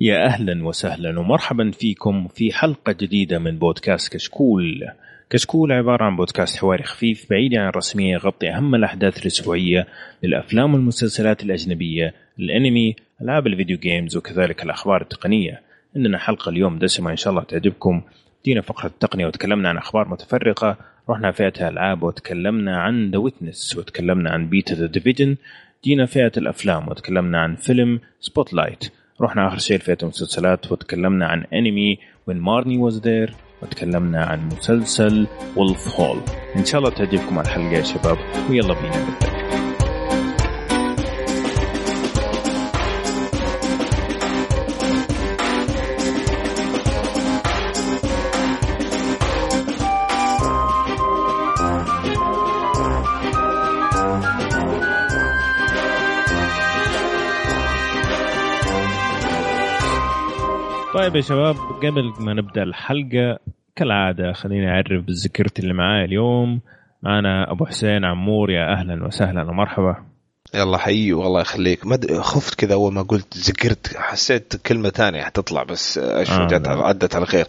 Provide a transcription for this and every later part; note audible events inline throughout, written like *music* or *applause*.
يا أهلا وسهلا ومرحبا فيكم في حلقة جديدة من بودكاست كشكول. كشكول عبارة عن بودكاست حواري خفيف بعيد عن الرسمية يغطي أهم الأحداث الأسبوعية للأفلام والمسلسلات الأجنبية الأنمي ألعاب ال video games وكذلك الأخبار التقنية. عندنا حلقة اليوم دسمة إن شاء الله تعجبكم. دينا فقرة التقنية وتكلمنا عن أخبار متفرقة رحنا فئة الألعاب وتكلمنا عن The Witness وتكلمنا عن beta The Division جينا فئة الأفلام وتكلمنا عن فيلم Spotlight رحنا آخر شيء لفئة المسلسلات وتكلمنا عن أنمي When Marnie Was There وتكلمنا عن مسلسل Wolf Hall إن شاء الله تعجبكم الحلقة يا شباب ويلا بينا نبدأ. طيب يا شباب قبل ما نبدأ الحلقة كالعادة خليني أعرف بالذكرت اللي معايا اليوم. معنا أبو حسين عمور يا أهلا وسهلا ومرحبا. يلا حيي والله يخليك. ما خفت كذا أول ما قلت ذكرت حسيت كلمة ثانية حتطلع بس إيش آه جت عدت على خير.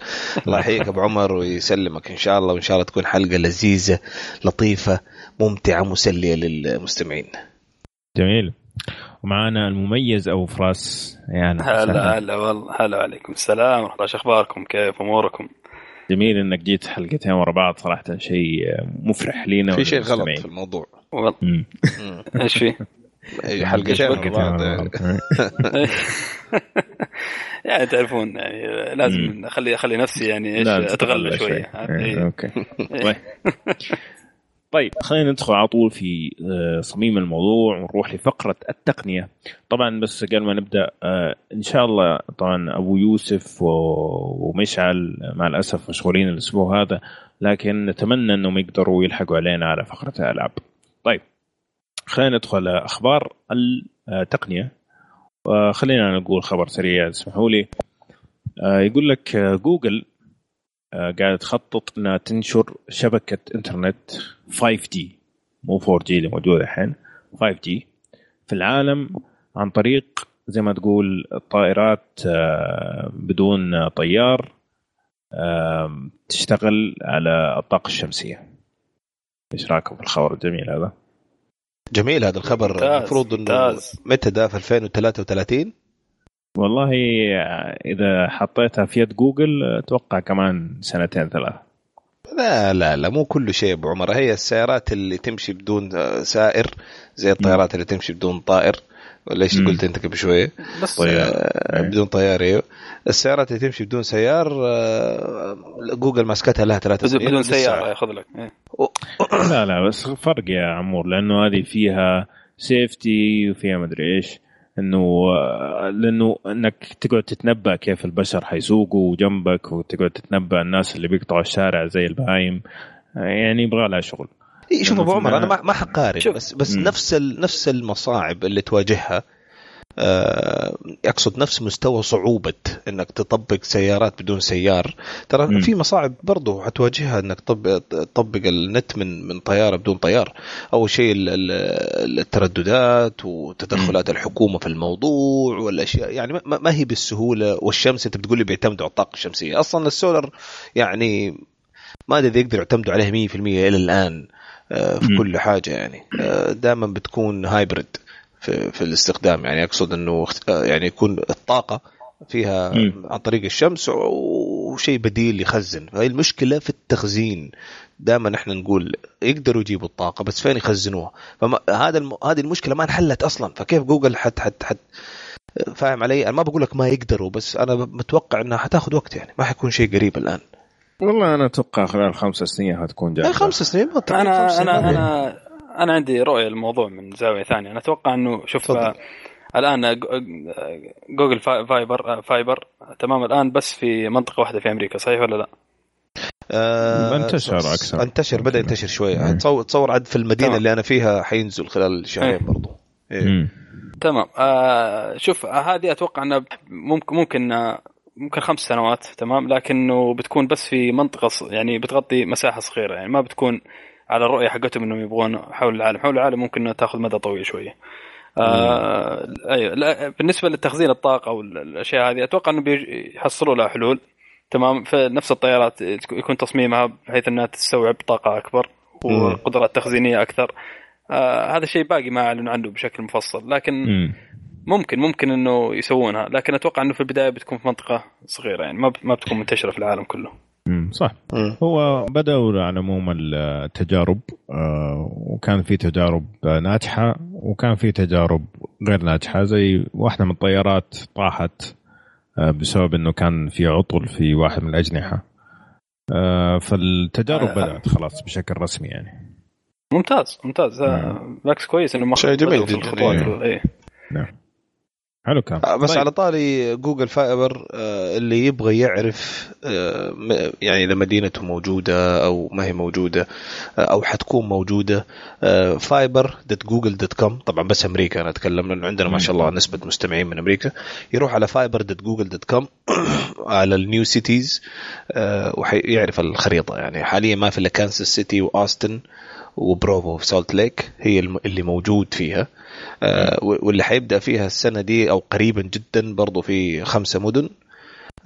الله يحييك أبو عمر ويسلمك إن شاء الله وإن شاء الله تكون حلقة لذيذة لطيفة ممتعة مسلية للمستمعين. جميل. ومعانا المميز أبو فراس. يعني هلا هلا والله هلا عليكم السلام. ورحمه الله أخباركم؟ كيف أموركم؟ جميل إنك جيت حلقتين ورا بعض. صراحة شيء مفرح لينا في شيء غلط في الموضوع. والله. إيش في؟ *laughs* حلقتين ورا بعض. *laughs* *laughs* يعني تعرفون يعني لازم أخلي أخلي نفسي يعني إيش أتغلى شوية. إيه، أوكي. طيب. خلينا ندخل على طول في آه، صميم الموضوع ونروح لفقرة التقنية. طبعا بس قبل ما نبدأ آه، إن شاء الله طبعا أبو يوسف ومشعل مع الأسف مشغولين الأسبوع هذا لكن نتمنى إنهم يقدروا يلحقوا علينا على فقرة الألعاب. طيب. خلينا ندخل أخبار التقنية. خلينا نقول خبر سريع اسمحوا لي. آه، يقول لك جوجل آه، قاعدة تخطط إنها تنشر شبكة إنترنت 5G مو 4G اللي موجودة الحين 5G في العالم عن طريق زي ما تقول طائرات آه، بدون طيار تشتغل على الطاقة الشمسية. إيش رأيكم في الخبر الجميل هذا؟ جميل هذا الخبر. المفروض إنه متى ده؟ في 2033 والله إذا حطيتها في يد جوجل أتوقع كمان سنتين ثلاثة. لا لا لا مو كل شيء أبو عمر. هي السيارات اللي تمشي بدون سائر زي الطيارات اللي تمشي بدون طائر. ولا إيش قلت أنت قبل شوية؟ بس طيار آه بدون طيار أيوه. السيارات اللي تمشي بدون سيار آه جوجل ماسكتها لها ثلاثة سنين بدون سيارة ياخذ لك. إيه. لا لا بس فرق يا عمور لأنه هذه فيها سيفتي وفيها مدري إيش. إنه لأنه إنك تقعد تتنبأ كيف البشر حيسوقوا جنبك وتقعد تتنبأ الناس اللي بيقطعوا الشارع زي البهايم. يعني يبغى لها شغل. شوف أبو عمر أنا ما حقارن بس بس نفس نفس المصاعب اللي تواجهها اقصد نفس مستوى صعوبة إنك تطبق سيارات بدون سيار ترى م. في مصاعب برضه حتواجهها إنك تطبق النت من من طيارة بدون طيار أول شيء الترددات وتدخلات. الحكومة في الموضوع والأشياء يعني ما هي بالسهولة والشمس أنت بتقول لي بيعتمدوا على الطاقة الشمسية أصلا السولر يعني ما أدري إذا يقدروا يعتمدوا عليه 100% إلى الآن آه، في م. كل حاجة يعني آه، دائما بتكون هايبرد في, في الاستخدام. يعني أقصد إنه يعني يكون الطاقة فيها م. عن طريق الشمس وشيء بديل يخزن. فهي المشكلة في التخزين. دائما إحنا نقول يقدروا يجيبوا الطاقة بس فين يخزنوها؟ فهذا الم... هذه المشكلة ما انحلت أصلا. فكيف جوجل حت حت حت فاهم علي؟ أنا ما بقول لك ما يقدروا بس أنا متوقع إنها حتاخذ وقت يعني. ما حيكون شيء قريب الآن. والله أنا أتوقع خلال خمس سنين حتكون جاهزة. خمس سنين ما أنا أنا أنا أنا عندي رؤية للموضوع من زاوية ثانية أنا أتوقع إنه شوف. الآن جوجل Fiber Fiber تمام الآن بس في منطقة واحدة في أمريكا صحيح ولا لا؟ آه انتشر أكثر انتشر بدأ ينتشر شوية تصور تصور عاد في المدينة تمام. اللي أنا فيها حينزل خلال شهرين إيه. برضو إيه. تمام آه شوف هذه أتوقع إنها ممكن ممكن ممكن خمس سنوات تمام لكنه بتكون بس في منطقة يعني بتغطي مساحة صغيرة يعني ما بتكون على الرؤية حقتهم إنهم يبغون حول العالم. حول العالم ممكن تاخذ مدى طويل شوية. آه أيوه لا بالنسبة لتخزين الطاقة والأشياء هذه أتوقع إنه بيحصلوا لها حلول. تمام في نفس الطيارات يكون تصميمها بحيث إنها تستوعب طاقة أكبر وقدرات تخزينية أكثر. آه هذا الشيء باقي ما أعلنوا عنه بشكل مفصل لكن م. ممكن ممكن إنه يسوونها. لكن أتوقع إنه في البداية بتكون في منطقة صغيرة يعني ما ما بتكون منتشرة في العالم كله. امم صح. مم. هو بدأوا على العموم التجارب آه وكان في تجارب ناجحة وكان في تجارب غير ناجحة زي واحدة من الطيارات طاحت آه بسبب إنه كان في عطل في واحد من الأجنحة. آه فالتجارب آه بدأت خلاص بشكل رسمي يعني. ممتاز ممتاز. بالعكس كويس إنه شيء جميل جدا إيه. نعم. حلو كان آه، بس طيب. على طاري جوجل Fiber آه، اللي يبغى يعرف آه، يعني إذا مدينته موجودة أو ما هي موجودة أو حتكون موجودة fiber dot Google dot com طبعا بس أمريكا أنا أتكلم لأنه عندنا ما شاء الله نسبة مستمعين من أمريكا. يروح على fiber dot Google dot com على ال new cities ويعرف الخريطة. يعني حاليا ما في إلا Kansas City وأوستن. وبروفو في سولت ليك هي اللي موجود فيها. آه، واللي حيبدأ فيها السنة دي أو قريبا جدا برضو في خمسة مدن.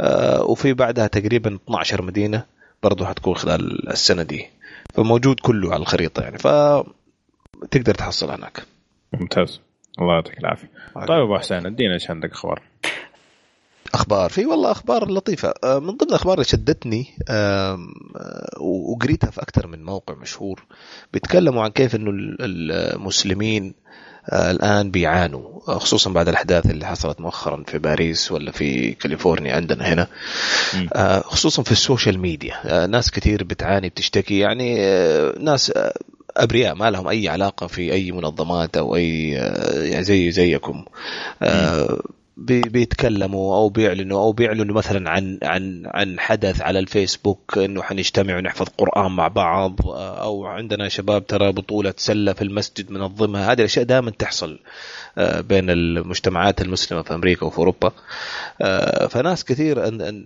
آه، وفي بعدها تقريبا 12 مدينة برضو حتكون خلال السنة دي. فموجود كله على الخريطة يعني. فتقدر تحصل هناك. ممتاز. الله يعطيك العافية. طيب أبو حسين أدينا إيش عندك أخبار أخبار. في والله أخبار لطيفة. آه، من ضمن الأخبار اللي شدتني وقريتها في أكثر من موقع مشهور بيتكلموا عن كيف إنه المسلمين آه، الآن بيعانوا خصوصا بعد الأحداث اللي حصلت مؤخرا في باريس ولا في كاليفورنيا عندنا هنا. آه، خصوصا في ال social media. آه، ناس كثير بتعاني بتشتكي. يعني ناس أبرياء ما لهم أي علاقة في أي منظمات أو أي يعني زي زيكم. بيتكلموا أو بيعلنوا أو بيعلنوا مثلا عن عن عن حدث على الفيسبوك إنه حنجتمع ونحفظ قرآن مع بعض أو عندنا شباب ترى بطولة سلة في المسجد منظمها هذه الأشياء دائما تحصل آه، بين المجتمعات المسلمة في أمريكا وفي أوروبا. آه، فناس كثير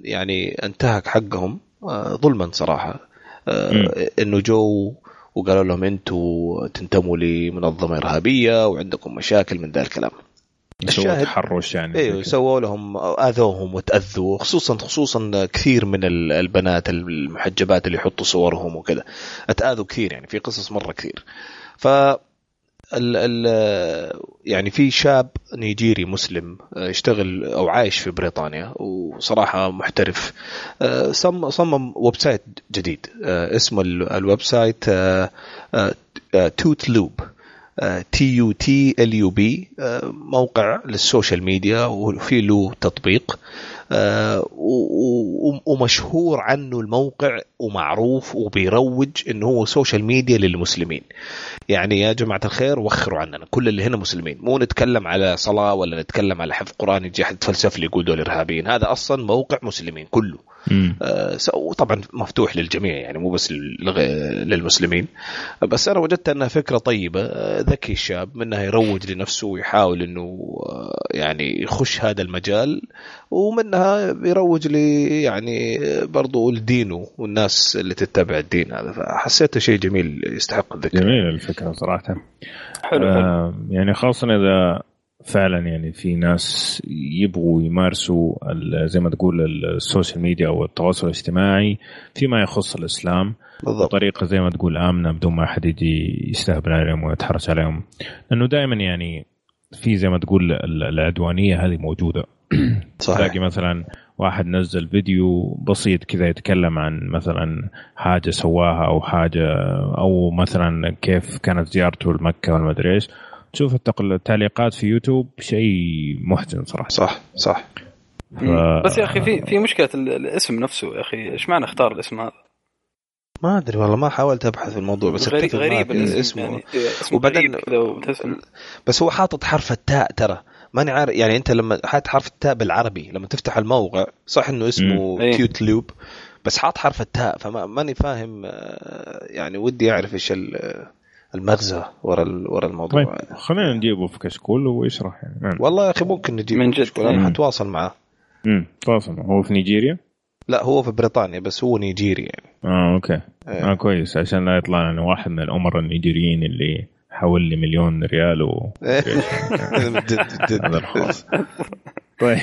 يعني انتهك حقهم آه، ظلما صراحة. إنه جو وقالوا لهم أنتم تنتموا لمنظمه إرهابية وعندكم مشاكل من ذا الكلام. الشاهد تحرش يعني إيوه سووا لهم آذوهم وتأذوا خصوصا خصوصا كثير من البنات المحجبات اللي يحطوا صورهم وكذا. أتأذوا كثير يعني في قصص مرة كثير. ف ال ال يعني في شاب نيجيري مسلم يشتغل أو عايش في بريطانيا وصراحة محترف. صمم صمم website جديد. اسمه ال website توت لوب. T U T L U B موقع لل social media وفي له تطبيق آه، ومشهور عنه الموقع ومعروف وبيروج انه هو social media للمسلمين. يعني يا جماعة الخير وخروا عننا كل اللي هنا مسلمين. مو نتكلم على صلاة ولا نتكلم على حفظ قرآن يجي أحد يتفلسف لي يقول دول إرهابيين. هذا أصلا موقع مسلمين كله. وطبعا مفتوح للجميع يعني مو بس للمسلمين. بس أنا وجدت أنها فكرة طيبة. آه، ذكي الشاب منها يروج لنفسه ويحاول إنه آه، يعني يخش هذا المجال ومنها بيروج لي يعني برضو لدينه والناس اللي تتبع الدين هذا. فحسيته شيء جميل يستحق الذكر. جميل الفكرة صراحة. حلو, آه يعني خاصة إذا فعلا يعني في ناس يبغوا يمارسوا زي ما تقول ال social media أو التواصل الاجتماعي فيما يخص الإسلام. بالضبط. بطريقة زي ما تقول آمنة بدون ما أحد يجي يستهبل عليهم ويتحرش عليهم. لأنه دائما يعني في زي ما تقول العدوانية هذه موجودة. *clears throat* صحيح. تلاقي مثلا واحد نزل فيديو بسيط كذا يتكلم عن مثلا حاجة سواها أو حاجة أو مثلا كيف كانت زيارته لمكة ولا ادري إيش. تشوف التعليقات في يوتيوب شيء محزن صراحة. صح صح. ف... بس يا أخي في في مشكلة الاسم نفسه يا أخي إيش معنى اختار الاسم هذا؟ ما أدري والله ما حاولت أبحث في الموضوع بس غريب, غريب الاسم يعني وبعدين بس هو حاطط حرف التاء ترى. ماني عارف يعني أنت لما حاط حرف التاء بالعربي لما تفتح الموقع صح إنه اسمه مم. كيوت لوب بس حاط حرف التاء فماني فاهم آه، يعني ودي أعرف إيش المغزى ورا ورا الموضوع. طيب خلينا نجيبه في كشكول ويشرح يعني. مم. والله يا أخي ممكن نجيبه من جد أنا حتواصل معاه امم تواصل هو في نيجيريا؟ لا هو في بريطانيا بس هو نيجيري يعني. آه okay. إيه. آه كويس. عشان لا يطلع لنا واحد من الامراء النيجيريين اللي حول لي مليون ريال و *laughs* *laughs* جد جد. هذا الحوار طيب.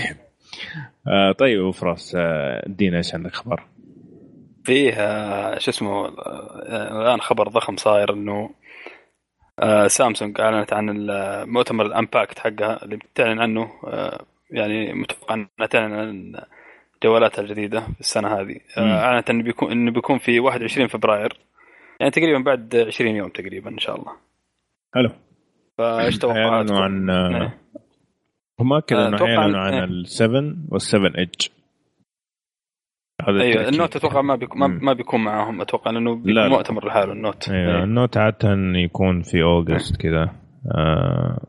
آه طيب فراس آه، ادينا إيش عندك خبر؟ فيه آه، شو اسمه آه، الآن خبر ضخم صاير إنه آه، سامسونج أعلنت عن المؤتمر الامباكت حقها اللي بتعلن عنه آه، يعني متوقع انها تعلن عن جوالاتها الجديدة في السنة هذه آه،. أعلنت انه بيكون انه بيكون في 21 فبراير يعني تقريبا بعد 20 يوم تقريبا إن شاء الله حلو فإيش توقعاتكم؟ عن آه، إيه. هم آه، اعلنوا عن- إيه. ال7 وال7 edge هذا أيوه التأكيد. ال Note أتوقع ما بيكون ما, بيكون معاهم أتوقع لأنه لا،. مؤتمر لحاله ال Note أيوه إيه. ال Note عادة يكون في أوغست كذا آه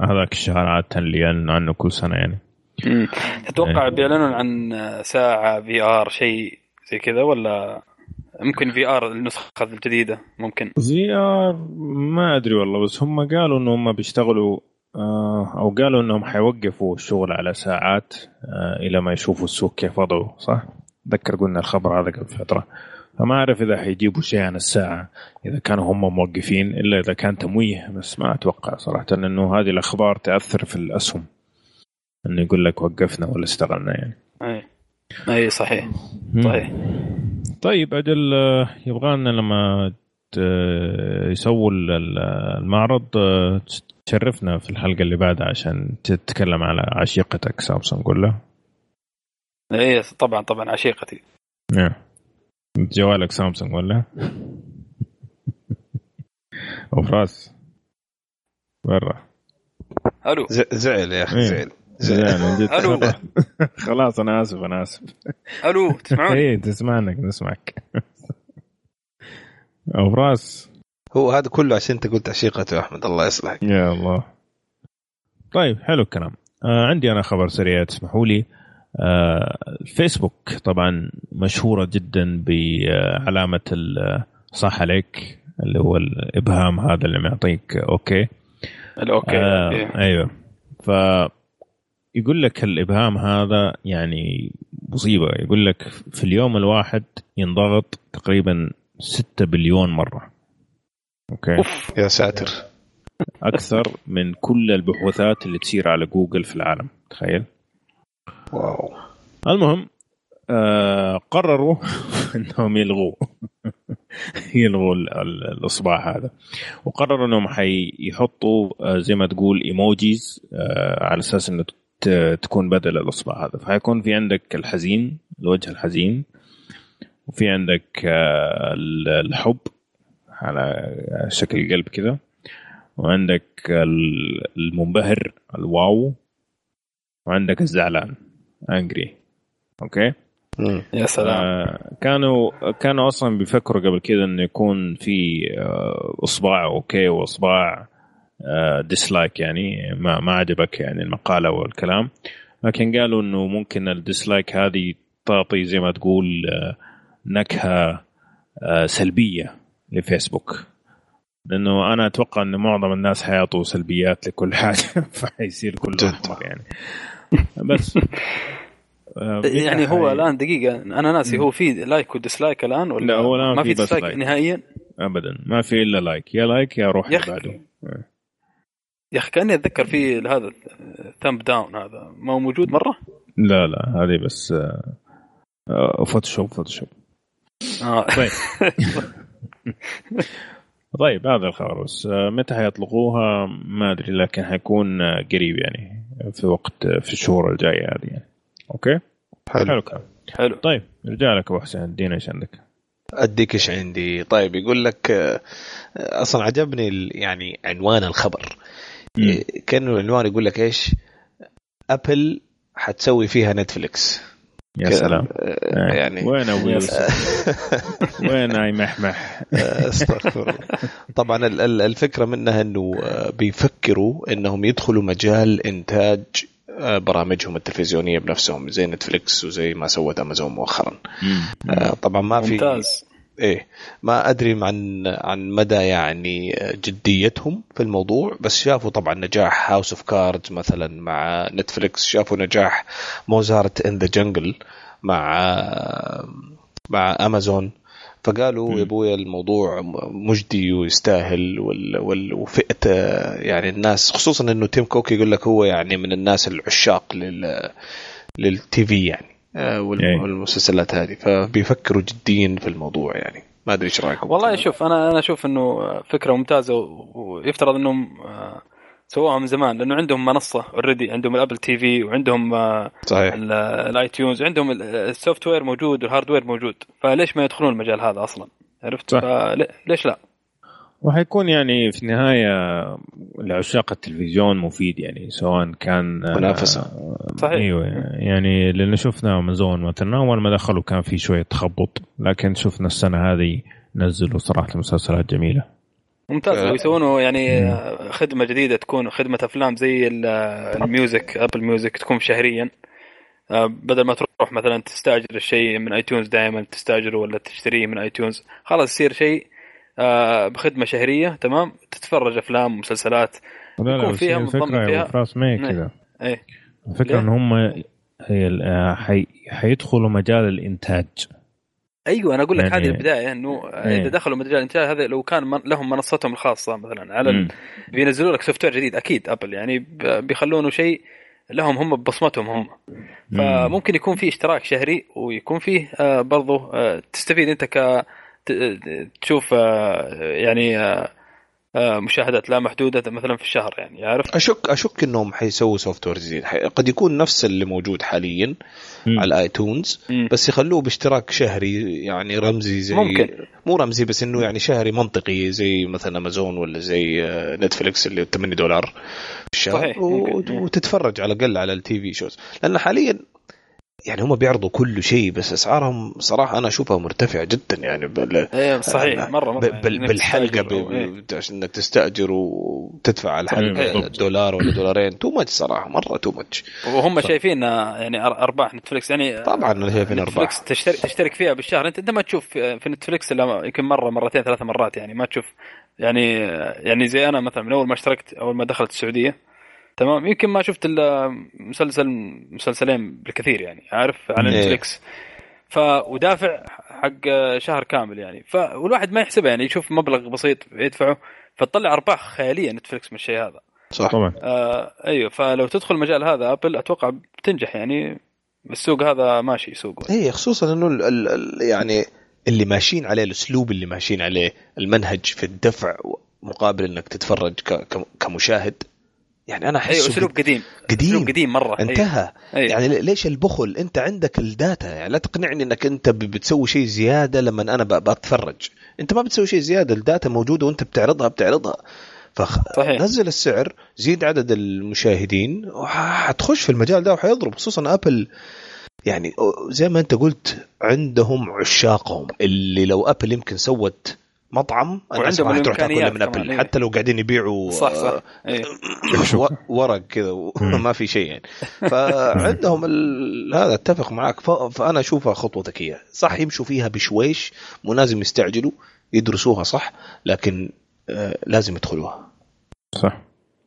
هذاك الشهر عادة اللي يعلنوا عنه كل سنة يعني مم. تتوقع إيه. بيعلنون عن ساعة VR شيء زي كذا ولا ممكن VR النسخة الجديدة ممكن VR ما أدري والله بس هم قالوا انه هم بيشتغلوا آه أو قالوا إنهم حيوقفوا الشغل على ساعات آه إلى ما يشوفوا السوق كيف وضعه صح؟ اتذكر قلنا الخبر هذا قبل فترة. فما أعرف إذا حيجيبوا شيء عن الساعة إذا كانوا هم موقفين إلا إذا كان تمويه بس ما أتوقع صراحة إنه هذه الأخبار تأثر في الأسهم. إنه يقول لك وقفنا ولا اشتغلنا يعني. أي. أي صحيح. صحيح. طيب أجل آه، يبغانا لما يسووا ال- ال- المعرض آه، تشرفنا في الحلقة اللي بعدها عشان تتكلم على عشيقتك سامسونج ولا؟ اي طبعا طبعا عشيقتي. نعم. انت جوالك سامسونج ولا؟ أو فراس. برا. ألو. ز- زعل يا أخي إيه. زعل. زعل. جد. ألو. *laughs* خلاص أنا آسف أنا آسف. ألو تسمعوني؟ إيه تسمعنك نسمعك. *laughs* أو فراس. هو هذا كله عشان أنت قلت عشيقته يا أحمد الله يصلحك. يا الله. طيب حلو الكلام. آه عندي أنا خبر سريع تسمحوا لي؟ آه الفيسبوك طبعا مشهورة جدا بعلامة صح عليك اللي هو الإبهام هذا اللي معطيك. أوكي؟ ال okay آه. أيوه. ف يقول لك الإبهام هذا يعني مصيبة. يقول لك في اليوم الواحد ينضغط تقريبا 6 بليون مرة. okay؟ أوف. يا ساتر. أكثر من كل البحوثات اللي تصير على جوجل في العالم. تخيل؟ wow. المهم آه قرروا *laughs* إنهم يلغوا *laughs* يلغوا ال- ال- الإصبع هذا. وقرروا إنهم حيحطوا آه زي ما تقول emojis آه على أساس إنه تكون بدل الإصبع هذا. فحيكون في عندك الحزين الوجه الحزين وفي عندك آه ال- الحب على شكل قلب كذا وعندك ال- المنبهر ال wow وعندك الزعلان. angry okay؟ مم. يا سلام. آه كانوا كانوا أصلا بيفكروا قبل كذا إنه يكون في آه إصبع okay وإصبع آه dislike يعني. ما ما عجبك يعني المقالة والكلام. لكن قالوا إنه ممكن ال dislike هذه تعطي زي ما تقول آه نكهة آه سلبية لفيسبوك. لأنه أنا أتوقع إن معظم الناس حيعطوا سلبيات لكل حاجة. *laughs* فحيصير كله. احمر يعني. بس. *laughs* آه، يعني هو الآن دقيقة. أنا ناسي هو في like و dislike الآن ولا لا، هو الآن ما في dislike like. نهائيا؟ ابدا. ما في إلا like يا like يا روح يا أخي. بعده. يا أخي كأني أتذكر في هذا thumb down هذا. ما هو موجود مرة؟ لا لا هذه بس آه، آه، Photoshop Photoshop آه. طيب. *laughs* *laughs* طيب هذا الخبر بس آه، متى حيطلقوها؟ ما أدري لكن حيكون آه، قريب يعني في وقت في الشهور الجاية هذه يعني. okay؟ حلو. حلو حلو. طيب نرجع لك أبو حسين ادينا إيش عندك. أديك إيش عندي. طيب يقول لك آه، أصلا عجبني ال- يعني عنوان الخبر. كان العنوان يقول لك إيش؟ ابل حتسوي فيها نتفليكس يا. سلام. آه، يعني. وين أبو يوسف؟ وين أي محمح؟ أستغفر الله. طبعا ال- ال- الفكرة منها إنه آه، بيفكروا إنهم يدخلوا مجال إنتاج آه، برامجهم التلفزيونية بنفسهم زي نتفليكس وزي ما سوت أمازون مؤخرا. مم. آه، طبعا ما في ممتاز. إيه ما أدري عن عن مدى يعني جديتهم في الموضوع بس شافوا طبعا نجاح House of Cards مثلا مع نتفليكس شافوا نجاح Mozart in the Jungle مع مع امازون فقالوا. يا أبويا الموضوع مجدي ويستاهل وال... وال... وفئة يعني الناس خصوصا إنه تيم كوك يقول لك هو يعني من الناس العشاق لل لل TV يعني. والمسلسلات هذه. فبيفكروا جديا في الموضوع يعني. ما أدري إيش رأيكم؟ والله شوف أنا أنا أشوف إنه فكرة ممتازة ويفترض إنهم آه، سووها من زمان لأنه عندهم منصة already عندهم ال Apple TV وعندهم آه، صحيح. ال- ال iTunes عندهم ال- ال software موجود وال hardware موجود. فليش ما يدخلون المجال هذا أصلا؟ عرفت؟ صح. فل- ليش لا؟ وحيكون يعني في النهاية لعشاق التلفزيون مفيد يعني سواء كان منافسة. صحيح. أيوه يعني لأن شفنا امازون مثلا أول ما دخلوا كان في شوية تخبط لكن شفنا السنة هذه نزلوا صراحة مسلسلات جميلة ممتاز آه. ويسوونه يعني. آه، خدمة جديدة تكون خدمة أفلام زي ال- ال music Apple Music تكون شهريا آه، بدل ما تروح مثلا تستأجر الشيء من iTunes دائما تستأجره ولا تشتريه من iTunes خلاص يصير شيء آه، بخدمة شهرية تمام تتفرج أفلام ومسلسلات لا لا يكون فيها الفكرة فيها. ما هي إيه. كذا إيه الفكرة؟ إن هم آه، حي... حيدخلوا مجال الإنتاج أيوه أنا أقول لك يعني- هذه البدايه إنه إيه. إذا دخلوا مجال الإنتاج هذا لو كان من لهم منصتهم الخاصة مثلا على. ال... بينزلوا لك software جديد أكيد أبل يعني ب- بيخلونه شيء لهم هم ببصمتهم هم مم. فممكن يكون في اشتراك شهري ويكون فيه آه، برضو آه، تستفيد أنت ك تشوف آه، يعني آه، آه، مشاهدات لا محدودة مثلا في الشهر يعني عارف أشك أشك إنهم حيسووا software جديد قد يكون نفس اللي موجود حاليا مم. على iTunes مم. بس يخلوه باشتراك شهري يعني رمزي زي ممكن. مو رمزي بس إنه يعني شهري منطقي زي مثلا امازون ولا زي نتفليكس اللي 8 دولار في الشهر صحيح، و-. وتتفرج على الأقل على ال TV shows لأن حاليا يعني هم بيعرضوا كل شيء بس أسعارهم صراحة أنا أشوفها مرتفعة جدا يعني بال... إيه صحيح مرة مرة ب- بال- يعني بالحلقة ب... إيه. عشان انك تستأجر وتدفع على الحلقة. دولار ولا دولارين too much صراحة مرة too much وهم شايفين آه، يعني أرباح نتفلكس يعني طبعا شايفين أرباح نتفلكس تشترك تشترك فيها بالشهر أنت ما تشوف في نتفلكس إلا يمكن مرة مرتين ثلاث مرات يعني ما تشوف يعني يعني زي أنا مثلا من أول ما اشتركت أول ما دخلت السعودية تمام؟ يمكن ما شفت إلا مسلسل مسلسلين بالكثير يعني عارف؟ على إيه. نتفلكس ف ودافع حق شهر كامل يعني. ف والواحد ما يحسبها يعني يشوف مبلغ بسيط يدفعه فتطلع أرباح خيالية نتفلكس من الشيء هذا. صح. طبعا. آه أيوه. فلو تدخل المجال هذا أبل أتوقع بتنجح يعني. السوق هذا ماشي سوق. إيه خصوصا إنه ال... ال... ال... يعني اللي ماشيين عليه الأسلوب اللي ماشيين عليه المنهج في الدفع مقابل إنك تتفرج ك... ك... كمشاهد يعني أنا أيوه احسه أسلوب قديم. قديم. أسلوب قديم مرة انتهى. أيوة. يعني ليش البخل؟ أنت عندك ال data يعني لا تقنعني إنك أنت بتسوي شيء زيادة لما أنا بتفرج. أنت ما بتسوي شيء زيادة ال data موجودة وأنت بتعرضها بتعرضها. صحيح. فنزل السعر زيد عدد المشاهدين وحتخش في المجال ده وحيضرب خصوصا أبل. يعني زي ما أنت قلت عندهم عشاقهم اللي لو أبل يمكن سوت مطعم الناس وعندهم ما حتروح تاكل الإمكانيات من أبل. إيه. حتى لو قاعدين يبيعوا صح صح. أيوه و- ورق كذا وما في شيء يعني. *laughs* فعندهم ال... هذا أتفق معك ف... فأنا أشوفها خطوة ذكية. صح يمشوا فيها بشويش مو لازم يستعجلوا يدرسوها صح لكن آه لازم يدخلوها. صح.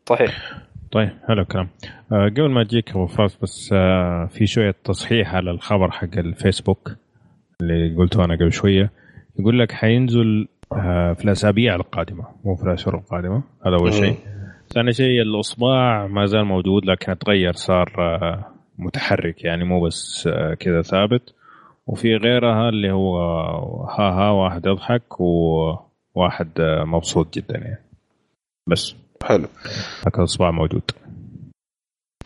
صحيح. طيب حلو الكلام آه قبل ما أجيك أبو فاس بس آه في شوية تصحيح على الخبر حق الفيسبوك اللي قلته أنا قبل شوية. يقول لك حينزل آه في الأسابيع القادمة مو في الأشهر القادمة هذا أول شيء. ثاني شيء الإصبع ما زال موجود لكن أتغير صار آه متحرك يعني مو بس آه كذا ثابت. وفي غيرها اللي هو ها ها واحد يضحك وواحد آه مبسوط جدا يعني. بس. حلو. لكن الإصبع موجود.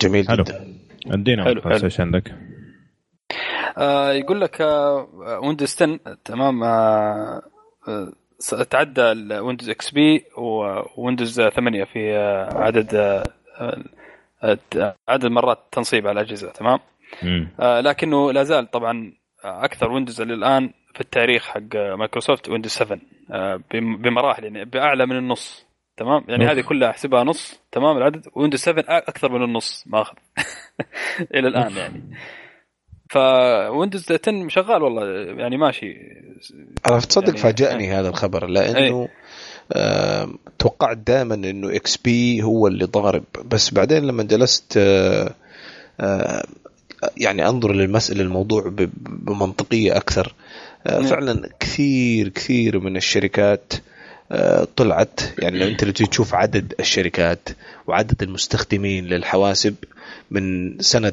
جميل حلو. جدا. ادينا حلو، حلو. حلو. إيش عندك؟ آه يقول لك آه ويندوز 10 تمام آه آه تعدى الويندوز إكس بي وويندوز 8 في عدد عدد مرات تنصيب على الأجهزة تمام؟ مم. آه لكنه لا زال طبعا أكثر ويندوز الآن في التاريخ حق مايكروسوفت ويندوز 7 آه بم- بمراحل يعني بأعلى من النص تمام؟ يعني. هذه كلها أحسبها نص تمام؟ العدد ويندوز 7 أكثر من النص ماخذ *laughs* إلى الآن يعني. فويندوز 10 شغال والله يعني ماشي. أنا تصدق يعني- فاجأني هذا الخبر لأنه آه توقعت دائما إنه إكس بي هو اللي ضارب. بس بعدين لما جلست آه آه يعني أنظر للمساله الموضوع ب- بمنطقية أكثر آه، نعم. فعلا كثير كثير من الشركات طلعت. يعني لو أنت *clears throat* تشوف عدد الشركات وعدد المستخدمين للحواسب من سنة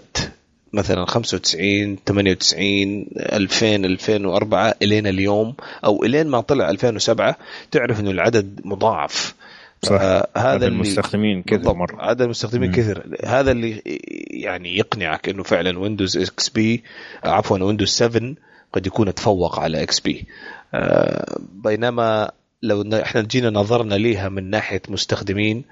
مثلا 95 98 2000 2004 الين اليوم أو إلين ما طلع 2007 تعرف إنه العدد مضاعف صح. هذا عدد اللي المستخدمين كثر. مرة. عدد المستخدمين. كثر هذا اللي يعني يقنعك إنه فعلا ويندوز إكس بي عفوا ويندوز 7 قد يكون تفوق على إكس بي بينما لو إحنا جينا نظرنا ليها من ناحية مستخدمين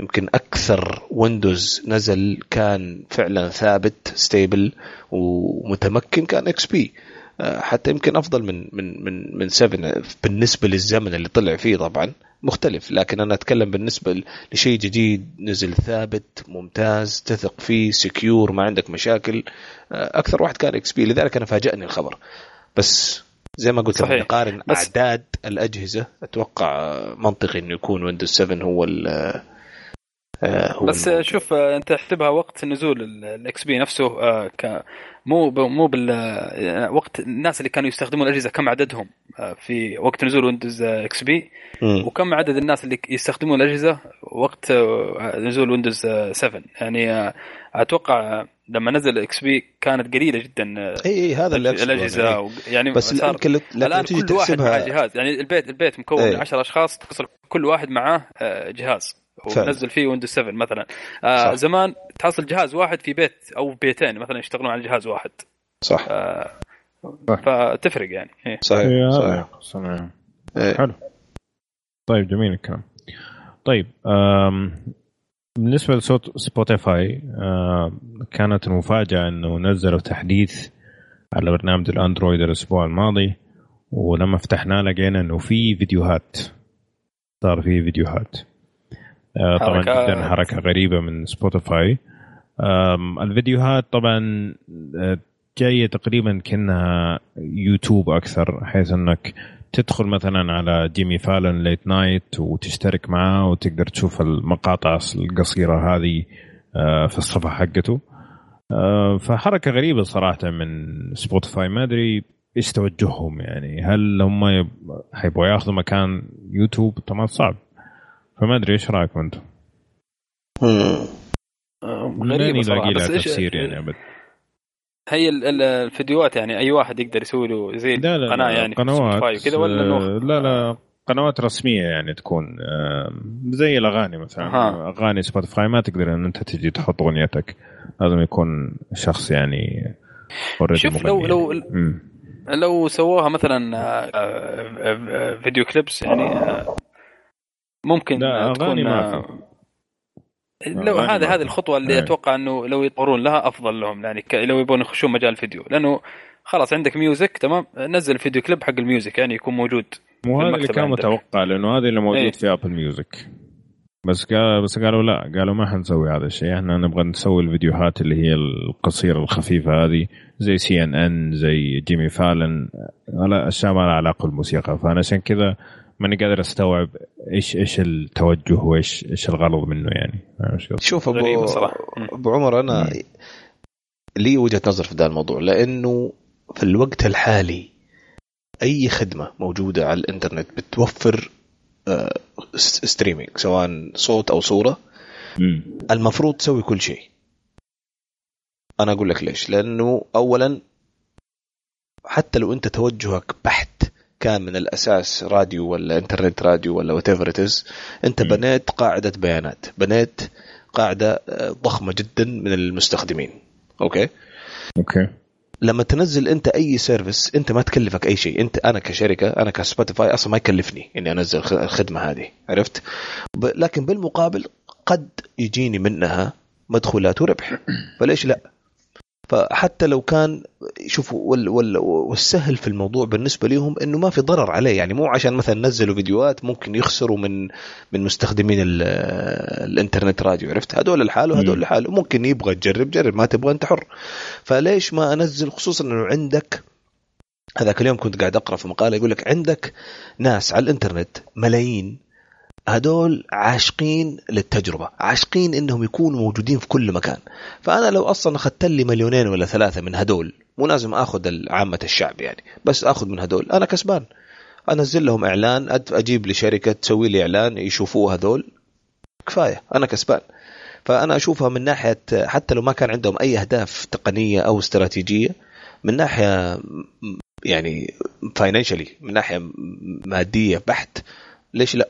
يمكن أكثر ويندوز نزل كان فعلا ثابت stable ومتمكن كان إكس بي حتى يمكن أفضل من من من من 7 بالنسبة للزمن اللي طلع فيه طبعا مختلف. لكن أنا أتكلم بالنسبة لشيء جديد نزل ثابت ممتاز تثق فيه secure ما عندك مشاكل. آه، أكثر واحد كان إكس بي لذلك أنا فاجأني الخبر. بس زي ما قلت لما صحيح. نقارن أعداد الأجهزة. أتوقع آه، منطقي إنه يكون ويندوز 7 هو ال آه، هو بس. شوف آه، انت احسبها وقت نزول الاكس بي نفسه آه، ك مو ب- مو بال آه، وقت الناس اللي كانوا يستخدمون الأجهزة كم عددهم آه، في وقت نزول ويندوز إكس بي. وكم عدد الناس اللي يستخدمون الأجهزة وقت آه، نزول ويندوز آه، 7 يعني آه، أتوقع آه، لما نزل إكس بي كانت قليلة جدا آه، إي إي هذا اللي الأجهزة. و- يعني بس يمكن الآن تيجي كل واحد معاه جهاز يعني البيت البيت مكون. من 10 أشخاص تصل كل واحد معاه آه، جهاز. ونزل فيه ويندوز 7 مثلا آه صح. زمان تحصل جهاز واحد في بيت أو بيتين مثلا يشتغلون على جهاز واحد صح آه. فتفرق يعني إيه. صحيح صحيح صنع. إيه. حلو طيب جميل الكلام طيب آم، بالنسبة لصوت سبوتيفاي كانت المفاجأة إنه نزلوا تحديث على برنامج الأندرويد الأسبوع الماضي ولما فتحناه لقينا إنه في فيديوهات صار في فيديوهات آه، طبعا حركة- جدا حركة غريبة من سبوتيفاي الفيديوهات طبعا آه، جاية تقريبا كأنها يوتيوب أكثر حيث أنك تدخل مثلا على جيمي فالون late night وتشترك معاه وتقدر تشوف المقاطع القصيرة هذه آه، في الصفحة حقته. آه، فحركة غريبة صراحة من سبوتيفاي ما أدري إيش توجههم يعني. هل هم يب- حيبغوا ياخذوا مكان يوتيوب؟ طبعا صعب. فما أدري إيش رأيكم أنتم؟ مم. آه، لها بس إيش تفسير يعني أبد هي ال- ال- الفيديوهات يعني أي واحد يقدر يسوي له زي لا لا قناه يعني قنوات وكذا ولا آه، لا لا قنوات رسمية يعني تكون آه، زي الأغاني مثلا أها. أغاني سبوتيفاي ما تقدر إن أنت تجي تحط أغنيتك لازم يكون شخص يعني شوف لو مغني لو يعني. مم. لو سووها مثلا video clips يعني ممكن لا، تكون ما آه، لو أغاني هذه. الخطوة اللي إيه. أتوقع إنه لو يطورون لها أفضل لهم يعني ك- لو يبون يخشون مجال الفيديو لأنه خلاص عندك music تمام نزل video clip حق ال music يعني يكون موجود مو هذا اللي كان. متوقع لأنه هذا اللي موجود إيه. في ابل ميوزك بس قال بس قالوا لا قالوا ما حنسوي هذا الشيء إحنا نبغى نسوي الفيديوهات اللي هي القصيرة الخفيفة هذه زي سي ان ان زي جيمي فالون على أشياء ما لها علاقة بالموسيقى فأنا عشان كذا ماني قادر أستوعب إيش إيش التوجه وايش إيش الغرض منه يعني؟ شوف ابو. أبو عمر أنا لي وجهة نظر في ذا الموضوع لأنه في الوقت الحالي أي خدمة موجودة على الإنترنت بتوفر آه، streaming سواء صوت أو صورة. المفروض تسوي كل شيء أنا أقول لك ليش لأنه اولا حتى لو أنت توجهك بحت كان من الأساس راديو ولا internet radio ولا whatever أنت. بنيت قاعدة بيانات بنيت قاعدة آه، ضخمة جدا من المستخدمين. أوكي؟ أوكي. لما تنزل أنت أي service أنت ما تكلفك أي شيء. أنت أنا كشركة أنا كسبوتيفاي أصلا ما يكلفني إني أنزل الخدمة هذه. عرفت؟ ب... لكن بالمقابل قد يجيني منها مدخولات وربح. *clears throat* فليش لا؟ فحتى لو كان شوفوا وال وال والسهل في الموضوع بالنسبة لهم إنه ما في ضرر عليه. يعني مو عشان مثلا نزلوا فيديوهات ممكن يخسروا من من مستخدمين ال- الإنترنت راديو عرفت؟ هذول لحاله هذول مم. لحاله ممكن يبغى تجرب جرب ما تبغى انت حر. فليش ما أنزل؟ خصوصا إنه عندك هذاك اليوم كنت قاعد أقرأ في مقالة يقول لك عندك ناس على الإنترنت ملايين. هدول عاشقين للتجربة عاشقين إنهم يكونوا موجودين في كل مكان. فأنا لو أصلا أخذت لي مليونين ولا ثلاثة من هدول مو لازم آخذ عامة الشعب يعني بس آخذ من هدول. أنا كسبان. أنزل لهم إعلان أجيب لي شركة تسوي لي إعلان يشوفوه هذول كفاية. أنا كسبان. فأنا أشوفها من ناحية حتى لو ما كان عندهم أي أهداف تقنية أو استراتيجية من ناحية يعني financially من ناحية مادية بحت ليش لا؟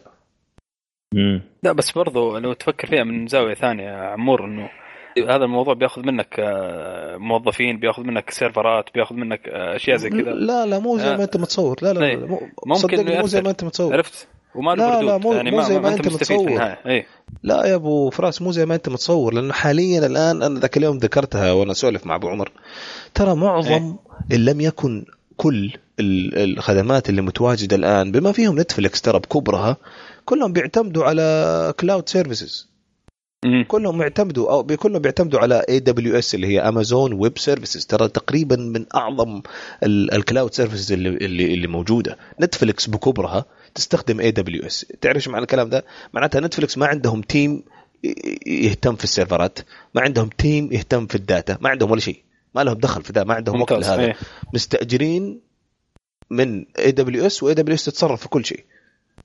مم. لا بس برضو لو تفكر فيها من زاوية ثانية عمور إنه هذا الموضوع بياخذ منك آه، موظفين بياخذ منك سيرفرات بياخذ منك آه، أشياء زي كذا. لا لا مو زي ما أنت متصور. لا لا, لا, لا ممكن مو زي ما أنت متصور. عرفت؟ وما لا لا مو, يعني مو زي ما, ما أنت متصور. إيه؟ لا يا أبو فراس مو زي ما أنت متصور لأنه حاليا الآن أنا ذاك اليوم ذكرتها وأنا أسولف مع أبو عمر. ترى معظم إيه؟ إن لم يكن كل الخدمات اللي متواجدة الآن بما فيهم نتفلكس ترى بكبرها كلهم بيعتمدوا على cloud services كلهم يعتمدوا أو كلهم بيعتمدوا على AWS اللي هي Amazon Web Services ترى تقريبا من أعظم ال cloud services اللي, اللي اللي موجودة. نتفلكس بكبرها تستخدم AWS تعرف إيش معنى الكلام ده؟ معناتها نتفلكس ما عندهم team يهتم في السيرفرات ما عندهم team يهتم في ال data ما عندهم ولا شيء. ما لهم دخل في ذا ما عندهم وقت لهذا. إيه. مستأجرين من اي دبليو اس واي دبليو اس تتصرف في كل شيء.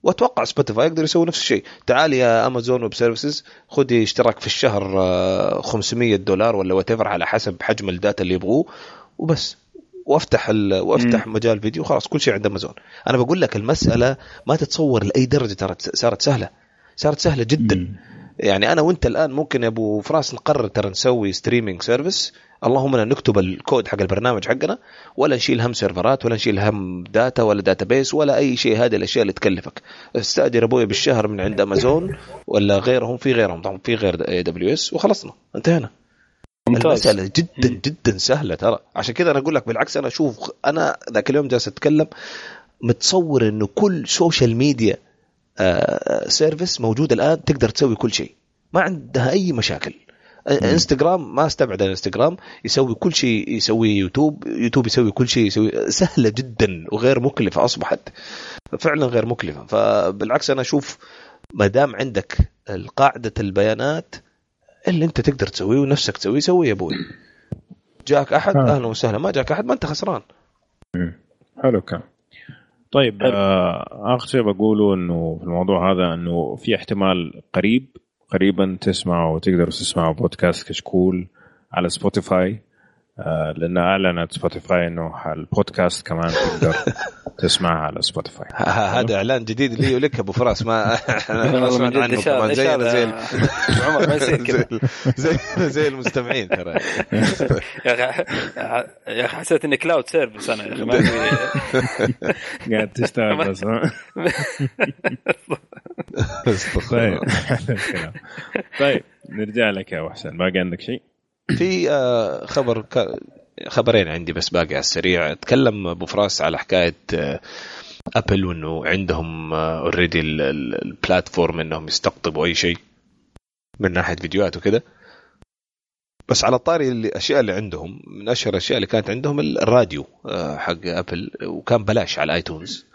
وأتوقع سبوتيفاي يقدر يسوي نفس الشيء. تعال يا Amazon Web Services خذي اشتراك في الشهر 500 دولار ولا what على حسب حجم ال data اللي يبغوه وبس. وافتح ال... وافتح. مجال فيديو خلاص كل شيء عند امازون أنا بقول لك المسألة ما تتصور لأي درجة ترى صارت سهلة. صارت سهلة جدا. مم. يعني أنا وأنت الآن ممكن يا أبو فراس نقرر ترى نسوي streaming service اللهم نكتب الكود حق البرنامج حقنا ولا نشيل هم سيرفرات ولا نشيل هم data ولا database ولا أي شيء. هذه الأشياء اللي تكلفك. استأجر أبوي بالشهر من عند امازون ولا غيرهم في غيرهم. طبعا في غير AWS وخلصنا. انتهينا. ممتاز. المسألة جدا جدا سهلة ترى. عشان كذا أنا أقول لك بالعكس أنا أشوف أنا ذاك اليوم جالس أتكلم متصور إنه كل social media service موجود الآن تقدر تسوي كل شيء. ما عندها أي مشاكل. إنستغرام ما استبعد الانستغرام يسوي كل شيء يسويه يوتيوب يوتيوب يسوي كل شيء يسوي سهلة جدا وغير مكلفة أصبحت فعلا غير مكلفة. فبالعكس أنا أشوف ما دام عندك قاعدة البيانات اللي أنت تقدر تسويه ونفسك تسويه سويه يا أبوي. جاك أحد؟ آه. أهلا وسهلا. ما جاك أحد؟ ما أنت خسران. حلو كان طيب آه آخر شيء بقوله إنه في الموضوع هذا إنه في احتمال قريب قريبا تسمعوا وتقدروا تسمعوا بودكاست كشكول على سبوتيفاي لأن اعلنت سبوتيفاي إنه البودكاست كمان تقدر *laughs* تسمعها على سبوتيفاي هذا إعلان جديد لي ولك أبو فراس. ما *laughs* ما سمعت عنه كمان زي زي عمر ما يصير كذا. زي زي المستمعين ترى. *laughs* يا أخي يا أخي حسيت إني cloud service أنا يا أخي ما قاعد تشتغل بس طيب طيب نرجع لك يا أبو حسين. باقي عندك شيء؟ في آه، خبر خبرين عندي بس باقي على السريع. تكلم أبو فراس على حكاية أبل آه، وإنه عندهم already آه، ال platform إنهم يستقطبوا أي شيء من ناحية فيديوهات وكذا بس على طاري الاشياء اللي عندهم من أشهر الأشياء اللي كانت عندهم الراديو حق أبل وكان بلاش على iTunes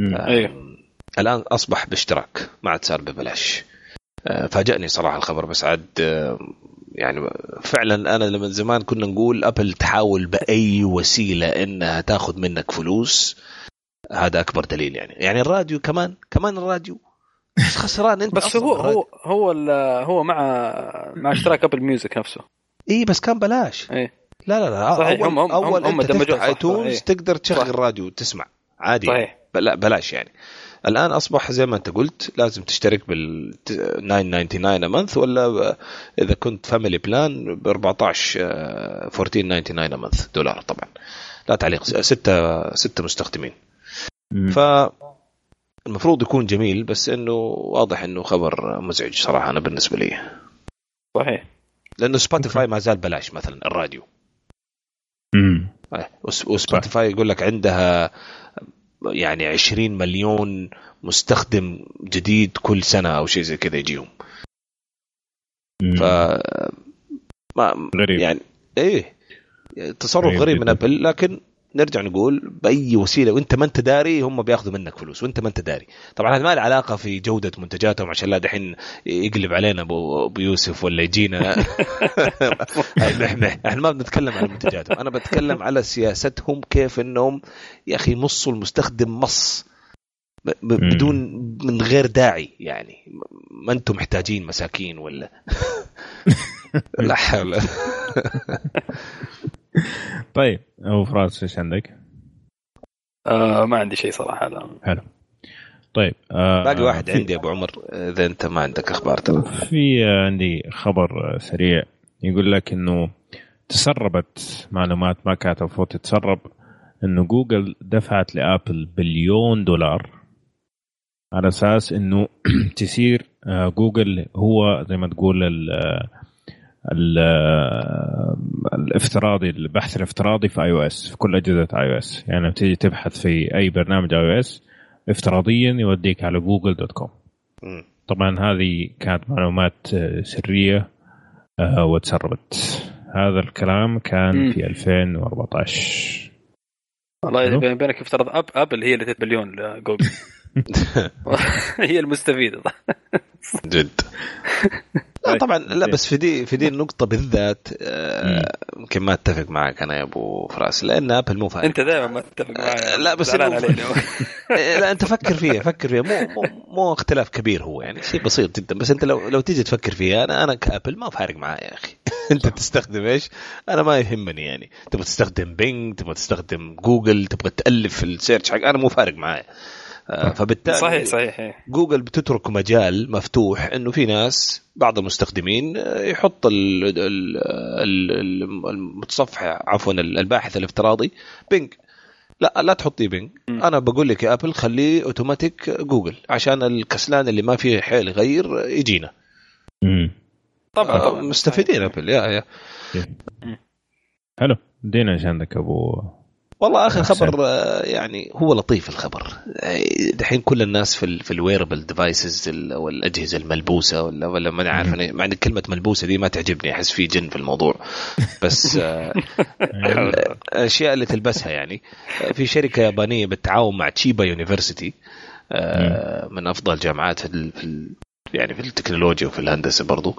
أيوه الآن أصبح باشتراك ما عاد صار ببلاش. فاجأني صراحة الخبر بس عاد يعني فعلا أنا لما زمان كنا نقول أبل تحاول بأي وسيلة إنها تاخذ منك فلوس هذا أكبر دليل يعني. يعني الراديو كمان كمان الراديو. خسران أنت بس هو هو هو هو مع مع اشتراك Apple Music نفسه. إي بس كان بلاش. إيه لا لا لا صحيح اول هم هم أول هم أنت تفتح iTunes تقدر تشغل راديو تسمع عادي صحيح. بلا بلاش يعني. الآن أصبح زي ما أنت قلت لازم تشترك بال 999 month ولا إذا كنت family plan ب 14 1499 month دولار طبعا. لا تعليق ستة ستة مستخدمين. ف المفروض يكون جميل بس إنه واضح إنه خبر مزعج صراحة أنا بالنسبة لي. صحيح. لأنه سبوتيفاي ما زال بلاش مثلا الراديو. امم وسبوتيفاي يقول لك عندها يعني 20 مليون مستخدم جديد كل سنة أو شيء زي كذا يجيهم. ف ما غريب. يعني إيه تصرف غريب, غريب من أبل لكن نرجع نقول بأي وسيلة وانت ما انت داري هم بياخذوا منك فلوس وانت ما انت داري. طبعا هذا ما له علاقة في جودة منتجاتهم عشان لا دحين يقلب علينا أبو يوسف ولا يجينا. *laughs* إحنا ما بنتكلم عن منتجاتهم أنا بتكلم على سياستهم كيف إنهم يا أخي مصوا المستخدم مص بدون من غير داعي يعني. ما أنتم محتاجين مساكين ولا؟ *laughs* لا حول. *laughs* *laughs* طيب أبو فراس إيش عندك؟ آه ما عندي شيء صراحة لا حلو. طيب آه باقي واحد في- عندي أبو عمر إذا أنت ما عندك أخبار ترى. في عندي خبر سريع. يقول لك إنه تسربت معلومات ما كانت المفروض تتسرب إنه جوجل دفعت لآبل بليون دولار على أساس إنه *clears throat* تصير آه، جوجل هو زي ما تقول الافتراضي البحث الافتراضي في iOS في كل أجهزة iOS يعني لما تيجي تبحث في أي برنامج iOS افتراضيا يوديك على Google dot com. طبعا هذه كانت معلومات آه، سرية آه، وتسربت. هذا الكلام كان. في 2014 والله. بيني وبينك يفترض أب ابل هي اللي تدفع بليون لجوجل. *laughs* *laughs* هي المستفيدة. جد. *laughs* لا طيب. طبعا لا بس في دي في دي النقطة بالذات آه، يمكن ما أتفق معك أنا يا أبو فراس لأن آبل مو فاهم أنت دائما ما تتفق معي. لا، بس إنه- *laughs* إيه، لا أنت فكر فيها فكر فيها. مو مو, مو اختلاف كبير هو يعني شيء بسيط جدا. بس أنت لو لو تيجي تفكر فيها أنا أنا كآبل ما فارق معايا يا أخي. *laughs* أنت تستخدم إيش؟ أنا ما يهمني يعني. تبغى تستخدم Bing تبغى تستخدم جوجل تبغى تألف ال search حق أنا مو فارق معايا آه، فبالتالي صحيح صحيح إيه. جوجل بتترك مجال مفتوح إنه في ناس بعض المستخدمين آه، يحط ال- ال- ال- المتصفح عفوا الباحث الافتراضي Bing لا لا تحطيه Bing. أنا بقول لك يا أبل خليه أوتوماتيك جوجل عشان الكسلان اللي ما فيه حيل يغير يجينا. آه، طبعا مستفيدين Apple يا يا. حلو. دينا إيش عندك أبو والله آخر. خبر آه، يعني هو لطيف الخبر. آه، دحين كل الناس في ال في ال wearable devices والاجهزه الملبوسة ولا ولا ما عارف مم. أنا- مع إن كلمة ملبوسة دي ما تعجبني أحس في جن في الموضوع. بس آه، *laughs* الاشياء اللي تلبسها يعني. آه، في شركة يابانية بالتعاون مع Chiba University آه، من أفضل جامعات في يعني في التكنولوجيا وفي الهندسة برضو.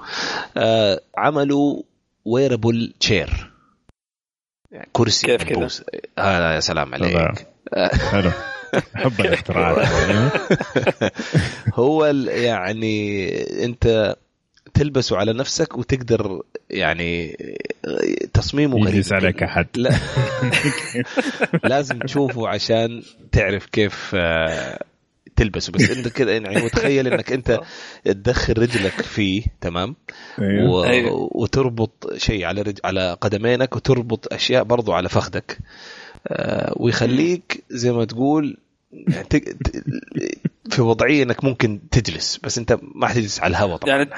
آه، عملوا ويربل تشير يعني كرسي كيف كذا؟ هذا يا سلام. عليك حلو حب *laughs* الاختراعات يعني. هو ال- يعني انت تلبسه على نفسك وتقدر يعني تصميمه غريب يجلس عليك أحد لا *laughs* لازم تشوفه عشان تعرف كيف آه، تلبسه بس انت كذا يعني *laughs* متخيل انك انت تدخل رجلك فيه تمام أيوه. و... أيوه. وتربط شيء على رج... على قدمينك وتربط أشياء برضو على فخذك آه، ويخليك زي ما تقول يعني ت... ت- في وضعية انك ممكن تجلس بس انت ما حتجلس على الهواء طبعا يعني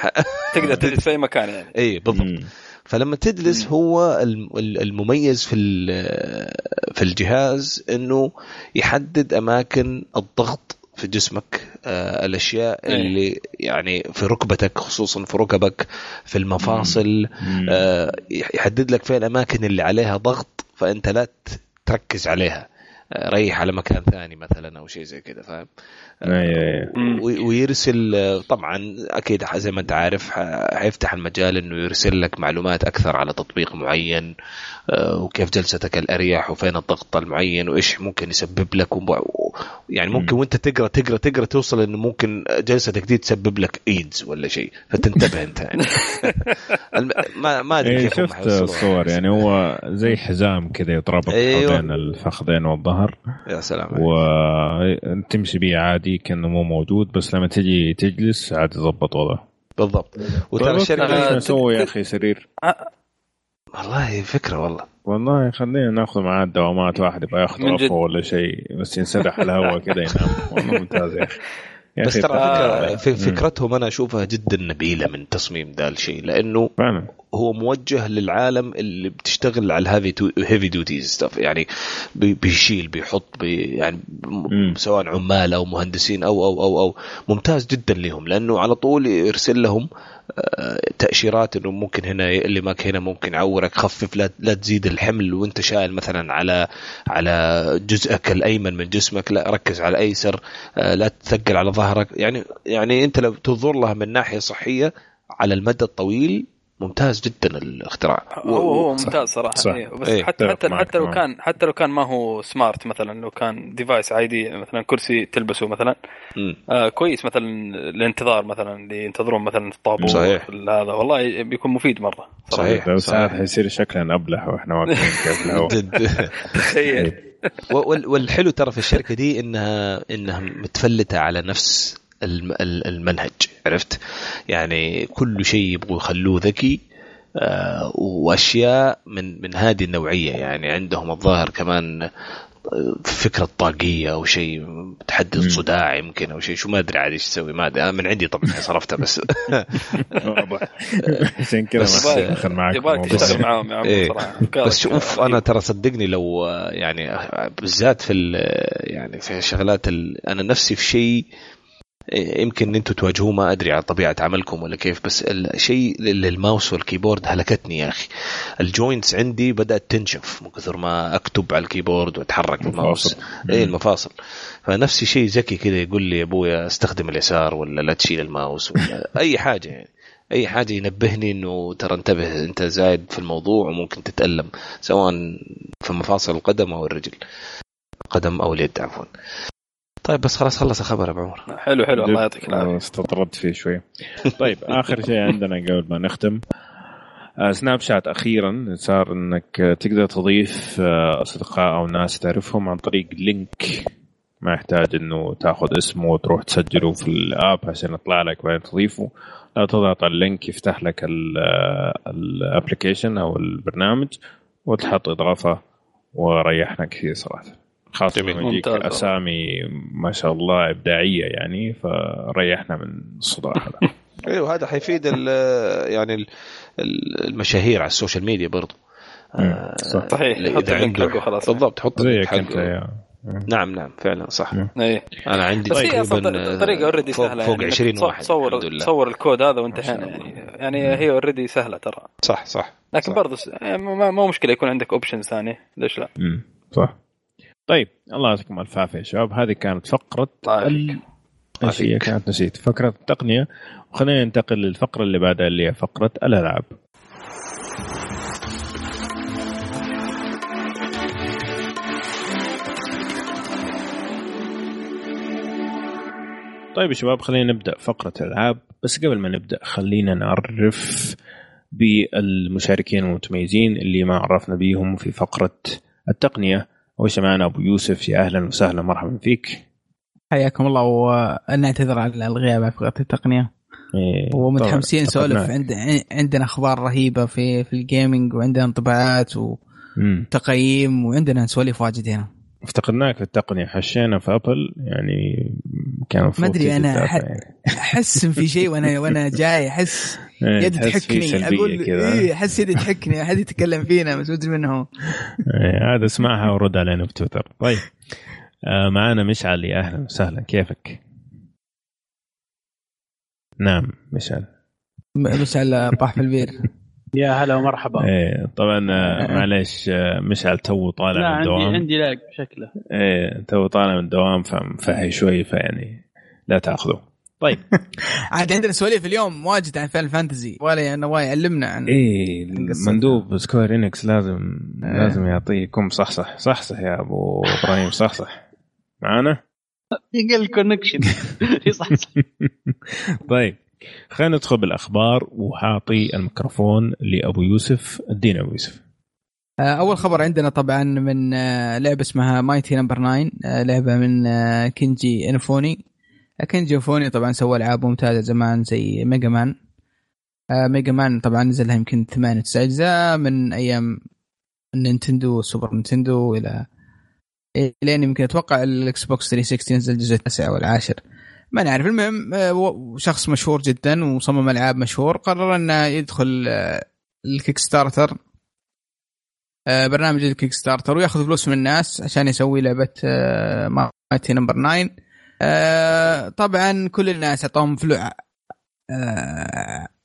تقدر *laughs* تجلس في أي مكان يعني اي بالضبط. فلما تجلس. هو الم- ال- المميز في ال- في الجهاز إنه يحدد أماكن الضغط في جسمك آه الأشياء إيه. اللي يعني في ركبتك خصوصا في ركبك في المفاصل مم. آه يحدد لك فين الأماكن اللي عليها ضغط فأنت لا تركز عليها آه، ريح على مكان ثاني مثلا أو شيء زي كذا فاهم مم. وي- ويرسل طبعا أكيد ح- زي ما أنت عارف حيفتح المجال إنه يرسل لك معلومات أكثر على تطبيق معين آه، وكيف جلستك الأريح وفين الضغط المعين وإيش ممكن يسبب لك يعني ممكن مم. وأنت تقرأ تقرأ تقرأ توصل إنه ممكن جلستك دي تسبب لك إيدز ولا شيء فتنتبه أنت يعني *laughs* الم- ما ما أدري إيه كيف شفت. الصور يعني هو زي حزام كذا يتربط أيوه. بين الفخذين والظهر يا سلام عليك. وتمشي بيه عادي كانه مو موجود بس لما تجي تجلس عادي يضبط وضعه. بالضبط. وترى الشركة نسوي يا أخي سرير. والله فكرة والله. والله خلينا ناخذ معاه الدوامات واحد يبغى ياخذ. رفه ولا شيء بس ينسدح على الهواء كذا ينام. والله ممتاز يا أخي. *laughs* يا بس ترى آه. فكرتهم أنا أشوفها جدا نبيلة من تصميم ذا الشيء لأنه فعلا هو موجه للعالم اللي بتشتغل على ال heavy heavy duties stuff يعني بي- بيشيل بيحط بي يعني مم. سواء عمال أو مهندسين أو أو أو أو ممتاز جدا لهم لأنه على طول يرسل لهم آه، تأشيرات إنه ممكن هنا يألمك هنا ممكن يعورك. خفف لا, لا تزيد الحمل وأنت شايل مثلا على على جزءك الأيمن من جسمك. لا ركز على الأيسر. آه، لا تثقل على ظهرك. يعني يعني أنت لو تنظر لها من ناحية صحية على المدى الطويل ممتاز جدا الاختراع. هو هو ممتاز صراحة. صح. إيه. بس إيه. حتى حتى حتى لو كان حتى لو كان ما هو smart مثلا لو كان device عادي مثلا كرسي تلبسه مثلا آه كويس مثلا الانتظار مثلا اللي ينتظرون مثلا في الطابور صحيح. هذا. والله بيكون مفيد مرة. صحيح. بس حيصير شكلنا أبلح وإحنا واقفين *laughs* كيف *laughs* تخيل. *laughs* والحلو ترى في الشركة دي انها إنها متفلتة على نفس المنهج عرفت؟ يعني كل شيء يبغوا يخلوه ذكي آه، وأشياء من من هذه النوعية. يعني عندهم الظاهر كمان آه، فكرة طاقية أو شيء تحدد صداع يمكن أو شيء شو ما أدري عاد إيش تسوي ما أدري. من عندي طبعا صرفتها بس. *laughs* عشان كذا ما معك يبغاك تشتغل معاهم إيه. بس شوف أنا ترى صدقني لو يعني بالذات في يعني في شغلات أنا نفسي في شيء يمكن أنتم تواجهوه ما أدري على طبيعة عملكم ولا كيف بس الشيء للماوس والكيبورد هلكتني يا أخي. ال joints عندي بدأت تنشف من كثر ما أكتب على ال keyboard وأتحرك بالماوس اي المفاصل. فنفس الشيء ذكي كذا يقول لي يا أبويا استخدم اليسار ولا لا تشيل الماوس ولا *laughs* أي حاجة يعني. أي حاجة ينبهني إنه ترى انتبه أنت زايد في الموضوع وممكن تتألم سواء في مفاصل القدم أو الرجل. قدم أو اليد عفوا. طيب بس خلاص خلص الخبر أبو عمر. حلو حلو الله يعطيك العافية. استطردت فيه شوي. *laughs* طيب آخر شيء عندنا قبل ما نختم. آه، Snapchat أخيرا صار إنك تقدر تضيف آه، أصدقاء أو ناس تعرفهم عن طريق link. ما يحتاج إنه تاخذ اسمه وتروح تسجله في ال app عشان يطلع لك وبعدين تضيفه. لا تضغط ال link يفتح لك ال application أو البرنامج وتحط إضافة وريحنا كثير صراحة. خاصة لما يجيك أسامي ما شاء الله إبداعية يعني فريحنا من الصداع هذا. *laughs* أيوه هذا حيفيد يعني المشاهير على ال social media برضو. آه، صحيح. حط ال link حقه خلاص. بالضبط حط ال link حقه. نعم نعم فعلا صح. إيه. أنا عندي تقريبا طريقة already سهلة فوق يعني. 20 واحد صور صور الكود هذا وانتهينا يعني يعني هي already سهلة ترى. صح صح. لكن برضه ما مشكلة يكون عندك options ثانية. ليش لا؟ صح. طيب الله يعطيكم الف عافيه يا شباب. هذه كانت فقرة ال... إيش هي كانت نسيت فقرة التقنية. وخلينا ننتقل للفقرة اللي بعدها اللي هي فقرة الألعاب. طيب يا شباب خلينا نبدأ فقرة الألعاب. بس قبل ما نبدأ خلينا نعرف بالمشاركين المتميزين اللي ما عرفنا بيهم في فقرة التقنية. اول شيء معنا أبو يوسف؟ يا أهلا وسهلا مرحبا فيك. حياكم الله ونعتذر على الغياب عن فقره التقنية. إيه ومتحمسين نسولف عند عندنا أخبار رهيبة في في ال gaming وعندنا انطباعات وتقييم وعندنا سواليف واجد هنا. افتقدناك في التقنية حشينا في Apple يعني كان ما أدري أنا احس في شيء وأنا وأنا جاي أحس *laughs* إيه، يدي تحكني. أقول اي أحس يدي تحكني. احد يتكلم فينا بس ما أدري من هو إيه، اسمعها ورد علينا في تويتر. طيب. آه معانا مشعل. يا أهلا وسهلا. كيفك؟ نعم مشعل. مشعل طاح في البير. *laughs* يا هلا ومرحبا. إيه طبعا آه، *laughs* معليش آه، مشعل تو طالع من الدوام عندي عندي lag شكله إيه تو طالع من الدوام فمفهي شوي فيعني لا تأخذه. طيب. *laughs* عاد عندنا سواليف اليوم واجد عن Fan Fantasy ولا نواف يعلمنا عن إيه مندوب Square Enix لازم آه. لازم يعطيكم صحصح صحصح يا أبو إبراهيم صحصح معانا؟ يقل connection يصحصح طيب. خلينا ندخل بالأخبار وحاعطي الميكروفون لأبو يوسف. ادينا أبو يوسف. آه، أول خبر عندنا طبعا من آه، لعبة اسمها Mighty Number 9 لعبة من كيجي إنافوني. كيجي إنافوني طبعا سوى ألعاب ممتازة زمان زي Mega Man. Mega Man طبعا نزل لها يمكن ثمانية تسع أجزاء من أيام ال Nintendo وال Super Nintendo إلى لين يمكن أتوقع ال Xbox 360 نزل الجزء التاسع والعاشر. ما نعرف. المهم آه، شخص مشهور جدا ومصمم ألعاب مشهور قرر انه يدخل آه، ال Kickstarter آه، برنامج ال Kickstarter ويأخذ فلوس من الناس عشان يسوي لعبة Mighty Number 9 طبعا كل الناس اعطوهم فلوس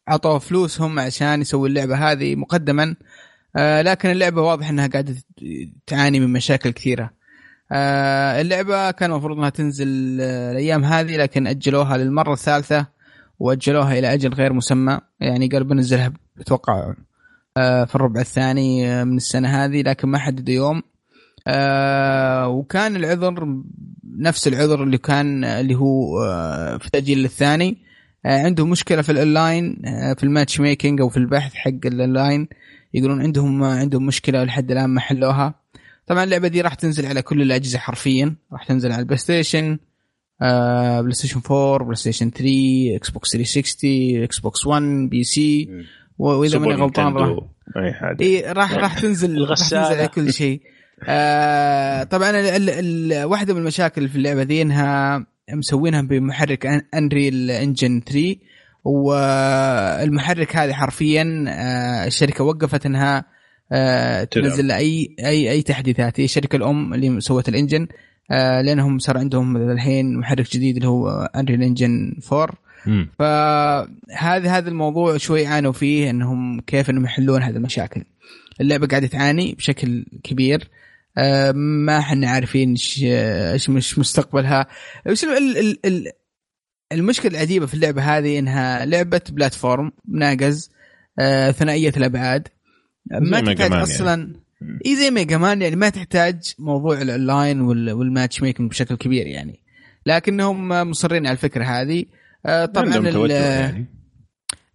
عطوه فلوس هم عشان يسوي اللعبة هذه مقدما. لكن اللعبة واضح إنها قاعدة تعاني من مشاكل كثيرة. اللعبة كان المفروض إنها تنزل آه الأيام هذه لكن أجلوها للمرة الثالثة وأجلوها إلى أجل غير مسمى يعني قالوا بنزلها أتوقع آه في الربع الثاني آه، من السنة هذه لكن ما حددوا يوم. آه وكان العذر نفس العذر اللي كان اللي هو آه في التاجيل الثاني. آه عندهم مشكلة في الأونلاين آه في ال matchmaking أو في البحث حق الأونلاين. يقولون عندهم عندهم مشكلة لحد الآن ما حلوها. طبعا اللعبة دي راح تنزل على كل الأجهزة حرفيا. راح تنزل على ال PlayStation آه بلاي ستيشن 4 بلاي ستيشن 3 إكس بوكس 360 إكس بوكس 1 بي سي واذا ماني غلطان راح أي حاجة. راح راح *laughs* تنزل راح تنزل على كل شيء. آه طبعا ال ال واحدة من المشاكل في اللعبة ذي إنها مسوينها بمحرك Unreal Engine 3 والمحرك هذا حرفيا آه الشركة وقفت إنها آه تنزل اي اي أي تحديثات. هي الشركة الأم اللي سوت ال engine. آه لأنهم صار عندهم الحين محرك جديد اللي هو Unreal Engine 4 فهذا هذا الموضوع شوي عانوا فيه إنهم كيف إنهم يحلون هذه المشاكل. اللعبة قاعدة تعاني بشكل كبير. آه ما إحنا عارفين إيش مش مستقبلها. وش المشكلة العجيبة في اللعبة هذه إنها لعبة platform ناقز ثنائية الأبعاد. ما تحتاج أصلا. يعني. إي زي Mega Man يعني ما تحتاج موضوع ال online وال matchmaking بشكل كبير يعني. لكنهم مصرين على الفكرة هذه. آه طبعا يعني.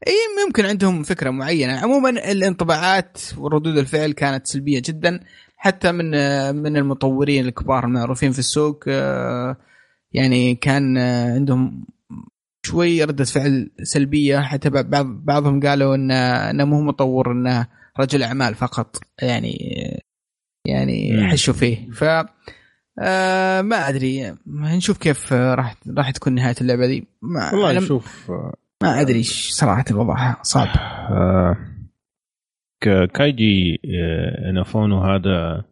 إي ممكن عندهم فكرة معينة. عموما الانطباعات وردود الفعل كانت سلبية جدا. حتى من من المطورين الكبار المعروفين في السوق آه يعني كان عندهم شوي ردة فعل سلبية. حتى بعض بعضهم قالوا ان إنه مو مطور إنه رجل أعمال فقط. يعني يعني حشوا فيه. ف آه ما أدري. نشوف كيف راح راح تكون نهاية اللعبة دي. ما والله نشوف ما أدري صراحة الوضع. صعب. آه كايجي آه إنافوني هذا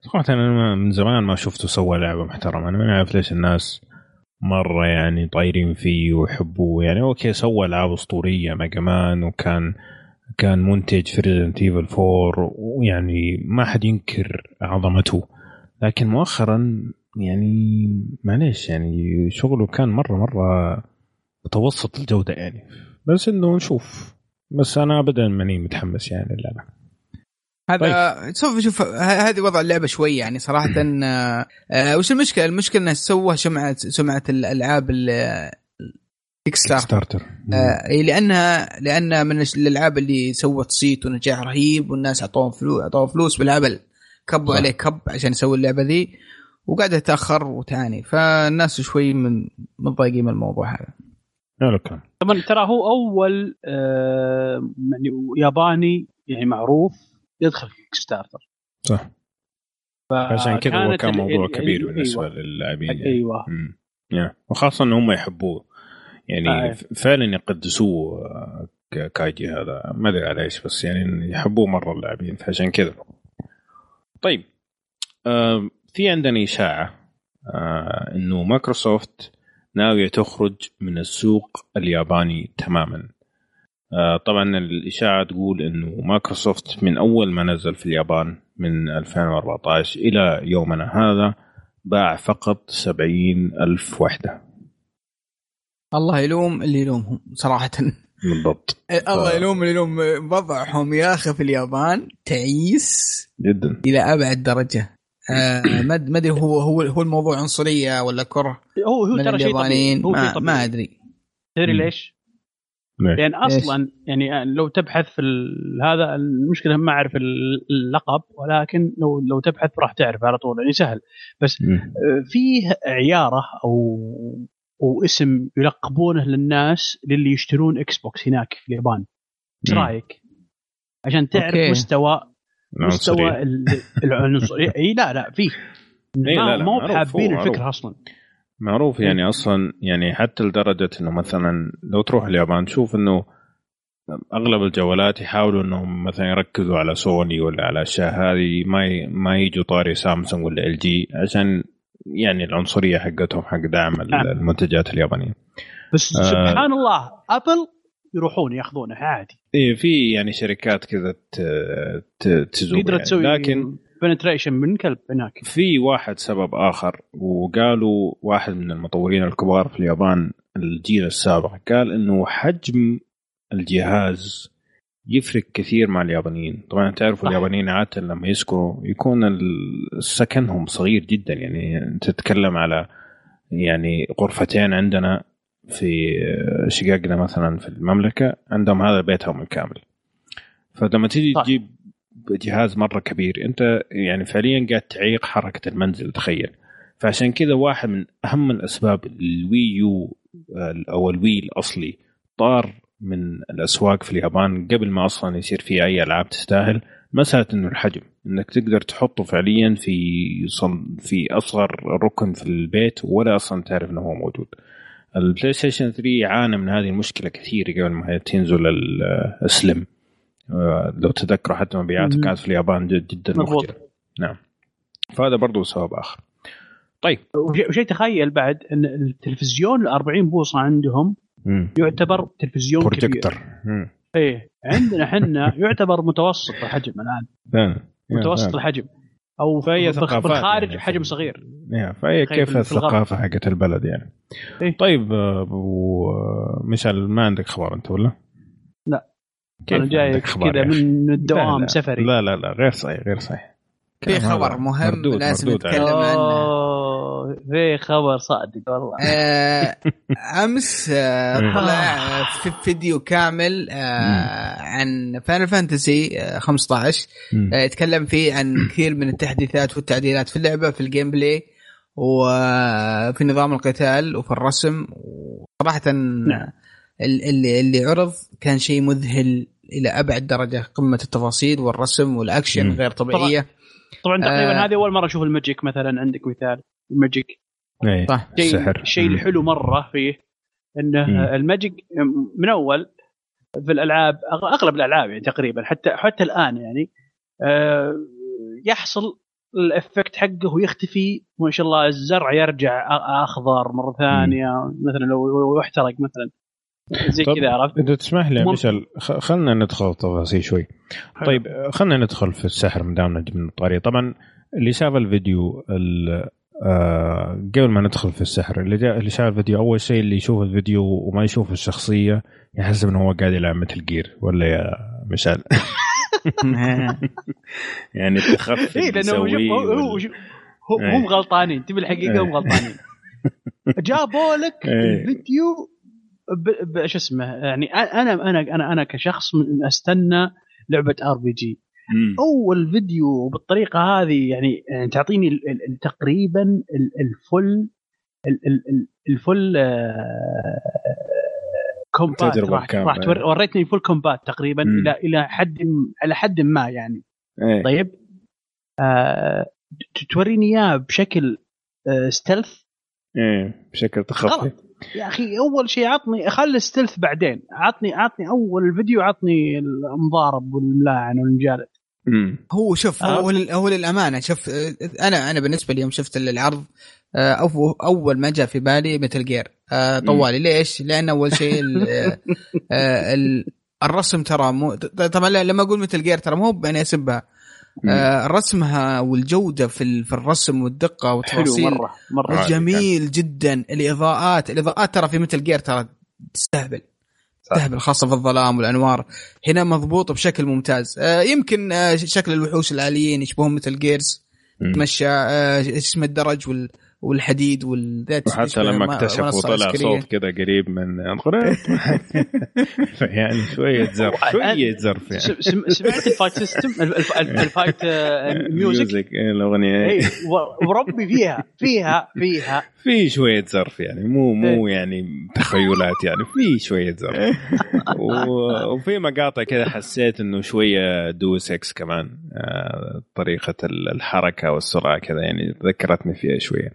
صراحة أنا من زمان ما شفته سوى لعبة محترمة. أنا ما أعرف ليش الناس مرة يعني طايرين فيه ويحبوه. يعني okay سوى ألعاب أسطورية Mega Man وكان كان منتج في Resident Evil 4 ويعني ما حد ينكر عظمته. لكن مؤخرا يعني معليش يعني شغله كان مرة مرة متوسط الجودة يعني. بس إنه نشوف. بس أنا ابدا ماني متحمس يعني اللعبه هذا طيب. شوف شوف هذه وضع اللعبة شوي يعني صراحة. *clears throat* آه وش المشكلة؟ المشكلة إنها سوى سمعة سمعة الألعاب Kickstarter آه لانها لأنها من الالعاب اللي سوت صيت ونجاح رهيب والناس أعطوهم فلوس أعطوهم فلوس بالهبل كبوا عليه كب عشان يسوي اللعبة ذي وقاعده تتاخر وتعاني فالناس شوي من متضايقين من الموضوع هذا. okay. طبعا ترى هو أول آه يعني ياباني يعني معروف يدخل في Kickstarter صح عشان كذا هو كان موضوع كبير أيوة. بالنسبة أيوة. للاعبين يعني. أيوه يعني. وخاصة إن هم يحبوه يعني آه. فعلا يقدسوه آه، كايجي هذا. ما أدري على إيش بس يعني يحبوه مرة اللاعبين فعشان كذا. طيب آه في عندنا إشاعة آه إنه مايكروسوفت ناوية تخرج من السوق الياباني تماما. آه، طبعا الإشاعة تقول أنه مايكروسوفت من أول ما نزل في اليابان من 2014 إلى يومنا هذا باع فقط 70 ألف وحدة. الله يلوم اللي يلومهم صراحة. بالضبط. *laughs* الله يلوم اللي يلوم وضعهم. يا أخي في اليابان تعيس جدا. إلى أبعد درجة. آه *laughs* ما أدري هو هو هو الموضوع عنصرية ولا كره؟ هو هو ترى شيء طبيعي. ما, ما أدري. تدري ليش؟ لأن يعني أصلا يعني لو تبحث في هذا المشكلة ما أعرف اللقب ولكن لو لو تبحث راح تعرف على طول يعني سهل. بس آه، فيه عيارة أو أو اسم يلقبونه للناس للي يشترون إكس بوكس هناك في اليابان. إيش رأيك؟ عشان تعرف okay. مستوى مستوى العنصريه إي لا لا فيه ما مو بحابين الفكرة أصلا. معروف يعني أصلا يعني حتى لدرجة إنه مثلا لو تروح اليابان تشوف إنه أغلب الجوالات يحاولوا إنهم مثلا يركزوا على سوني ولا على أشياء هذه ما ي... ما يجوا طاري سامسونج ولا إل جي عشان يعني العنصرية حقتهم حق دعم نعم. المنتجات اليابانية بس آه سبحان الله ابل يروحون ياخذونه عادي إيه في يعني شركات كذا تزوج قدرت يعني. تسوي لكن بنتريشن من كلب هناك في واحد سبب آخر وقالوا واحد من المطورين الكبار في اليابان الجيل السابق قال إنه حجم الجهاز يفرق كثير مع اليابانيين. طبعا تعرفوا اليابانيين عادة لما يسكروا يكون سكنهم صغير جدا. يعني انت تتكلم على يعني غرفتين عندنا في شقاقنا مثلا في المملكة عندهم هذا بيتهم الكامل. فلما تيجي تجيب جهاز مرة كبير أنت يعني فعليا قاعد تعيق حركة المنزل تخيل. فعشان كذا واحد من أهم الأسباب الوي يو أو الوي الاصلي طار من الأسواق في اليابان قبل ما أصلا يصير في أي ألعاب تستاهل مسألة إنه الحجم إنك تقدر تحطه فعليا في صن في أصغر ركن في البيت ولا أصلا تعرف إنه هو موجود. البلاي ستيشن 3 عانى من هذه المشكلة كثير قبل ما تنزل ال Slim. آه، لو تذكروا حتى مبيعاته كانت في اليابان جدا مخجله نعم. فهذا برضو سبب آخر. طيب. وشيء تخيل بعد إن التلفزيون ال 40 بوصة عندهم مم. يعتبر تلفزيون بروجيكتور إيه. عندنا إحنا يعتبر متوسط الحجم الآن. متوسط الحجم. أو فهي بالخارج يعني حجم صغير. فهي كيف الثقافة حقت البلد يعني؟ إيه؟ طيب أبو مشعل ما عندك خبر أنت ولا؟ لا. كيف أنا جاي كذا من الدوام لا. لا. سفري. لا لا لا غير صحيح غير صحيح. في خبر مهم مردود لازم مردود نتكلم عنه. في خبر صادق والله. آه أمس آه طلع في فيديو كامل آه عن Final Fantasy 15 آه يتكلم فيه عن كثير من التحديثات والتعديلات في اللعبة في ال gameplay وفي نظام القتال وفي الرسم. وصراحه نعم. اللي اللي عرض كان شيء مذهل إلى أبعد درجة قمة التفاصيل والرسم والأكشن غير طبيعية. طبعا, طبعا تقريبا آه هذه أول مرة أشوف ال magic مثلا عندك مثال. ال magic. إيه صح. السحر. الشيء الحلو مرة فيه إنه مم. ال magic من أول في الألعاب أغلب الألعاب يعني تقريبا حتى حتى الآن يعني آه، يحصل الإفكت حقه ويختفي ما شاء الله الزرع يرجع أخضر مرة ثانية مثلا لو احترق مثلا. زي كذا عرفت؟ إذا تسمح لي مشعل خلينا ندخل تفاصيل شوي. طيب خلينا ندخل في السحر من دام من الطريق. طبعا اللي شاف الفيديو آه قبل ما ندخل في السحر اللي جاء اللي شاف الفيديو أول شيء اللي يشوف الفيديو وما يشوف الشخصية يحسب إنه هو قاعد يلعب Metal Gear ولا يا مشعل *laughs* يعني التخفي إيه لأنه هو هو إيه. هم غلطانين تبي الحقيقة هم إيه. غلطانين *laughs* جابوا لك إيه. الفيديو شو اسمه يعني أنا أنا أنا أنا كشخص أستنى لعبة RPG أول فيديو بالطريقة هذه يعني, يعني تعطيني تقريبا ال full ال full combat راح, راح وريتني ال full combat تقريبا مم. إلى إلى حد على حد ما يعني. إيه. طيب. آه توريني إياه بشكل آه stealth إيه بشكل تخفي يا أخي أول شيء عطني خلي stealth بعدين. عطني عطني أول فيديو عطني المضارب والملاعن والمجالد هو شوف هو, هو للأمانة شوف أنا أنا بالنسبة لي يوم شفت العرض آه، أول ما جاء في بالي Metal Gear آه، طوالي. ليش؟ لأن أول شيء آه، الرسم ترى مو طبعا لما أقول Metal Gear ترى مو بأني أسبها. رسمها والجودة في في الرسم والدقة والتفاصيل مرة مرة. جميل جدا. الإضاءات الإضاءات ترى في Metal Gear ترى تستهبل. تهبل خاصة في الظلام والأنوار. هنا مضبوط بشكل ممتاز. آه يمكن آه شكل الوحوش الاليين يشبهون Metal Gears تمشى آه اسم الدرج وال والحديد والذات. وحتى لما اكتشفوا طلع صوت كذا قريب من *laughs* يعني شوية زرف شوية زرف يعني. سمعت ال fight system ال fight music الأغنية. اي وربي فيها فيها فيها. في شوية زرف يعني مو مو إيه. يعني تخيلات يعني في شوية زرف. وفي مقاطع كذا حسيت إنه شوية دو 6 كمان آه، طريقة الحركة والسرعة كذا يعني ذكرتني فيها شوية.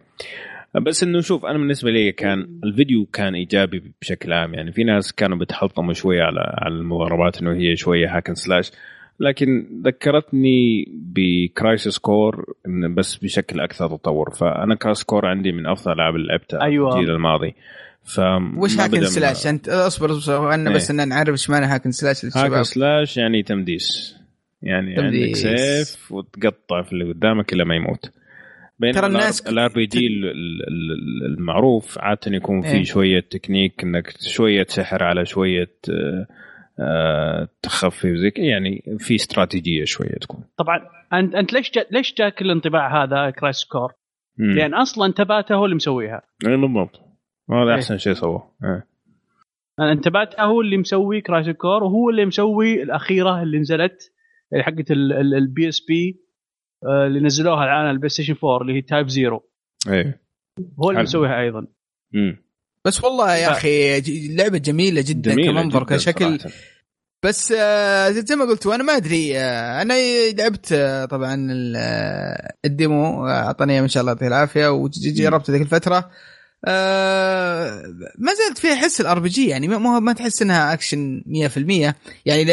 بس إنه شوف أنا بالنسبة لي كان الفيديو كان إيجابي بشكل عام يعني في ناس كانوا بتحطموا شوية على على المضاربات إنه هي شوية hack and slash لكن ذكرتني ب Crisis Core بس بشكل أكثر تطور. فأنا Crisis Core عندي من أفضل الالعاب اللي لعبتها أيوة. الجيل الماضي. ف وش hack and slash انت أصبر أصبر أنا بس إن نعرف إيش معنى hack and slash للشباب. hack and slash يعني تمديس. يعني تمديس. عندك سيف وتقطع في اللي قدامك إلا ما يموت. ترى الناس ال RPG المعروف عادة يكون في إيه؟ شوية تكنيك إنك شوية سحر على شوية آه، تخفي زي يعني في استراتيجية شوية تكون. طبعا أنت أنت ليش جا ليش جاك الانطباع هذا Crisis Core؟ لأن أصلا تباتا هو اللي مسويها. اي بالضبط. هذا إيه. أحسن شيء سووه إيه. إن تباتا هو اللي مسوي Crisis Core وهو اللي مسوي الأخيرة اللي نزلت حقت ال PSP اللي نزلوها الآن ال PlayStation 4 اللي هي Type Zero إيه. هو اللي مسويها أيضا. امم بس والله يا أخي لعبة جميلة جدا جميلة كمنظر جداً كشكل صراحة. بس آه زي ما قلت وأنا ما أدري آه أنا لعبت آه طبعا ال demo أعطاني إن شاء الله يعطيه العافية وجربت ذيك الفترة. آه ما زالت فيها حس ال RPG يعني ما, ما تحس إنها أكشن 100% يعني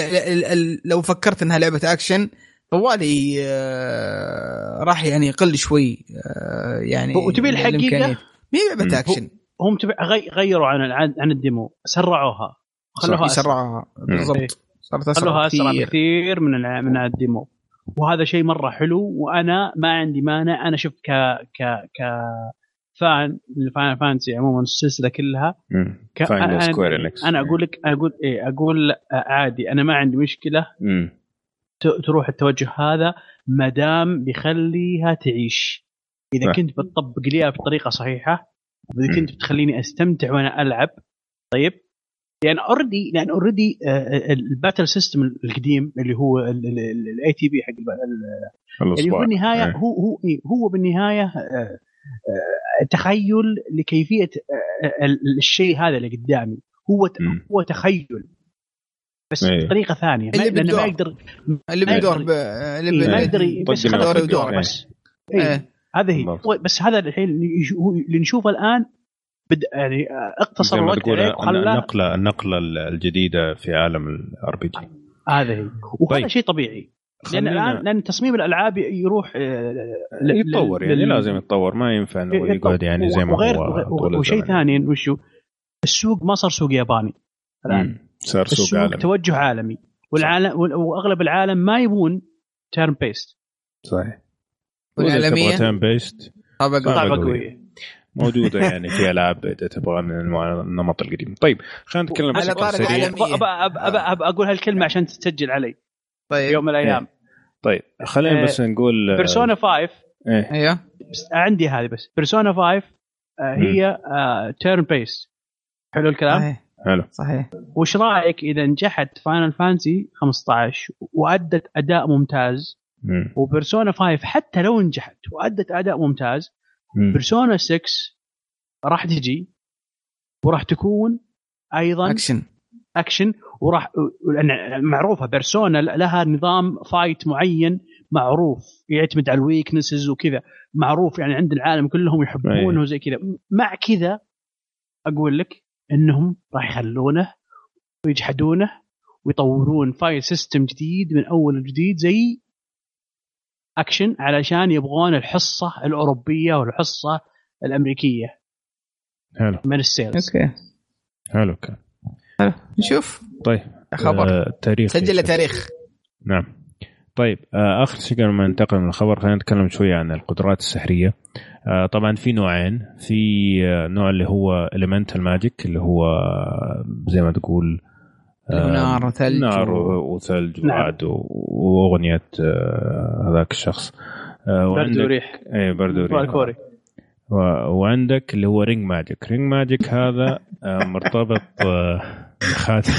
لو فكرت إنها لعبة أكشن طوالي آه راح يعني يقل شوي آه يعني وتبي الحقيقة؟ مي لعبة أكشن. هم تبي غيروا عن عن ال demo. سرعوها. خلوها سرعوها. بالضبط. إيه. صارت أسرع خلوها أسرع كثير. من من ال demo. وهذا شيء مرة حلو وأنا ما عندي مانع. أنا شوف ك ك ك fan ل Final Fantasy عموما السلسلة كلها. ك... أنا, أنا أقول لك أقول إيه أقول عادي. أنا ما عندي مشكلة. مم. تروح التوجه هذا ما دام بيخليها تعيش. إذا كنت بتطبق ليها بطريقة صحيحة واذا كنت بتخليني أستمتع وأنا ألعب طيب؟ لأن already لأن already ال battle system القديم اللي هو ال ATB حق اللي هو بالنهاية هو هو هو بالنهاية آه، آه، تخيل لكيفية آه، الشيء هذا اللي قدامي. هو هو تخيل. بس أيه. بطريقة ثانية اللي لأنه ما يقدر اللي بيدور اللي ما يقدر بس دور يدور بس. إيه. هذا هي. بس هذا الحين اللي نشوفه الآن بد يعني اقتصر الوقت عليك النقلة النقلة الجديدة في عالم ال RPG هذا هي. وهذا طيب. شيء طبيعي. لأن الآن لأن تصميم الألعاب يروح آه، يتطور يعني لازم يتطور ما ينفع إنه يقعد يعني زي ما هو وشيء ثاني وشو؟ السوق ما صار سوق ياباني الآن. صار سوق عالمي. توجه عالمي. والعالم وأغلب العالم ما يبون turn based صحيح. والعالميه turn based طابقه قويه موجودة يعني في العاب اذا تبغى من النمط القديم. طيب خلينا نتكلم بس أقول هالكلمة عشان تسجل علي. طيب. يوم من الأيام. طيب خلينا بس نقول Persona 5 إيه. أيوه. بس عندي هذه بس. Persona 5 هي turn based حلو الكلام؟ حلو. صحيح. وش رأيك إذا نجحت Final Fantasy 15 وأدت أداء ممتاز؟ و Persona 5 حتى لو نجحت وأدت أداء ممتاز Persona 6 راح تجي وراح تكون أيضا action action وراح معروفة Persona لها نظام fight معين معروف يعتمد على ال weaknesses وكذا معروف يعني عند العالم كلهم يحبونه وزي كذا. مع كذا أقول لك إنهم راح يخلونه ويجحدونه ويطورون fight system جديد من أول وجديد زي اكشن علشان يبغون الحصة الأوروبية والحصة الأمريكية. حلو. من ال sales. Okay. حلو كان. حلو. نشوف. طيب خبر. آه تاريخ. سجل تاريخ. نعم. طيب آه آخر شيء قبل ما ننتقل من الخبر خلينا نتكلم شوية عن القدرات السحرية. آه طبعا في نوعين. في آه نوع اللي هو elemental magic اللي هو زي ما تقول آه، نار وثلج نار وثلج نعم. ورعد وأغنية آه، هذاك الشخص. آه، برد وريح. اي برد وريح. وعندك اللي هو ring magic. Ring magic هذا مرتبط بخاتم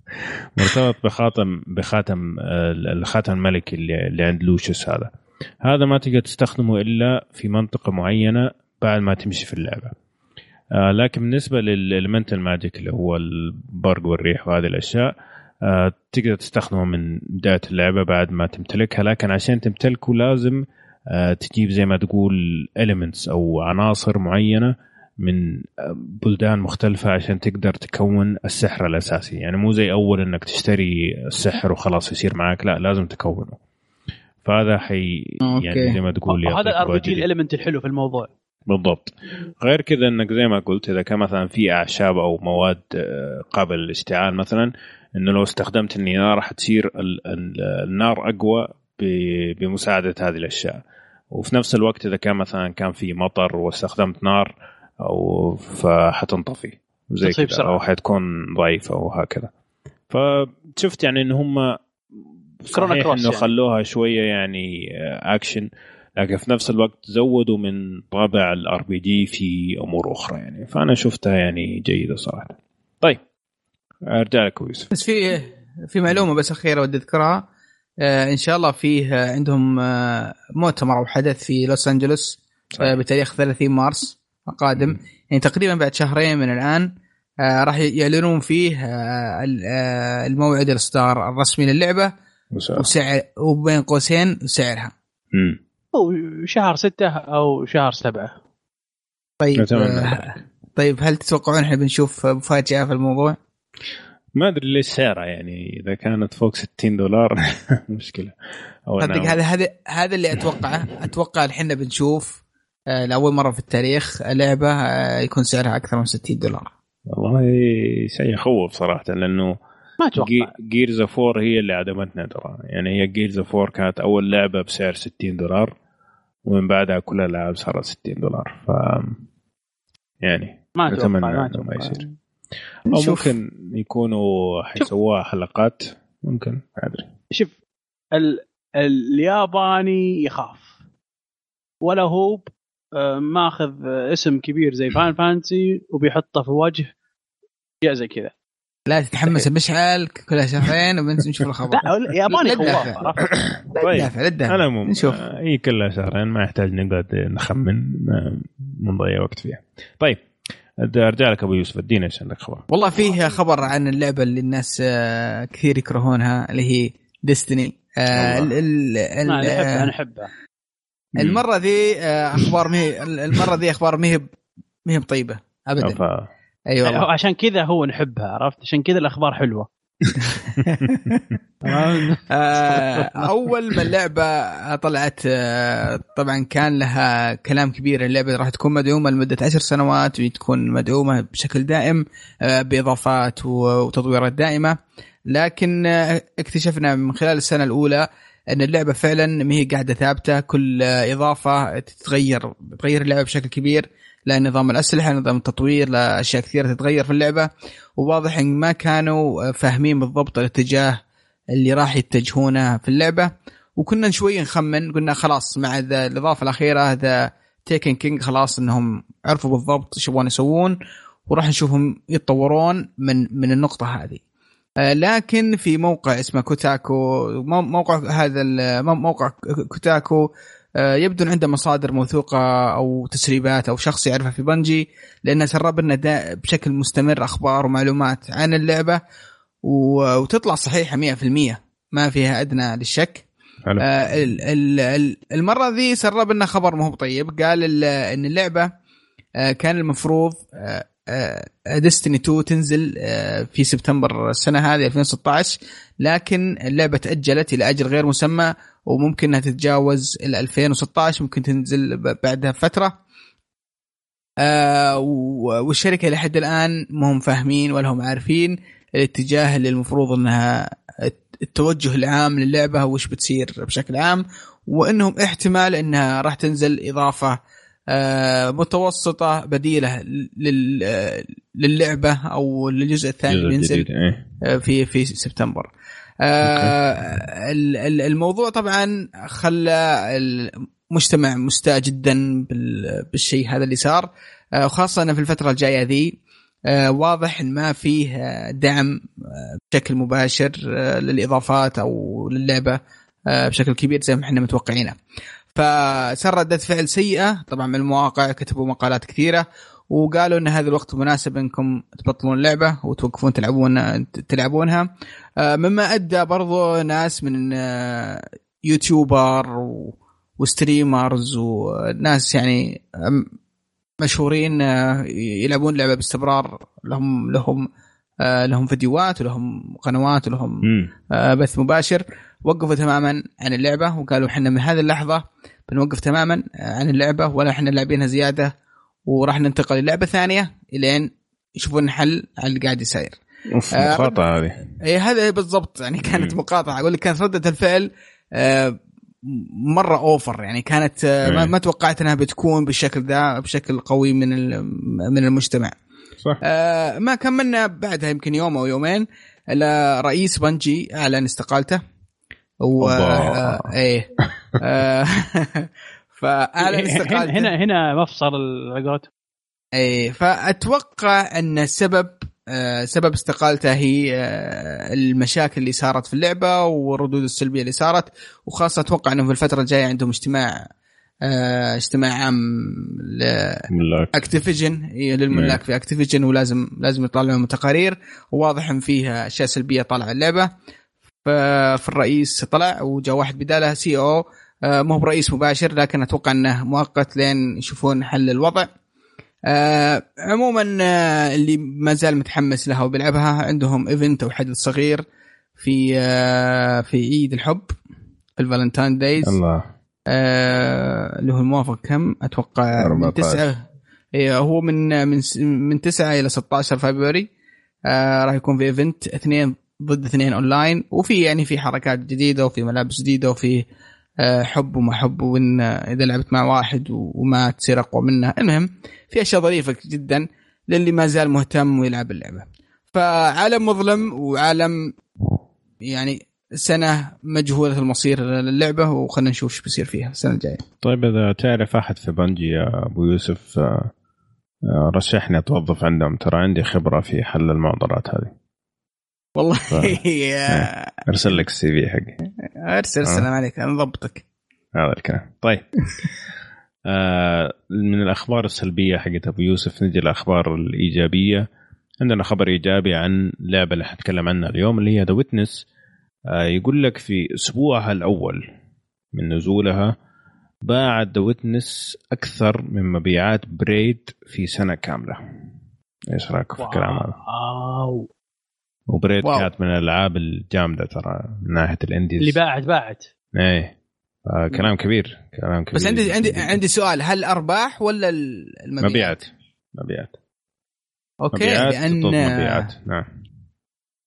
*laughs* مرتبط بخاتم بخاتم الخاتم الملكي اللي, اللي عند لوشس هذا. هذا ما تقدر تستخدمه إلا في منطقة معينة بعد ما تمشي في اللعبة. آه لكن بالنسبة لل elemental magic اللي هو البرق والريح وهذه الأشياء آه تقدر تستخدمه من بداية اللعبة بعد ما تمتلكها لكن عشان تمتلكه لازم آه تجيب زي ما تقول elements أو عناصر معينة من بلدان مختلفة عشان تقدر تكون السحر الأساسي. يعني مو زي أول أنك تشتري السحر وخلاص يصير معك لا لازم تكونه. فهذا حي يعني زي ما تقول هذا ال RPG ال element الحلو في الموضوع. بالضبط. غير كذا إنك زي ما قلت إذا كان مثلا في أعشاب أو مواد آه، قابله للاشتعال مثلا إنه لو استخدمت النار راح تصير النار أقوى بمساعدة هذه الأشياء. وفي نفس الوقت إذا كان مثلا كان في مطر واستخدمت نار أو فحتنطفي. زي كذا أو حتكون ضعيفه وهكذا فشفت يعني إن هم صحيح إنه يعني. خلوها شوية يعني اكشن لكن في نفس الوقت زودوا من طابع ال RPG في أمور أخرى يعني. فأنا شفتها يعني جيدة صراحة. طيب أرجع لك يوسف. بس في في معلومة بس أخيرة ودي أذكرها. آه إن شاء الله فيه عندهم آه مؤتمر أو حدث في لوس أنجلوس آه بتاريخ 30 مارس القادم. يعني تقريبا بعد شهرين من الآن آه راح يعلنون فيه آه, آه، الموعد الإصدار الرسمي للعبة. وسعر. وبين قوسين سعرها. امم أو شهر ستة أو شهر سبعة. طيب آه طيب هل تتوقعون إحنا بنشوف مفاجأة في الموضوع؟ ما أدري ليش سعرها يعني إذا كانت فوق 60 دولار *laughs* مشكلة. صدق هذا هذا هذا اللي أتوقعه. أتوقع الحين بنشوف آه لأول مرة في التاريخ لعبة آه يكون سعرها أكثر من 60 دولار. والله شيء يخوف صراحة لأنه ما أتوقع. Gears of War هي اللي عدمتنا ترى. يعني هي Gears of War كانت أول لعبة بسعر 60 دولار. ومن بعدها كل الألعاب صارت 60 دولار. ف يعني ما أتمنى ما, ما يصير. أو ممكن يكونوا حيسووها حلقات ممكن. ما أدري. شوف ال... الياباني يخاف. ولا هو آه، ماخذ اسم كبير زي فان فانسي وبيحطه في وجه زي كذا. لا تتحمس مشعل كلها شهرين وبنشوف الخبر. لا ياباني خواف طيب. لا تدافع. على العموم نشوف. هي كلها شهرين ما يحتاج نقعد نخمن نضيع وقت فيها. طيب أرجع لك أبو يوسف ادينا إيش عندك خبر. والله فيه خبر عن اللعبة اللي الناس آه، كثير يكرهونها اللي هي ديستني آه أنا أحبها المرة ذي آه، أخبار مهي المرة ذي أخبار مهي مهي طيبه ابدا. أيوه والله. عشان كذا هو نحبها عرفت؟ عشان كذا الأخبار حلوة. *laughs* آه، أول ما اللعبة طلعت آه، طبعا كان لها كلام كبير. اللعبة راح تكون مدعومة لمدة عشر سنوات وتكون مدعومة بشكل دائم آه، بإضافات وتطويرات دائمة. لكن اكتشفنا من خلال السنة الأولى أن اللعبة فعلا ما هي قاعدة ثابتة. كل إضافة تتغير تغير اللعبة بشكل كبير. لنظام الأسلحة نظام التطوير لاشياء كثيرة تتغير في اللعبة. وواضح إن ما كانوا فاهمين بالضبط الاتجاه اللي راح يتجهونه في اللعبة. وكنا شوي نخمن قلنا خلاص مع الإضافة الأخيرة هذا Taken King خلاص إنهم عرفوا بالضبط إيش يبغون يسوون وراح نشوفهم يتطورون من من النقطة هذه. آه، لكن في موقع اسمه Kotaku موقع هذا موقع Kotaku يبدو إن عنده مصادر موثوقة أو تسريبات أو شخص يعرفها في Bungie لأنه سرب لنا بشكل مستمر أخبار ومعلومات عن اللعبة وتطلع صحيحة 100% ما فيها أدنى للشك. آه المرة ذي سرب لنا خبر مو طيب. قال إن اللعبة آه كان المفروض ديستني آه 2 آه، تنزل في سبتمبر السنة هذه 2016 لكن اللعبة تأجلت إلى أجل غير مسمى وممكن إنها تتجاوز ال 2016 ممكن تنزل بعدها فتره آه والشركة لحد الآن ما هم فاهمين ولا هم عارفين الاتجاه اللي المفروض إنها التوجه العام للعبة وش بتصير بشكل عام وإنهم احتمال إنها راح تنزل إضافة آه متوسطة بديلة للعبة أو للجزء الثاني اللي ينزل إيه. في في سبتمبر آه الموضوع طبعا خلى المجتمع مستاء جدا بالشيء هذا اللي صار آه وخاصة في الفترة الجاية ذي آه واضح إن ما فيه دعم آه، بشكل مباشر آه، للإضافات أو للعبة آه، بشكل كبير زي ما إحنا متوقعينه. فصار ردة فعل سيئة. طبعا من المواقع كتبوا مقالات كثيرة وقالوا إن هذا الوقت مناسب إنكم تبطلون اللعبة وتوقفون تلعبون تلعبونها. آه، مما أدى برضو ناس من آه، يوتيوبر وستريمرز وناس يعني مشهورين آه، يلعبون لعبة باستمرار. لهم لهم لهم فيديوهات ولهم قنوات ولهم بث مباشر. وقفوا تماما عن اللعبة وقالوا إحنا من هذه اللحظة بنوقف تماما عن اللعبة ولا إحنا لاعبينها زيادة وراح ننتقل للعبة ثانية إلين يشوفون حل على اللي قاعد يصير. أوف آه، مقاطعة هذه. اي هذا بالضبط يعني كانت مقاطعة. أقول لك كانت ردة الفعل آه، مرة أوفر يعني كانت آه، ما توقعت إنها بتكون بالشكل ذا بشكل قوي من من المجتمع. صح. ما كملنا بعدها يمكن يوم أو يومين رئيس بنجي أعلن استقالته. و إيه. *laughs* *laughs* فاعلن استقالته هنا هنا مفصل العقود. إيه فأتوقع أن السبب آه، سبب استقالته هي آه، المشاكل اللي صارت في اللعبة والردود السلبية اللي صارت وخاصة أتوقع انه في الفترة الجاية عندهم اجتماع آه، اجتماع عام ل Activision للملاك نعم. في Activision ولازم لازم يطلعون تقارير. وواضح إن فيها أشياء سلبية طالعة اللعبة. فالرئيس طلع وجاء واحد بداله CEO مو برئيس مباشر لكن أتوقع أنه مؤقت لين يشوفون حل الوضع. آه عموما آه اللي ما زال متحمس لها وبيلعبها عندهم event أو حدث صغير في آه في عيد الحب في ال Valentine days. الله. آه اللي هو الموافق كم؟ أتوقع من تسعة. إيه هو من من من 9 إلى 16 فبراير. آه راح يكون في event اثنين ضد اثنين اونلاين وفي يعني في حركات جديدة وفي ملابس جديدة وفي آه حب وما حب وإن إذا لعبت مع واحد وما تصير أقوى منه المهم في أشياء ظريفة جدا للي ما زال مهتم ويلعب اللعبة فعالم مظلم وعالم يعني سنة مجهولة المصير للعبة وخلنا نشوف إيش بيصير فيها السنة الجاية. طيب إذا تعرف أحد في بنجي يا أبو يوسف آه، آه، رشحني اتوظف عندهم ترى عندي خبرة في حل المعضلات هذه. والله. ف... *laughs* أرسل لك السي في حقي. أرسل السلام آه. عليك أنا ضبطك. هذا الكلام. طيب. *laughs* آه، من الأخبار السلبية حقت أبو يوسف نجي الاخبار الإيجابية. عندنا خبر إيجابي عن لعبة اللي حنتكلم عنها اليوم اللي هي The Witness آه، يقول لك في أسبوعها الأول من نزولها باعت The Witness أكثر من مبيعات Braid في سنة كاملة. إيش رايكم في الكلام هذا؟ و Braid كانت من الألعاب الجامدة ترى من ناحية ال indies. اللي باعت باعت. إيه. آه كلام كبير كلام كبير. بس عندي عندي عندي سؤال هل أرباح ولا المبيعات؟ مبيعات مبيعات okay مبيعات لأن مبيعات نعم.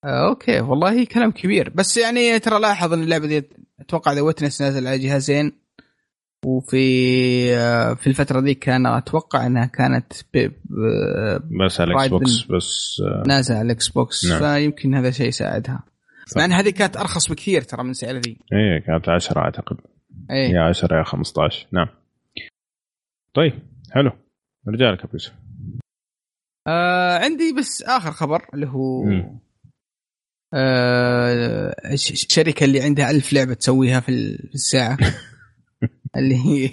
آه okay والله كلام كبير. بس يعني ترى لاحظ إن اللعبة دي أتوقع The Witness نازل على جهازين. وفي آه في الفترة ذيك كان أتوقع إنها كانت بس على ال Xbox بس آه نازل على ال Xbox نعم. فيمكن هذا شيء يساعدها. مع إن هذه كانت أرخص بكثير ترى من سعر ذي. إيه كانت 10 أعتقد. إيه. يا 10 يا 15 نعم. طيب حلو. نرجع لك ابو يوسف آه عندي بس آخر خبر اللي هو آه الشركة اللي عندها ألف لعبة تسويها في الساعة. *laughs* اللي هي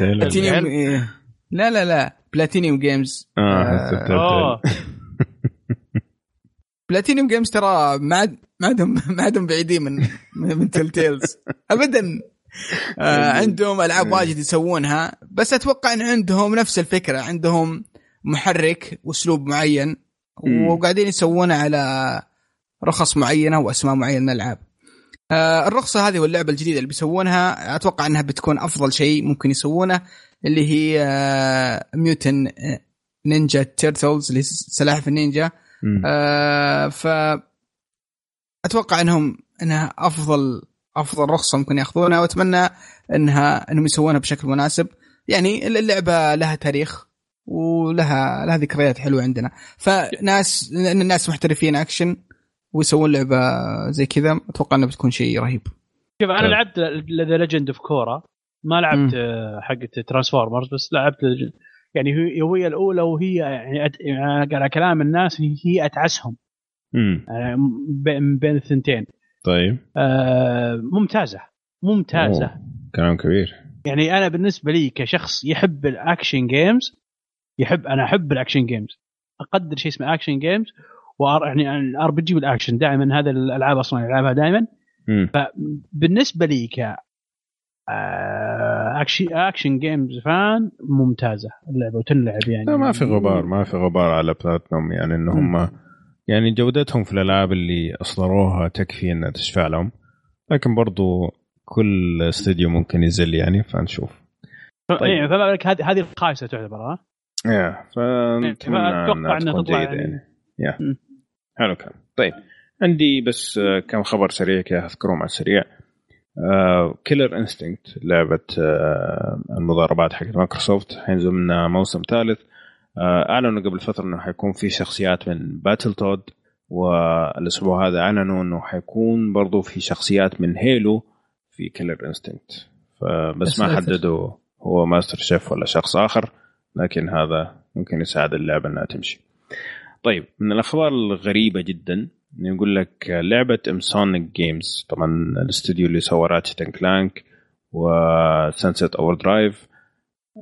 بلاتينيوم. لا لا لا. Platinum Games آه, آه Platinum Games *laughs* ترى ما عادهم ما عادهم بعيدين من من Telltales *laughs* ابدا. آه عندهم ألعاب واجد يسوونها. بس أتوقع إن عندهم نفس الفكرة. عندهم محرك وأسلوب معين. وقاعدين يسوونه على رخص معينة وأسماء معينة من الالعاب. آه الرخصة هذه واللعبة الجديدة اللي بيسوونها أتوقع إنها بتكون أفضل شيء ممكن يسوونه اللي هي Mutant Ninja Turtles اللي سلاحف النينجا. آه ف أتوقع إنهم إنها أفضل أفضل رخصة ممكن يأخذونها وأتمنى إنها إنهم يسوونها بشكل مناسب. يعني اللعبة لها تاريخ ولها لها ذكريات حلوة عندنا. فناس الناس محترفين اكشن ويسوون لعبة زي كذا أتوقع انها بتكون شيء رهيب. شوف أنا لعبت The Legend of Korra ما لعبت حقت Transformers بس لعبت يعني هي الأولى وهي يعني على كلام الناس هي أتعسهم. آه، بين الثنتين. طيب. آه ممتازة. ممتازة. أوه. كلام كبير. يعني أنا بالنسبة لي كشخص يحب ال action games يحب أنا أحب ال action games أقدر شيء اسمه action games وار يعني ال RPG وال action دائما هذا الألعاب أصلا ألعبها دائما. فبالنسبه لي ك action action games فان ممتازة. اللعبة وتنلعب يعني. لا ما في غبار ما في غبار على بلاتنوم يعني إنهم يعني جودتهم في الألعاب اللي أصدروها تكفي إنها تشفع لهم. لكن برضو كل استوديو ممكن ينزل يعني فنشوف. طيب. إيه فما بالك هذه هذه الخايسة تعتبر ها؟ إيه فنتمنى إنها تطلع يعني, يعني. حلو كان. طيب عندي بس كم خبر سريع كذا اذكرهم على السريع. Killer Instinct لعبة آه، المضاربات حق مايكروسوفت. حينزل منها موسم ثالث. آه، أعلنوا قبل فترة إنه حيكون في شخصيات من Battletoads والأسبوع هذا أعلنوا إنه حيكون برضو في شخصيات من Halo في Killer Instinct فبس ما حددوا هو Master Chief ولا شخص آخر لكن هذا ممكن يساعد اللعبة إنها تمشي. طيب من الأخبار الغريبة جدا يقول لك لعبة Insomniac Games طبعا الاستوديو اللي سوى Ratchet Clank و Sunset Overdrive.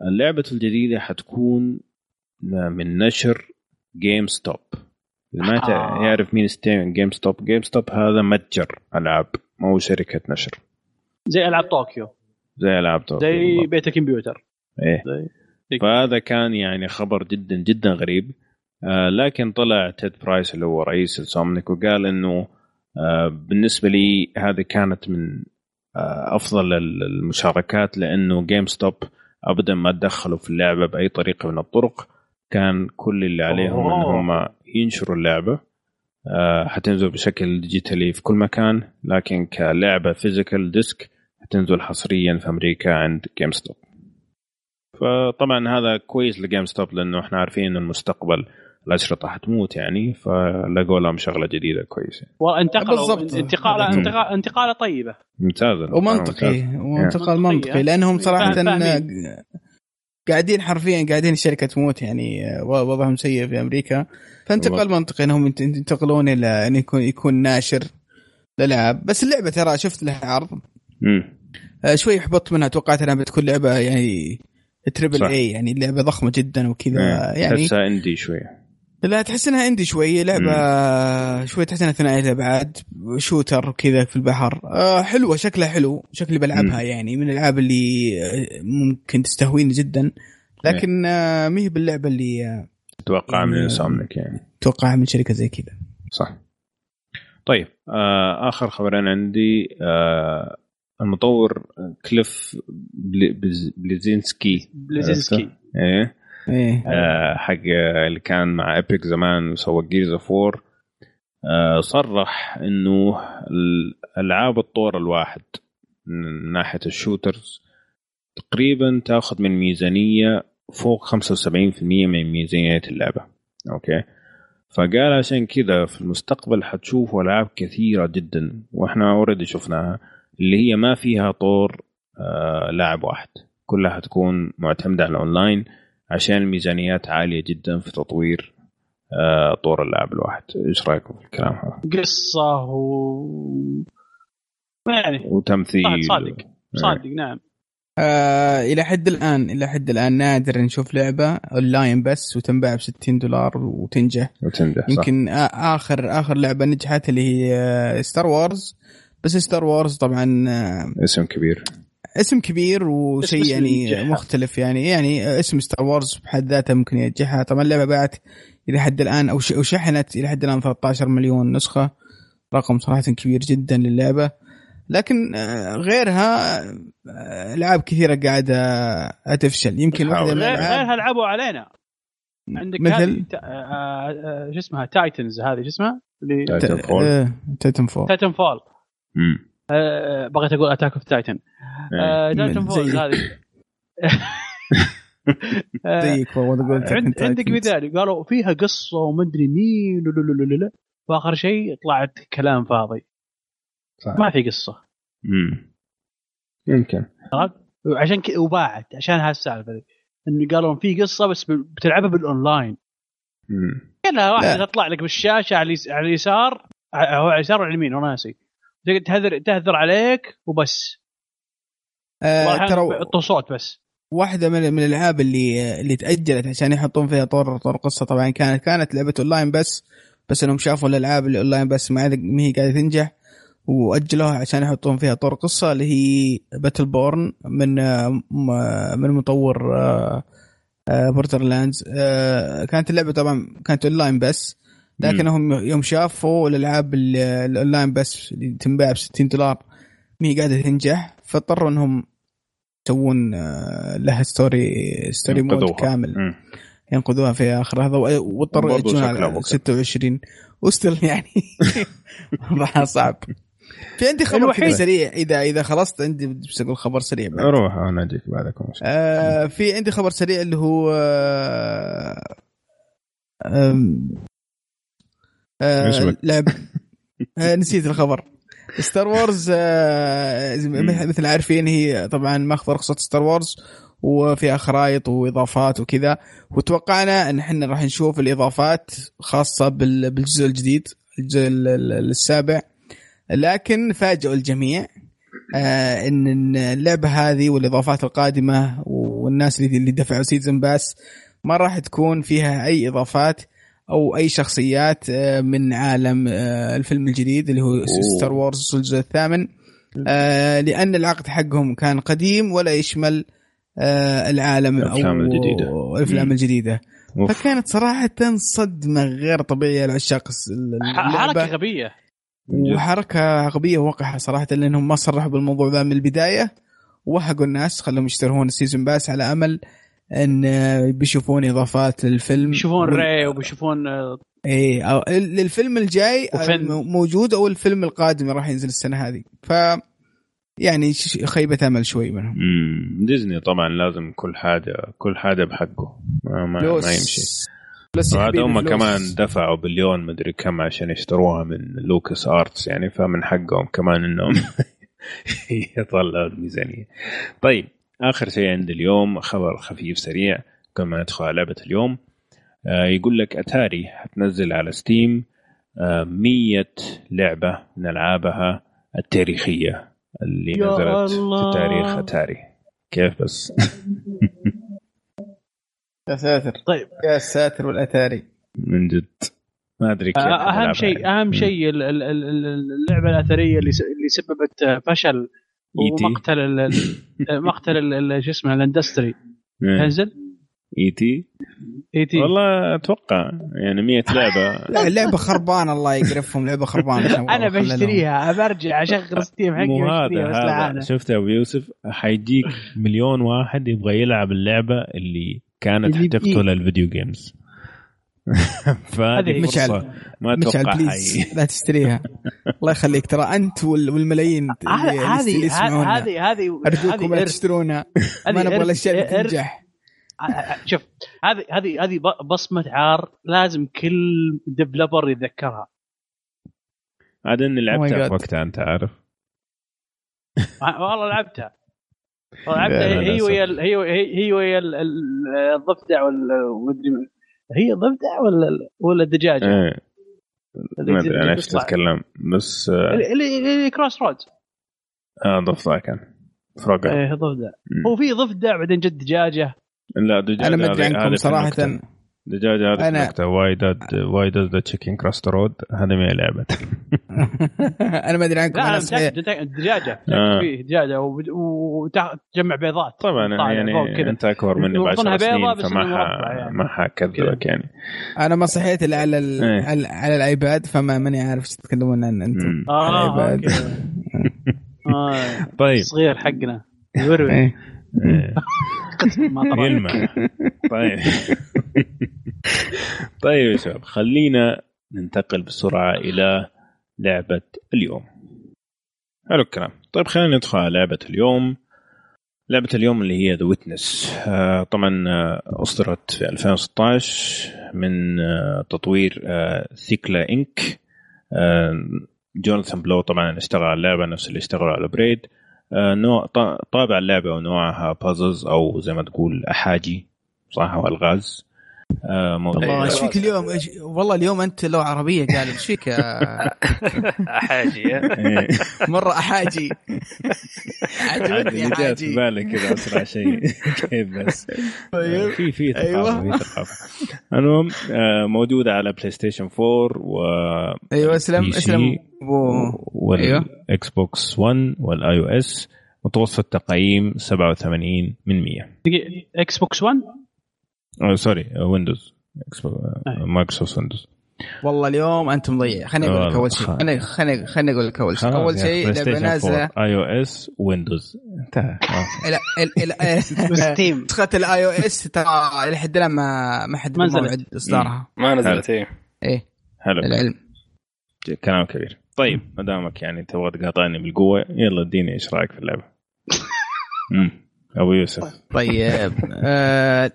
اللعبة الجديدة حتكون من نشر GameStop اللي ما آه. يعرف مين GameStop GameStop هذا متجر ألعاب مو شركة نشر. زي ألعاب طوكيو. زي ألعاب طوكيو زي بيت الكمبيوتر إيه. زي. فهذا كان يعني خبر جدا جدا غريب. لكن طلع Ted Price اللي هو رئيس Insomniac وقال إنه آه بالنسبة لي هذه كانت من آه أفضل المشاركات لأنه GameStop أبدا ما تدخلوا في اللعبة بأي طريقة من الطرق. كان كل اللي عليهم إن هم ينشروا اللعبة. آه حتنزل بشكل digitally في كل مكان لكن كلعبة physical disc حتنزل حصريا في أمريكا عند GameStop فطبعا هذا كويس ل GameStop لأنه إحنا عارفين ان المستقبل الأشرطة حتموت يعني فلقوا لهم شغلة جديدة كويسة. وانتقلوا انتقاله انتقاله انتقالة طيبة. ممتازه ومنطقي وانتقال منطقي لأنهم صراحة قاعدين حرفيا قاعدين الشركة تموت يعني وضعهم سيء في أمريكا. فانتقال منطقي إنهم ينتقلون إلى إن يكون يكون ناشر الالعاب بس اللعبة ترى شفت لها عرض. آه شوي حبطت منها. توقعت انها بتكون لعبة يعني triple A يعني اللعبة ضخمة جدا وكذا يعني. تحسها indie شوية. لا تحس إنها indie شوي لعبة. شوي تحس إنها ثنائية الابعاد shooter وكذا في البحر. آه حلوة شكلها حلو شكلي بلعبها مم. يعني من الألعاب اللي آه، ممكن تستهويني جدا. لكن آه ما هي باللعبة اللي آه تتوقع يعني من Insomniac يعني. تتوقع من شركة زي كذا. صح. طيب آه آخر خبرين عندي آه المطور Cliff Bleszinski. Bleszinski. إيه. إيه. آه حق اللي كان مع Epic زمان وسوى Gears of War صرح إنه العاب الطور الواحد من ناحية ال shooters تقريبا تأخذ من ميزانية فوق 75% من ميزانية اللعبة. Okay؟ فقال عشان كذا في المستقبل حتشوفوا ألعاب كثيرة جدا وإحنا already شفناها اللي هي ما فيها طور آه لاعب واحد. كلها حتكون معتمدة على الاونلاين عشان الميزانيات عالية جدا في تطوير آه طور اللاعب الواحد. إيش رأيكم في الكلام هذا؟ قصة و يعني وتمثيل. صادق. صادق نعم. آه إلى حد الآن إلى حد الآن نادر نشوف لعبة أونلاين بس وتنباع ب 60 دولار وتنجح. وتنجح يمكن صح. آخر آخر لعبة نجحت اللي هي Star Wars بس Star Wars طبعا آه، اسم كبير. اسم كبير وشيء يعني مختلف يعني يعني اسم Star Wars بحد ذاته ممكن ينجحها طبعا اللعبة باعت إلى حد الآن أو شحنت إلى حد الآن 13 مليون نسخة رقم صراحة كبير جدا للعبة. لكن آه، غيرها آه، ألعاب كثيرة قاعدة تفشل. يمكن واحدة من غيرها لعبوا علينا. عندك مثل؟ شو اسمها؟ Titans هذه شو اسمها؟ اللي تايتن فول تايتن فول تايتن فول بغيت أقول Attack of Titan Titanfall هذه. *laughs* عندك مثال قالوا فيها قصة ومدري مين وآخر شيء طلعت كلام فاضي. صح. ما في قصة. امم يمكن. عشان كذا وباعت عشان هالسالفة انه قالوا في قصة بس بتلعبها بالأونلاين. امم واحد تطلع لك بالشاشة على اليسار هو على اليسار ولا اليمين؟ وأنا ناسي. تهذر تهذر عليك وبس. آه ترى يحطوا صوت بس. واحدة من من الألعاب اللي اللي تأجلت عشان يحطون فيها طور طور قصة. طبعا كانت كانت لعبة أونلاين بس بس إنهم شافوا الألعاب اللي أونلاين بس ما هي قاعدة تنجح وأجلوها عشان يحطون فيها طور قصة اللي هي Battleborn من من مطور Borderlands كانت اللعبة طبعا كانت أونلاين بس لكنهم يوم شافوا الألعاب الأونلاين بس اللي تنباع ب 60 دولار هي قاعدة تنجح فاضطروا إنهم يسوون آه، لها ستوري ستوري مود كامل. م. ينقذوها في آخر هذا واضطروا يجون على 26 وستل يعني. *laughs* وضعها صعب في عندي خبر كذا سريع. إذا إذا خلصت عندي بس أقول خبر سريع بعد. روح أنا اجيك بعدكم آه في عندي خبر سريع اللي هو آه آه لعب. *laughs* آه نسيت الخبر. Star Wars آه مثل عارفين EA طبعا ماخذ رخصة Star Wars وفيها خرائط وإضافات وكذا. وتوقعنا إن إحنا راح نشوف الإضافات خاصة بالجزء الجديد الجزء السابع. لكن فاجئوا الجميع آه ان اللعبة هذه والإضافات القادمة والناس اللي دفعوا season pass ما راح تكون فيها أي إضافات. أو أي شخصيات آه من عالم آه الفيلم الجديد اللي هو Star Wars الجزء الثامن. آه لأن العقد حقهم كان قديم ولا يشمل العالم أو الأفلام الجديدة. الأفلام الجديدة. فكانت صراحة صدمة غير طبيعية لعشاق حركة غبية. وحركة غبية وقحة صراحة لأنهم ما صرحوا بالموضوع ذا من البداية. وهقوا الناس خلوهم يشترون ال season pass على أمل إن بيشوفون إضافات للفيلم. بيشوفون Rey وبيشوفون اي الفيلم الجاي موجود أو الفيلم القادم راح ينزل السنة هذه. ف يعني خيبة أمل شوي منهم. ديزني طبعا لازم كل حاجة كل حاجة بحقه. ما, ما, ما يمشي. بس وهذا هم كمان دفعوا بليون مدري كم عشان يشتروها من LucasArts يعني فمن حقهم كمان إنهم *laughs* يطلعوا الميزانية. طيب آخر شيء عند اليوم خبر خفيف سريع قبل ما ندخل على لعبة اليوم. آه يقول لك أتاري حتنزل على ستيم آه 100 لعبة من العابها التاريخية اللي نزلت في تاريخ أتاري. كيف بس؟ *laughs* يا ساتر. طيب. يا ساتر والأتاري. من جد. ما أدري كيف أهم شيء أهم شيء اللعبة الاثريه اللي اللي سببت فشل ومقتل *laughs* مقتل شو اسمه ال industry. تنزل E.T. E.T. والله أتوقع يعني 100 لعبة. *laughs* لا اللعبة خربانة الله يقرفهم لعبة خربانة. *laughs* أنا بشتريها برجع أشغل Steam حقي مو هذا هذا. شفت يا أبو يوسف؟ حيجيك مليون واحد يبغى يلعب اللعبة اللي كانت حتقتل ال video games *laughs* فهذه مشعل. ما أتوقع please لا تشتريها. الله يخليك. ترى أنت والملايين هذه هذه هذه أرجوكم لا تشترونها. ما نبغى الأشياء اللي تنجح. شوف هذه هذه هذه بصمة عار لازم كل developer يتذكرها. عاد اني لعبتها في وقتها أنت عارف. والله لعبتها. لعبتها. هي ويا هي هي ويا الضفدع والمدري هي ضفدع ولا ولا الدجاجه؟ إيه. ما أدري أنا إيش تتكلم بس اللي اللي cross roads آه ضفدع كان. frog إيه ضفدع. هو في ضفدع بعدين جد دجاجة. لا دجاجة أنا ما أدري عنكم صراحة. دجاجة هذه أنا... نكتة why did why did the chicken cross the road هذه ما هي لعبة. *laughs* أنا ما أدري عنكم لا أنا دجاجة آه. دجاجة وتجمع بيضات. طبعا يعني كده. أنت أكبر مني ب 10 سنين فما يعني. ما حكذبك يعني. أنا ما صحيت إلا على ال... إيه. على, على الآيباد فما ماني عارف إيش تتكلمون عن أنتم. آه الآيباد. *laughs* طيب. صغير حقنا. يوروي إيه. يلمع طيب. طيب يا شباب خلينا ننتقل بسرعة إلى لعبة اليوم. حلو الكلام. طيب خلينا ندخل على لعبة اليوم. لعبة اليوم اللي هي The Witness طبعا آه، أصدرت في 2016 من آه، تطوير Thekla Inc Jonathan Blow طبعا اشتغل على اللعبة نفس اللي اشتغل على Braid آه، نوع طابع اللعبة ونوعها puzzles أو زي ما تقول أحاجي صح والغاز آه والله إيش فيك اليوم؟ والله اليوم أنت لو عربية قال إيش فيك أحاجي إيه. مرة أحاجي. عجبتني جات في بالي كذا أسرع شيء. كيف *laughs* بس. طيب. في في ثقافة أيوة. في ثقافة. المهم آه، موجودة على PlayStation 4 و أيوه أسلم أسلم. وال Xbox 1 وال iOS متوسط تقييم 87 من 100 Xbox 1 sorry Windows Microsoft Windows والله اليوم أنت مضيع. خليني أقول لك أول شيء. خليني خليني خليني أقول لك أول شيء. أول شيء لعبة نازلة. iOS Windows انتهى. *laughs* *laughs* Steam دخلت ال iOS ترى لحد الآن ما ما حد موعد إصدارها. ما نزلت إيه. إيه. حلو. العلم. كلام كبير. طيب ما دامك يعني تبغى تقاطعني بالقوة يلا اديني إيش رأيك في اللعبة. *laughs* أبو يوسف. طيب آه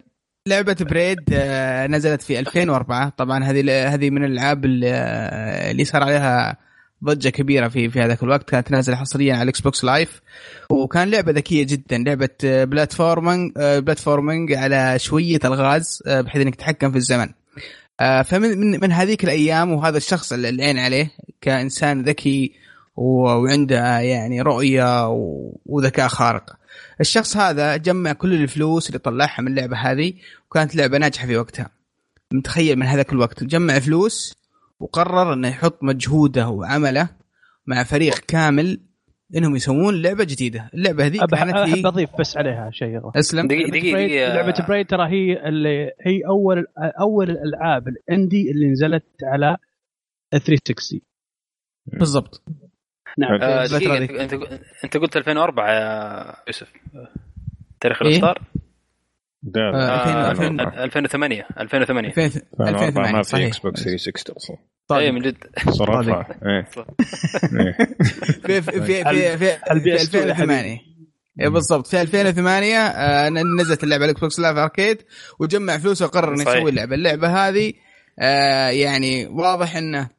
لعبة Braid آه نزلت في 2004 طبعا هذه هذه من الألعاب اللي, آه اللي صار عليها ضجة كبيرة في في هذاك الوقت. كانت نازلة حصريا على ال Xbox Live وكان لعبة ذكية جدا. لعبة platforming آه platforming على شوية الغاز بحيث إنك تتحكم في الزمن. فمن من, من هذيك الأيام وهذا الشخص اللي العين عليه كإنسان ذكي وعنده يعني رؤية وذكاء خارق. الشخص هذا جمع كل الفلوس اللي طلعها من اللعبة هذه وكانت لعبة ناجحة في وقتها. متخيل من هذاك الوقت. جمع فلوس وقرر إنه يحط مجهوده وعمله مع فريق كامل إنهم يسوون لعبة جديدة. اللعبة هذه كانت احب أضيف بس عليها شيء أسلم. دقيقة دقيقة لعبة بريد ترى هي اللي هي اول أول الألعاب الاندي اللي نزلت على 360 بالضبط. نعم. آه أنت أنت قلت 2004 يا يوسف. تاريخ الاصدار؟ إيه؟ آه 2008 2008 2008 ما في إكس بوكس 360 أصلا. اي من جد. صراحة *laughs* إيه. في في في في 2008 اي بالضبط. في 2008 آه نزلت اللعبة على ال Xbox Live Arcade وجمع فلوس وقرر إنه يسوي اللعبة، اللعبة هذه آه يعني واضح إنه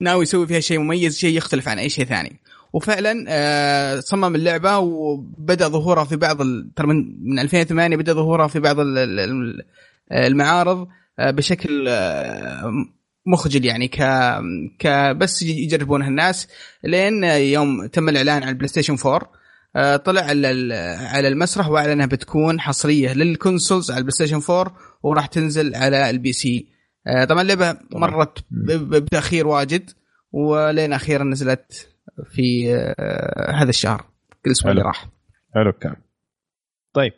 ناوي يسوي فيها شيء مميز شيء يختلف عن أي شيء ثاني. وفعلا آه صمم اللعبة وبدأ ظهورها في بعض ترى من, من 2008 بدأ ظهورها في بعض المعارض آه بشكل آه مخجل يعني ك ك بس يجربونها الناس. لين يوم تم الإعلان عن البلاي ستيشن 4 آه طلع على على المسرح واعلن انها بتكون حصرية لل consoles على البلاي ستيشن 4 وراح تنزل على ال PC طبعا اللعبة مرت بتأخير واجد ولين أخيرا نزلت في آه، هذا الشهر. الأسبوع اللي راح. حلو الكلام. طيب.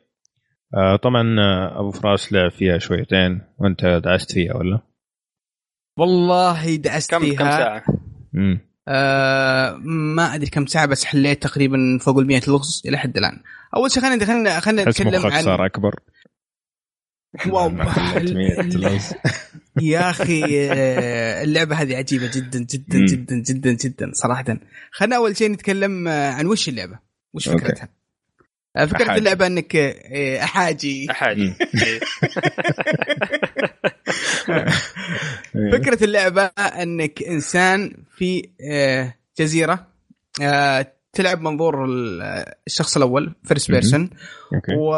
آه طبعا آه، أبو فراس لعب فيها شويتين. وأنت دعست فيها ولا؟ والله دعست كم فيها. كم ساعة؟ امم آه ما أدري كم ساعة بس حليت تقريبا فوق ال 100 لغز إلى حد الآن. أول شيء خلينا خلينا خلينا نتكلم عن صار أكبر. واو. *laughs* يا أخي آه، اللعبة هذه عجيبة جدا جدا جدا جدا جدا صراحة. خلينا أول شيء نتكلم آه، عن وش اللعبة؟ وش فكرتها؟ آه، فكرة أحاجي. اللعبة أنك أحاجي. أحاجي. *laughs* فكرة اللعبة أنك إنسان في جزيرة تلعب منظور الشخص الأول first person و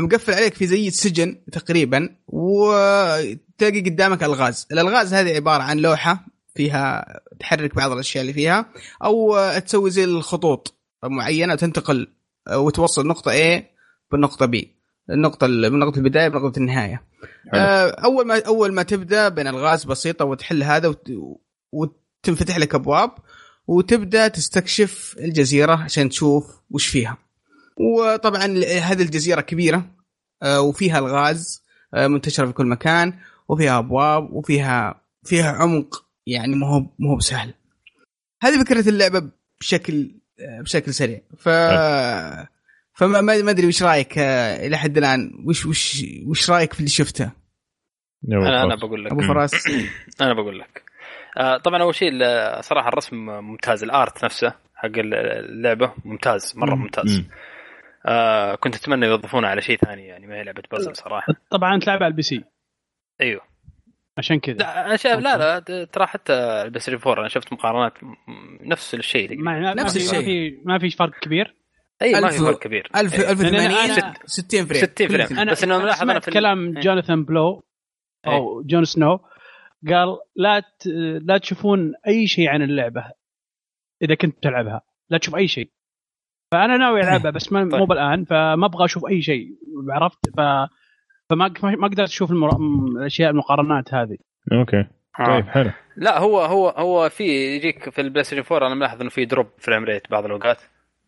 مقفل عليك في زي السجن تقريبا وتلاقي قدامك ألغاز الألغاز هذه عبارة عن لوحة فيها تحرك بعض الأشياء اللي فيها أو تسوي زي الخطوط معينة تنتقل وتوصل نقطة A بالنقطة B النقطة من نقطة البداية بنقطة النهاية. حلو. آه، أول ما أول ما تبدأ بين ألغاز بسيطة وتحل هذا وت... وتنفتح لك أبواب وتبدأ تستكشف الجزيرة عشان تشوف وش فيها. وطبعا هذه الجزيرة كبيرة آه، وفيها الغاز آه، منتشرة في كل مكان وفيها أبواب وفيها فيها عمق يعني ما هو ما هو بسهل. هذه فكرة اللعبة بشكل آه، بشكل سريع. ف فما ما أدري وش رأيك إلى حد الآن؟ وش وش وش رأيك في اللي شفته؟ أنا أنا بقول لك. أبو فراس. *clears throat* أنا بقول لك. طبعا أول شيء صراحة الرسم ممتاز ال art نفسه حق اللعبة ممتاز مرة ممتاز. آه كنت أتمنى يوظفونها على شيء ثاني يعني ما هي لعبة بزل صراحة طبعا تلعب على ال PC. أيوه. عشان كذا. لا أنا شايف لا لا ترى حتى ال PS4 أنا شفت مقارنات نفس الشيء. ما نفس الشيء ما في ما في فرق كبير. أي ما في فرق كبير. 1080 60 frame 60 frame أنا بس إنه ملاحظ أنا في كلام جوناثان بلو أو جون سنو. قال لا لا تشوفون أي شيء عن اللعبة إذا كنت تلعبها. لا تشوف أي شيء. فأنا ناوي ألعبها بس ما طيب. مو بالآن فما أبغى أشوف أي شيء عرفت؟ ف فما ما قدرت أشوف المر... الأشياء المقارنات هذه. okay. طيب حلو. لا هو هو هو في يجيك في البلاي ستيشن 4 أنا ملاحظ إنه في drop frame rate بعض الأوقات.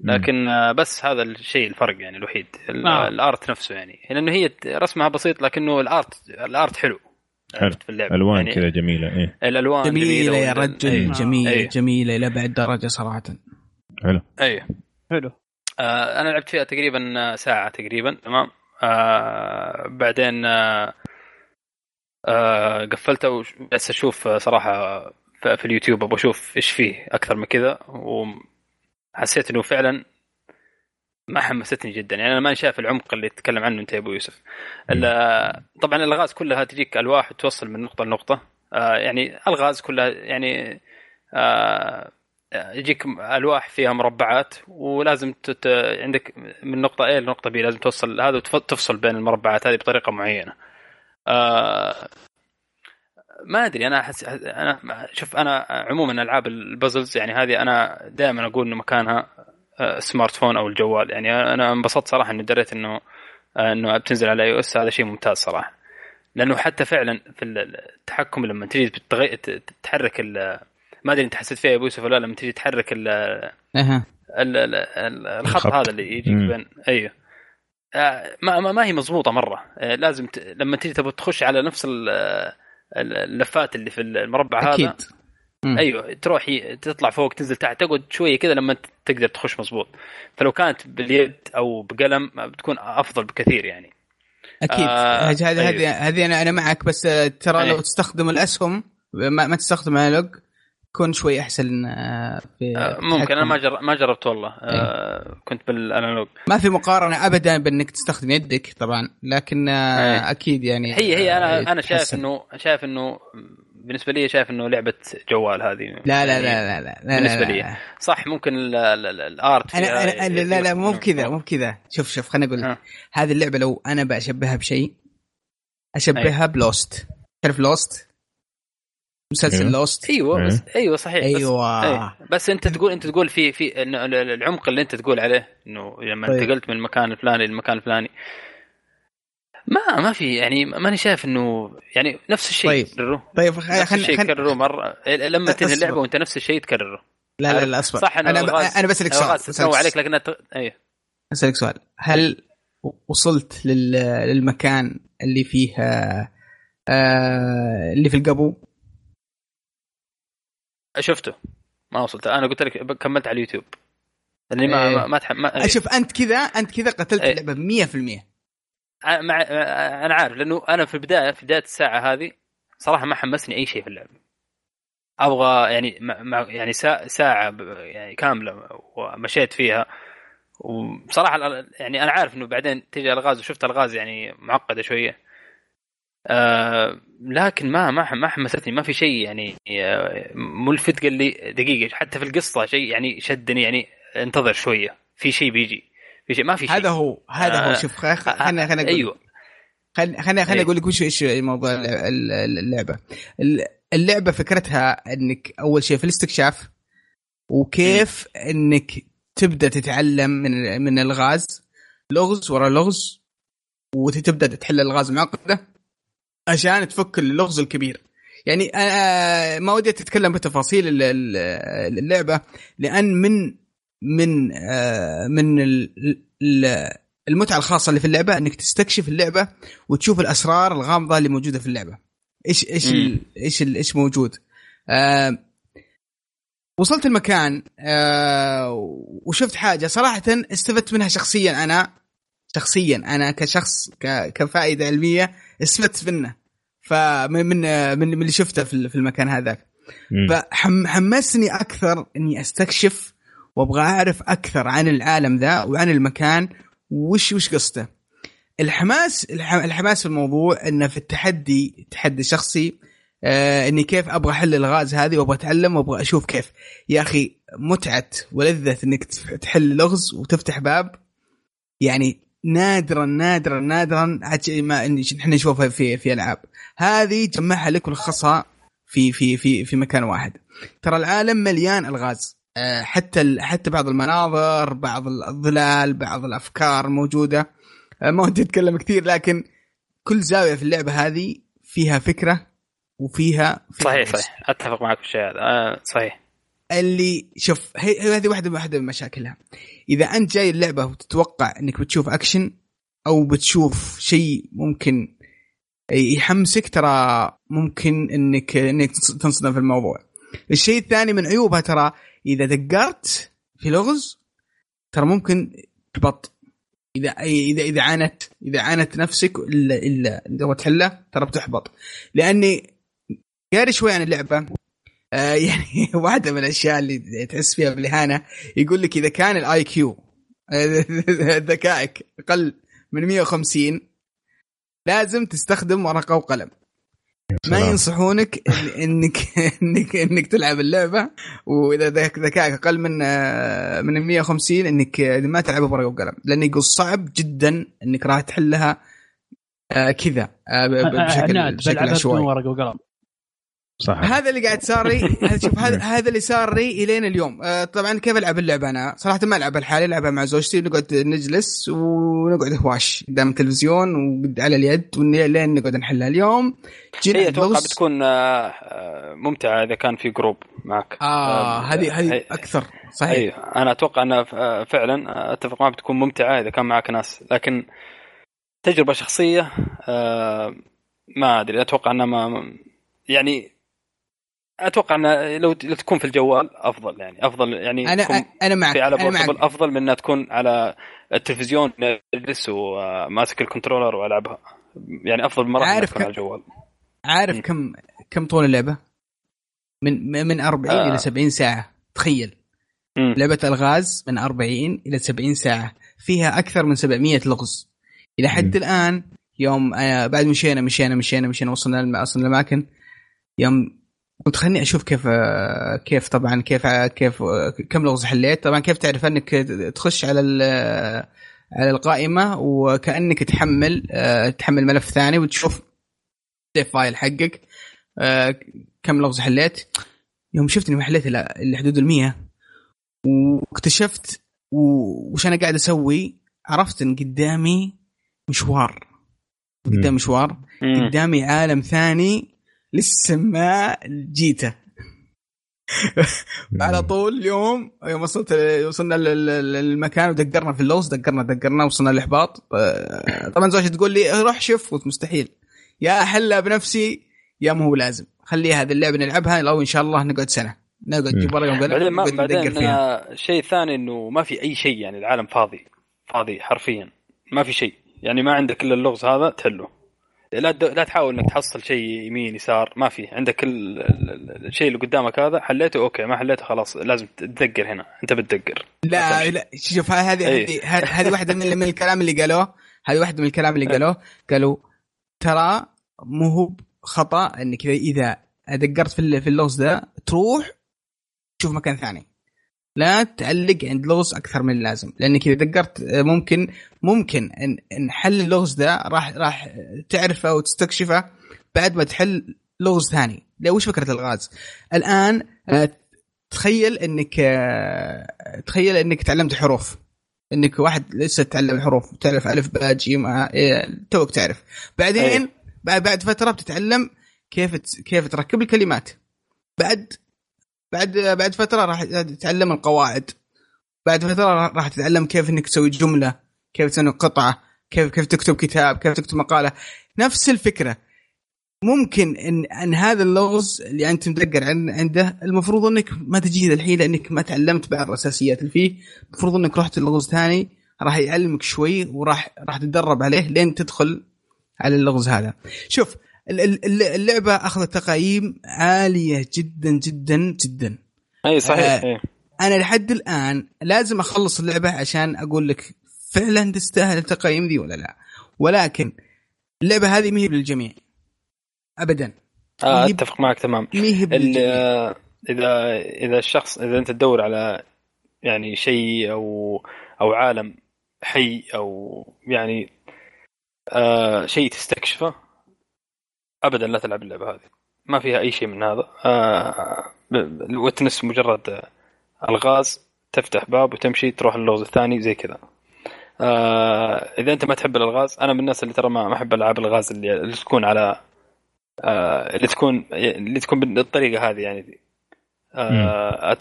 لكن بس هذا الشيء الفرق يعني الوحيد. آه. ال art نفسه يعني. لأنه هي رسمها بسيط لكنه ال art ال art حلو. في اللعبة. ألوان يعني كذا جميلة إيه؟ الألوان جميلة, جميلة يا رجل أيه. جميلة أيه. جميلة إلى بعد درجة صراحة. حلو. أيوه حلو. آه أنا لعبت فيها تقريبا ساعة تقريبا تمام؟ آه بعدين آه آه قفلتها وجالس أشوف صراحة في اليوتيوب أبغى أشوف إيش فيه أكثر من كذا وحسيت إنه فعلا ما حمستني جدا. يعني أنا ما شايف العمق اللي تتكلم عنه أنت يا أبو يوسف. طبعا الألغاز كلها تجيك ألواح وتوصل من نقطة لنقطة. آه يعني ألغاز كلها يعني آه يجيك ألواح فيها مربعات ولازم تت... عندك من نقطة A لنقطة B لازم توصل هذا وتفصل بين المربعات هذه بطريقة معينة آه ما أدري أنا احس أنا شوف أنا عموما ألعاب ال puzzles يعني هذه أنا دائما أقول إنه مكانها smart آه، phone أو الجوال يعني أنا انبسطت صراحة إني دريت إنه آه، إنه بتنزل على iOS هذا شيء ممتاز صراحة لأنه حتى فعلا في التحكم لما تجي. تحرك ما أدري أنت حسيت فيها يا أبو يوسف ولا لما تجي تحرك ال أه. الخط هذا اللي يجي بين أيوه آه، ما ما هي مضبوطة مرة لازم ت... لما تجي تبغى تخش على نفس اللفات اللي في المربع أكيد. هذا مم. أيوه تروح تطلع فوق تنزل تحت تقعد شوية كذا لما تقدر تخش مضبوط فلو كانت باليد أو بقلم بتكون أفضل بكثير يعني أكيد آه هذه هذه أيوه. هذه أنا أنا معك بس ترى أيوه. لو تستخدم الأسهم ما, ما تستخدم أنالوج يكون شوي أحسن آه، في آه ممكن أنا ما جرب ما جربت والله. آه كنت بالأنالوج. ما في مقارنة ابدا بأنك تستخدم يدك طبعا لكن أيه. أكيد يعني هي هي أنا أنا شايف إنه شايف إنه بالنسبة لي شايف إنه لعبة جوال هذه. لا لا لا لا لا, لا بالنسبة لا لي. صح ممكن الآرت أنا, أنا لا لا مو بكذا مو بكذا. شوف شوف خليني أقول هذه اللعبة لو أنا بشبهها بشيء أشبهها أيه. ب Lost. تعرف Lost؟ مسلسل. Lost أيوه بس أيوه صحيح أيوه بس, أيوه. بس أنت تقول أنت تقول في في العمق اللي أنت تقول عليه إنه لما طيب. انتقلت من المكان الفلاني للمكان الفلاني. ما ما في يعني ماني شايف إنه يعني نفس الشيء طيب. كرره طيب خلينا نفس الشيء كرره مرة. لما تنهي اللعبة وأنت نفس الشيء تكرره. لا لا لا أصبر. صح أنا أنا بسألك سؤال. عليك لكن إيه أسألك سؤال. هل وصلت لل... للمكان اللي فيه آه... اللي في القبو شفته. ما وصلت. أنا قلت لك كملت على اليوتيوب. لأني ما إيه. ما, تحب ما... شوف أنت كذا أنت كذا قتلت إيه. اللعبة 100% مع أنا عارف لأنه أنا في البدايه في بداية الساعة هذه صراحة ما حمسني أي شيء في اللعبة. أبغى يعني مع يعني ساعة يعني كاملة ومشيت فيها. وبصراحه يعني أنا عارف إنه بعدين تجي ألغاز وشفت ألغاز يعني معقدة شوية. آه لكن ما ما ما حمستني. ما في شيء يعني آه، ملفت. قال لي دقيقة حتى في القصة شيء يعني شدني يعني انتظر شوية. في شيء بيجي. في شيء ما في شيء. هذا هو هذا آه هو شوف خلينا خلينا أيوه. خلينا خلينا أيوه. أقول لك وش إيش موضوع اللعبة. اللعبة فكرتها إنك أول شيء في الاستكشاف وكيف إنك تبدأ تتعلم من من الغاز. لغز ورا لغز وتبدأ تحل الغاز المعقده عشان تفك اللغز الكبير. يعني أنا ما ودي أتكلم بتفاصيل اللعبة لأن من من آه، من المتعة الخاصة اللي في اللعبة إنك تستكشف اللعبة وتشوف الأسرار الغامضة اللي موجودة في اللعبة. إيش إيش إيش إيش موجود. آه وصلت المكان آه وشفت حاجة. صراحة استفدت منها شخصيا أنا. شخصيا. أنا كشخص كفائدة علمية استفدت منه. فمن من من اللي شفته في المكان هذاك. فحمسني أكثر إني أستكشف وأبغى أعرف أكثر عن العالم ذا وعن المكان. وش وش قصته؟ الحماس الحماس في الموضوع إنه في التحدي تحدي شخصي. آه إني كيف أبغى أحل الغاز هذه وأبغى أتعلم وأبغى أشوف كيف. يا أخي متعة ولذة إنك تحل لغز وتفتح باب. يعني نادرا نادرا نادرا. ما إحنا نشوفها في في ألعاب. هذه جمعها لك ولخصها في في في في مكان واحد. ترى العالم مليان ألغاز. آه، حتى حتى بعض المناظر بعض الظلال بعض الأفكار موجودة. آه، ما ودي أتكلم كثير لكن كل زاوية في اللعبة هذه فيها فكرة وفيها صحيح صحيح. أتفق معك في الشيء هذا. آه صحيح. اللي شوف هي هذه واحدة واحدة من مشاكلها. إذا أنت جاي اللعبة وتتوقع إنك بتشوف أكشن أو بتشوف شيء ممكن يحمسك ترى ممكن إنك إنك تنصدم في الموضوع. الشيء الثاني من عيوبها ترى إذا دقرت في لغز ترى ممكن تحبط. إذا إذا إذا عاندت إذا عاندت نفسك إلا إلا تحله ترى بتحبط. لأني قاري شوي عن اللعبة. آه يعني *laughs* واحدة من الأشياء اللي تحس فيها بالإهانة يقول لك إذا كان ال IQ *laughs* ذكائك أقل من 150 لازم تستخدم ورقة وقلم. ما ينصحونك *laughs* انك انك إنك تلعب اللعبة وإذا ذكائك أقل من آه، من 150 إنك ما تلعب بورقة وقلم. لأن يقول صعب جدا إنك راح تحلها آه، كذا آه، بشكل بشكل عشوائي. ورقة وقلم. صح. هذا اللي قاعد صار لي *laughs* شوف هذا هذا اللي صار لي إلين اليوم. آه طبعا كيف ألعب اللعبه أنا؟ صراحة ما العبها لحالي ألعبها مع زوجتي نقعد نجلس ونقعد هواش قدام التلفزيون وعلى اليد لين نقعد نحلها اليوم. هي أتوقع بتكون آه، آه، ممتعة إذا كان في جروب معك. آه, آه، هذه هذه أكثر صحيح. أيوه. أنا أتوقع انها فعلا أتفق معك بتكون ممتعة إذا كان معك ناس. لكن تجربة شخصية ما أدري أتوقع أنها ما يعني أتوقع أن لو تكون في الجوال أفضل يعني أفضل يعني أنا أنا معك في على بورتبل افضل من إنها تكون على التلفزيون اجلس وماسك الكنترولر وألعبها يعني أفضل بمراحل عارف كم... على الجوال عارف م. كم كم طول اللعبة؟ من من 40 آه. إلى 70 ساعة تخيل م. لعبة الغاز من 40 إلى 70 ساعة فيها أكثر من 700 لغز إلى حد م. الآن يوم آه بعد مشينا مشينا مشينا مشينا وصلنا وصلنا الاماكن يوم قلت خليني أشوف كيف كيف طبعا كيف كيف كم لغز حليت. طبعا كيف تعرف أنك تخش على على القائمة وكأنك تحمل تحمل ملف ثاني وتشوف السيف فايل حقك كم لغز حليت. يوم شفت إني ما حليت إلا حدود ال 100 واكتشفت وش أنا قاعد أسوي؟ عرفت إن قدامي مشوار. قدام مشوار. قدامي عالم ثاني لسه ما جيته. على طول اليوم يوم وصلت وصلنا للمكان ودقرنا في اللوز دقرنا دقرنا وصلنا الاحباط طبعا زوجتي تقول لي روح شوف قلت مستحيل. يا احلها بنفسي يا ما هو لازم. خليها هذه اللعبة نلعبها لو إن شاء الله نقعد سنة. نقعد نجيب ورقة بعدين ما بعدين شيء ثاني إنه ما في أي شيء يعني العالم فاضي. فاضي حرفيا. ما في شيء. يعني ما عندك إلا اللغز هذا تحله. لا لا تحاول إنك تحصل شيء يمين يسار ما في. عندك الشيء اللي قدامك هذا حليته أوكي ما حليته خلاص لازم تدقر هنا أنت بتدقر لا لا شوف هذه إيه. هذه واحدة من, من الكلام اللي قالوه. هذه واحدة من الكلام اللي قالوه. قالوا ترى مو هو خطأ إنك اذا دقرت في في اللغز ده تروح تشوف مكان ثاني. لا تعلق عند لغز أكثر من اللازم لأنك إذا دقرت ممكن ممكن إن إن حل اللغز ده راح راح تعرفه وتستكشفه بعد ما تحل لغز ثاني. لا وش فكرة الغاز؟ الآن آه، تخيل إنك آه، تخيل إنك تعلمت حروف. إنك واحد لسه تتعلم حروف تعرف ألف باء جيم إيه، توك تعرف. بعدين بعد فترة بتتعلم كيف كيف تركب الكلمات. بعد بعد بعد فترة راح تتعلم القواعد. بعد فترة راح تتعلم كيف إنك تسوي جملة كيف تسوي قطعة كيف كيف تكتب كتاب كيف تكتب مقالة. نفس الفكرة. ممكن إن إن هذا اللغز اللي أنت مدقر عنده المفروض إنك ما تجي الحين لأنك ما تعلمت بعض الأساسيات اللي فيه. المفروض إنك رحت لغز ثاني راح يعلمك شوي وراح راح تتدرب عليه لين تدخل على اللغز هذا. شوف اللعبة أخذت تقييم عالية جدا جدا جدا. أي صحيح آه أنا لحد الآن لازم أخلص اللعبة عشان أقول لك فعلا تستاهل التقييم ذي ولا لا. ولكن اللعبة هذه ما هي للجميع. ابدا. آه أتفق معك تمام. إذا إذا الشخص إذا أنت تدور على يعني شيء أو أو عالم حي أو يعني آه شيء تستكشفه ابدا لا تلعب اللعبة هذه. ما فيها أي شيء من هذا. آه الوتنس مجرد ألغاز تفتح باب وتمشي تروح اللغز الثاني زي كذا. آه إذا أنت ما تحب الألغاز أنا من الناس اللي ترى ما أحب ألعاب الغاز اللي, اللي تكون على آه اللي تكون اللي تكون بالطريقة هذه يعني. آه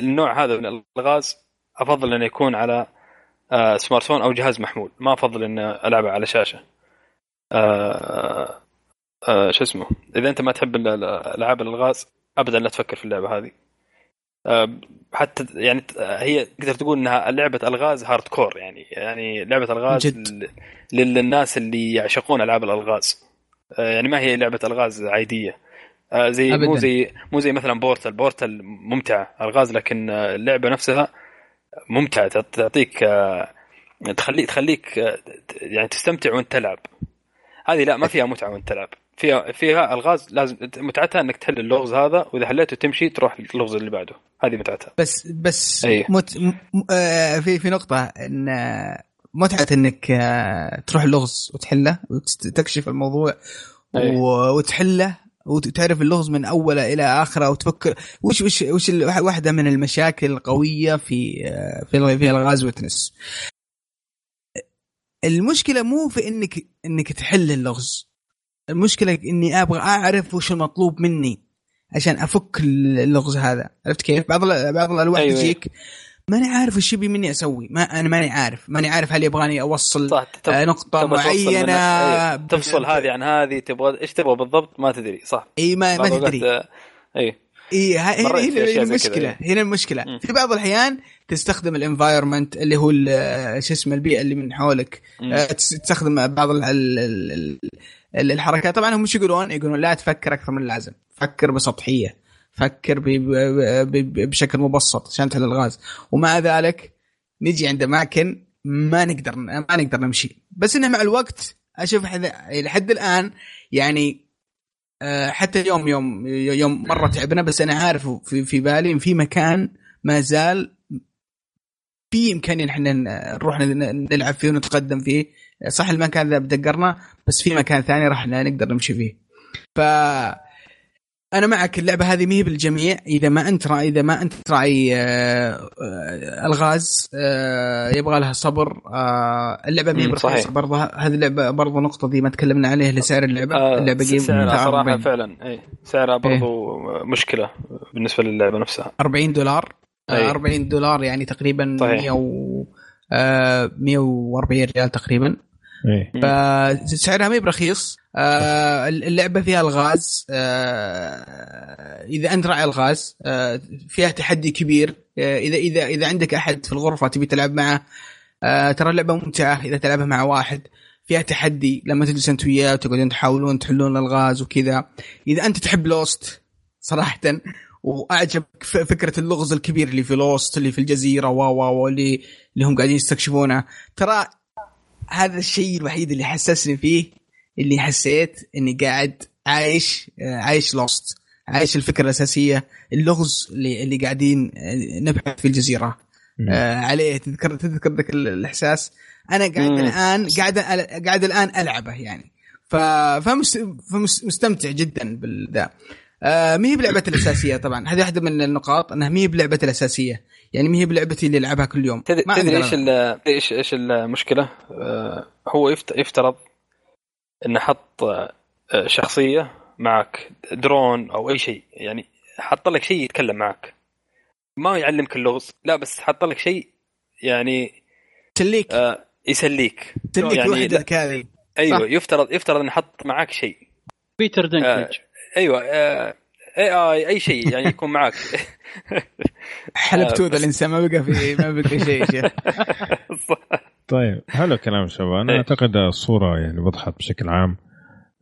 النوع هذا من الألغاز أفضل انه يكون على آه سمارت فون أو جهاز محمول. ما أفضل اني ألعبه على شاشة. آه آه شو اسمه إذا أنت ما تحب ألعاب الألغاز ابدا لا تفكر في اللعبة هذه. آه حتى يعني هي تقدر تقول إنها لعبة ألغاز hardcore يعني يعني لعبة ألغاز جد. للناس اللي يعشقون ألعاب الألغاز. آه يعني ما هي لعبة ألغاز عادية. آه زي أبداً. مو زي مو زي مثلا Portal. Portal ممتعة ألغاز لكن اللعبة نفسها ممتعة. تعطيك آه تخليك تخليك آه، يعني تستمتع وأنت تلعب. هذه لا ما فيها متعة وأنت تلعب. فيها فيها الغاز لازم متعتها إنك تحل اللغز هذا وإذا حليته تمشي تروح اللغز اللي بعده هذه متعتها بس بس أيه. مت... م... آه في في نقطة إن آه، متعة إنك آه تروح اللغز وتحله وتكشف الموضوع أيه. وتحله وتعرف اللغز من أوله إلى آخره وتفكر وش وش وش واحدة من المشاكل القوية في آه، في في ألغاز Witness المشكلة مو في انك إنك تحل اللغز المشكلة إني أبغى أعرف وش المطلوب مني عشان أفك اللغز هذا. عرفت كيف؟ بعض بعض الالواح أيوة تجيك ماني عارف وش يبي مني أسوي. ما أنا ماني عارف. ماني عارف هل يبغاني أوصل صح. تب... نقطة معينة أيوة. تفصل هذه عن هذه تبغى إيش تبغى بالضبط؟ ما تدري صح. إي ما, ما تدري. إي. إي هنا المشكلة هنا المشكلة. في بعض الأحيان تستخدم ال environment اللي هو شو اسمه البيئة اللي من حولك. آه، تستخدم بعض الحركات. طبعا هم إيش يقولون؟ يقولون لا تفكر أكثر من اللازم. فكر بسطحية. فكر بشكل مبسط عشان تحل الغاز. ومع ذلك نجي عند اماكن ما نقدر ما نقدر نمشي. بس إنه مع الوقت أشوف لحد الآن يعني آه، حتى اليوم يوم يوم مرة تعبنا بس أنا عارف في, في بالي في مكان ما زال في إمكانية إحنا نروح نلعب فيه ونتقدم فيه. صح المكان ذا بدقرنا بس في مكان ثاني راح نقدر نمشي فيه. ف أنا معك اللعبة هذه مهي بالجميع. إذا ما أنت راعي إذا ما أنت راعي آه، آه، الغاز آه، يبغى لها صبر اللعبة مهي برخيصه برضه. هذه اللعبة برضه نقطة دي ما تكلمنا عليها لسعر اللعبة. اللعبة سعرها صراحة فعلا إي سعرها برضه إيه؟ مشكلة بالنسبة للعبة نفسها. 40 دولار. أي. 40 دولار يعني تقريبا صحيح. 100 و 140 ريال تقريبا. إيه. فسعرها ما برخيص. آه اللعبة فيها الغاز. آه إذا أنت راعي الغاز آه فيها تحدي كبير. اذا اذا إذا عندك أحد في الغرفة تبي تلعب معه ترى اللعبة ممتعة إذا تلعبها مع واحد. فيها تحدي لما تجلس أنت وياه وتقعدون تحاولون تحلون الغاز وكذا. إذا أنت تحب لوست صراحة وأعجبك فكرة اللغز الكبير اللي في لوست اللي في الجزيرة و و اللي اللي هم قاعدين يستكشفونه ترى هذا الشيء الوحيد اللي حسسني فيه اللي حسيت إني قاعد عايش عايش لوست عايش الفكرة الأساسية اللغز اللي اللي قاعدين نبحث في الجزيرة. آه عليه. تذكر تذكر ذاك الإحساس؟ أنا قاعد مم. الآن قاعد قاعد الآن ألعبه يعني. فمستمتع جدا بالذا. آه ما هي بلعبتي الأساسية طبعا. هذه واحدة من النقاط إنها ما هي بلعبتي الأساسية. يعني ما هي بلعبتي اللي ألعبها كل يوم. تدري إيش إيش إيش المشكلة؟ آه هو يفترض إنه حط آه، شخصية معك درون أو أي شيء. يعني حط لك شيء يتكلم معك. ما يعلمك اللغز. لا بس حط لك شيء يعني يسليك. آه يسليك. يسليك يعني وحدك هذه. أيوه صح. يفترض يفترض إنه حط معك شيء. بيتر دنكج آه أيوه آه اي اي أي شيء يعني يكون معك *laughs* حلبتوا ذا الإنسان ما بقى في ما بقى شيء *laughs* طيب حلو كلام شباب. أنا إيه. أعتقد الصورة يعني وضحت بشكل عام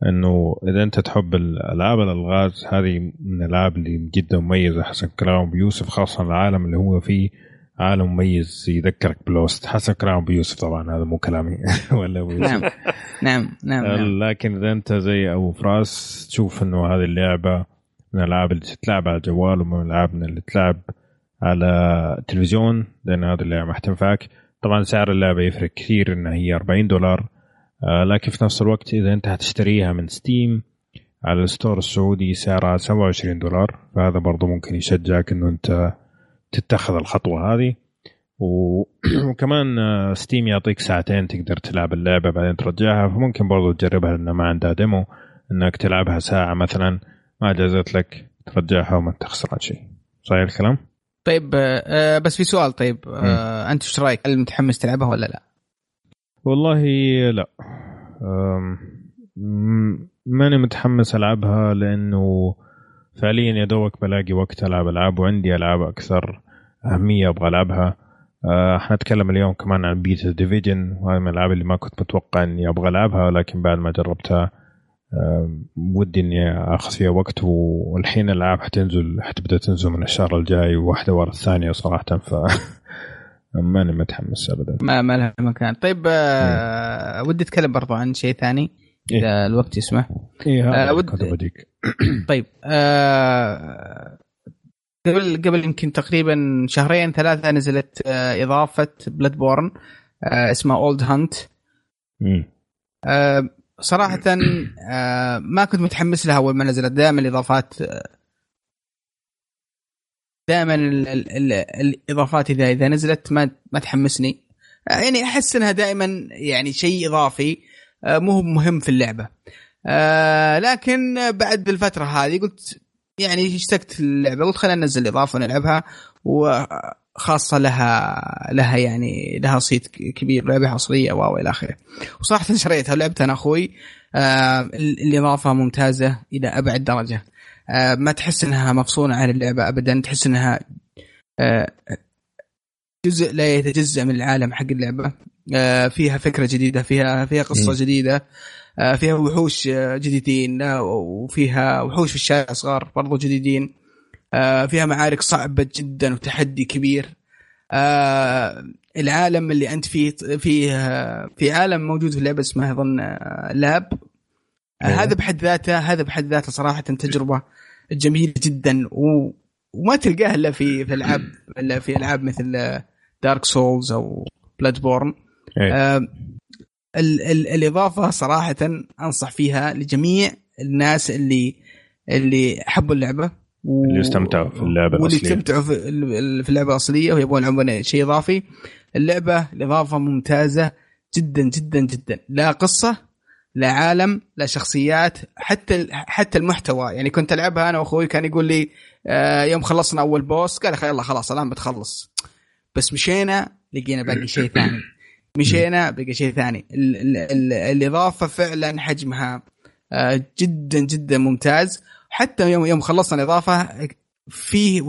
إنه إذا أنت تحب الالعاب الألغاز هذه من الألعاب اللي جدا مميزة. حسب كلام بيوسف خاصة العالم اللي هو فيه عالم مميز يذكرك بلوست. حسب كلام بيوسف طبعا هذا مو كلامي. *laughs* ولا نعم نعم نعم. لكن إذا أنت زي أبو فراس تشوف إنه هذه اللعبة من الألعاب اللي تتلعب على الجوال ومن الألعاب اللي تلعب على التلفزيون لأن هذه اللعبة حتنفعك طبعا سعر اللعبة يفرق كثير إنها هي 40 دولار آه، لكن في نفس الوقت إذا أنت هتشتريها من Steam على ال store السعودي سعرها 27 دولار فهذا برضو ممكن يشجعك إنه أنت تتخذ الخطوة هذه. *clears throat* وكمان Steam آه، يعطيك ساعتين تقدر تلعب اللعبة بعدين ترجعها فممكن برضو تجربها لأنه ما عندها demo إنك تلعبها ساعة مثلا. ما جازت لك ترجعها وما تخسر شيء صحيح الكلام؟ طيب آه بس في سؤال طيب آه أنت إيش رأيك؟ هل متحمس تلعبها ولا لا؟ والله لا ماني متحمس ألعبها لأنه فعليا يا دوبك بلاقي وقت ألعب ألعاب وعندي ألعاب أكثر أهمية أبغى ألعبها آه حنتكلم اليوم كمان عن beta Division وهذه من الألعاب اللي ما كنت متوقع إني أبغى ألعبها ولكن بعد ما جربتها ودي إني آخذ فيها وقت والحين الألعاب حتنزل حتبدا تنزل من الشهر الجاي واحدة ورا الثانية صراحة ف *laughs* ماني متحمس ابدا. ما ما لها مكان. طيب آه ودي أتكلم برضو عن شيء ثاني إيه. إذا إيه؟ الوقت يسمح. هذا آه ود... *coughs* طيب آه قبل قبل يمكن تقريبا شهرين ثلاثة نزلت آه إضافة Bloodborne آه اسمها Old Hunters آه صراحة آه ما كنت متحمس لها أول ما نزلت. دائما الإضافات دائما الإضافات إذا إذا نزلت ما ما تحمسني. آه، يعني أحس إنها دائما يعني شيء إضافي آه، مو مهم في اللعبة. لكن بعد الفترة هذه قلت يعني اشتقت اللعبه قلت خلينا ننزل إضافة ونلعبها وخاصه لها لها يعني لها صيت كبير لعبة حصريه و إلى آخره. وصراحة شريتها ولعبتها أنا أخوي. آه الإضافة ممتازة إلى أبعد درجة. آه ما تحس إنها مفصولة عن اللعبة ابدا. تحس إنها آه جزء لا يتجزأ من العالم حق اللعبة. آه فيها فكرة جديدة فيها فيها قصة م. جديدة. آه، فيها وحوش جديدين وفيها وحوش في الشارع صغار برضو جديدين. فيها معارك صعبة جدا وتحدي كبير. العالم اللي أنت فيه فيه في عالم موجود في اللعبة اسمه أظن لاب. أيوه. هذا بحد ذاته هذا بحد ذاته صراحة تجربة جميلة جدا و وما تلقاها إلا في في ألعاب إلا في ألعاب مثل Dark Souls أو Bloodborne ال ال الإضافة صراحة أنصح فيها لجميع الناس اللي اللي حبوا اللعبة. و... اللي استمتعوا في اللعبة واللي استمتعوا في, في اللعبة الأصلية ويبغون يلعبون شيء إضافي. اللعبة الاضافه ممتازة جدا جدا جدا. لا قصة لا عالم لا شخصيات حتى حتى المحتوى. يعني كنت ألعبها أنا وأخوي كان يقول لي آه يوم خلصنا أول بوس قال يلا خلاص الآن بتخلص. بس مشينا لقينا باقي شيء ثاني. *coughs* مشينا بقى شيء ثاني. ال ال ال الإضافة فعلا حجمها آه، جدا جدا ممتاز. حتى يوم يوم خلصنا الإضافة فيه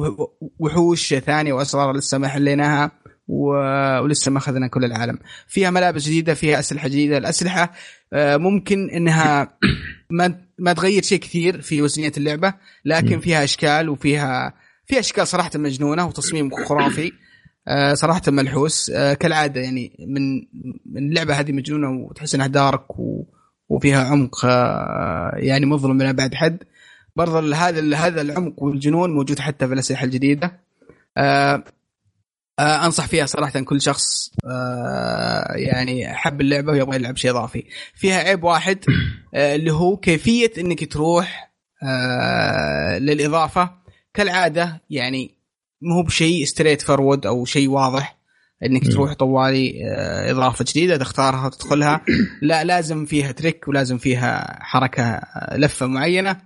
وحوش ثانية وأسرار لسه ما حليناها ولسه ما أخذنا كل العالم. فيها ملابس جديدة فيها أسلحة جديدة. الأسلحة آه، ممكن إنها ما ما تغير شيء كثير في وزنية اللعبة لكن فيها أشكال وفيها فيها أشكال صراحة مجنونة وتصميم خرافي آه، صراحة ملحوس. آه، كالعادة يعني من من اللعبة هذه مجنونة وتحس إنها دارك وفيها عمق يعني مظلم من ابعد حد. برضه هذا هذا العمق والجنون موجود حتى في الأسلحة الجديدة. أنصح فيها صراحة كل شخص يعني حب اللعبة ويبغى يلعب شيء إضافي. فيها عيب واحد *coughs* اللي هو كيفية إنك تروح للإضافة. كالعادة يعني مو بشيء straightforward أو شيء واضح إنك تروح طوالي آه، إضافة جديدة تختارها وتدخلها. *coughs* لا لازم فيها trick ولازم فيها حركة آه، لفة معينة.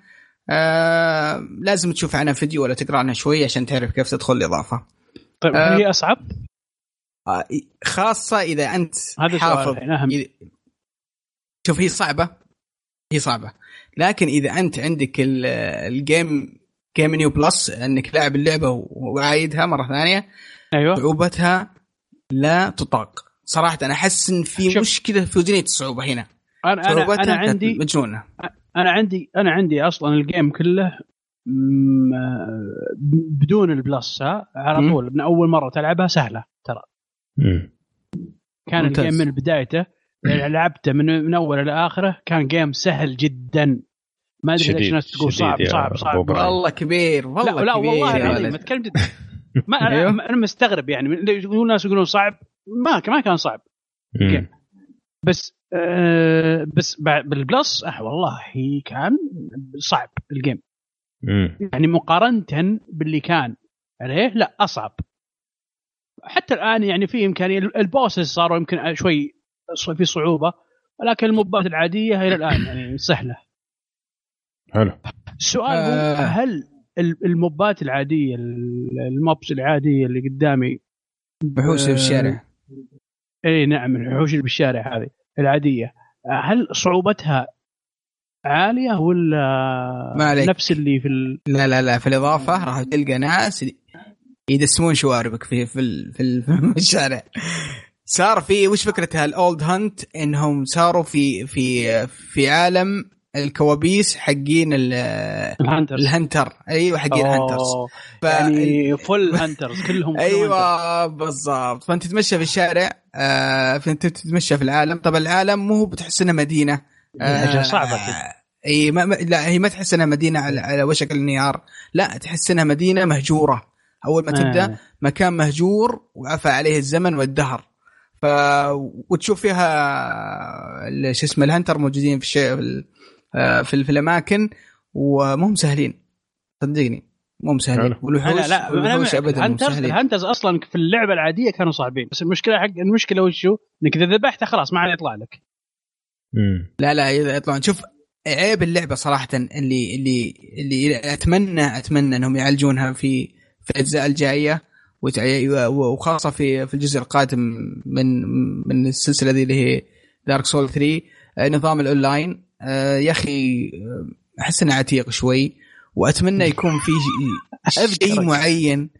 آه لازم تشوف عنها فيديو ولا تقرأ عنها شوي عشان تعرف كيف تدخل الإضافة. طيب آه هي أصعب؟ آه خاصة إذا أنت هذا حافظ. إذا... شوف هي صعبة. هي صعبة. لكن إذا أنت عندك ال game game new plus إنك لاعب اللعبة وعايدها مرة ثانية أيوه. صعوبتها لا تطاق. صراحة أنا أحس إن في مشكلة في وزنية الصعوبة هنا. أنا أنا أنا عندي مجنونة. أنا عندي أنا عندي أصلا الجيم كله بدون البلس على طول من أول مرة تلعبها سهلة ترى. كان ممتاز. ال game من بدايته لعبته من من أوله لاخره كان game سهل جدا. ما أدري ليش الناس تقول صعب صعب صعب. والله كبير والله لا, لا كبير والله العظيم أتكلم جد. ما أنا أيوه. أنا مستغرب يعني يقولون الناس يقولون صعب؟ ما ما كان صعب. بس آه بس بال plus أه والله كان صعب ال game يعني مقارنه باللي كان عليه لا أصعب. حتى الآن يعني في إمكانية ال bosses صاروا يمكن شوي في صعوبة ولكن الموبات العادية إلى الآن يعني سهلة. حلو. السؤال آه. هو هل الموبات العادية الموبس العادية اللي قدامي وحوش في الشارع اي نعم الوحوش اللي بالشارع هذه. العادية. هل صعوبتها عالية ولا ما عليك. نفس اللي في ال... لا لا لا في الإضافة راح تلقى ناس يدسمون شواربك في في ال- في, ال- في الشارع صار في وش فكرة الاولد هانت إنهم صاروا في في في عالم الكوابيس حقين ال- ال hunters ال hunter أيوه حقين ال hunters. ف... يعني فل hunters كلهم. أيوه بالضبط فأنت تتمشى في الشارع آه فانت تتمشى في العالم طبعا العالم مو هو بتحس انه مدينه حاجة صعبة كده. اي ما لا هي ما تحس انها مدينة على, على وشك الانهيار لا تحس انها مدينة مهجورة أول ما تبدأ آه. مكان مهجور وعفى عليه الزمن والدهر ف وتشوف فيها شو اسمه الهنتر موجودين في الشيء في, ال- آه، في, في الأماكن ومهم سهلين. صدقني مو مسهلين حلو. والوحوش لا لا والوحوش ابدا مو أصلا في اللعبة العادية كانوا صعبين. بس المشكلة حق المشكلة وشو؟ إنك إذا ذبحته خلاص ما عاد يطلع لك. مم. لا لا إذا يطلعون شوف عيب اللعبة صراحة اللي اللي اللي اتمنى أتمنى إنهم يعالجونها في في الأجزاء الجاية وخاصة في في الجزء القادم من من السلسلة ذي اللي هي Dark Souls 3 آه، نظام الأونلاين. يا أخي آه، أحس انه عتيق شوي وأتمنى يكون في *laughs* شيء. معين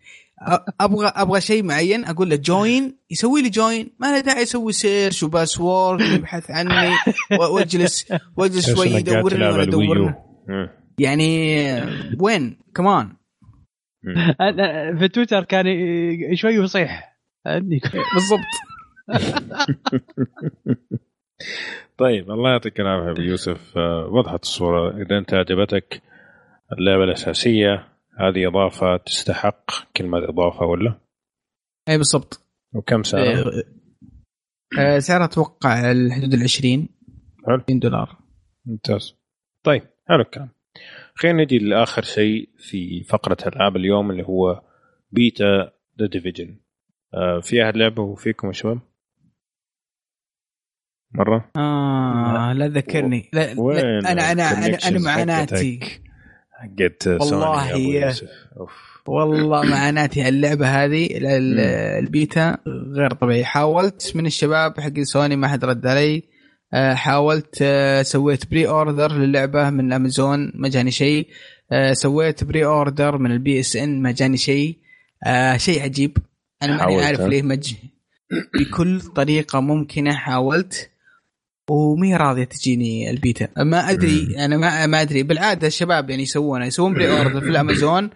أبغى أبغى شيء معين أقول له join يسوي لي join ما له داعي يسوي search و password ويبحث عني واجلس واجلس *laughs* شوي يدورني وأنا. أدورني. يعني وين كمان *laughs* في تويتر كان شوي يصيح. بالضبط طيب الله يعطيك العافية أبو يوسف آه، وضحت الصورة إذا أنت عجبتك اللعبة الأساسية هذه إضافة تستحق كلمة إضافة ولا؟ أي بالضبط وكم سعرها؟ آه، سعرها أتوقع الحدود ال 20 حلو. 20 دولار ممتاز طيب حلو الكلام خلينا نجي لآخر شيء في فقرة ألعاب اليوم اللي هو beta The Division في أحد لعبة فيكم يا شباب؟ مرة؟ آه لا ذكرني لا, لا أنا أنا أنا, أنا معاناتي؟ حقت سوني والله يا. والله *coughs* معاناتي اللعبة هذه. البيتا غير طبيعي حاولت من الشباب حق سوني ما حد رد علي آه، حاولت آه، سويت pre-order للعبة من امازون ما جاني شيء آه، سويت pre-order من ال PSN ما جاني شيء شيء عجيب أنا ماني عارف؟ ليه مج بكل طريقة ممكنة حاولت ومي راضية تجيني البيتا. ما أدري أنا ما ما أدري. بالعادة الشباب يعني يسوونها يسوون pre-order في الأمازون.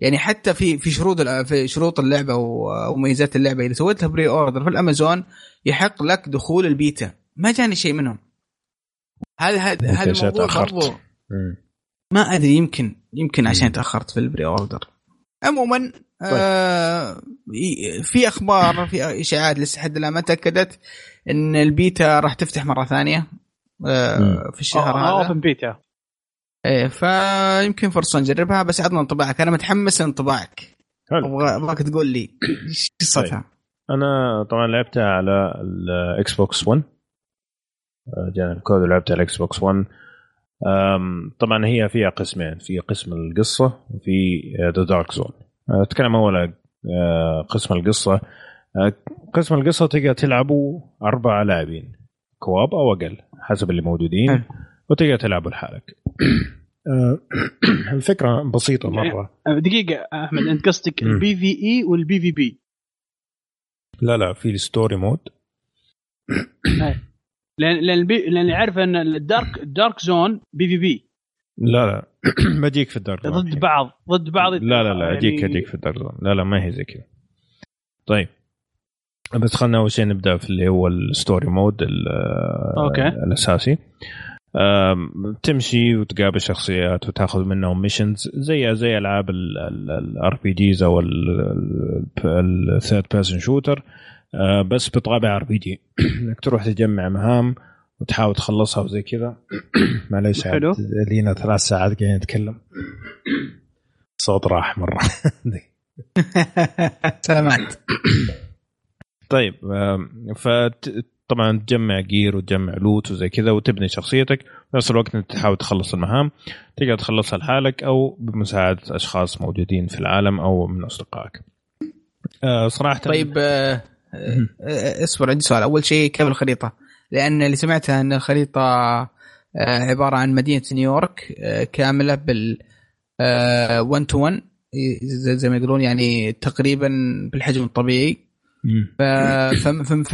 يعني حتى في في شروط في شروط اللعبة و- ومميزات اللعبة. إذا سويت لها pre-order في الأمازون يحق لك دخول البيتا. ما جاني شيء منهم. هذا هذا هذا الموضوع. برضو. ما أدري يمكن يمكن عشان. تأخرت في ال pre-order عموما آه ي- في أخبار في إشاعات لسه حد الآن ما تأكدت. إن البيتا راح تفتح مرة ثانية آه. في الشهر آه، هذا. open beta إيه فيمكن فرصة نجربها بس عطنا انطباعك. أنا متحمس لانطباعك. حلو. أبغى أبغاك تقول لي إيش قصتها. أنا طبعا لعبتها على ال Xbox One آه، جاني الكود ولعبتها على ال Xbox One أم، طبعا هي فيها قسمين. في قسم القصة وفي The Dark Zone أتكلم أول آه، قسم القصة. آه، قسم القصة تقدر تلعبوا أربع لاعبين co-op أو أقل حسب اللي موجودين. وتقدر تلعبوا لحالك. *coughs* الفكرة بسيطة مرة. آه، دقيقة أحمد أنت قصدك. ال PvE وال PvP؟ لا لا في ال story mode لأن لأن البي لأن عارف إن الدارك ال Dark Zone بي في بي. لا لا *coughs* بجيك في ال Dark Zone ضد بعض ضد بعض. لا لا لا اجيك يعني- اجيك في الدارك زون لا لا ما هي زي كذا. طيب. بس خلينا أول شيء نبدأ في اللي هو ال story mode ال- Okay. الأساسي. تمشي وتقابل شخصيات وتأخذ منهم missions زي زي ألعاب ال RPGs أو ال third person shooter بس بطابع RPG إنك تروح تجمع مهام وتحاول تخلصها وزي كذا. *clears throat* معليش حلو. لينا ثلاث ساعات قاعدين نتكلم. صوت راح مرة. *laughs* سلامات *clears throat* طيب فطبعا تجمع جير وتجمع لوت وزي كذا وتبني شخصيتك في نفس الوقت أنت تحاول تخلص المهام تقدر تخلصها لحالك أو بمساعدة أشخاص موجودين في العالم أو من أصدقائك. آه صراحة طيب آه، آه، اصبر عندي سؤال أول شيء كيف الخريطة؟ لأن اللي سمعتها إن الخريطة عبارة عن مدينة نيويورك كاملة بال 1 تو 1 زي ما يقولون يعني تقريبا بالحجم الطبيعي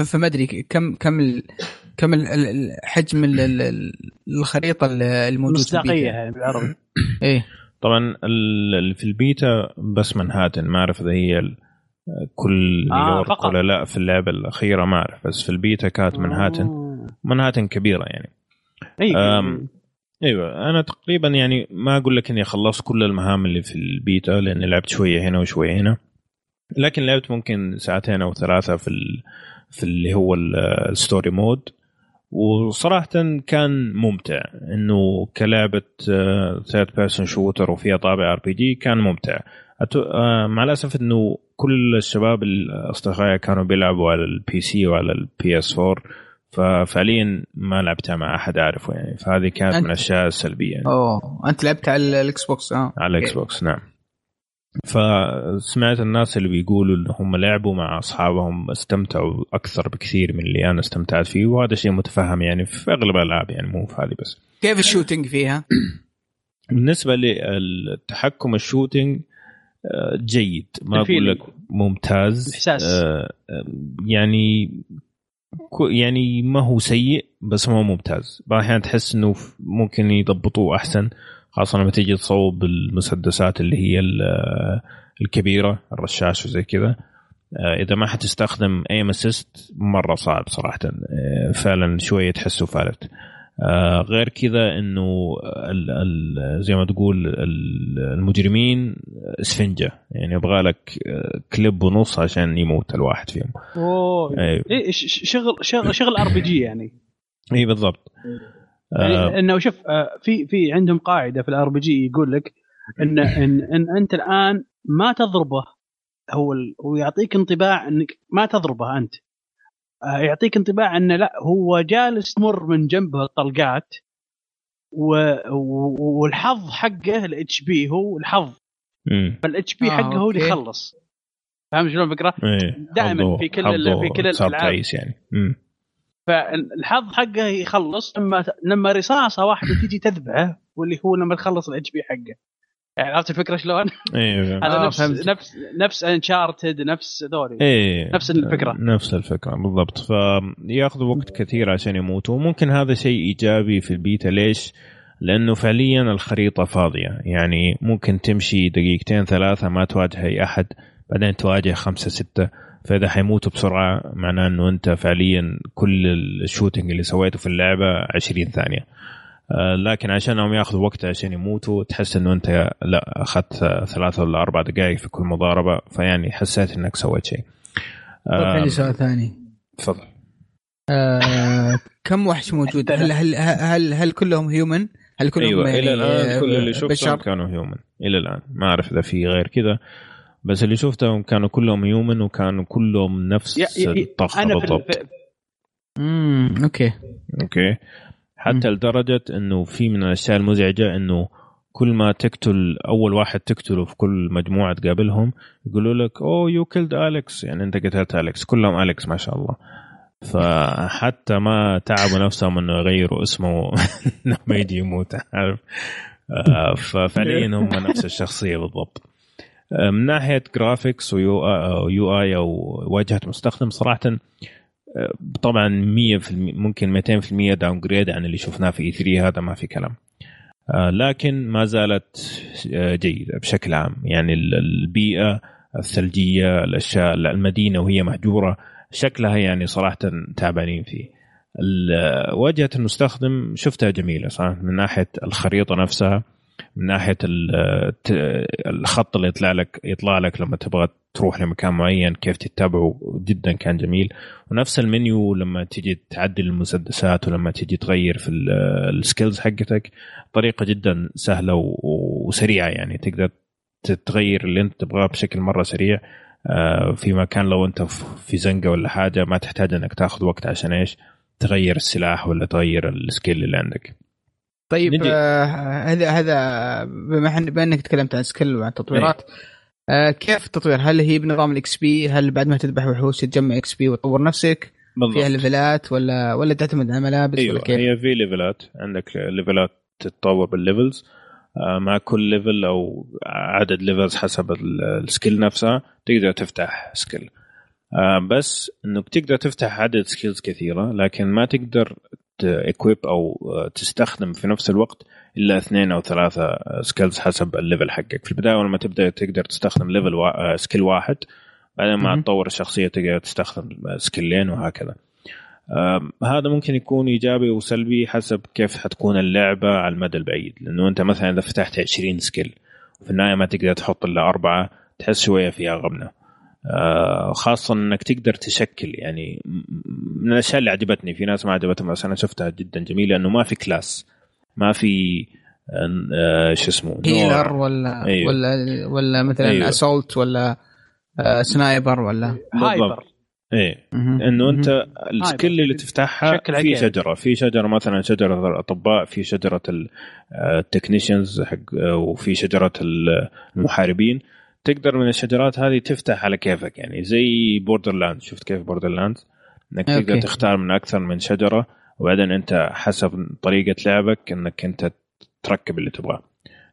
فما أدري كم كم كم حجم الخريطة الموجودة مصداقيه يعني بالعربي. *clears throat* إيه. طبعا اللي في البيتا بس منهاتن ما أعرف إذا هي كل نيويورك آه ولا لا في اللعبة الأخيرة ما أعرف بس في البيتا كانت منهاتن. منهاتن كبيرة يعني. أيوه أيوه أنا تقريبا يعني ما أقول لك إني خلصت كل المهام اللي في البيتا لأني لعبت شوية هنا وشوية هنا. لكن لعبت ممكن ساعتين أو ثلاثة في في اللي هو ال story mode وصراحة كان ممتع. إنه كلعبة third person shooter وفيها طابع RPG كان ممتع. آه، مع الأسف إنه كل الشباب الأصدقاء كانوا بيلعبوا على ال PC وعلى ال PS4 ففعليا ما لعبتها مع أحد أعرفه يعني. فهذه كانت من الأشياء السلبية يعني. أوه أنت لعبت على ال Xbox آه. على ال Xbox نعم. فسمعت الناس اللي بيقولوا إن هم لعبوا مع أصحابهم استمتعوا أكثر بكثير من اللي أنا استمتعت فيه وهذا شيء متفهم يعني في أغلب الألعاب يعني مو في هذه بس. كيف ال shooting فيها؟ *clears throat* بالنسبة للتحكم ال shooting آه، جيد. ما أقول لك ممتاز. إحساس. آه، يعني يعني ما هو سيء بس ما هو ممتاز. بعض الاحيان تحس إنه ممكن يضبطوه أحسن. خاصة لما تيجي تصوب المسدسات اللي هي الكبيرة الرشاش وزي كذا. آه، إذا ما حتستخدم ايم اسيست مرة صعب صراحة. آه، فعلا شوية تحسه فالت. آه، غير كذا إنه ال ال زي ما تقول المجرمين اسفنجة. يعني يبغى لك كليب ونص عشان يموت الواحد فيهم. أوه. أيوه. إيه شغل شغل شغل RPG يعني. اي بالضبط. يعني آه. إنه شوف آه في في عندهم قاعدة في ال RPG يقول لك إن *coughs* إن, إن أنت الآن ما تضربه هو هو يعطيك انطباع إنك ما تضربه أنت. آه يعطيك انطباع إنه لا هو جالس تمر من جنبه الطلقات والحظ حقه ال HP هو الحظ. فال HP حقه هو اللي يخلص. فاهم شلون الفكرة؟ إيه، دائما في كل في كل الألعاب. يعني. فالحظ حقه يخلص لما لما رصاصة واحدة تجي تذبحه واللي هو لما تخلص ال HP حقه. يعني عرفت الفكرة شلون؟ *laughs* أيوه هذا آه نفس فهمت. نفس نفس Uncharted نفس ذولي. إيه. نفس الفكرة. نفس الفكرة بالضبط. فياخذ وقت كثير عشان يموتوا وممكن هذا شيء إيجابي في البيتا. ليش؟ لأنه فعليا الخريطة فاضية. يعني ممكن تمشي دقيقتين ثلاثة ما تواجه أي أحد بعدين تواجه خمسة ستة. فاذا حيموتوا بسرعة معناه إنه أنت فعليا كل ال shooting اللي سويته في اللعبة 20 ثانية آه، لكن عشانهم ياخذوا وقت عشان يموتوا تحس إنه أنت لا أخذت ثلاثة ولا أربع دقائق في كل مضاربة فيعني حسيت إنك سويت شيء. طيب عندي سؤال ثاني. تفضل. آه كم وحش موجود؟ هل هل هل, هل كلهم human؟ هل كلهم أيوه يعني إلى الآن كل اللي شفتهم كانوا human إلى الآن ما أعرف إذا في غير كذا بس اللي شفتهم كانوا كلهم human وكانوا كلهم نفس الطقة بالضبط. امم okay. okay. حتى مم. لدرجة إنه في من الأشياء المزعجة إنه كل ما تقتل أول واحد تقتله في كل مجموعة تقابلهم يقولوا لك oh you killed Alex يعني أنت قتلت اليكس كلهم اليكس ما شاء الله. فحتى ما تعبوا نفسهم إنه يغيروا اسمه *laughs* لما يجي يموت عارف؟ آه، ففعليا هم نفس الشخصية بالضبط. من ناحية graphics و UI أو واجهة مستخدم صراحة آه، طبعا 100% ممكن 200% downgrade عن اللي شفناه في E3 هذا ما في كلام. آه، لكن ما زالت جيدة بشكل عام. يعني البيئة الثلجية الأشياء المدينة وهي مهجورة شكلها يعني صراحة تعبانين فيه. واجهة المستخدم شفتها جميلة صراحة من ناحية الخريطة نفسها. من ناحية الخط اللي يطلع لك يطلع لك لما تبغى تروح لمكان معين كيف تتبعه جدا كان جميل. ونفس المنيو لما تيجي تعدل المسدسات ولما تيجي تغير في السكيلز حقتك طريقة جدا سهلة وسريعة يعني. تقدر تتغير اللي أنت تبغاه بشكل مرة سريع آه، في مكان لو أنت في زنقة ولا حاجة ما تحتاج إنك تاخذ وقت عشان إيش؟ تغير السلاح ولا تغير ال skill اللي عندك. طيب هذا آه هذا بما إنك تكلمت عن skill وعن تطويرات آه كيف التطوير؟ هل هي بنظام ال XP؟ هل بعد ما تذبح وحوش تجمع XP وتطور نفسك؟ بالضبط. فيها ليفلات ولا ولا تعتمد على ملابس أيوة ولا كيف؟ هي في ليفلات عندك ليفلات تتطور بال levels آه، مع كل level أو عدد levels حسب ال skill نفسها تقدر تفتح skill آه، بس انك تقدر تفتح عدد skills كثيرة لكن ما تقدر ت equip أو تستخدم في نفس الوقت إلا اثنين أو ثلاثة skills حسب ال level حقك. في البداية لما تبدأ تقدر تستخدم level وا... skill واحد. بعدين ما تطور الشخصية تقدر تستخدم سكيلين وهكذا. هذا ممكن يكون إيجابي وسلبي حسب كيف حتكون اللعبة على المدى البعيد. لأنه أنت مثلا إذا فتحت 20 skill وفي النهاية ما تقدر تحط إلا أربعة تحس شوية فيها غبنه آه، خاصة إنك تقدر تشكل يعني من الأشياء اللي عجبتني في ناس ما عجبتهم بس أنا شفتها جدا جميلة إنه ما في class ما في آه شو اسمه healer ولا أيوه. ولا ولا مثلا أيوه. assault ولا آه sniper ولا هايبر إيه. إنه أنت ال skill اللي تفتحها في شجرة في شجرة مثلا شجرة الأطباء في شجرة ال technicians حق وفي شجرة المحاربين. تقدر من الشجرات هذه تفتح على كيفك يعني زي Borderland شفت كيف Borderland إنك تقدر okay. تختار من أكثر من شجرة وبعدين أنت حسب طريقة لعبك إنك أنت تركب اللي تبغاه.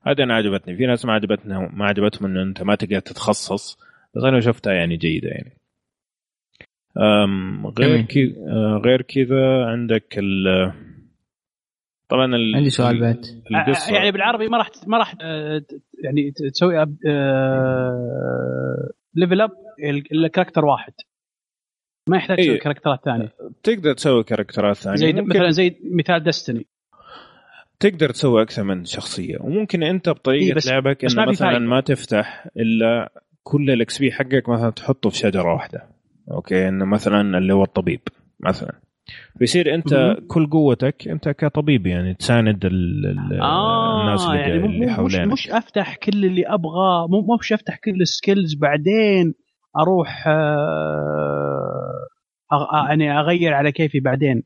هذا أنا عجبتني. في ناس ما عجبتنا ما عجبتهم إنه أنت ما تقدر تتخصص بس أنا شفتها يعني جيدة يعني. غير كذا آه، غير كذا عندك ال طبعا ال... عندي سؤال بعد. يعني بالعربي ما راح ما راح آه، يعني تسوي up... level up إلا character واحد. ما يحتاج تسوي إيه. كاركترات ثانية. تقدر تسوي كاركترات ثانية. زي ممكن... مثلا زي مثال Destiny تقدر تسوي أكثر من شخصية. وممكن أنت بطريقة إيه بس لعبك إنه مثلا ما تفتح إلا كل ال XP حقك مثلا تحطه في شجرة واحدة. okay؟ إنه مثلا اللي هو الطبيب مثلا. فيصير أنت م- كل قوتك أنت كطبيب يعني تساند ال آه الناس اللي, يعني اللي حوالينك مش, مش أفتح كل اللي أبغاه مو مش أفتح كل ال skills بعدين أروح آه يعني أغير على كيفي بعدين.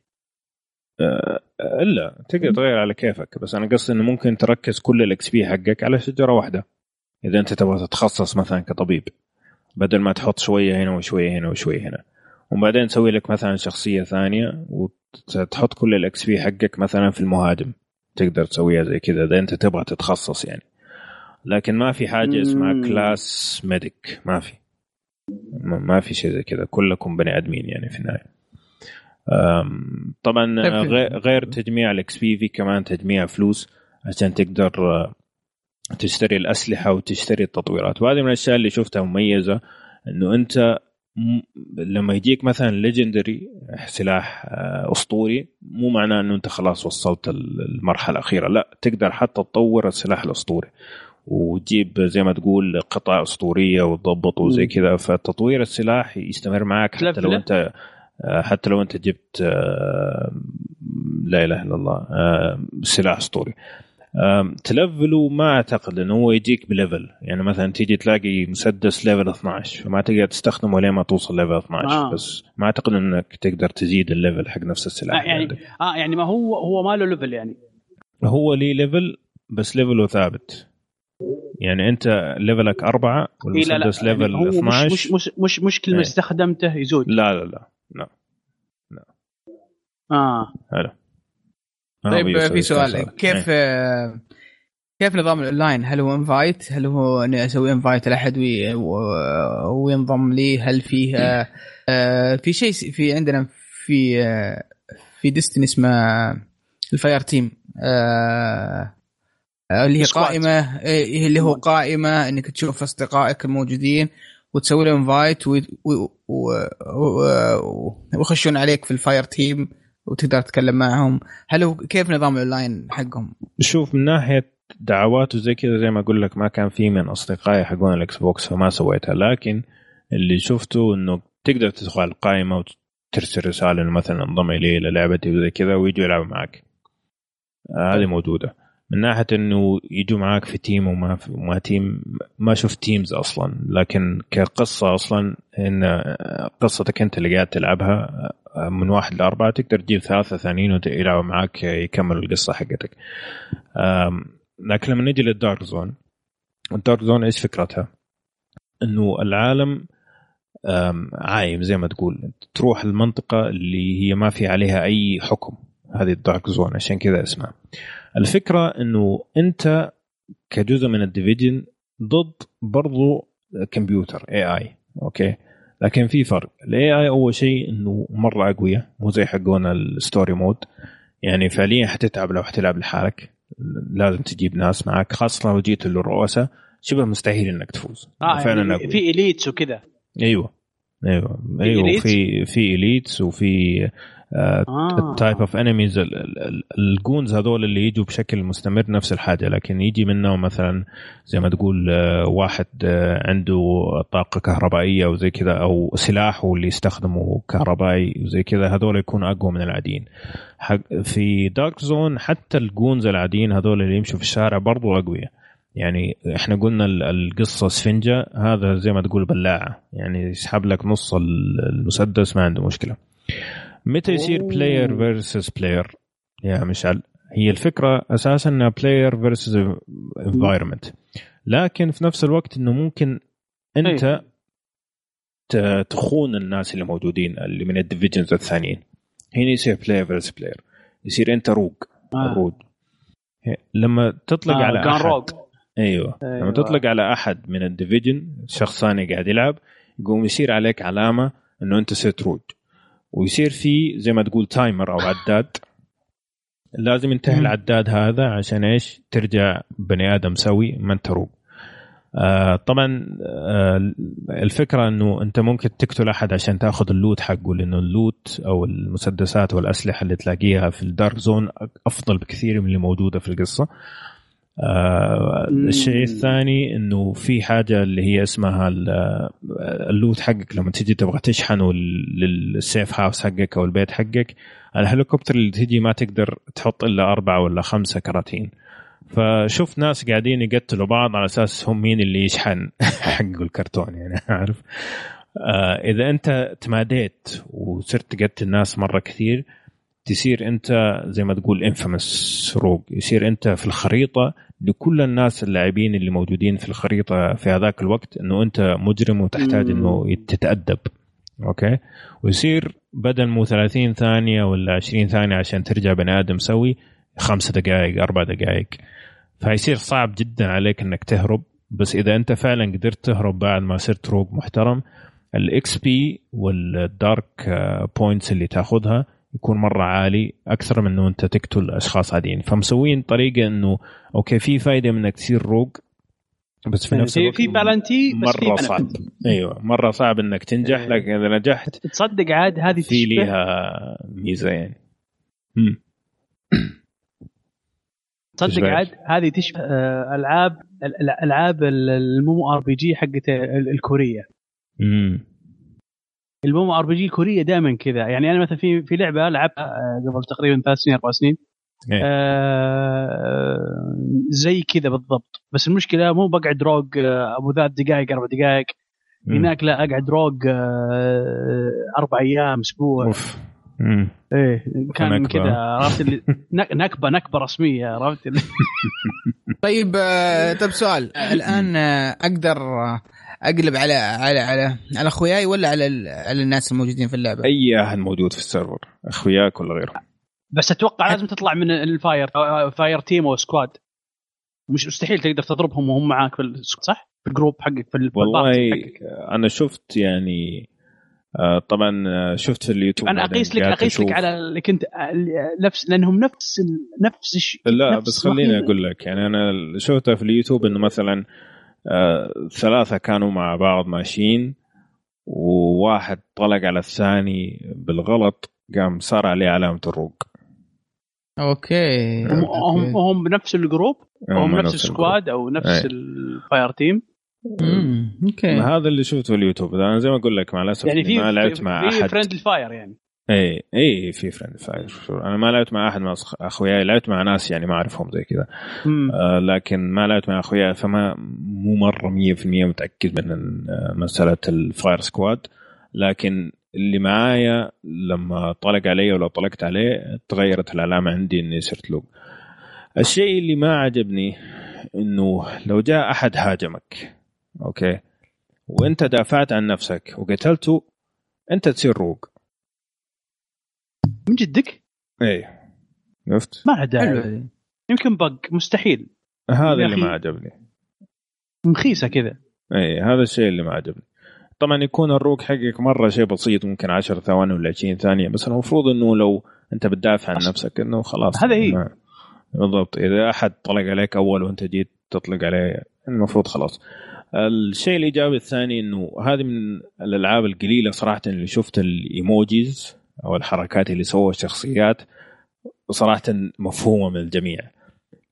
آه إلا تقدر تغير على كيفك بس أنا قصدي إنه ممكن تركز كل ال XP حقك على شجرة واحدة. إذا أنت تبغى تتخصص مثلا كطبيب بدل ما تحط شوية هنا وشوية هنا وشوية هنا. وبعدين تسوي لك مثلا شخصية ثانية وتحط كل ال XP حقك مثلا في المهاجم تقدر تسويها زي كذا إذا أنت تبغى تتخصص يعني. لكن ما في حاجة اسمها class medic ما في. ما في شيء زي كذا. كلكم بني آدمين يعني في النهاية. طبعا طيب، غير تجميع ال XP في كمان تجميع فلوس عشان تقدر تشتري الأسلحة وتشتري التطويرات. وهذه من الأشياء اللي شفتها مميزة إنه أنت لما يجيك مثلا legendary سلاح آه، أسطوري مو معناه إنه أنت خلاص وصلت المرحلة الأخيرة لا تقدر حتى تطور السلاح الأسطوري وتجيب زي ما تقول قطع أسطورية وتضبط وزي كذا فتطوير السلاح يستمر معك حتى لو أنت آه، حتى لو أنت جبت آه، لا إله إلا الله سلاح أسطوري. ت level له ما أعتقد إنه هو يجيك ب level. يعني مثلا تيجي تلاقي مسدس level 12 فما تقدر تستخدمه لين ما توصل level 12 آه. بس ما أعتقد إنك تقدر تزيد ال level حق نفس السلاح آه يعني عندك. آه يعني ما هو هو ما له level يعني. هو ليه level بس level ه ثابت يعني أنت level ك أربعة والمسدس إيه level يعني 12 مش مش مش مش كل ما إيه. استخدمته يزود. لا لا لا لا لا. آه. حلو طيب في سؤال. كيف آه، كيف نظام الاونلاين هل هو invite هل هو إني أسوي invite لأحد وينضم لي؟ هل فيه آه، آه، في شيء في عندنا في في Destiny اسمه ال fireteam اللي هي قائمة إيه، اللي هو قائمة إنك تشوف أصدقائك الموجودين وتسوي لهم invite ويخشون عليك في ال fireteam وتقدر تتكلم معهم. هل كيف نظام الأونلاين حقهم؟ شوف من ناحية دعوات وزي كذا زي ما أقول لك ما كان في من أصدقائي حقون ال Xbox فما سويتها. لكن اللي شفته إنه تقدر تدخل القائمة وترسل رسالة مثلا انضم إلي إلى لعبتي وزي كذا ويجوا يلعبوا معك. آه، هذه موجودة. من ناحية إنه يجوا معاك في team وما في ما team ما شفت teams أصلا. لكن كقصة أصلا إن قصتك أنت اللي قاعد تلعبها من واحد لأربعة تقدر تجيب ثلاثة ثانيين ويلعبوا معاك يكملوا القصة حقتك. لكن لما نجي لل Dark Zone ال Dark Zone إيش فكرتها؟ إنه العالم عايم زي ما تقول. تروح المنطقة اللي هي ما في عليها أي حكم. هذه ال Dark Zone عشان كذا اسمها. الفكرة إنه أنت كجزء من ال Division ضد برضو كمبيوتر AI أوكي؟ لكن في فرق. ال AI أول شيء إنه مرة اقوياء مو زي حقون ال story mode. يعني فعليا حتتعب لو حتلعب لحالك. لازم تجيب ناس معك خاصة لو جيت للرؤساء. شبه مستحيل إنك تفوز. آه فعلا يعني في elites وكذا أيوه. أيوه. أيوه في في elites وفي ال type of enemies الجونز هذول اللي يجوا بشكل مستمر نفس الحاجة لكن يجي منه مثلا زي ما تقول uh, واحد uh, عنده طاقة كهربائية وزي كذا أو سلاحه اللي يستخدمه كهربائي وزي كذا هذول يكونوا أقوى من العاديين. في Dark Zone حتى الجونز العاديين هذول اللي يمشوا في الشارع برضو أقوياء. يعني إحنا قلنا القصة سفنجة هذا زي ما تقول بلاعة. يعني يسحب لك نص المسدس ما عنده مشكلة. متى يصير player versus player يا مشعل. هي الفكرة أساسا إنها player versus environment لكن في نفس الوقت إنه ممكن أنت تخون الناس اللي موجودين اللي من ال Divisions الثانيين. هنا يصير player versus player يصير أنت rogue آه. rogue. لما تطلق آه على أحد. rogue. أيوه, أيوة. لما تطلق على أحد من ال Division شخص ثاني قاعد يلعب يقوم يصير عليك علامة إنه أنت صرت rogue. ويصير في زي ما تقول timer أو عداد. لازم ينتهي العداد هذا عشان إيش؟ ترجع بني آدم سوي ما انت rogue آه طبعا آه الفكرة إنه أنت ممكن تقتل أحد عشان تأخذ ال loot حقه لأنه ال loot أو المسدسات والأسلحة اللي تلاقيها في ال Dark Zone أفضل بكثير من اللي موجودة في القصة. آه الشيء الثاني إنه في حاجة اللي هي اسمها اللوت حقك. لما تجي تبغى تشحنه للسيف هاوس حقك أو البيت حقك الهليكوبتر اللي تجي ما تقدر تحط إلا أربعة ولا خمسة كراتين. فشوف ناس قاعدين يقتلوا بعض على أساس هم مين اللي يشحن *laughs* حق الكرتون يعني عارف؟ آه إذا أنت تماديت وصرت تقتل ناس مرة كثير تصير أنت زي ما تقول infamous rogue يصير أنت في الخريطة لكل الناس اللاعبين اللي موجودين في الخريطة في هذاك الوقت إنه أنت مجرم وتحتاج إنه تتادب أوكي؟ ويصير بدل مو 30 ثانية ولا 20 ثانية عشان ترجع بني آدم سوي خمس دقائق أربع دقائق. فيصير صعب جدا عليك إنك تهرب بس إذا أنت فعلا قدرت تهرب بعد ما صرت rogue محترم ال XP وال dark points اللي تاخذها يكون مرة عالي أكثر من إنه أنت تقتل أشخاص عاديين. فمسوين طريقة إنه أوكي في فائده من إنك تصير rogue بس في نفس الوقت في بالانتي بس مرة صعب. أيوه مرة صعب إنك تنجح إيه. لكن إذا نجحت تصدق عاد هذه في ليها ميزة يعني. تصدق عاد هذه تشبه آه، ألعاب الالعاب ال MMORPG حقت الكورية. امم ال MMORPG الكوريه دائما كذا. يعني أنا مثلا في في لعبة لعبتها آه، قبل تقريبا ثلاث سنين أربع سنين. إيه. آه زي كذا بالضبط. بس المشكلة مو بقعد rogue آه، أبو ثلاث دقائق أربع دقائق. هناك لا أقعد rogue آه أربع أيام أسبوع. أوف. إيه كان كذا. عرفت اللي *laughs* نكبة نكبة رسمية عرفت *laughs* *laughs* طيب آه، طيب سؤال. الآن أقدر أقلب على على على على أخوياي ولا على على الناس الموجودين في اللعبة؟ أي أحد موجود في ال server أخوياك ولا غيرهم بس أتوقع لازم تطلع من ال fire fireteam أو squad مش مستحيل تقدر تضربهم وهم معاك في صح؟ في ال group حقك في ال حقك. أنا شفت يعني آه، طبعا آه، شفت في اليوتيوب أنا أقيس لك أقيس لك على اللي كنت آه، نفس لأنهم نفس نفس الشيء لا نفس بس خليني أقول لك يعني أنا شفتها في اليوتيوب إنه مثلا ثلاثة كانوا مع بعض ماشيين وواحد طلق على الثاني بالغلط قام صار عليه علامة ال rogue. أوكي هم هم بنفس ال group؟ هم نفس ال squad أو نفس ال fireteam؟ أوكي. هذا اللي شفته في اليوتيوب. أنا زي ما أقول لك مع الأسف يعني ما لعبت مع أحد. في friend ال fire يعني. اي اي في friendly fire أنا ما لعبت مع أحد من أخوياي لعبت مع ناس يعني ما أعرفهم زي كذا. آه لكن ما لعبت مع اخوياي فما مو مرة 100% متأكد من آه، مسألة ال fire squad لكن اللي معايا لما طلق علي ولا طلقت عليه تغيرت العلامه عندي إني صرت rogue. الشيء اللي ما عجبني إنه لو جاء أحد هاجمك أوكي وإنت دافعت عن نفسك وقتلته إنت تصير روق من جدك؟ إيه. عرفت؟ ما داعي يمكن بق مستحيل. هذا اللي ما عجبني. مخيسة كذا. اي هذا الشيء اللي ما عجبني. طبعا يكون الروك حقك مرة شيء بسيط ممكن 10 ثواني ولا 20 ثانية بس المفروض إنه لو أنت بتدافع عن نفسك إنه خلاص. هذا هي. بالضبط. إذا أحد طلق عليك أول وأنت جيت تطلق عليه المفروض خلاص. الشيء الإيجابي الثاني إنه هذه من الألعاب القليلة صراحة اللي شفت الإيموجيز. أو الحركات اللي سووها الشخصيات صراحة مفهومة من الجميع.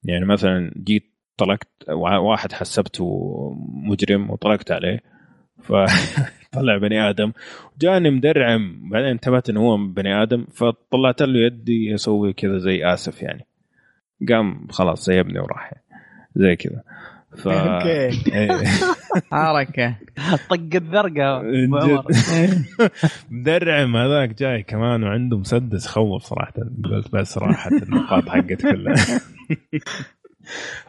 يعني مثلا جيت طلقت واحد حسبته مجرم وطلقت عليه فطلع *laughs* بني آدم. جاني مدرعم بعدين انتبهت إنه هو بني آدم فطلعت له يدي يسوي كذا زي آسف يعني. قام خلاص سيبني وراح زي كذا. ف أوكي. *laughs* حركة. طق الذرقه *laughs* مدرعم هذاك جاي كمان وعنده مسدس خوف صراحة بس بس راحت النقاط حقت كلها. *laughs*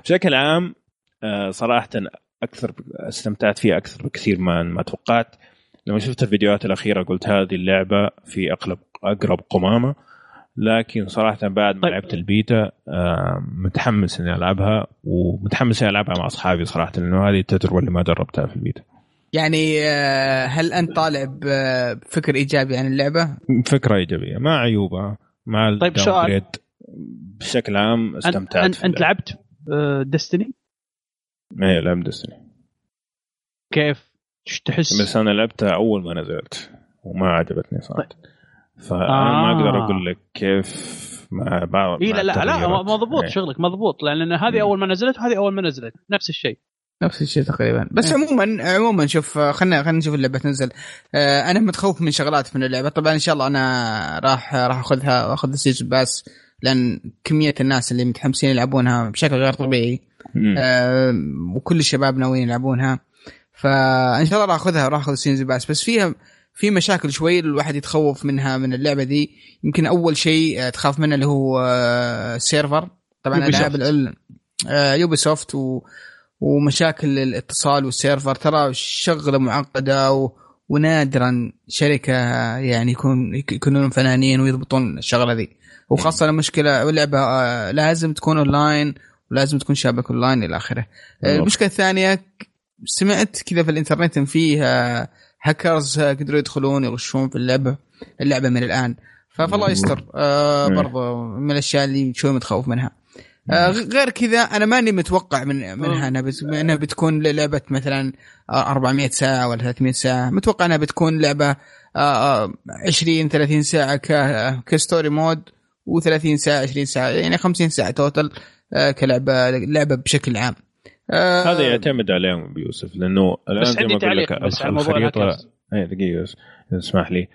بشكل عام آه، صراحة أكثر استمتعت فيها أكثر بكثير ما ما توقعت. لما شفت الفيديوهات الأخيرة قلت هذه اللعبة في اقرب أقرب قمامة. لكن صراحة بعد ما طيب. لعبت البيتا آه، متحمس إني ألعبها ومتحمس إني ألعبها مع أصحابي صراحة لأنه هذه التجربة اللي ما جربتها في البيتا يعني آه، هل أنت طالع بفكر إيجابي عن اللعبة؟ فكرة إيجابية مع عيوبها مع طيب سؤال بشكل عام استمتعت أنت, أنت لعبت ديستني؟ إيه لعبت Destiny كيف؟ تحس؟ بس أنا لعبتها أول ما نزلت وما عجبتني صراحة طيب. فأنا آه. ما أقدر أقول لك كيف مع بعض إيه لا لا لا مضبوط إيه. شغلك مضبوط لأن هذه أول ما نزلت وهذه أول ما نزلت نفس الشيء. نفس الشيء تقريبا. بس إيه. عموما عموما شوف خلينا خلينا نشوف اللعبة تنزل. آه أنا متخوف من شغلات من اللعبة. طبعا إن شاء الله أنا راح راح أخذها وأخذ ال season pass لأن كمية الناس اللي متحمسين يلعبونها بشكل غير طبيعي. آه وكل الشباب ناويين يلعبونها. فإن شاء الله راح أخذها راح أخذ ال season pass بس فيها في مشاكل شوي الواحد يتخوف منها من اللعبة دي يمكن أول شيء آه، تخاف منه اللي هو ال server. آه، طبعا العاب Ubisoft و... ومشاكل الاتصال وال server. ترى شغلة معقدة و... ونادرا شركة يعني يكون يكونون فنانين ويضبطون الشغلة ذي. وخاصة المشكلة اللعبة آه، لازم تكون اونلاين ولازم تكون شابك اونلاين إلى آخره. المشكلة الثانية سمعت كذا في الإنترنت إن فيه هاكرز قدروا يدخلون يغشون في اللعبة اللعبة من الآن. فالله يستر. آه برضه من الأشياء اللي شوي متخوف منها. آه غير كذا أنا ماني متوقع من منها. أنها أنها بتكون لعبة مثلا 400 ساعة ولا 300 ساعة. متوقع أنها بتكون لعبة آه 20 30 ساعة ك story mode و30 ساعة 20 ساعة يعني 50 ساعة total آه كلعبة لعبة بشكل عام. آه هذا يعتمد عليهم بو يوسف لأنه الآن زي ما أقول لك الخريطه اي دقيقة اسمح لي.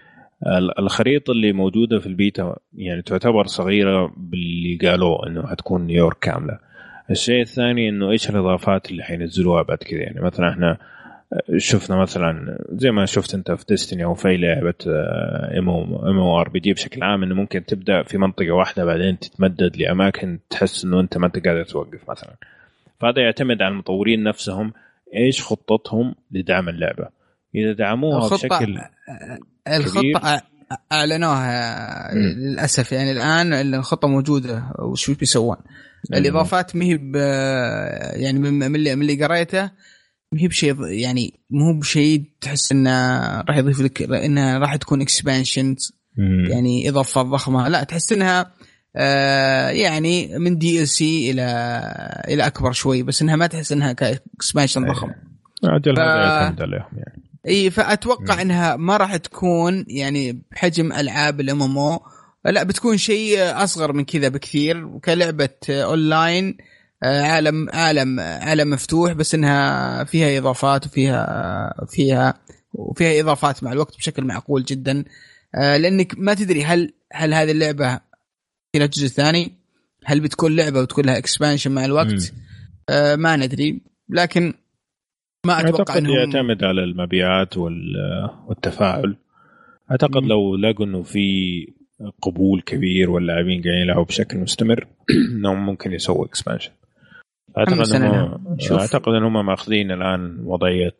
الخريطة اللي موجودة في البيتا يعني تعتبر صغيرة باللي قالوا إنه حتكون نيويورك كاملة. الشيء الثاني إنه إيش الإضافات اللي حينزلوها بعد كذا؟ يعني مثلا إحنا شفنا مثلا زي ما شفت أنت في Destiny أو في لعبة ام أو ار بي جي بشكل عام إنه ممكن تبدأ في منطقة واحدة بعدين تتمدد لأماكن تحس إنه أنت ما أنت قادر توقف مثلا. فهذا يعتمد على المطورين نفسهم إيش خطتهم لدعم اللعبة. إذا دعموها بشكل الخطة أعلنوها للأسف. يعني الآن الخطة موجودة وش بيسوون؟ الإضافات ما هي يعني من اللي من اللي قريته ما هي بشيء يعني مو بشيء تحس إنه راح يضيف لك انها راح تكون expansions يعني اضافه ضخمة. لا تحس إنها آه يعني من DLC إلى إلى أكبر شوي بس إنها ما تحس إنها ك expansion ضخم. أجل هذا يعتمد عليهم يعني. إي فأتوقع إنها ما راح تكون يعني بحجم ألعاب ال MMO لا بتكون شيء أصغر من كذا بكثير وكلعبه اونلاين آه، عالم عالم عالم مفتوح بس إنها فيها إضافات وفيها فيها وفيها إضافات مع الوقت بشكل معقول جدا. آه، لأنك ما تدري هل هل هذه اللعبة فيها جزء ثاني هل بتكون لعبة وتكون لها اكسبانشن مع الوقت؟ آه ما ندري. لكن ما أتوقع إنه يعتمد على المبيعات والتفاعل. أعتقد لو لقوا إنه في قبول كبير واللاعبين قاعدين يلعبوا بشكل مستمر *clears throat* إنهم ممكن يسووا expansion أعتقد انهم أعتقد انهم ماخذين الآن وضعية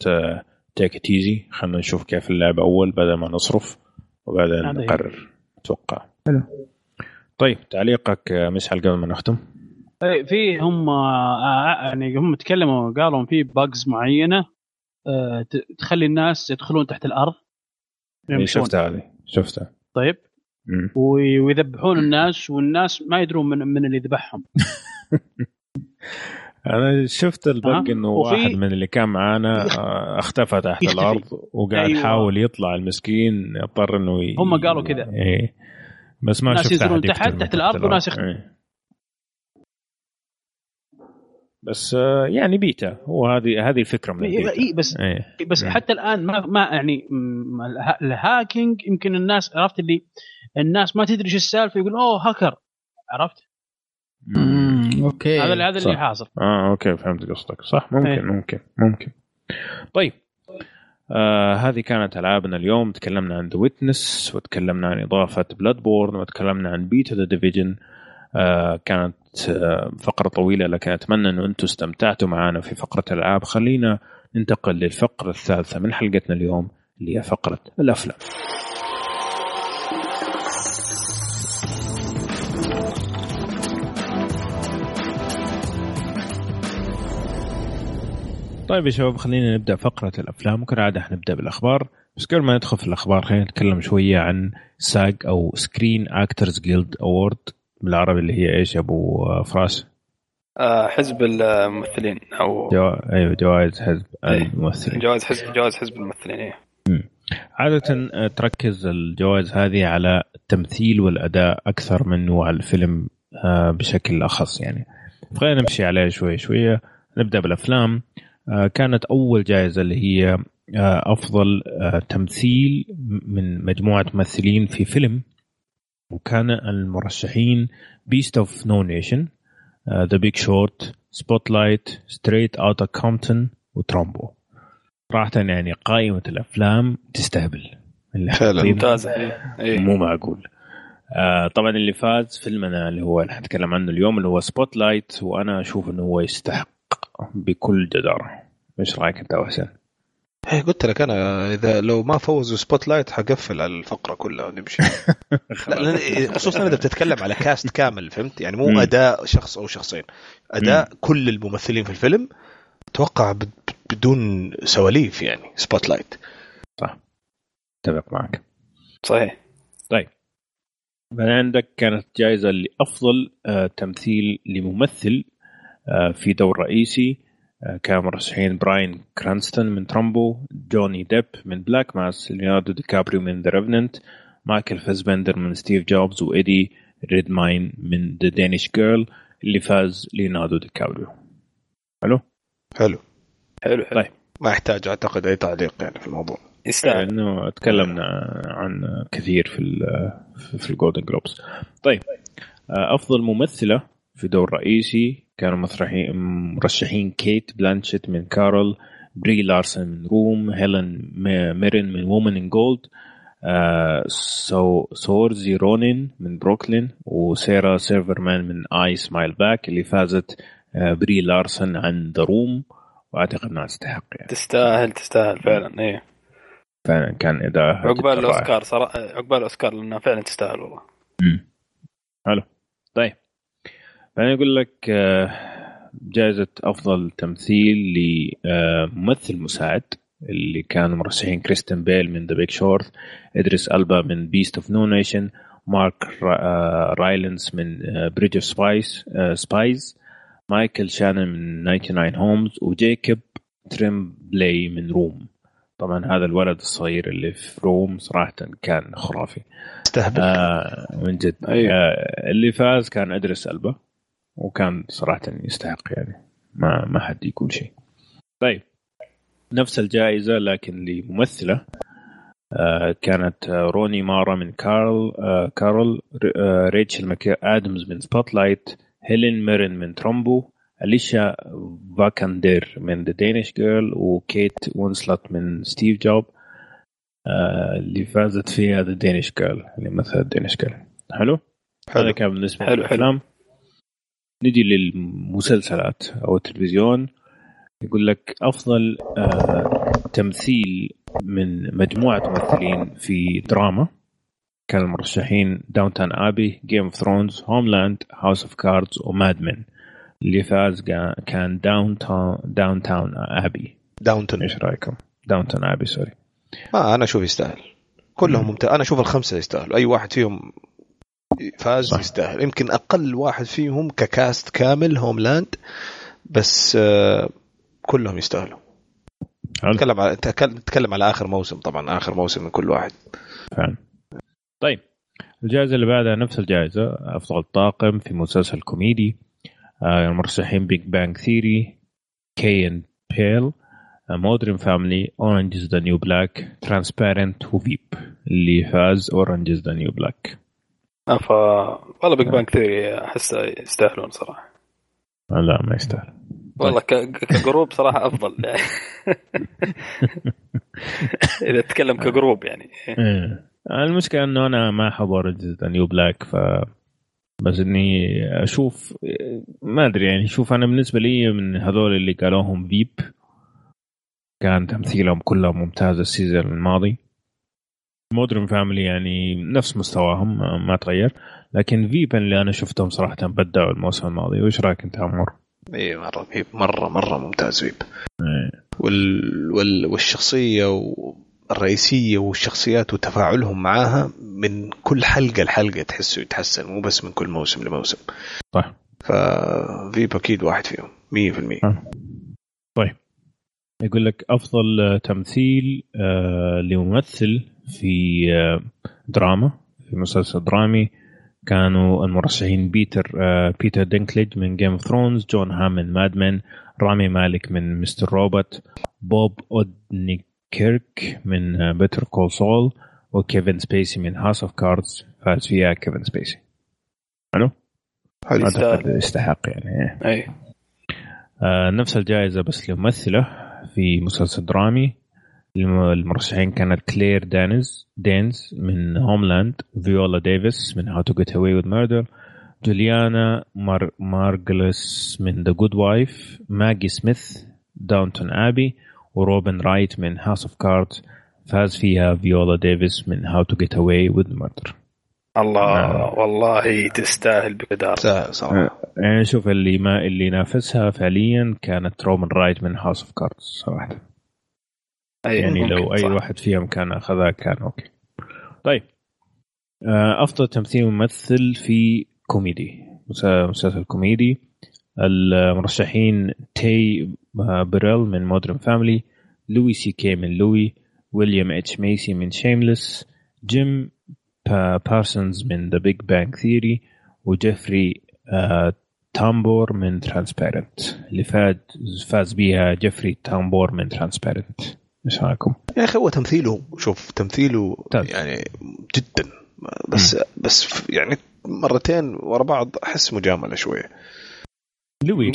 take it easy خلينا نشوف كيف اللعبه أول بدل ما نصرف وبعدين نقرر. أتوقع. حلو. طيب تعليقك مشعل قبل ما نختم. طيب في هم آه، يعني هم تكلموا قالوا في bugs معينة آه، تخلي الناس يدخلون تحت الأرض. إيه، شفتها هذه شفتها. طيب. ويذبحون الناس والناس ما يدرون من من اللي ذبحهم. *laughs* أنا شفت البق إنه واحد من اللي كان معانا آه، *laughs* اختفى تحت يختفي. الأرض وقاعد أيوة. يحاول يطلع المسكين اضطر إنه ي... هم قالوا كذا. إيه بس ما شفت أحد تحت تحت الأرض وناس يختفي إيه. بس آه، يعني بيتا هو هذه هذه الفكرة من البيتا اي بس إيه. بس إيه. حتى الآن ما ما يعني ال hacking يمكن الناس عرفت اللي الناس ما تدري إيش السالفة يقول أوه هاكر عرفت؟ أوكي هذا هذا اللي حاصل آه أوكي فهمت قصدك صح ممكن أيه. ممكن ممكن طيب آه هذه كانت ألعابنا اليوم. تكلمنا عن The Witness وتكلمنا عن إضافة Bloodborne وتكلمنا عن beta The Division كانت آه فقرة طويلة لكن أتمنى أنه أنتم استمتعتوا معنا في فقرة الألعاب. خلينا ننتقل للفقرة الثالثة من حلقتنا اليوم اللي هي فقرة الأفلام. طيب يا شباب خلينا نبدأ فقرة الأفلام. وكالعاده حنبدا بالأخبار. بس قبل ما ندخل في الأخبار خلينا نتكلم شوية عن SAG أو Screen Actors Guild Award بالعربي اللي هي إيش يا أبو فراس؟ آه حزب الممثلين أو جو... أيوه جوائز حزب إيه، الممثلين. جوائز حزب جوائز حزب الممثلين إيه. عادة آه، تركز الجوائز هذه على التمثيل والأداء أكثر منه على الفيلم آه، بشكل أخص يعني. خلينا نمشي عليها شوي شوية. نبدأ بالأفلام. كانت أول جائزة اللي هي آه، أفضل آه، تمثيل من مجموعة ممثلين في فيلم وكان المرشحين Beasts of No Nation The Big Short Spotlight Straight Outta Compton و Trumbo صراحة يعني قائمة الأفلام تستهبل. فعلا. ممتازة إيه. مو معقول. آه طبعا اللي فاز فيلمنا اللي هو اللي حنتكلم عنه اليوم اللي هو Spotlight وأنا أشوف إنه هو يستحق بكل جدارة. إيش رأيك أنت حسين؟ هي قلت لك أنا إذا لو ما فوزوا Spotlight حقفل على الفقرة كلها ونمشي. *laughs* خصوصا إذا بتتكلم على cast كامل فهمت؟ يعني مو أداء شخص أو شخصين. أداء كل الممثلين في الفيلم أتوقع بدون سواليف يعني Spotlight صح. أتفق معك. صحيح. طيب. بعدين عندك كانت جائزة لأفضل آه، تمثيل لممثل في دور رئيسي آه، كان مرشحين براين كرانستون من ترامبو جوني ديب من Black Mass ليوناردو دي كابريو من The Revenant مايكل فاسبندر من ستيف جوبز وايدي ريدماين من The Danish Girl اللي فاز ليوناردو دي كابريو. حلو؟ حلو. حلو حلو. طيب. ما يحتاج أعتقد أي تعليق يعني في الموضوع. يستاهل. إنه تكلمنا عن كثير في في ال Golden Globes طيب. آه، أفضل ممثلة في دور رئيسي كانوا مرشحين مرشحين كيت بلانشيت من كارول بري لارسن من Room هيلين ميرين من Woman in Gold سو سورزي رونين من بروكلين وسارا سيلفرمان من I Smile Back اللي فازت آه، بري لارسن عن The Room وأعتقد إنها تستحق يعني. تستاهل تستاهل فعلا إيه. فعلا كان إداء عقبال الأوسكار صراحة عقبال الأوسكار لأنها فعلا تستاهل والله. امم حلو. طيب. أنا أقول لك آه، جائزة أفضل تمثيل لممثل مساعد اللي كانوا مرشحين كريستيان بيل من The Big Short إدريس ألبا من Beasts of No Nation مارك رايلنس من Bridge of Spies Spies مايكل شانن من 99 Homes وجيكوب تريمبلاي من Room. طبعا هذا الولد الصغير اللي في Room صراحة كان خرافي. استهبل آه من جد. أيوه. آه اللي فاز كان إدريس ألبا. وكان صراحة يستحق يعني. ما ما حد يقول شيء. طيب. نفس الجائزة لكن لممثلة. آه كانت روني مارا من كارول آه كارول آه ريتشل مكي آدمز من Spotlight هيلين ميرن من ترومبو أليشا فاكاندير من The Danish Girl وكيت وينسلت من ستيف جوب. آه اللي فازت فيها The Danish Girl اللي مثلت Danish Girl حلو؟ حلو. هذا كان بالنسبة حلو. للأفلام. نجي للمسلسلات أو التلفزيون يقول لك أفضل آه تمثيل من مجموعة ممثلين في دراما كان المرشحين Downton Abbey Game of Thrones Homeland House of Cards و Mad اللي فاز كان Downton Downton Abbey Downton إيش رأيكم؟ Downton Abbey sorry ما أنا أشوف يستاهل. كلهم ممتاز أنا أشوف الخمسة يستاهلوا. أي واحد فيهم فاز صح. يستاهل. يمكن أقل واحد فيهم ك cast كامل Homeland بس آه كلهم يستاهلوا. نتكلم على نتكلم على آخر موسم طبعا آخر موسم من كل واحد. فعلا. طيب الجائزة اللي بعدها نفس الجائزة أفضل طاقم في مسلسل كوميدي آه، المرشحين Big Bang Theory Key and Peele Modern Family Orange Is the New Black Transparent و Veep اللي فاز Orange Is the New Black ف والله Big Bang Theory أحس يستاهلون صراحة. لا ما يستاهل. والله ك group صراحة أفضل. *laughs* *laughs* إذا تتكلم ك group يعني. إيه. المشكلة إنه أنا ما أحب Orange the New Black ف بس إني أشوف ما أدري يعني شوف أنا بالنسبة لي من هذول اللي قالوهم Veep كان تمثيلهم كلهم ممتاز ال season الماضي. Modern Family يعني نفس مستواهم ما تغير. لكن Veep اللي أنا شفتهم صراحة بدعوا الموسم الماضي. وش رأيك أنت عمر؟ اي مرة Veep مره مرة ممتاز Veep إيه. وال... وال... والشخصية الرئيسية والشخصيات وتفاعلهم معاها من كل حلقة لحلقة تحسه يتحسن مو بس من كل موسم لموسم. صح. ف Veep أكيد واحد فيهم 100% آه. طيب. يقول لك أفضل تمثيل آه لممثل في آه دراما في مسلسل درامي. كانوا المرشحين بيتر آه بيتر دينكليج من Game of Thrones جون هام من Mad Men رامي مالك من Mr. Robot بوب اودنكيرك من Better Call Saul وكيفن سبيسي من House of Cards فاز فيها كيفن سبيسي. حلو؟ حلو. يستحق يعني. أي. آه نفس الجائزة بس لممثلة في مسلسل درامي. المرشحين كانت كلير دانز دينز من Homeland فيولا ديفيس من How to Get Away with Murder جوليانا مار مارجلس من The Good Wife ماجي سميث Downton Abbey وروبن رايت من House of Cards فاز فيها فيولا ديفيس من How to Get Away with Murder الله آه. والله تستاهل بقدر. صراحة. يعني شوف اللي ما اللي نافسها فعليا كانت روبن رايت من House of Cards صراحة. أي يعني لو أي صح. واحد فيهم كان أخذها كان okay. طيب. آه، أفضل تمثيل ممثل في كوميدي مسلسل كوميدي. المرشحين تاي بوريل من Modern Family لوي سي كي من لوي ويليام اتش مايسي من Shameless جيم بارسونز من The Big Bang Theory وجيفري تامبور من Transparent اللي فاز فاز بيها جيفري تامبور من Transparent إيش رأيكم؟ يا أخي هو تمثيله شوف تمثيله طيب. يعني جدا. بس م. بس يعني مرتين ورا بعض أحس مجاملة شوية. لوي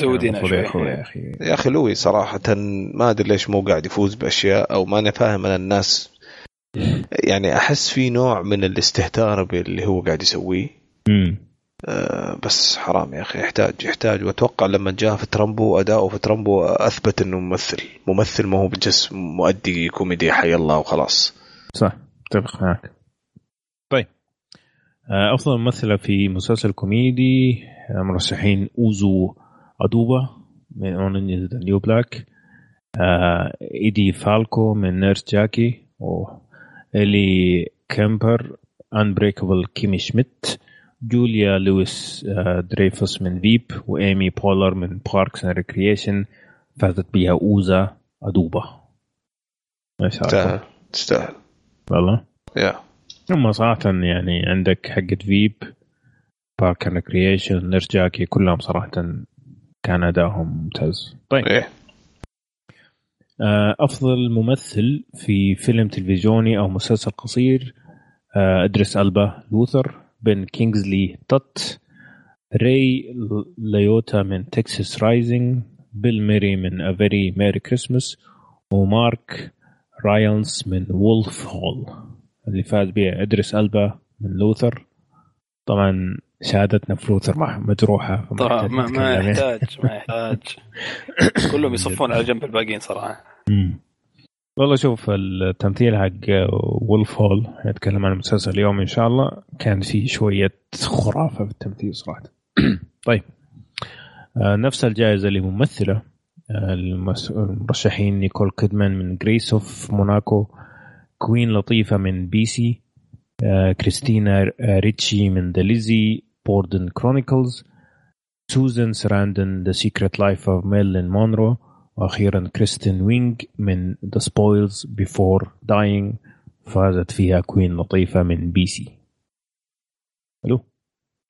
يا أخي. يا أخي لوي صراحة ما أدري ليش مو قاعد يفوز بأشياء أو ماني فاهم أنا الناس. يعني أحس في نوع من الاستهتار باللي هو قاعد يسويه. بس حرام يا أخي. يحتاج يحتاج. وأتوقع لما جاء في Trumbo أداؤه في Trumbo أثبت إنه ممثل. ممثل ما هو بجست مؤدي كوميدي حي الله وخلاص. صح اتفق معك. طيب. آه، أفضل ممثلة في مسلسل كوميدي آه، مرشحين أوزو أدوبا من نيو Black إيدي فالكو من Nurse Jackie. إلي كامبر Unbreakable Kimmy Schmidt جوليا لويس دريفوس من Veep وايمي بولر من Parks and Recreation فازت بها أوزا ادوبا تستاهل تستاهل. والله. يا هم صراحة يعني عندك حقت Veep Park and Recreation Nurse Jackie كلهم صراحة كان ادائهم ممتاز. طيب. إيه؟ آه، أفضل ممثل في فيلم تلفزيوني أو مسلسل قصير آه، إدريس ألبا Luther. بن كينجزلي Tut ري ليوتا من Texas Rising بيل ميري من A Very Murray Christmas ومارك رايلز من Wolf Hall اللي فاز به إدريس ألبا من Luther. طبعا شهادتنا فلوس مجروحة طبعا ما, ما يحتاج ما يحتاج. *laughs* كلهم يصفون على جنب الباقيين صراحة. والله شوف التمثيل حق Wolf Hall يتكلم عن المسلسل اليوم إن شاء الله كان في شوية خرافة في التمثيل صراحة. *clears throat* طيب. آه، نفس الجائزة لممثلة آه، المرشحين نيكول كيدمان من Grace of Monaco كوين لطيفة من Bessie كريستينا ريتشي من The Lizzie Borden Chronicles سوزان سراندن The Secret Life of Marilyn Monroe وأخيرا كريستين ويج من The Spoils Before Dying فازت فيها كوين لطيفة من Bessie. حلو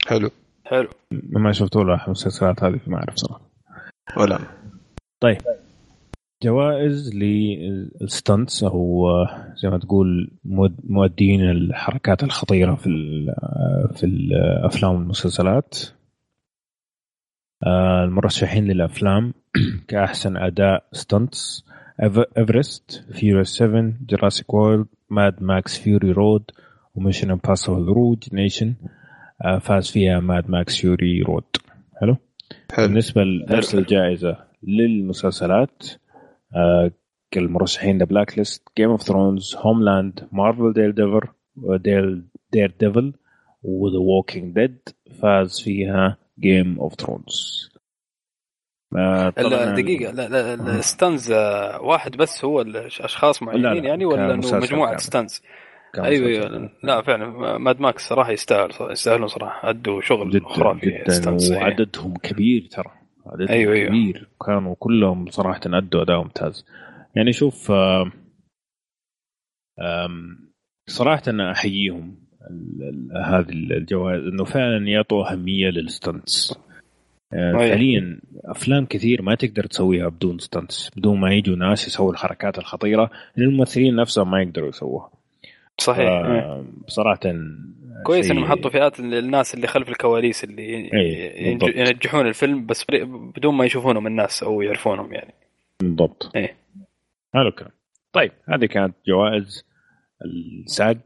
حلو. حلو. ما شفت ولا المسلسلات هذه ما أعرف صراحة. ولا. طيب. جوائز لل stunts أو زي ما تقول مؤدين الحركات الخطيرة في في الأفلام والمسلسلات. المرشحين للأفلام *clears throat* كأحسن أداء stunts Everest Furious 7 Jurassic World Mad Max Fury Road و Mission Impossible Rogue Nation فاز فيها Mad Max Fury Road حلو؟ حلو. بالنسبة لنفس الجائزة للمسلسلات آه المرشحين The Blacklist Game of Thrones Homeland Marvel Dare Dever Dare Daredevil و The Walking Dead فاز فيها Game of Thrones دقيقة. لا لا ال stunts آه، واحد بس هو الاشخاص معينين يعني ولا إنه مجموعة stunts؟ أيوه أيوه. لا فعلا. Mad Max صراحة يستاهل يستاهلون صراحة. أدوا شغل جدا خرافي جدا وعددهم كبير ترى. عددهم أيوة, أيوة. كبير. أيوة. كانوا كلهم صراحة أدوا أداء ممتاز. يعني شوف صراحة أنا أحييهم. هذه الجوائز إنه فعلا يعطوا أهمية لل stunts. آه، فعليا أفلام كثير ما تقدر تسويها بدون stunts بدون ما يجوا ناس يسووا الحركات الخطيرة الممثلين نفسهم ما يقدروا يسووها. صحيح. آه بصراحه كويس إنهم حطوا فئات الناس اللي خلف الكواليس اللي ينجحون الفيلم بس بدون ما يشوفونهم الناس أو يعرفونهم يعني. بالضبط. إيه. حلو الكلام. طيب هذه كانت جوائز الساق.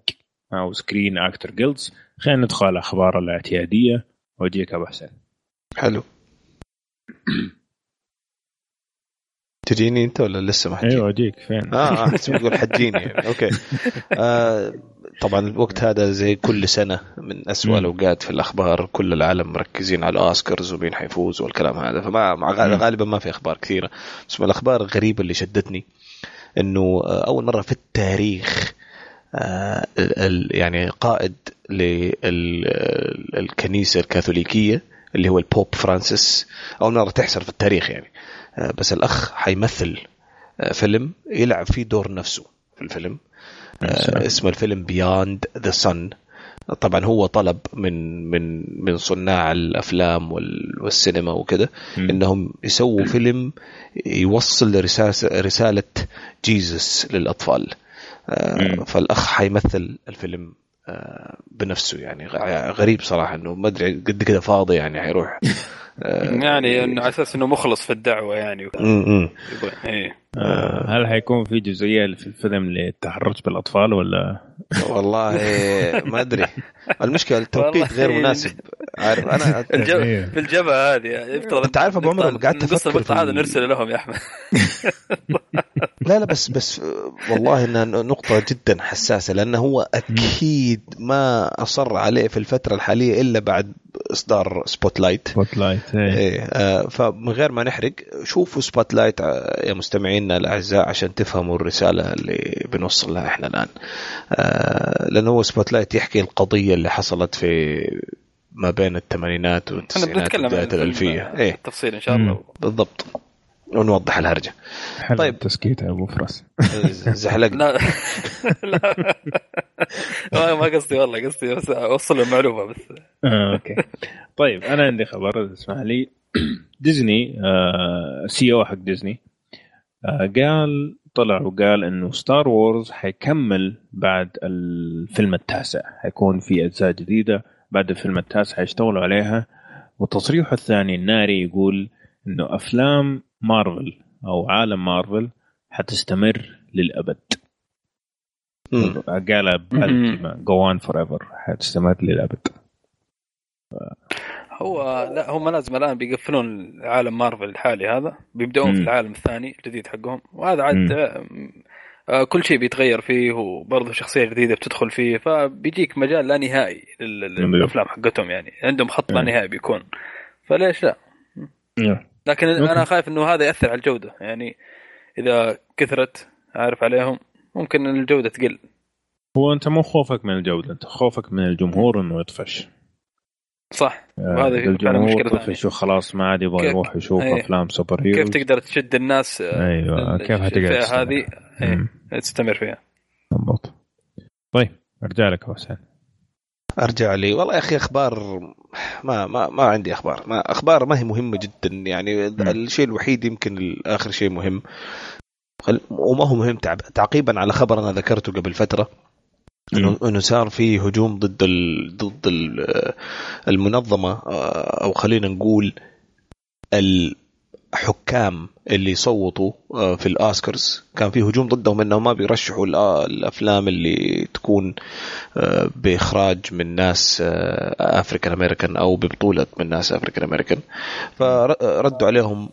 أو Screen Actors Guilds خلينا ندخل على الاخبار الاعتيادية. واجيك أبو حسين. حلو. *coughs* حجيني أنت ولا لسه ما حجيني؟ أيوه اجيك فين؟ آه آه *laughs* تقول حجيني يعني. أوكي. آه طبعا الوقت هذا زي كل سنة من أسوأ الأوقات في الأخبار. كل العالم مركزين على الاوسكارز ومين حيفوز والكلام هذا. فما غالبا ما في أخبار كثيرة. بس من الأخبار الغريبة اللي شدتني إنه آه، أول مرة في التاريخ آه، يعني قائد للكنيسة الكاثوليكية اللي هو ال Pope فرانسيس. أول مرة تحصل في التاريخ يعني. آه، بس الأخ حيمثل آه، فيلم يلعب فيه دور نفسه في الفيلم. اسمه الفيلم Beyond the Sun طبعا هو طلب من من من صناع الأفلام والسينما وكذا إنهم يسووا فيلم يوصل رساله رسالة Jesus للأطفال. آه، فالأخ حيمثل الفيلم آه، بنفسه يعني غريب صراحة إنه ما أدري قد كذا فاضي يعني حيروح. *laughs* آه، يعني إنه على أساس إنه مخلص في الدعوة يعني. إيه. هل حيكون في جزئية في الفيلم للتحرش بالأطفال ولا؟ والله ما أدري. المشكلة التوقيت غير مناسب. عارف أنا *laughs* في الجبهة هذه. يفترض أنت عارف أبو عمر قعدت أفكر المقطع هذا نرسله لهم يا أحمد. *laughs* لا لا بس بس والله إنها نقطة جدا حساسة لأنه هو أكيد ما أصر عليه في الفترة الحالية إلا بعد إصدار Spotlight Spotlight إيه آه فمن غير ما نحرق شوفوا Spotlight آه، يا مستمعينا الأعزاء عشان تفهموا الرسالة اللي بنوصل لها إحنا الآن. آه لأنه هو Spotlight يحكي القضية اللي حصلت في ما بين الثمانينات والتسعينات وبدايه الالفيه إيه. تفصيل إن شاء الله. بالضبط. ونوضح الهرجة. حلو. طيب. تسكيت يا أبو فراس. *laughs* زحلقنا. لا. *laughs* لا. ما قصدي والله قصدي بس أوصل المعلومة بس. آه، okay. طيب أنا عندي خبر اسمح لي. *coughs* ديزني آه CEO حق ديزني. آه قال طلع وقال إنه Star Wars حيكمل بعد الفيلم التاسع. حيكون في أجزاء جديدة بعد الفيلم التاسع حيشتغلوا عليها. وتصريحه الثاني الناري يقول إنه أفلام مارفل أو عالم مارفل حتستمر للأبد. قال go on forever حتستمر للأبد. هو لا هم لازم الآن بيقفلون عالم مارفل الحالي هذا بيبدأون م. في العالم الثاني الجديد حقهم. وهذا عاد آه كل شيء بيتغير فيه وبرضه شخصية جديدة بتدخل فيه فبيجيك مجال لا نهائي للأفلام حقتهم يعني. عندهم خط لا نهائي بيكون. فليش لا؟ لكن أنا خايف إنه هذا يأثر على الجودة. يعني إذا كثرت عارف عليهم ممكن الجودة تقل. هو أنت مو خوفك من الجودة أنت خوفك من الجمهور إنه يطفش. صح. وهذا فعلا مشكلة يطفش وخلاص ما عاد يبغى يروح يشوف إيه. أفلام سوبر هيرو كيف تقدر تشد الناس أيوه كيف حتقدر هذه؟ إيه. تستمر فيها. بالضبط. طيب أرجع لك حسين. أرجع لي. والله يا أخي أخبار ما ما ما عندي أخبار. ما أخبار ما هي مهمة جدا. يعني م. الشيء الوحيد يمكن اخر شيء مهم. وما هو مهم تعقيبا على خبر أنا ذكرته قبل فترة. إنه إنه صار في هجوم ضد ال ضد ال المنظمة أو خلينا نقول الحكام اللي صوتوا في الاوسكارز كان في هجوم ضدهم إنهم ما بيرشحوا الأفلام اللي تكون بإخراج من ناس African American أو ببطولة من ناس African American فردوا عليهم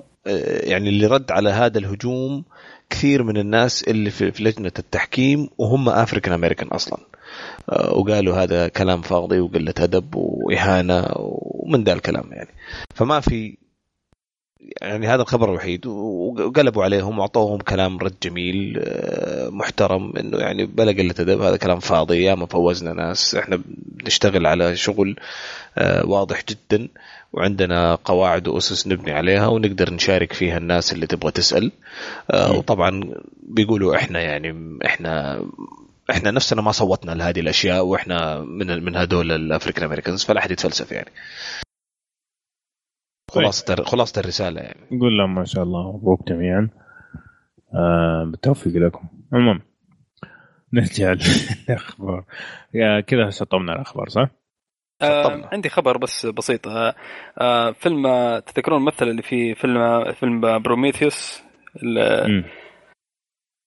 يعني اللي رد على هذا الهجوم كثير من الناس اللي في لجنة التحكيم وهم African American أصلا. آه، وقالوا هذا كلام فاضي وقلة أدب وإهانة ومن ذا الكلام يعني. فما في يعني هذا الخبر الوحيد. وقلبوا عليهم وأعطوهم كلام رد جميل آه، محترم إنه يعني بلا قلة أدب هذا كلام فاضي يا ما فوزنا ناس. إحنا بنشتغل على شغل آه، واضح جدا وعندنا قواعد وأسس نبني عليها ونقدر نشارك فيها الناس اللي تبغى تسأل. آه، وطبعا بيقولوا إحنا يعني إحنا إحنا نفسنا ما صوتنا لهذه الأشياء وإحنا من من هذول الأفريكان أمريكانز فلا أحد يتفلسف يعني. خلاصة خلاصة الرسالة يعني. نقول لهم ما شاء الله مبروك جميعا. آه بالتوفيق لكم. المهم نرجع *laughs* للأخبار. كذا شطبنا الأخبار صح؟ آه عندي خبر بس بسيط. آه آه فيلم آه، تذكرون الممثل اللي في فيلم آه، فيلم بروميثيوس؟ آه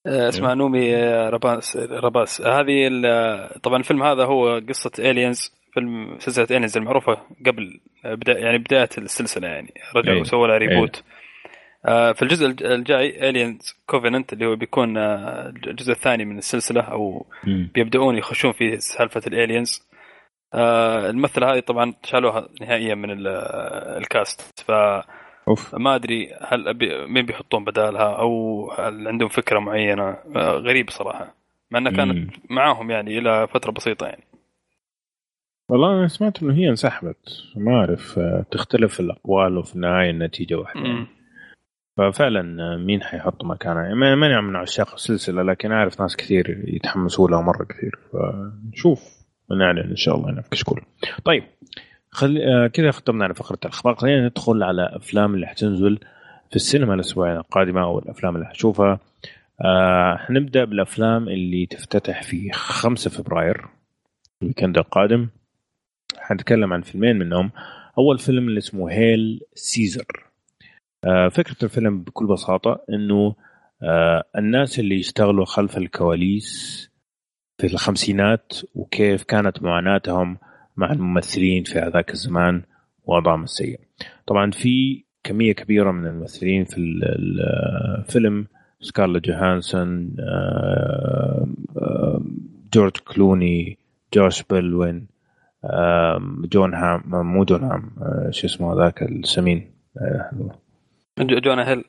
اسمها أيوه. نومي راباس راباس هذه طبعا الفيلم هذا هو قصة Aliens فيلم سلسلة Aliens المعروفه قبل بدا يعني بداية السلسلة يعني رجعوا أيوه. سووا لها reboot أيوه. في الجزء الجاي Alien Covenant اللي هو بيكون الجزء الثاني من السلسلة أو بيبدأون يخشون في سالفة ال Aliens آه الممثلة هذه طبعا شالوها نهائيا من الكاست ف أوف. ما أدري هل مين بيحطون بدالها أو هل عندهم فكرة معينة آه غريب صراحة مع انها كانت مم. معاهم يعني إلى فترة بسيطة يعني والله أنا سمعت إنه هي انسحبت. ما أعرف آه، تختلف الأقوال وفي النهاية النتيجة واحدة. يعني. ففعلا آه، مين حيحط مكانها يعني ماني من عشاق السلسلة لكن أعرف ناس كثير يتحمسوا لها مرة كثير. فنشوف. ونعلن إن شاء الله هنا في كشكول طيب خل... آه كذا ختمنا على فقرة الأخبار. خلينا ندخل على أفلام اللي حتنزل في السينما الأسبوع القادمه أو الأفلام اللي حشوفها آه حنبدأ بالأفلام اللي تفتتح في 5 فبراير ال weekend القادم. حنتكلم عن فيلمين منهم. أول فيلم اللي اسمه Hail Caesar آه فكرة الفيلم بكل بساطة إنه آه الناس اللي يشتغلوا خلف الكواليس في الخمسينات وكيف كانت معاناتهم مع الممثلين في هذاك الزمان وضعهم السيء. طبعا في كمية كبيرة من الممثلين في الفيلم سكارلت جوهانسون جورج كلوني جوش برولين جون هام مو جون هام آه، شو اسمه هذاك السمين. جونا هيل.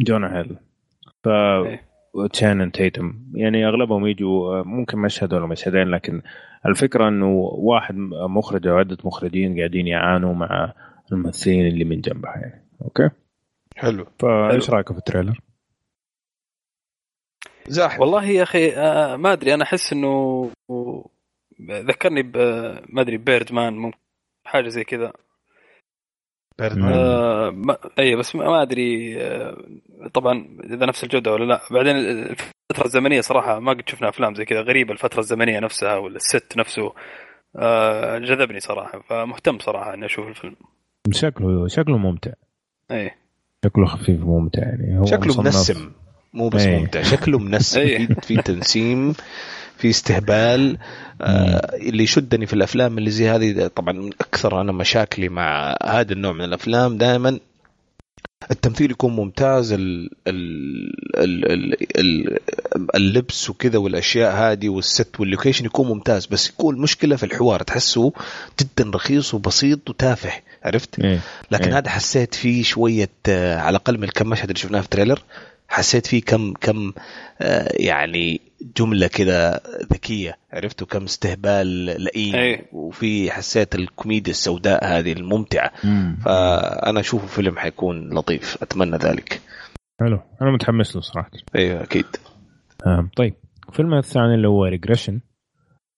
جونا هيل. ف إيه. وتشانن تيتم. يعني أغلبهم يجوا ممكن مشهد ولا مشهدين لكن الفكرة إنه واحد مخرج أو عدة مخرجين قاعدين يعانوا مع الممثلين اللي من جنبها يعني. okay؟ حلو. فايش رايكم في ال trailer؟ زاحف. والله يا أخي آه ما أدري أنا أحس إنه ذكرني ما أدري Birdman ممكن حاجة زي كذا. آه ما أي بس ما أدري آه طبعا إذا نفس الجودة ولا لا. بعدين الفترة الزمنية صراحة ما قد شفنا أفلام زي كذا غريبة الفترة الزمنية نفسها ولا الست نفسه. آه جذبني صراحة فمهتم صراحة إني أشوف الفيلم. شكله شكله ممتع. أي. شكله خفيف وممتع يعني. هو شكله منسم مو بس. ممتع. شكله. في, في تنسيم. في استهبال آه اللي يشدني في الأفلام اللي زي هذه طبعا أكثر أنا مشاكلي مع هذا النوع من الأفلام دائما التمثيل يكون ممتاز ال ال ال ال ال اللبس وكذا والأشياء هذه وال set وال location يكون ممتاز بس يكون مشكلة في الحوار تحسه جدا رخيص وبسيط وتافه عرفت؟ إيه. لكن إيه. هذا حسيت فيه شوية آه، على الأقل من الكم مشهد اللي شفناه في ال trailer حسيت فيه كم كم آه، يعني جملة كذا ذكية. عرفت وكم استهبال لئيم. إيه. وفي حسيت الكوميديا السوداء هذه الممتعة. مم. فأنا اشوفه فيلم حيكون لطيف. أتمنى ذلك. حلو. أنا متحمس له صراحة. أيوه أكيد. آه. طيب. الفيلم الثاني اللي هو Regression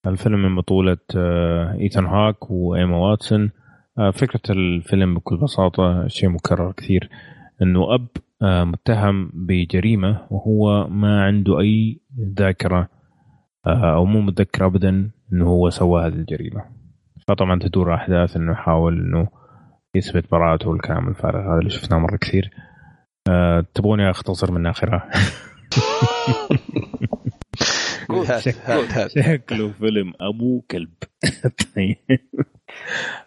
الفيلم من بطولة إيثان هوك وإيما واتسون فكرة الفيلم بكل بساطة شيء مكرر كثير. إنه أب آه، متهم بجريمة وهو ما عنده أي ذاكرة آه، أو مو متذكر أبدا إنه هو سوى هذه الجريمة. فطبعا تدور أحداث إنه يحاول إنه يثبت براءته والكلام الفارغ هذا اللي شفناه مرة كثير. أه تبغوني أختصر من هات *laughs* شكله فيلم أبو كلب. *laughs* طيب.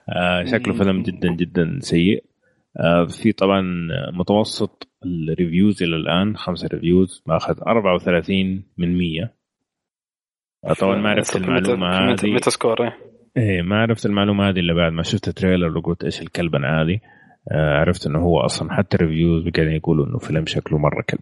آه شكله فيلم جدا جدا سيء. آه في طبعا متوسط ال reviews إلى الآن خمسة reviews ماخذ 34 من 100 آه طبعا ما عرفت المعلومة هذه. Metascore إيه. إيه ما عرفت المعلومة هذه إلا بعد ما شفت trailer وقلت إيش الكلبنة هذه. آه عرفت إنه هو أصلا حتى ال reviews قاعدين يقولوا إنه فيلم شكله مرة كلب.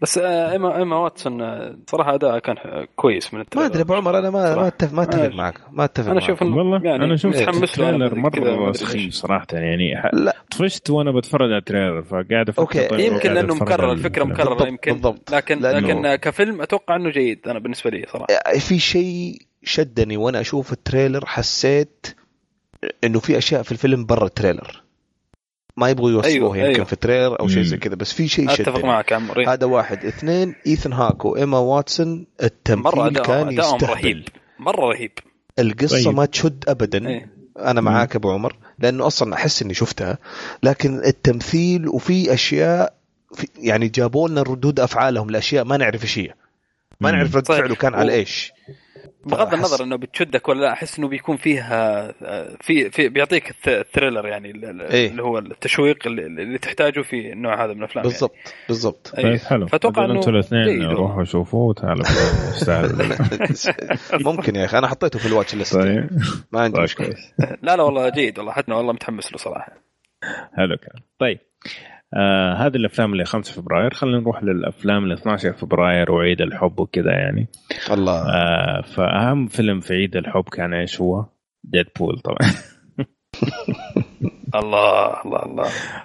بس آه، إيما إيما واتسون آه، صراحة أداء كان كويس من ما ال trailer أدري أبو عمر أنا ما ما اتفق ما أتفق. معك ما أتفق أنا. أشوف والله يعني أنا شفت متحمس له ما مره سخيف. صراحة يعني لا طفشت وأنا بتفرج على ال trailer فقاعد أفكر okay، طيب يمكن لأنه مكرر الفكرة. مكررة بالضبط، يمكن بالضبط. لكن لأنه- لكن كفيلم أتوقع إنه جيد أنا بالنسبة لي صراحة في شيء شدني وأنا أشوف ال trailer حسيت إنه في أشياء في الفيلم برا ال trailer ما يبغوا يوصلوها أيوه، يمكن أيوه. في ال trailer أو شيء زي. كذا بس في شيء أتفق شدني معك يا عمري هذا واحد اثنين إيثان هوك وإيما واتسون التمثيل ادائهم كان يستهبل رهيب مرة رهيب القصة طيب. ما تشد ابدا إيه. أنا معاك أبو عمر لأنه أصلا أحس إني شفتها لكن التمثيل وفي أشياء في يعني جابوا لنا ردود أفعالهم لأشياء ما نعرف إيش هي ما. نعرف رد صحيح. فعله كان على إيش بغض النظر إنه بتشدك ولا لا أحس إنه بيكون فيها آه، في في بيعطيك الث- الثريلر يعني إيه. اللي هو التشويق اللي, اللي تحتاجه في النوع هذا من الأفلام بالضبط بالضبط. يعني. طيب حلو. فأتوقع أجل إنه أنتوا الاثنين. روحوا شوفوا وتعالوا. *laughs* ممكن يا أخي أنا حطيته في الواتش ليست. طيب. ما عندي طيب مشكلة. لا لا والله جيد والله حتى والله متحمس له صراحة. حلو كلام. طيب. آه هذه الأفلام اللي 5 فبراير. خلينا نروح للأفلام اللي 12 فبراير وعيد الحب وكذا يعني. الله. آه فأهم فيلم في عيد الحب كان إيش هو؟ ديدبول طبعا. *laughs* الله الله الله.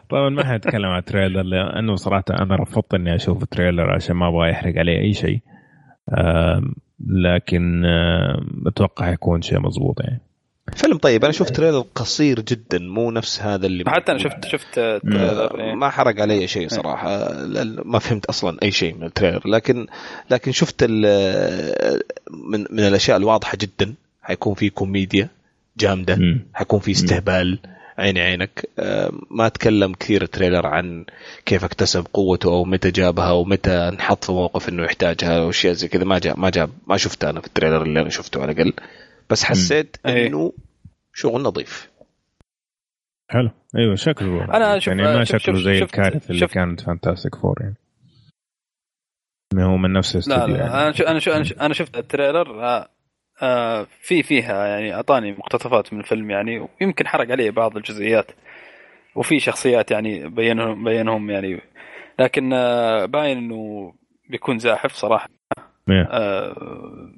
طبعا ما حنتكلم عن trailer لأنه صراحة أنا رفضت إني أشوف trailer عشان ما أبغى يحرق علي أي شيء. آم، لكن آم، أتوقع حيكون شيء مضبوط يعني. فيلم طيب أنا شفت trailer قصير جدا مو نفس هذا اللي حتى أنا شفت شفت trailer، إيه. ما حرق علي شيء صراحة لا- ما فهمت أصلا أي شيء من ال trailer. لكن لكن شفت ال- من من الأشياء الواضحة جدا. حيكون في كوميديا جامدة. حيكون في استهبال عيني عينك. آه، ما أتكلم كثير ال trailer عن كيف اكتسب قوته أو متى جابها ومتى انحط في موقف إنه يحتاجها واشياء زي كذا. ما جاب ما جاب ما شفتها أنا في ال trailer اللي أنا شفته على الأقل. بس حسيت إيه. إنه شغل نظيف. حلو. أيوه شكله أنا شوف- يعني ما شوف- شكله شوف- زي الكارثة اللي كانت فانتاستيك فور يعني. ما هو من نفس لا الاستوديو لا يعني. أنا شو أنا شو أنا, شو أنا شفت ال trailer آه، آه، في فيها يعني أعطاني مقتطفات من الفيلم يعني ويمكن حرق علي بعض الجزئيات. وفي شخصيات يعني بينهم بينهم يعني. لكن آه، باين إنه بيكون زاحف صراحة.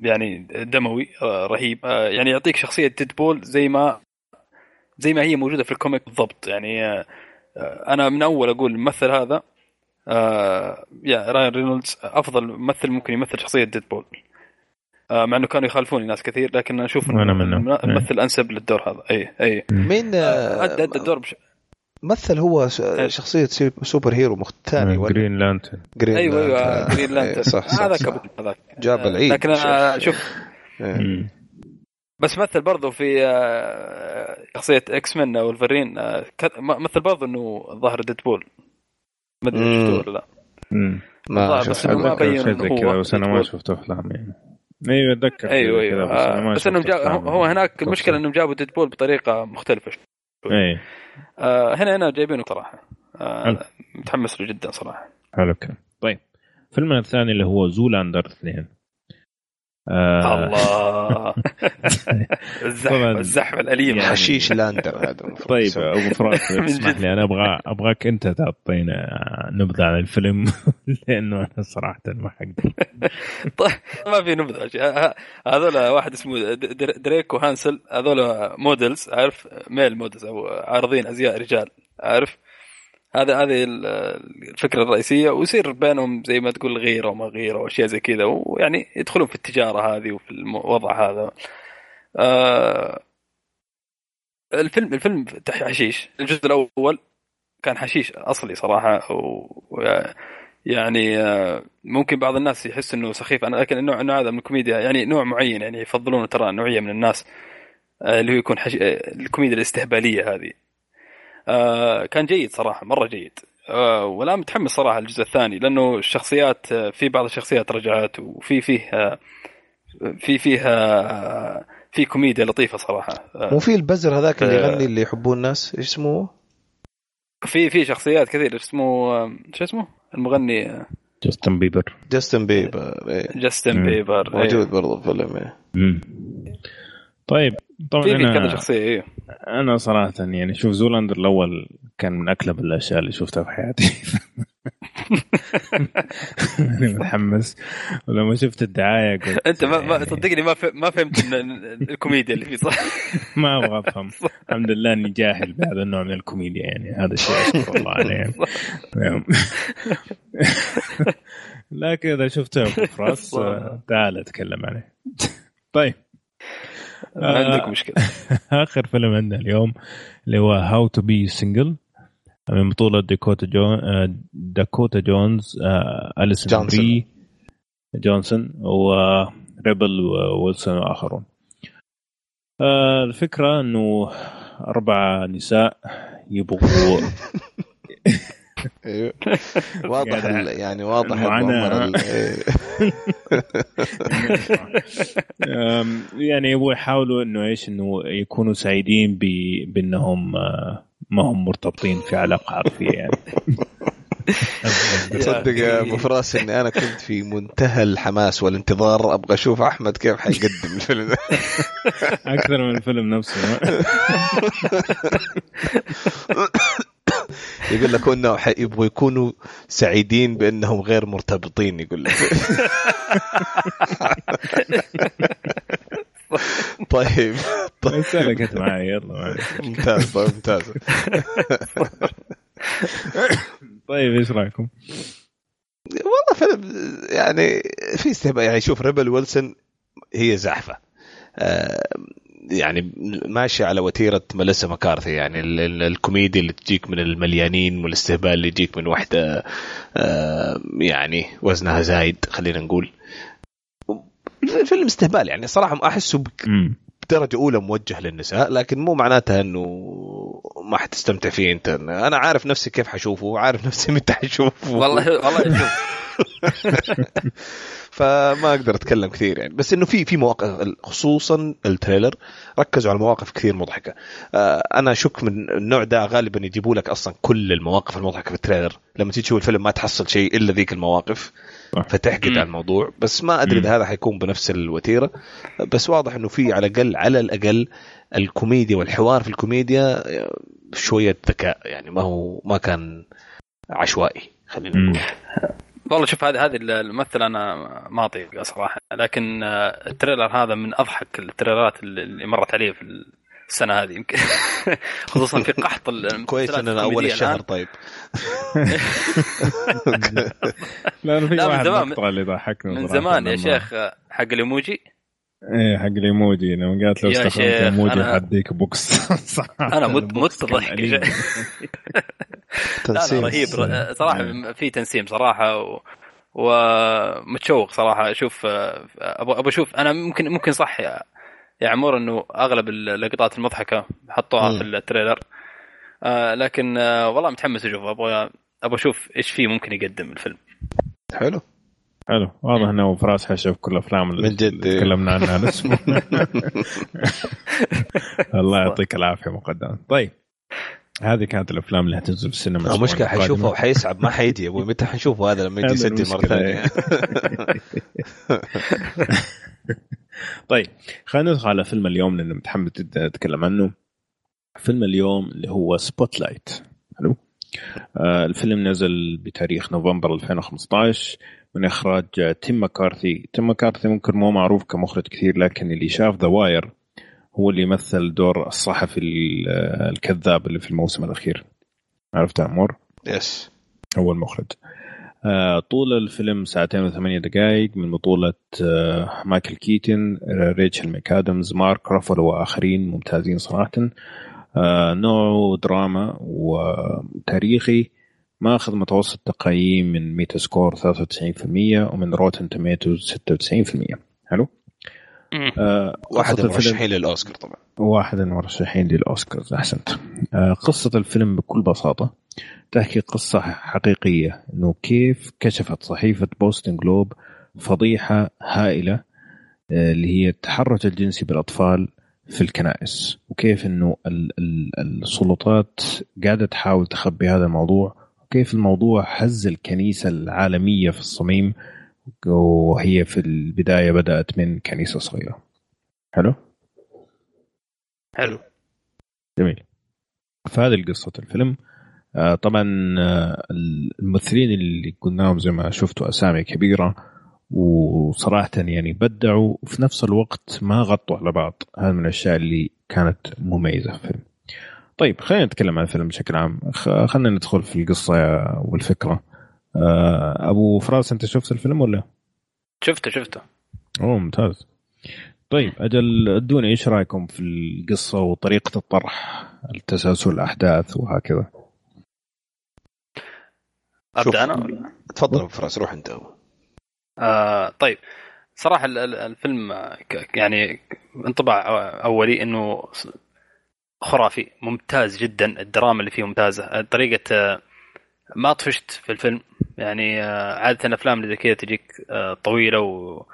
يعني دموي آه، رهيب. آه، يعني يعطيك شخصية ديدبول زي ما زي ما هي موجودة في ال comic بالضبط. يعني آه، آه، أنا من أول أقول الممثل هذا آه، راين رينولدز أفضل ممثل ممكن يمثل شخصية ديدبول. آه، مع إنه كانوا يخالفوني ناس كثير لكن أنا أشوف إنه منهم. إيه. الممثل الانسب للدور هذا. اي اي مين آه، أدى أدى الدور بش... مثل هو سي- superhero ثاني ولا جرين لانترن. جرين أيوه أيوه لانترن. جرين إيه، لانترن. *laughs* صح صح, هذاك هذاك. جاب آه، العيد. لكن أنا شوف. إيه. بس مثل برضه في آه، شخصية إكس مان ولفرين مثل برضه إنه ظهر ديدبول. ما أدري مم. شفتوه ولا لا. ما بس ما بين بس أنا ما شفت أفلام يعني. أيوه أتذكر أيوه أيوه. آه بس إنهم هو هناك المشكلة إنهم جابوا ديدبول بطريقة مختلفة. اي آه هنا هنا جايبينه صراحة آه متحمس له جدا صراحة. حلو الكلام. طيب. فيلمنا الثاني اللي هو زولاندر اثنين آه الله. *laughs* الزحمة الزحمة الأليمة. يعني حشيش لاندر هذا. طيب أبو فراس *laughs* اسمح لي أنا أبغى أبغاك أنت تعطينا نبذة عن الفيلم *laughs* لأنه أنا صراحة ما حقدر. طيب ما في نبذة. هذول واحد اسمه ديريك وهانسل هذول models عارف male models أو عارضين أزياء رجال عارف؟ هذا هذه الفكرة الرئيسية ويصير بينهم زي ما تقول غيرة وما غيرة وأشياء زي كذا ويعني يدخلون في التجارة هذه وفي الوضع هذا. آه الفيلم الفيلم حشيش. الجزء الأول كان حشيش أصلي صراحة و يعني آه، ممكن بعض الناس يحس إنه سخيف أنا لكن النوع النوع هذا من الكوميديا يعني نوع معين يعني يفضلونه ترى نوعية من الناس آه، اللي هو يكون حش... الكوميديا الاستهبالية هذه. كان جيد صراحة مرة جيد. آه والان متحمس صراحة الجزء الثاني لأنه الشخصيات آه في بعض الشخصيات رجعت وفي فيه آه في فيها آه في كوميديا لطيفة صراحة. آه مو في البزر هذاك اللي يغني آه اللي يحبوه الناس؟ إيش اسمه؟ في في شخصيات كثير. اسمه؟ شو اسمه؟ المغني جاستن بيبر. جاستن بيبر جاستن بيبر موجود برضه في الفيلم طيب طبعا أنا كذا شخصية إيه. أنا صراحة يعني شوف زولاندر الأول كان من أكلب الأشياء اللي شفتها في حياتي. أنا *laughs* متحمس. ولما شفت الدعاية قلت أنت ما, ما يعني صدقني ما ما فهمت الكوميديا اللي فيه صح. *laughs* ما أبغى أفهم. *laughs* الحمد لله إني جاهل بهذا النوع من الكوميديا يعني. هذا الشيء أشكر الله عليه. يعني. لكن إذا شفته في راس تعال أتكلم عليه. طيب. ما عندك مشكلة. *laughs* آخر فيلم عندنا اليوم اللي هو How to Be Single من بطولة داكوتا جون- داكوتا جونز أليسون جونسون. جونسون وريبل ويلسون وآخرون آه، الفكرة إنه أربع نساء يبغوا *laughs* *laughs* واضح يعني واضح المعاناة. *laughs* يعني يبغوا يحاولوا إنه إيش إنه يكونوا سعيدين بإنهم آه، ما هم مرتبطين في علاقة عاطفية يعني. تصدق يا أبو فراس إني أنا كنت في منتهى الحماس والانتظار أبغى أشوف أحمد كيف حيقدم الفيلم. *laughs* أكثر من الفيلم نفسه. *laughs* يقول لك انه يبغوا يكونوا سعيدين بأنهم غير مرتبطين يقول لك. *laughs* طيب طيب. سلكت معي يلا ممتاز طيب ممتاز. طيب إيش رأيكم؟ والله فيلم يعني في استهبال يعني شوف ريبل ويلسون هي زحفة. آه، يعني ماشي على وتيرة مليسا مكارثي يعني الكوميديا اللي تجيك من المليانين والاستهبال اللي يجيك من واحدة يعني وزنها زايد خلينا نقول. فيلم استهبال يعني صراحة أحسه بدرجة أولى موجه للنساء لكن مو معناتها إنه ما حتستمتع فيه أنت. أنا عارف نفسي كيف حشوفه وعارف نفسي متى حشوفه. والله والله *laughs* فما أقدر أتكلم كثير يعني. بس إنه في في مواقف خصوصا التريلر ركزوا على مواقف كثير مضحكة. آه، أنا أشك من النوع ده غالبا يجيبوا لك أصلا كل المواقف المضحكة في التريلر. لما تيجي تشوف الفيلم ما تحصل شيء إلا ذيك المواقف فتحقد على الموضوع. بس ما أدري إذا هذا حيكون بنفس الوتيرة. بس واضح إنه في على الأقل على الأقل الكوميديا والحوار في الكوميديا شوية ذكاء يعني. ما هو ما كان عشوائي خلينا نقول. والله شوف هذه هذه الممثلة أنا ما أطيق صراحة. لكن التريلر هذا من أضحك التريلرات اللي مرت علي في السنة هذه يمكن. *laughs* خصوصا في قحط كويس إننا أول الشهر طيب. *laughs* لا في واحد مقطع اللي ضحكنا من زمان يا شيخ حق الإيموجي. إيه حق الايموجي لما قالت لو استخدمت ايموجي حديك بوكس. *laughs* أنا مت مت ضحك *laughs* *laughs* رهيب. صراحة في تنسيم صراحة و... ومتشوق صراحة. أشوف أبغى أبغى أشوف أنا ممكن ممكن صح يا, يا عمور إنه أغلب اللقطات المضحكة حطوها في التريلر. آه لكن آه والله متحمس أشوف. أبغى أبغى أشوف إيش فيه ممكن يقدم الفيلم. حلو. حلو. واضح إنه فراس حيشوف كل الافلام اللي من جد تكلمنا عنها. الأسبوع *laughs* الله يعطيك العافية مقدما طيب. هذه كانت الأفلام اللي حتنزل في السينما المشكلة حيشوفها وحيسعب ما حيجي يا أبوي. *laughs* متى حنشوفه هذا لما يجي يسجل مرة ثانية *laughs* طيب. خلينا ندخل على فيلم اليوم لأنه متحمس جدا أتكلم عنه. فيلم اليوم اللي هو Spotlight حلو. آه الفيلم نزل بتاريخ نوفمبر 2015 من إخراج تيم مكارثي. تيم مكارثي ممكن مو معروف كمخرج كثير لكن اللي شاف The Wire هو اللي يمثل دور الصحفي الكذاب اللي في الموسم الأخير. عرفته عمور؟ yes هو المخرج. آه، طول الفيلم ساعتين وثمانية دقائق من بطولة آه، مايكل كيتون ريتشل ماك ادمز مارك رافلو وآخرين ممتازين صراحة. آه، نوعه دراما وتاريخي ماخذ متوسط تقييم من Metascore 93% ومن Rotten Tomatoes 96% حلو؟ آه واحد من المرشحين للأوسكار طبعا. واحد من المرشحين للأوسكار أحسنت. آه قصة الفيلم بكل بساطة تحكي قصة حقيقية إنه كيف كشفت صحيفة بوستن جلوب فضيحة هائلة آه اللي هي التحرش الجنسي بالأطفال في الكنائس وكيف إنه السلطات قاعدة تحاول تخبي هذا الموضوع وكيف الموضوع هز الكنيسة العالمية في الصميم؟ وهي في البداية بدأت من كنيسة صغيرة. حلو؟ حلو. جميل. فهذه قصه الفيلم آه، طبعا آه، الممثلين اللي قلناهم زي ما شفتوا أسامي كبيرة وصراحه يعني بدعوا وفي نفس الوقت ما غطوا على بعض. هذا من الأشياء اللي كانت مميزة في الفيلم. طيب خلينا نتكلم عن الفيلم بشكل عام. خلينا ندخل في القصة والفكرة. آه، أبو فراس أنت شفت الفيلم ولا؟ شفته شفته. أوه ممتاز. طيب أجل أدوني إيش رأيكم في القصة وطريقة الطرح التسلسل الأحداث وهكذا؟ أبدأ أنا؟ ولا؟ تفضل أبو فراس روح أنت آه طيب. صراحة الفيلم يعني انطباع أولي إنه خرافي ممتاز جدا الدراما اللي فيه ممتازة. طريقة ما طفشت في الفيلم. يعني آه، عادة الأفلام اللي زي كذا تجيك آه، طويلة و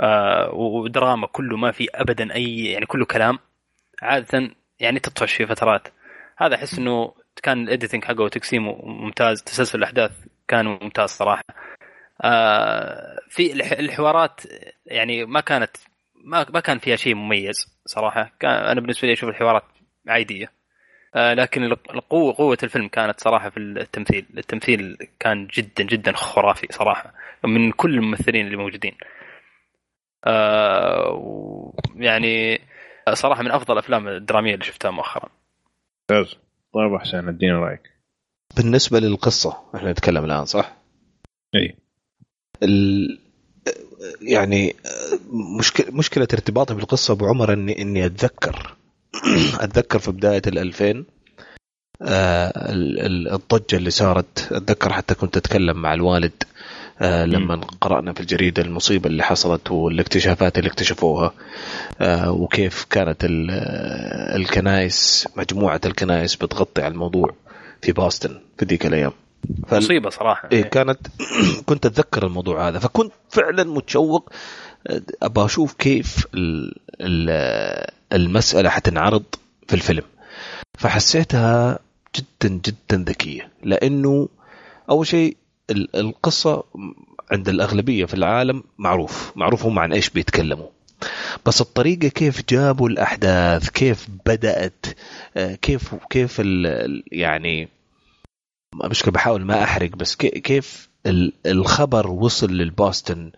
آه، ودراما كله ما في ابدا أي يعني كله كلام. عادة يعني تطفش في فترات. هذا أحس إنه كان الايديتنج حقه وتقسيمه ممتاز. تسلسل الأحداث كان ممتاز صراحة. في الحوارات يعني ما كانت ما ما كان فيها شيء مميز صراحة. كان أنا بالنسبة لي أشوف الحوارات عادية آه، لكن القوة قوة الفيلم كانت صراحة في التمثيل، التمثيل كان جدا جدا خرافي صراحة من كل الممثلين اللي موجودين. آه يعني صراحة من أفضل الأفلام الدرامية اللي شفتها مؤخرا. ممتاز. طيب حسين ادينا رأيك. بالنسبة للقصة إحنا نتكلم الآن صح؟ اي. ال... يعني مشكلة مشكلة ارتباطي بالقصة أبو عمر إني إني أتذكر *clears throat* اتذكر في بداية ال 2000 آه الضجة اللي صارت. أتذكر حتى كنت أتكلم مع الوالد آه لما قرأنا في الجريدة المصيبة اللي حصلت والاكتشافات اللي اكتشفوها آه وكيف كانت الكنائس مجموعة الكنائس بتغطي على الموضوع في باستن في ذيك الأيام. ف... مصيبة صراحة. إيه كانت *clears throat* كنت أتذكر الموضوع هذا. فكنت فعلا متشوق أبغى أشوف كيف ال ال المسألة حتنعرض في الفيلم. فحسيتها جدا جدا ذكية لأنه أول شيء القصة عند الأغلبية في العالم معروف معروف هم عن إيش بيتكلموا. بس الطريقة كيف جابوا الأحداث كيف بدأت آه، كيف كيف يعني مش بحاول ما أحرق بس كيف الخبر وصل للبوستن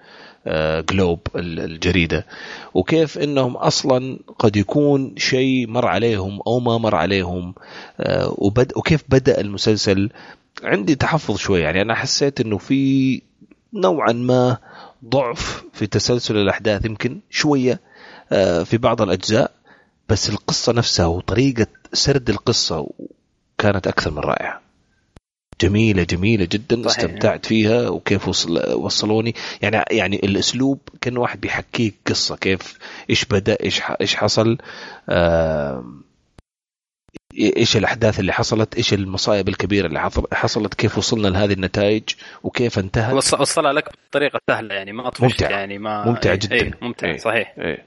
جلوب الجريدة. وكيف إنهم أصلا قد يكون شيء مر عليهم أو ما مر عليهم. آه، وبد وكيف بدأ المسلسل؟ عندي تحفظ شوي. يعني أنا حسيت إنه في نوعا ما ضعف في تسلسل الأحداث يمكن شوية آه، في بعض الأجزاء. بس القصة نفسها وطريقة سرد القصة كانت أكثر من رائعة. جميلة جميلة جدا صحيح. استمتعت فيها وكيف وصل وصلوني. يعني يعني الأسلوب كان واحد بيحكيك قصة كيف إيش بدأ إيش إيش حصل آه إيش الأحداث اللي حصلت إيش المصايب الكبيرة اللي حصلت كيف وصلنا لهذه النتائج وكيف انتهت. وصلها لك بطريقة سهلة يعني ما ممتع يعني ما ممتع إيه، جدا. إيه ممتع إيه صحيح. إيه.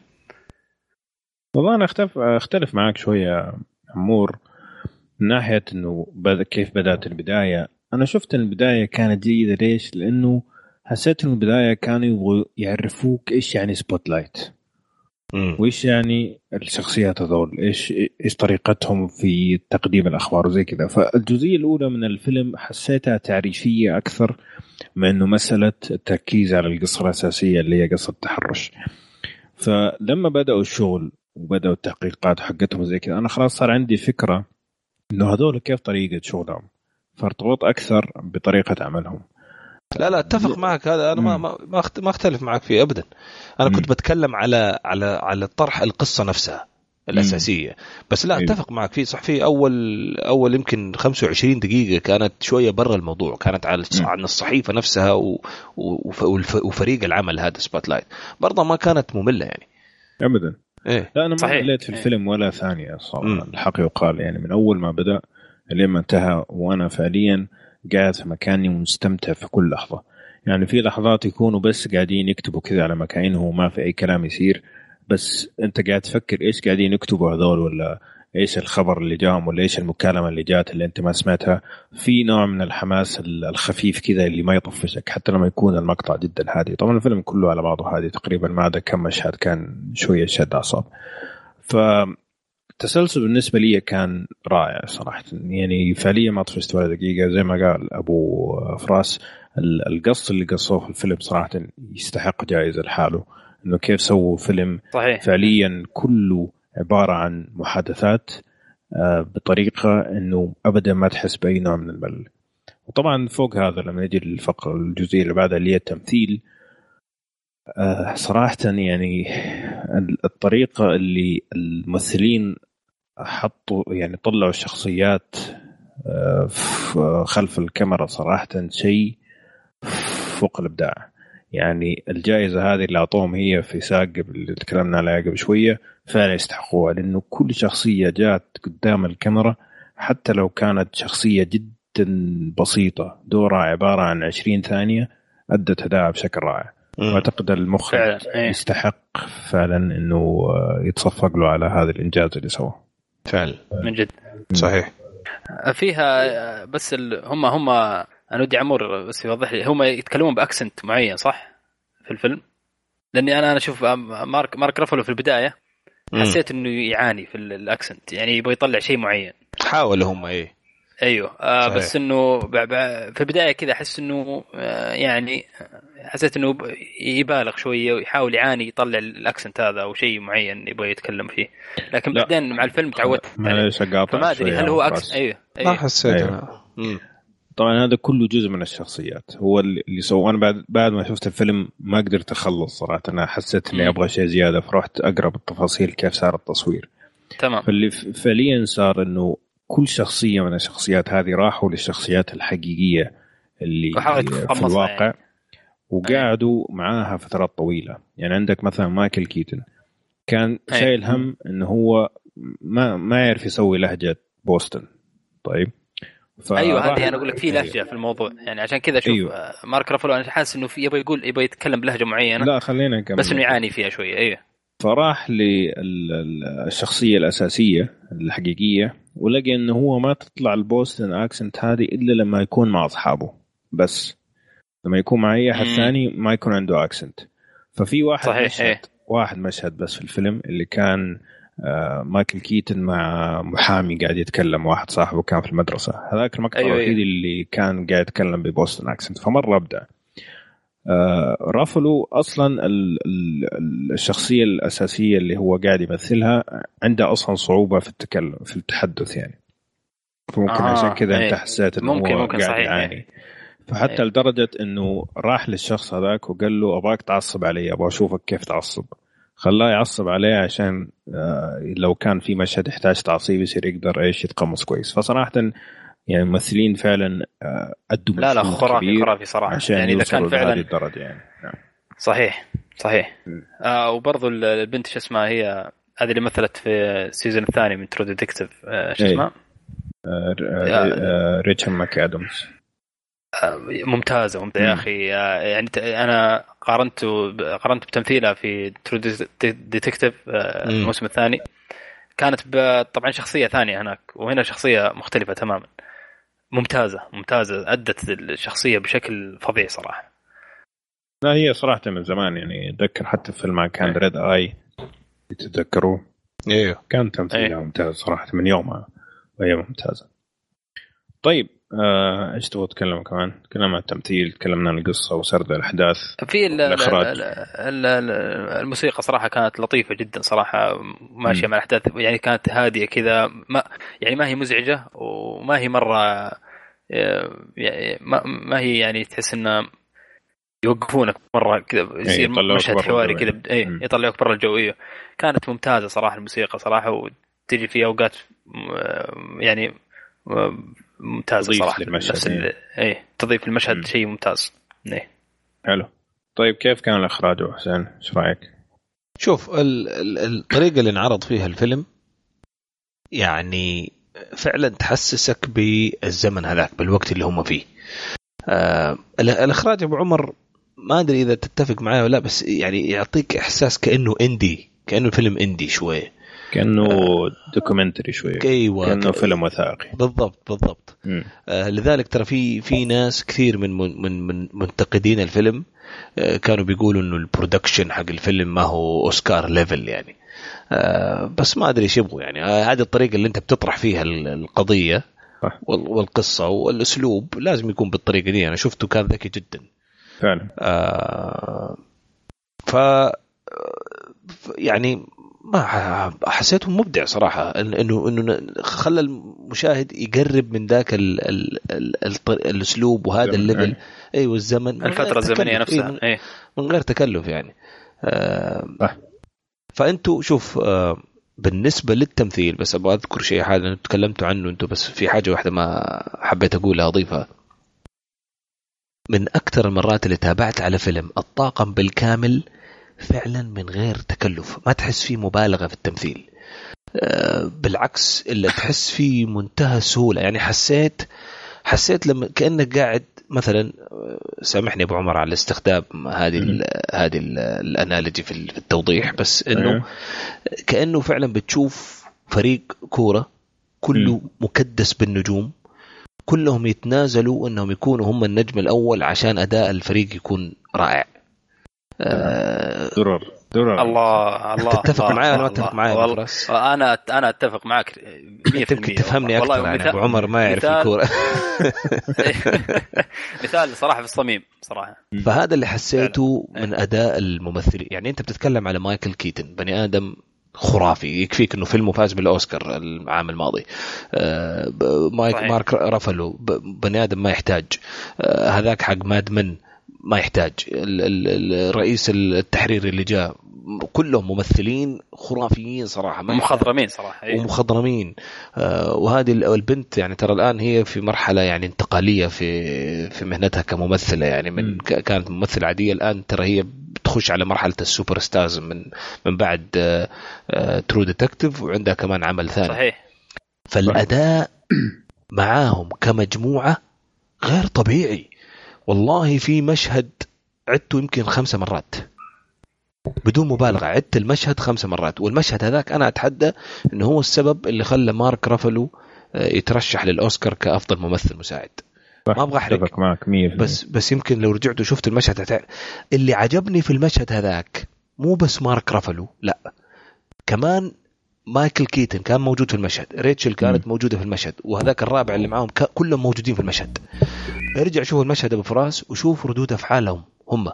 والله أنا اختلف أختلف معك شوية عمور. من ناحية إنه بد... كيف بدأت البداية؟ أنا شفت إن البداية كانت جيدة. ليش؟ لأنه حسيت ان البداية كانوا يبغوا يعرفوك إيش يعني Spotlight وإيش يعني الشخصيات هذول؟ إيش إيش طريقتهم في تقديم الأخبار؟ وزي كذا. فالجزئية الأولى من الفيلم حسيتها تعريفية أكثر من إنه مسألة التركيز على القصة الأساسية اللي هي قصة التحرش. فلما بدأوا الشغل وبدأوا التحقيقات حقتهم زي كذا أنا خلاص صار عندي فكرة إنه هذول كيف طريقة شغلهم؟ فارتبط أكثر بطريقة عملهم. لا لا أتفق معك. هذا أنا ما ما ما أختلف معك فيه ابدا. أنا كنت بتكلم على على على طرح القصة نفسها الأساسية. بس لا أيوه. أتفق معك في صح في اول أول يمكن 25 دقيقة كانت شوية برا الموضوع كانت على عن الصحيفة نفسها و... وفريق العمل هذا Spotlight برضه ما كانت مملة يعني. ابدا. إيه. لا أنا ما مليت في الفيلم ولا ثانية صراحة. الحق يقال يعني من أول ما بدأ لما انتهى وأنا فعليا قاعد في مكاني ومستمتع في كل لحظة. يعني في لحظات يكونوا بس قاعدين يكتبوا كذا على مكانهم وما في أي كلام يصير بس أنت قاعد تفكر إيش قاعدين يكتبوا هذول ولا إيش الخبر اللي جاهم ولا إيش المكالمة اللي جات اللي أنت ما سمعتها؟ في نوع من الحماس الخفيف كذا اللي ما يطفشك حتى لما يكون المقطع جدا هادي. طبعا الفيلم كله على بعضه هادي. تقريبا ما عدا كم مشهد كان شوية شد أعصاب. ف التسلسل بالنسبة لي كان رائع صراحة. يعني فعليا ما طفشت ولا دقيقة. زي ما قال أبو فراس القص اللي قصوه في الفيلم صراحة يستحق جائزه لحاله. إنه كيف سووا فيلم صحيح. فعليا كله عبارة عن محادثات آه، بطريقة إنه ابدا ما تحس بأي نوع من الملل. وطبعا فوق هذا لما نجي للفقره الجزئيه اللي بعدها اللي هي التمثيل آه، صراحة يعني الطريقة اللي الممثلين حطوا يعني طلعوا الشخصيات آه، خلف الكاميرا صراحة شيء فوق الإبداع. يعني الجائزة هذه اللي أعطوهم هي في ساق اللي تكلمنا عليها قبل شوية فعلا يستحقوها لأنه كل شخصية جات قدام الكاميرا حتى لو كانت شخصية جدا بسيطة. دورها عبارة عن 20 ثانية أدت أداءها بشكل رائع. وأعتقد المخرج إيه. يستحق فعلا إنه يتصفق له على هذا الإنجاز اللي سواه. فعلا. من جد. صحيح. فيها بس ال... هم هم أنا ودي عمور بس يوضح لي. هم يتكلمون ب accent معين صح؟ في الفيلم؟ لأني أنا أنا أشوف مارك مارك رفلو في البداية حسيت إنه يعاني في ال accent يعني يبغى يطلع شيء معين. حاولوا هم إيه. أيوه. آه بس إنه في البداية كذا أحس إنه آه يعني حسيت إنه يبالغ شوية ويحاول يعاني يطلع ال accent هذا أو شيء معين يبغى يتكلم فيه. لكن لا. بعدين مع الفيلم تعودت معليش أقاطع فما أدري هل هو accent أيوه, أيوه. ما حسيت. أيوه. طبعا هذا كله جزء من الشخصيات. هو اللي سوى أنا بعد بعد ما شفت الفيلم ما قدرت أخلص صراحة. أنا حسيت إني أبغى شيء زيادة فرحت أقرأ بالتفاصيل كيف صار التصوير. تمام. فاللي فعليا صار إنه كل شخصية من الشخصيات هذه راحوا للشخصيات الحقيقية اللي في الواقع يعني. وقعدوا معاها فترات طويلة. يعني عندك مثلا مايكل كيتون كان شايل هم إنه هو ما ما يعرف يسوي لهجة بوسطن. طيب. أيوه هذه أنا أقول لك في لهجة في الموضوع. يعني عشان كذا شوف أيوة. مارك رافلو أنا حاسس إنه في يبغى يقول يبغى يتكلم بلهجة معينة لا خلينا نكمل. بس إنه يعاني فيها شوية. أيوه. فراح للشخصية الأساسية الحقيقية ولقى إنه هو ما تطلع البوستن أكسنت هذه إلا لما يكون مع أصحابه. بس لما يكون مع أي أحد ثاني ما يكون عنده أكسنت. ففي واحد صحيح مشهد إيه. واحد مشهد بس في الفيلم اللي كان آه مايكل كيتن مع محامي قاعد يتكلم واحد صاحبه كان في المدرسة هذاك المقطع أيوة الوحيد أيوة. اللي كان قاعد يتكلم ببوستن أكسنت فمرة أبدع آه رافلو أصلا ال ال الشخصية الأساسية اللي هو قاعد يمثلها عنده أصلا صعوبة في التكلم في التحدث يعني فممكن آه عشان كذا. أنت حسيت إنه ممكن هو ممكن قاعد صحيح يعاني إيه. فحتى إيه. لدرجة إنه راح للشخص هذاك وقال له أبغاك تعصب علي أبغى أشوفك كيف تعصب خلاه يعصب عليه عشان آه لو كان في مشهد يحتاج تعصيب يصير يقدر إيش يتقمص كويس فصراحة يعني الممثلين فعلا آه أدوا لا لا خرافي خرافي صراحة عشان يعني إذا كان فعلا الدرجة يعني نعم. صحيح صحيح م. آه وبرضه البنت شو اسمها هي هذه اللي مثلت في ال season الثاني من True Detective شو إيه. اسمها؟ ريتشل ماك ادمز ممتازة ممتازة يا. أخي يعني ت- أنا قارنت قارنت بتمثيلها في True Detective مم. الموسم الثاني كانت طبعا شخصية ثانية هناك وهنا شخصية مختلفة تماما ممتازة ممتازة أدت الشخصية بشكل فظيع صراحة لا هي صراحة من زمان يعني أتذكر حتى في فيلم كان. Red Eye تتذكروه أيوه كان تمثيلها إيه. ممتاز صراحة من يومها وهي ممتازة طيب آه، إيش تبغى تتكلم كمان؟ تكلمنا عن التمثيل تكلمنا عن القصة وسرد الأحداث في الموسيقى صراحة كانت لطيفة جدا صراحة ماشية. مع الأحداث يعني كانت هادية كذا ما يعني ما هي مزعجة وما هي مرة يعني ما, ما هي يعني تحس إنه يوقفونك مرة كذا يصير يطلعوك مشهد حواري كذا. اي مم. يطلعوك برا الجو إيه. كانت ممتازة صراحة الموسيقى صراحة وتجي في أوقات م- يعني م- ممتازه تضيف صراحة نفس إيه. ال- إيه تضيف المشهد. شيء ممتاز إيه حلو طيب كيف كان الإخراج يا حسين؟ إيش رأيك؟ شوف ال ال الطريقة اللي انعرض فيها الفيلم يعني فعلا تحسسك بالزمن هذاك بالوقت اللي هم فيه آه ال- الإخراج أبو عمر ما أدري إذا تتفق معي ولا لأ بس يعني يعطيك إحساس كأنه indie كأنه فيلم indie شوي كأنه documentary شوي. أيوه كأنه فيلم وثائقي. بالضبط بالضبط. آه، لذلك ترى في في ناس كثير من من من, من منتقدين الفيلم آه، كانوا بيقولوا إنه ال production حق الفيلم ما هو Oscar level يعني. آه، بس ما أدري إيش يبغوا يعني. آه، هذه الطريقة اللي أنت بتطرح فيها ال- القضية والقصة والأسلوب لازم يكون بالطريقة دي. أنا شفته كان ذكي جدا. فعلا. آه، ف يعني ما ح- حسيته مبدع صراحة إن- انه إنه خلى المشاهد يقرب من ذاك ال ال ال ال الأسلوب وهذا الزمن، الليفل أي. أيوه الزمن من غير الفترة الزمنية. إيه، نفسها من- إيه من غير تكلف يعني آه. فأنتوا شوف آه بالنسبة للتمثيل بس أبغى أذكر شيء أنتوا تكلمتوا عنه أنتوا بس في حاجة واحدة ما حبيت أقولها أضيفها من أكثر المرات اللي تابعت على فيلم الطاقم بالكامل فعلا من غير تكلف. ما تحس فيه مبالغة في التمثيل. آه، بالعكس إلا تحس فيه منتهى السهوله يعني حسيت حسيت لما كأنك قاعد مثلا آه، سامحني أبو عمر على استخدام هذه ال هذه ال- الانالوجي في ال- في التوضيح بس إنه أيوه. كأنه فعلا بتشوف فريق كورة كله. مكدس بالنجوم كلهم يتنازلوا إنهم يكونوا هم النجم الأول عشان أداء الفريق يكون رائع. درر درر. الله الله تتفق معي ولا ما. تتفق معي والله؟ أنا أنا أتفق معك 100% يمكن تفهمني والله أكثر يعني مثال- أبو عمر ما يعرف مثال- الكورة. *laughs* مثال صراحة في الصميم صراحة. فهذا اللي حسيته. من أداء الممثلين يعني أنت بتتكلم على مايكل كيتن بني آدم خرافي. يكفيك إنه فيلمه فاز بالأوسكار العام الماضي. آه، مايكل صحيح. مارك رافلو ب- بني آدم ما يحتاج. آه، هذاك حق ماد من. ما يحتاج. ال- ال- الرئيس التحريري اللي جاء كلهم ممثلين خرافيين صراحة ما. مخضرمين صراحة إيه. ومخضرمين. آه، وهذه ال- البنت يعني ترى الآن هي في مرحلة يعني انتقالية في في مهنتها كممثلة يعني من كانت ممثلة عادية الآن ترى هي بتخش على مرحلة ال superstars من من بعد True Detective وعندها كمان عمل ثاني. صحيح. فالأداء معاهم كمجموعة غير طبيعي. والله في مشهد عدته يمكن خمسة مرات. بدون مبالغة عدت المشهد خمسة مرات. والمشهد هذاك أنا أتحدى أنه هو السبب اللي خلى مارك رافلو آه، يترشح للأوسكار كأفضل ممثل مساعد. ما أبغى أحرق. اتفق معك 100% بس بس يمكن لو رجعت وشفت المشهد هتع... اللي عجبني في المشهد هذاك مو بس مارك رافلو لا. كمان مايكل كيتن كان موجود في المشهد ريتشل كانت مم. موجودة في المشهد وهذاك الرابع اللي معاهم ك... كلهم موجودين في المشهد. ارجع شوف المشهد أبو فراس وشوف ردود أفعالهم هم.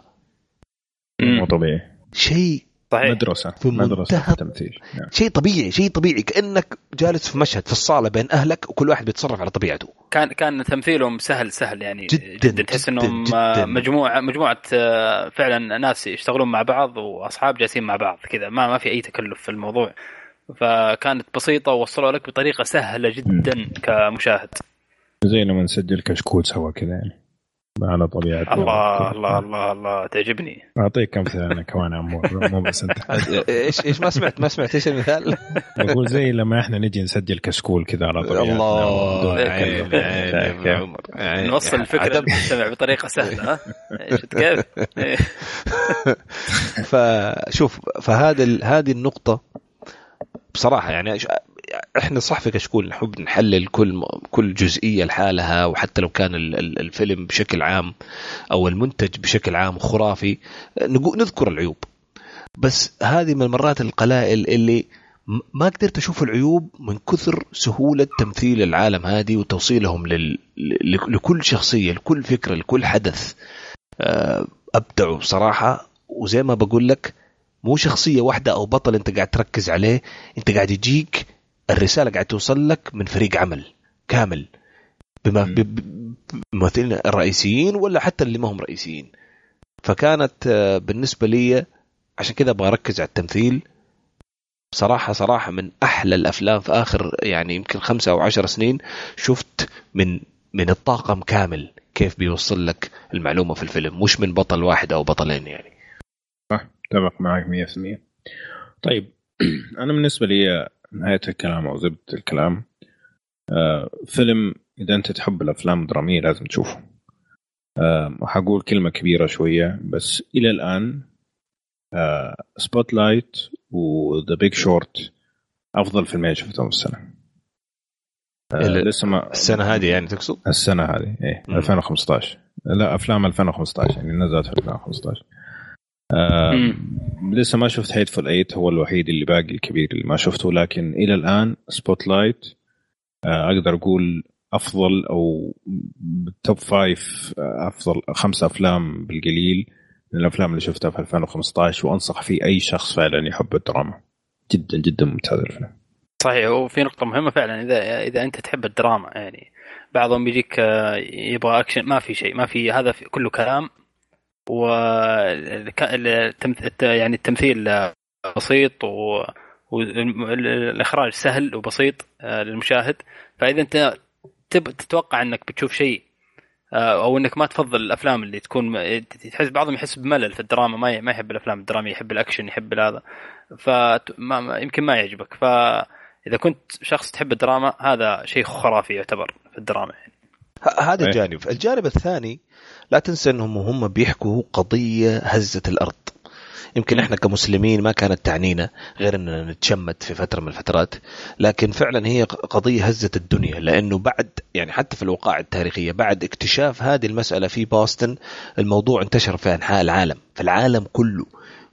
مو طبيعي. شيء صحيح. مدرسة في مدرسة التمثيل. نعم. شيء طبيعي شيء طبيعي كأنك جالس في مشهد في الصالة بين أهلك وكل واحد بيتصرف على طبيعته. كان كان تمثيلهم سهل سهل يعني. جداً، جدا. تحس إنهم جداً. مجموعة مجموعة آه، فعلا ناس يشتغلون مع بعض وأصحاب جالسين مع بعض كذا. ما ما في أي تكلف في الموضوع. فكانت بسيطة ووصلوا لك بطريقة سهلة جدا كمشاهد. زي لما نسجل كشكول سوا كذا يعني. على طبيعة الله الله الله الله تعجبني. أعطيك امثله أنا كمان مو *laughs* بس أنت. إيش إيش ما سمعت ما سمعت إيش المثال؟ بقول زي لما إحنا نجي نسجل كشكول كذا على طبيعة الله *laughs* نوصل الفكرة. تستمع بطريقة سهلة ها؟ شفت كيف؟ *laughs* فشوف فهذا هذه النقطة بصراحة يعني إحنا صح في كشكول نحب نحلل كل كل جزئية لحالها وحتى لو كان الفيلم بشكل عام أو المنتج بشكل عام خرافي نذكر العيوب. بس هذه من المرات القلائل اللي ما قدرت أشوف العيوب من كثر سهولة تمثيل العالم هذه وتوصيلهم لل... لكل شخصية لكل فكرة لكل حدث. آه، ابدعوا صراحة وزي ما بقول لك مو شخصية واحدة أو بطل أنت قاعد تركز عليه أنت قاعد يجيك الرسالة قاعد توصل لك من فريق عمل كامل. بممثلين الرئيسيين ولا حتى اللي ما هم رئيسيين. فكانت آه، بالنسبة لي عشان كذا أبغى أركز على التمثيل. صراحة صراحة من أحلى الأفلام في آخر يعني يمكن خمسة أو عشر سنين شفت من من الطاقم كامل كيف بيوصل لك المعلومة في الفيلم مش من بطل واحد أو بطلين يعني. اتفق معك 100% طيب *clears throat* أنا بالنسبة لي نهاية الكلام أو زبدة الكلام آه فيلم إذا أنت تحب الأفلام الدرامية لازم تشوفه. آه وحقول كلمة كبيرة شوية بس إلى الآن آه Spotlight و The Big Short أفضل فيلمين شفتهم السنة. آه لسه ما السنة هذه يعني تقصد؟ السنة هذه إيه 2015 لا أفلام 2015 يعني نزلت في 2015 آه لسه ما شفت Hateful 8 هو الوحيد اللي باقي الكبير اللي ما شفته لكن إلى الآن Spotlight آه أقدر أقول أفضل أو top five آه أفضل خمس أفلام بالقليل من الأفلام اللي شفتها في 2015 وأنصح فيه أي شخص فعلا يحب الدراما. جدا جدا ممتاز الفيلم. صحيح وفي نقطة مهمة فعلا إذا إذا أنت تحب الدراما يعني بعضهم يجيك آه، يبغى أكشن ما في شيء ما في هذا في كله كلام و يعني التمثيل بسيط و... والإخراج سهل وبسيط آه، للمشاهد فإذا أنت تب... تتوقع إنك بتشوف شيء آه، أو إنك ما تفضل الأفلام اللي تكون تحس بعضهم يحس بملل في الدراما ما ما يحب الأفلام الدرامية يحب الأكشن يحب هذا فما يمكن ما يعجبك فاذا كنت شخص تحب الدراما هذا شيء خرافي يعتبر في الدراما يعني. هذا إيه. جانب الجانب الثاني لا تنسى أنهم هم بيحكوا قضية هزت الأرض. يمكن إحنا كمسلمين ما كانت تعنينا غير أننا نتشمت في فترة من الفترات لكن فعلا هي قضية هزت الدنيا لأنه بعد يعني حتى في الوقائع التاريخية بعد اكتشاف هذه المسألة في بوسطن الموضوع انتشر في أنحاء العالم في العالم كله.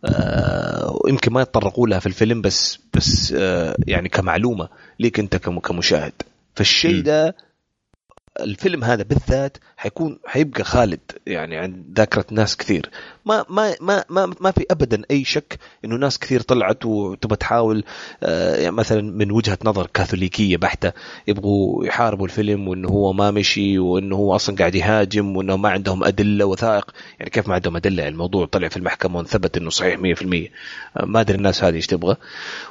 آه يمكن ما يتطرقوا لها في الفيلم بس بس آه يعني كمعلومة ليك أنت كمشاهد. فالشيء ده الفيلم هذا بالذات حيكون حيبقى خالد يعني عند ذاكرة ناس كثير. ما ما ما ما, ما في ابدا أي شك إنه ناس كثير طلعت وتبغى تحاول آه يعني مثلا من وجهة نظر كاثوليكية بحتة يبغوا يحاربوا الفيلم وإنه هو ما مشي وإنه هو أصلا قاعد يهاجم وإنه ما عندهم أدلة وثائق. يعني كيف ما عندهم أدلة؟ يعني الموضوع طلع في المحكمة وانثبت إنه صحيح 100% آه ما أدري الناس هذه إيش تبغى.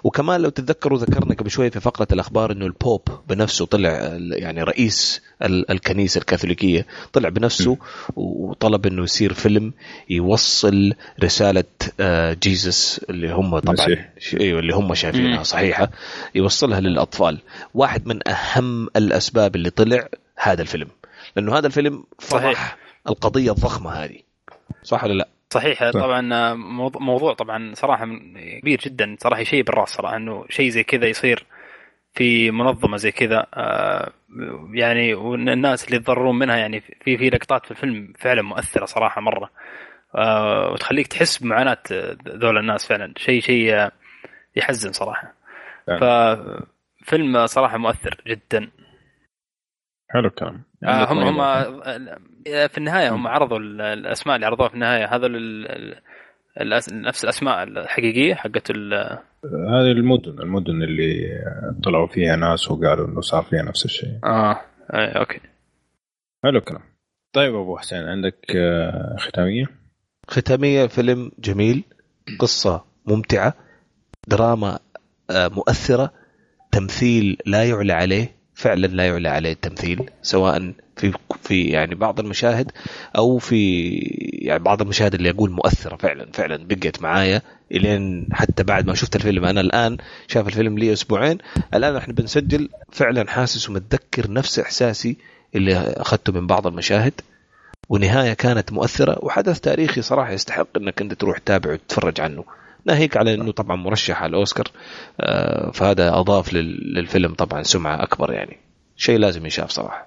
وكمان لو تتذكروا ذكرنا قبل شوية في فقرة الأخبار إنه البوب بنفسه طلع يعني رئيس الكنيسة الكاثوليكية طلع بنفسه وطلب إنه يصير فيلم يوصل رسالة جيسس آه، اللي هم طبعا أيوه اللي هم شايفينها صحيحة يوصلها للأطفال. واحد من أهم الأسباب اللي طلع هذا الفيلم لأنه هذا الفيلم فضح القضية الضخمة هذه. صح ولا لا؟ صحيح طبعا آه، موضوع طبعا صراحة كبير جدا صراحة شيء بالراس صراحة إنه شيء زي كذا يصير في منظمة زي كذا آه، يعني والناس اللي يتضررون منها يعني في في لقطات في الفيلم فعلا مؤثرة صراحة مرة. وتخليك تحس بمعاناة ذول الناس فعلا. شيء شيء يحزن صراحة. ففيلم صراحة مؤثر جدا. حلو الكلام. آه، هم هم في النهاية هم عرضوا الأسماء اللي عرضوها في النهاية. هذول نفس الأسماء الحقيقية حقت هذه المدن المدن اللي طلعوا فيها ناس وقالوا إنه صار فيها نفس الشيء. آه اي أوكي. حلو الكلام. طيب أبو حسين عندك آه، ختامية؟ ختامية فيلم جميل قصة ممتعة دراما آه، مؤثرة تمثيل لا يعلى عليه فعلا لا يعلى عليه التمثيل سواء في في يعني بعض المشاهد أو في يعني بعض المشاهد اللي أقول مؤثرة فعلا فعلا بقت معايا إلين حتى بعد ما شفت الفيلم. أنا الآن شاف الفيلم لي أسبوعين الآن إحنا بنسجل فعلا حاسس ومتذكر نفس إحساسي اللي أخذته من بعض المشاهد. ونهاية كانت مؤثرة وحدث تاريخي صراحة يستحق إنك أنت تروح تتابع وتتفرج عنه. ناهيك على إنه طبعا مرشح على الأوسكار آه، فهذا أضاف للفيلم طبعا سمعة أكبر يعني. شيء لازم يشاف صراحة.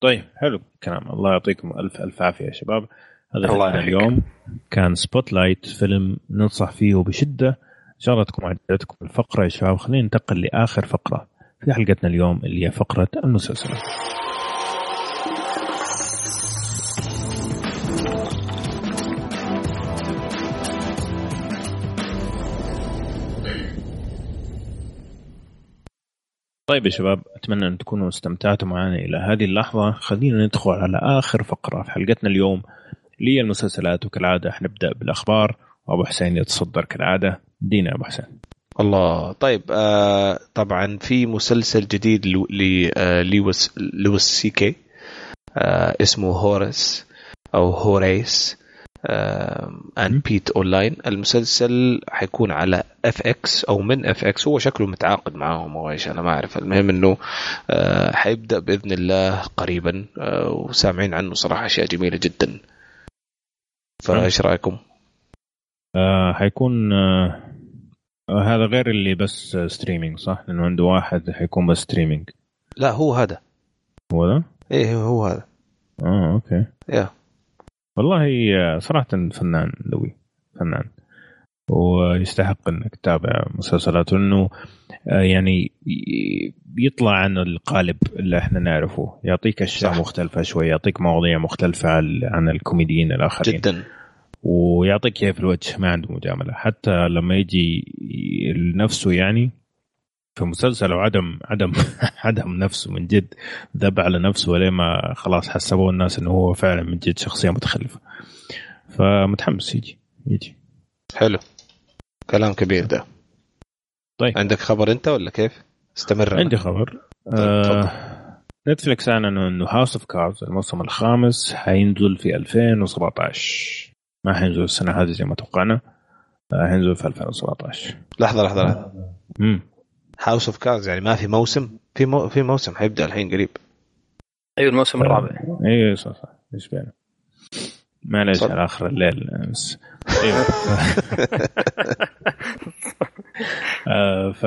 طيب حلو الكلام. الله يعطيكم ألف ألف عافية يا شباب. هذا الله اليوم. كان Spotlight فيلم ننصح فيه بشدة. إن شاء الله تكون عجبتكم الفقرة يا شباب. خلينا ننتقل لآخر فقرة في حلقتنا اليوم اللي هي فقرة المسلسلات طيب يا شباب أتمنى أن تكونوا استمتعتوا معنا إلى هذه اللحظة. خلينا ندخل على آخر فقرة في حلقتنا اليوم هي المسلسلات. وكالعادة حنبدأ بالأخبار وأبو حسين يتصدر كالعادة. دينا أبو حسين. الله. طيب آه طبعا في مسلسل جديد آه لويس سي كي آه اسمه Horace أو Horace and Pete online المسلسل حيكون على FX أو من FX هو شكله متعاقد معاهم أو إيش أنا ما أعرف. المهم إنه آه، حيبدأ بإذن الله قريبا آه، وسامعين عنه صراحة أشياء جميلة جدا. فإيش رأيكم؟ آه حيكون آه هذا غير اللي بس streaming صح؟ لأنه عنده واحد حيكون بس streaming لا هو هذا. هو ذا؟ إيه هو هذا. آه okay. يا والله صراحة فنان لوي فنان. ويستحق إنك تتابع مسلسلاته لأنه آه، يعني بيطلع عن القالب اللي إحنا نعرفه. يعطيك أشياء مختلفة شوي يعطيك مواضيع مختلفة عن الكوميديين الآخرين. جدا. ويعطيك في الوجه ما عنده مجاملة. حتى لما يجي لنفسه يعني في مسلسل وعدم عدم *laughs* عدم نفسه من جد ذب على نفسه وليه ما خلاص حسبوا الناس إنه هو فعلا من جد شخصية متخلفة. فمتحمس يجي يجي. حلو. كلام كبير ده. طيب. عندك خبر أنت ولا كيف؟ استمر عندي خبر. طيب، آه Netflix أعلن انه House of Cards الموسم الخامس حينزل في 2017 ما حينزل السنة هذه زي ما توقعنا آه، حينزل في 2017 لحظة لحظة لحظة. House of Cards يعني ما في موسم في مو... في موسم حيبدأ الحين قريب. أيوه الموسم الرابع. أيوه صح صح. إيش بينا معليش على آخر الليل. بس أيوه. *laughs* آه ف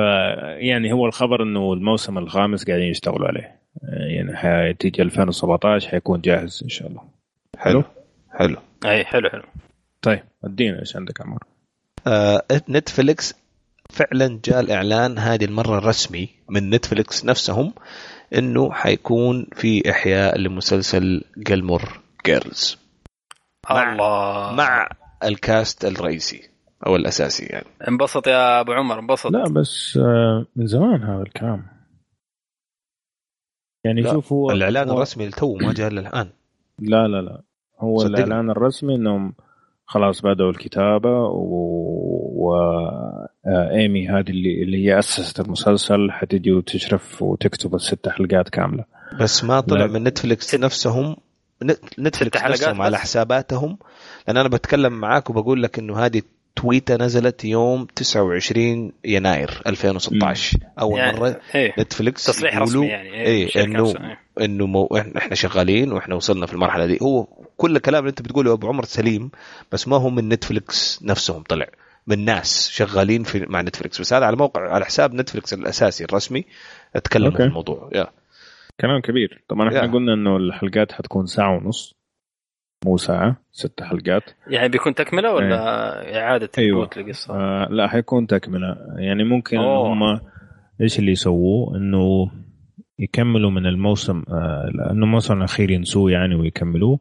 يعني هو الخبر إنه الموسم الخامس قاعدين يشتغلوا عليه. آه، يعني حتيجي 2017 حيكون جاهز إن شاء الله. حلو حلو؟ أي حلو حلو. طيب ادينا إيش عندك عمر. آه Netflix فعلا جاء الإعلان هذه المرة الرسمي من Netflix نفسهم إنه حيكون في إحياء لمسلسل Gilmore Girls. مع الله. مع ال cast الرئيسي أو الأساسي يعني. انبسط يا أبو عمر انبسط. لا بس آه، من زمان هذا الكلام. يعني شوف هو الإعلان هو... الرسمي تو ما جاء الا الان *clears throat* لا لا لا. هو صدقني. الإعلان الرسمي إنهم خلاص بدأوا الكتابة وإيمي آه، هذه اللي, اللي هي أسست المسلسل حتجي وتشرف وتكتب الست حلقات كاملة. بس ما طلع من Netflix نفسهم Netflix نفسهم على حساباتهم. لأن أنا بتكلم معاك وبقول لك إنه هذه تويتة نزلت يوم 29 يناير 2016 أول يعني مرة إيه Netflix تصريح رسمي يعني إيه, إيه إنه إيه. إنه مو إحنا شغالين وإحنا وصلنا في المرحلة دي. هو كل الكلام اللي أنت بتقوله أبو عمر سليم بس ما هو من Netflix نفسهم طلع. من ناس شغالين في مع Netflix بس هذا على موقع على حساب Netflix الأساسي الرسمي أتكلم عن الموضوع. يا كلام كبير. طبعا إحنا قلنا إنه الحلقات حتكون ساعة ونص مو ساعة ست حلقات. يعني بيكون تكملة ولا إيه. إعادة أيوة. القصة؟ آه لا حيكون تكملة. يعني ممكن أوه. هم إيش اللي يسووه؟ إنه يكملوا من الموسم آه لأنه الموسم الأخير ينسوه يعني ويكملوه.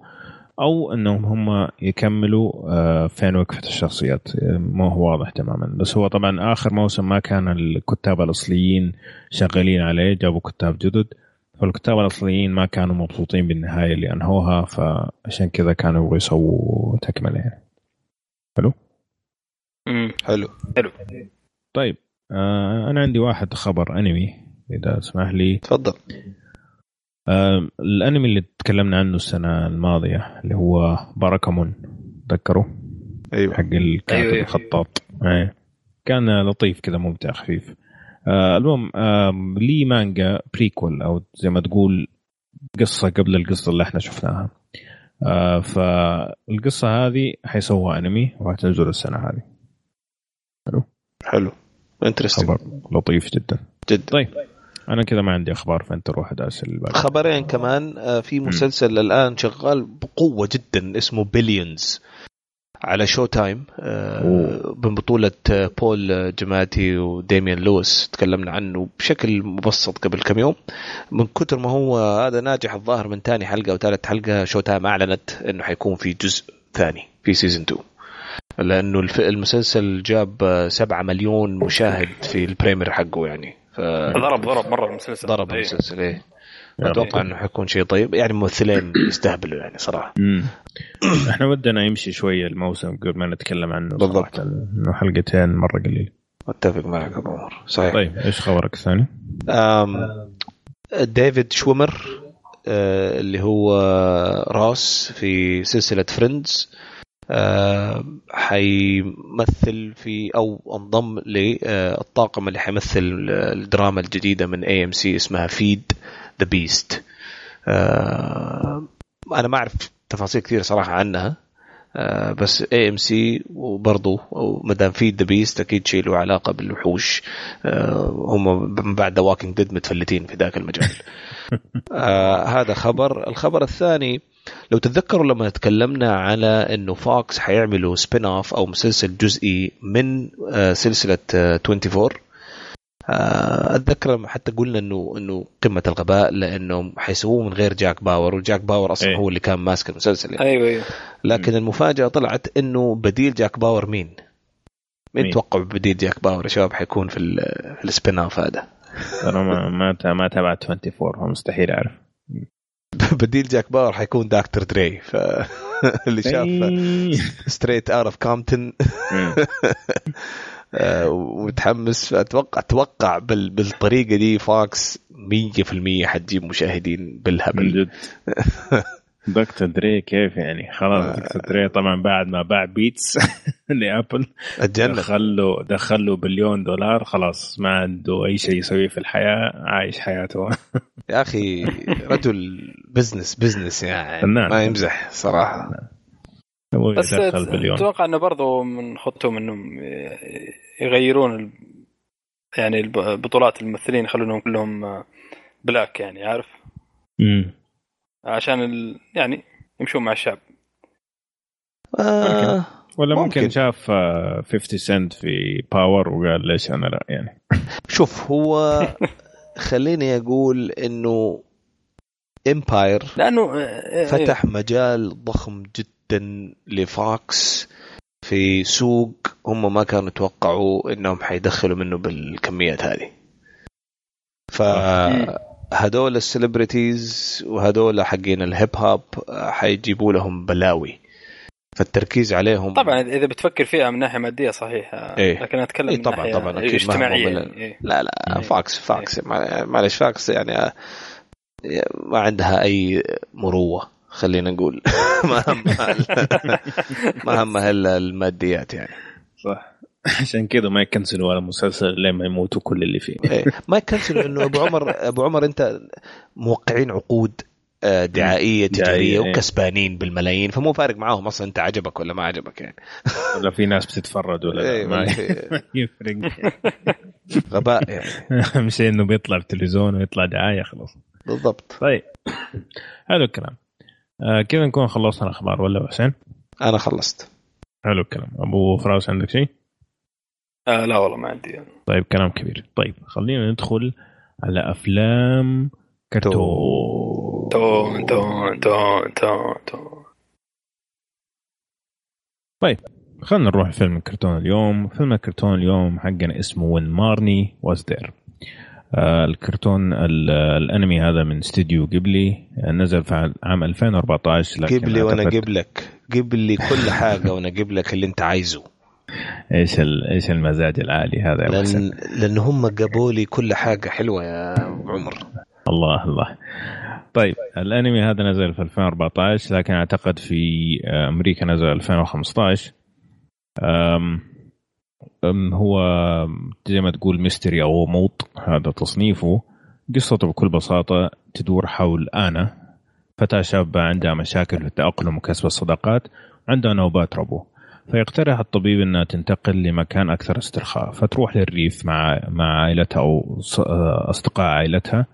أو أنهم هم يكملوا آه فين وقفت الشخصيات. ما هو واضح تماما. بس هو طبعا آخر موسم ما كان الكتاب الأصليين شغالين عليه جابوا كتاب جدد. فالكتاب الأصليين ما كانوا مبسوطين بالنهاية اللي أنهوها فعشان كذا كانوا يبغوا يسووا تكملة يعني. حلو؟ امم حلو. حلو. طيب آه أنا عندي واحد خبر أنمي إذا اسمح لي. تفضل. الانمي اللي تكلمنا عنه السنة الماضية اللي هو باراكامون تذكروا؟ أيوه. حق الكاتب أيوة الخطاط. أيوة. كان لطيف كذا ممتع خفيف. آه المهم آه لي مانجا prequel أو زي ما تقول قصة قبل القصة اللي إحنا شفناها. آه فالقصة هذه حيسووها أنمي وحتنزل السنة هذه. حلو؟ حلو. interesting خبر لطيف جدا. جدا. طيب. أنا كذا ما عندي أخبار فأنت روح داس خبرين كمان آه، في مسلسل م. الآن شغال بقوة جدا اسمه Billions على Showtime آه، من بطولة آه، بول جماتي وديميان لويس تكلمنا عنه بشكل مبسط قبل كم يوم. من كثر ما هو هذا ناجح الظاهر من ثاني حلقة أو ثالث حلقة Showtime أعلنت أنه حيكون في جزء ثاني في season 2 لأنه المسلسل جاب 7 مليون مشاهد في ال premiere حقه يعني. ف... ضرب ضرب مرة المسلسل. ضرب إيه. المسلسل إيه. أتوقع إنه حيكون شيء طيب. يعني ممثلين *coughs* يستهبلوا يعني صراحة. *coughs* إحنا ودنا يمشي شوية الموسم قبل ما نتكلم عنه بالضبط. إنه حلقتين مرة قليل. أتفق معك أبو عمر. صحيح. طيب إيش خبرك الثاني؟ ديفيد شويمر آه اللي هو Ross في سلسلة Friends. حيمثل في أو أنضم للطاقم اللي حيمثل الدراما الجديدة من AMC اسمها Feed the Beast أنا ما أعرف تفاصيل كثير صراحة عنها آه بس AMC وبرضه ما دام فيد the Beast أكيد شيء له علاقة بالوحوش. آه هم من بعد The Walking Dead متفلتين في ذاك المجال. *laughs* آه هذا خبر. الخبر الثاني لو تتذكروا لما تكلمنا على إنه Fox حيعملوا spin off أو مسلسل جزئي من آه سلسلة 24 آه، آه، أتذكر حتى قلنا إنه إنه قمة الغباء لأنه حيسووه من غير جاك باور وجاك باور أصلا أيه. هو اللي كان ماسك المسلسل يعني. أيوه أيوه لكن المفاجأة طلعت إنه بديل جاك باور مين؟ مين توقع بديل جاك باور يا شباب حيكون في في ال spin off هذا؟ أنا ما ما ما تابعت 24 فمستحيل أعرف *laughs* بديل جاك باور حيكون Dr. Dre. فاللي *laughs* شاف Straight Outta Compton آه، ومتحمس. أتوقع أتوقع بالطريقة دي Fox 100% حتجيب مشاهدين بالهبل. *laughs* Dr. Dre كيف يعني؟ خلاص آه. Dr. Dre طبعا بعد ما باع Beats *laughs* ل Apple دخل له دخل له بليون دولار خلاص ما عنده أي شيء يسويه في الحياة عايش حياته. *laughs* يا أخي رجل business business يعني. ما يمزح صراحة. بس أتوقع إنه برضو من خطتهم إنهم يغيرون يعني البطولات الممثلين يخلونهم كلهم black يعني عارف؟ امم عشان ال... يعني يمشون مع الشعب. آه ولا ممكن, ممكن. شاف 50 سنت في Power وقال ليش أنا لا يعني. شوف هو *laughs* خليني أقول إنه Empire لأنه فتح مجال ضخم جدا ل Fox في سوق هم ما كانوا يتوقعوا إنهم حيدخلوا منه بالكميات هذه. فهدول ال celebrities وهدول حقين ال hip hop حيجيبوا لهم بلاوي. فالتركيز عليهم طبعا إذا بتفكر فيها من ناحية مادية صحيح إيه؟ لكن أتكلم إيه طبعا من طبعا أكيد اجتماعيا إيه؟ لا لا Fox Fox. إيه؟ معلش Fox يعني ما عندها أي مروة خلينا نقول. ما همها ما همها الا الماديات يعني. صح. *laughs* عشان كذا ما يكنسلوا ولا مسلسل لين يموتوا كل اللي فيه. إيه، ما يكنسلوا انه أبو عمر أبو عمر أنت موقعين عقود آه، دعائية تجاريه إيه. وكسبانين بالملايين فمو فارق معاهم أصلا أنت عجبك ولا ما عجبك يعني. ولا في ناس بتتفرج ولا إيه ما *laughs* يفرق. غباء يعني. *laughs* اهم شيء إنه بيطلع في التلفزيون ويطلع دعاية خلاص. بالضبط. طيب. حلو الكلام. آه كذا نكون خلصنا الأخبار ولا حسين؟ أنا خلصت. حلو الكلام. أبو فراس عندك شيء؟ آه لا والله ما عندي. يعني. طيب كلام كبير. طيب خلينا ندخل على أفلام كرتون. تون تون تون تون تون طيب خلينا نروح فيلم الكرتون اليوم. فيلم الكرتون اليوم حقنا اسمه وين مارني واز ذير آه، الكرتون الأنمي هذا من استديو قبلي نزل في عام 2014 لكن قبلي وأنا قبلك. قبلي كل حاجة وأنا قبلك اللي أنت عايزه. إيش إيش المزاج العالي هذا يا لأن لأن هم جابوا لي كل حاجة حلوة يا عمر. الله الله. طيب الأنمي هذا نزل في 2014 لكن أعتقد في أمريكا نزل 2015 أم أم هو زي ما تقول ميستري أو غموض هذا تصنيفه. قصته بكل بساطة تدور حول آنا فتاة شابة عندها مشاكل في التأقلم وكسب الصداقات عندها نوبات ربو. فيقترح الطبيب إنها تنتقل لمكان أكثر استرخاء فتروح للريف مع مع عائلتها أو أصدقاء عائلتها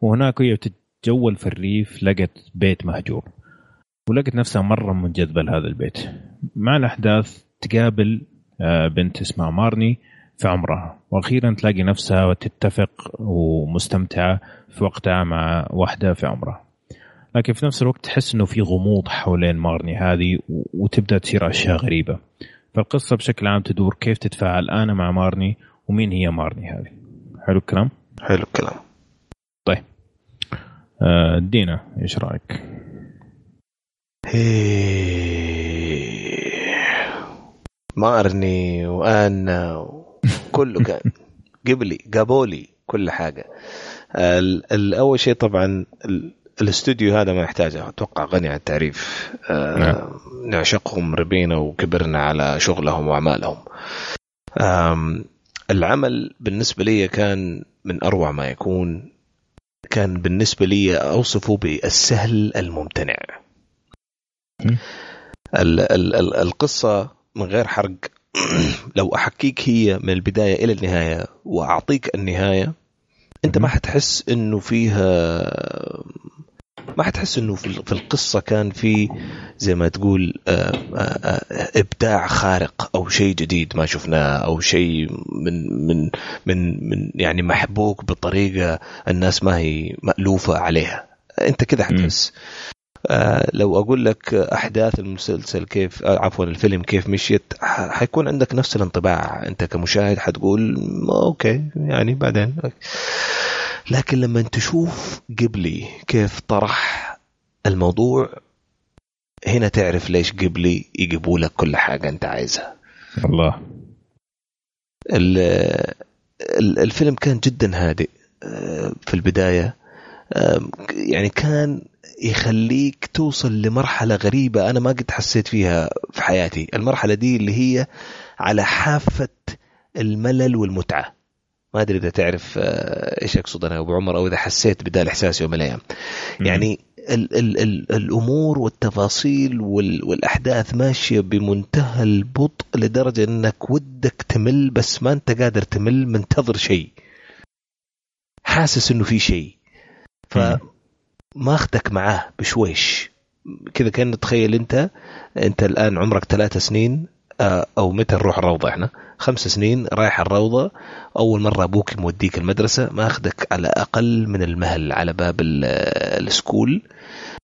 وهناك هي تتجول في الريف لقت بيت مهجور ولقت نفسها مرة منجذبة لهذا البيت. مع الأحداث تقابل آه، بنت اسمها مارني في عمرها وأخيرا تلاقي نفسها وتتفق ومستمتعة في وقتها مع واحدة في عمرها. لكن في نفس الوقت تحس إنه في غموض حوالين مارني هذه وتبدأ تصير أشياء غريبة. فالقصة بشكل عام تدور كيف تتفاعل أنا مع مارني ومين هي مارني هذه. حلو الكلام؟ حلو الكلام. طيب. آه، دينا إيش رأيك؟ مارني وأنا كله كان *laughs* قبلي قابولي كل حاجة. الأول شيء طبعا الاستوديو هذا ما يحتاجه. أتوقع غني عن التعريف. آه نعم. نعشقهم ربينا وكبرنا على شغلهم وأعمالهم. العمل بالنسبة لي كان من أروع ما يكون. كان بالنسبة لي أوصفه بالسهل الممتنع. ال ال ال القصة من غير حرق. *clears throat* لو أحكيك هي من البداية إلى النهاية وأعطيك النهاية أنت ما حتحس إنه فيها ما حتحس إنه في القصة كان في زي ما تقول آه، آه، آه، إبداع خارق أو شيء جديد ما شفناه أو شيء من من من من يعني محبوك بطريقة الناس ما هي مألوفة عليها. أنت كذا حتحس. لو أقول لك أحداث المسلسل كيف عفوا الفيلم كيف مشيت حيكون عندك نفس الانطباع. أنت كمشاهد حتقول أوكي يعني بعدين. لكن لما تشوف قبلي كيف طرح الموضوع هنا تعرف ليش قبلي يجيبوا لك كل حاجة أنت عايزها. الله. الفيلم كان جدا هادئ آه، في البداية يعني كان يخليك توصل لمرحلة غريبة أنا ما قد حسيت فيها في حياتي. المرحلة دي اللي هي على حافة الملل والمتعة. ما أدري إذا تعرف آه، إيش أقصد أنا أبو عمر أو إذا حسيت بدا الإحساس يوم من الأيام. يعني ال ال ال الأمور والتفاصيل وال والأحداث ماشية بمنتهى البطء لدرجة إنك ودك تمل بس ما أنت قادر تمل منتظر شيء. حاسس إنه في شيء. ف ماخذك معاه بشويش. كذا كأن تخيل أنت أنت الآن عمرك ثلاث سنين آه، أو متى نروح الروضة إحنا؟ خمس سنين رايح الروضة أول مرة أبوك موديك المدرسة ماخذك على أقل من المهل على باب السكول.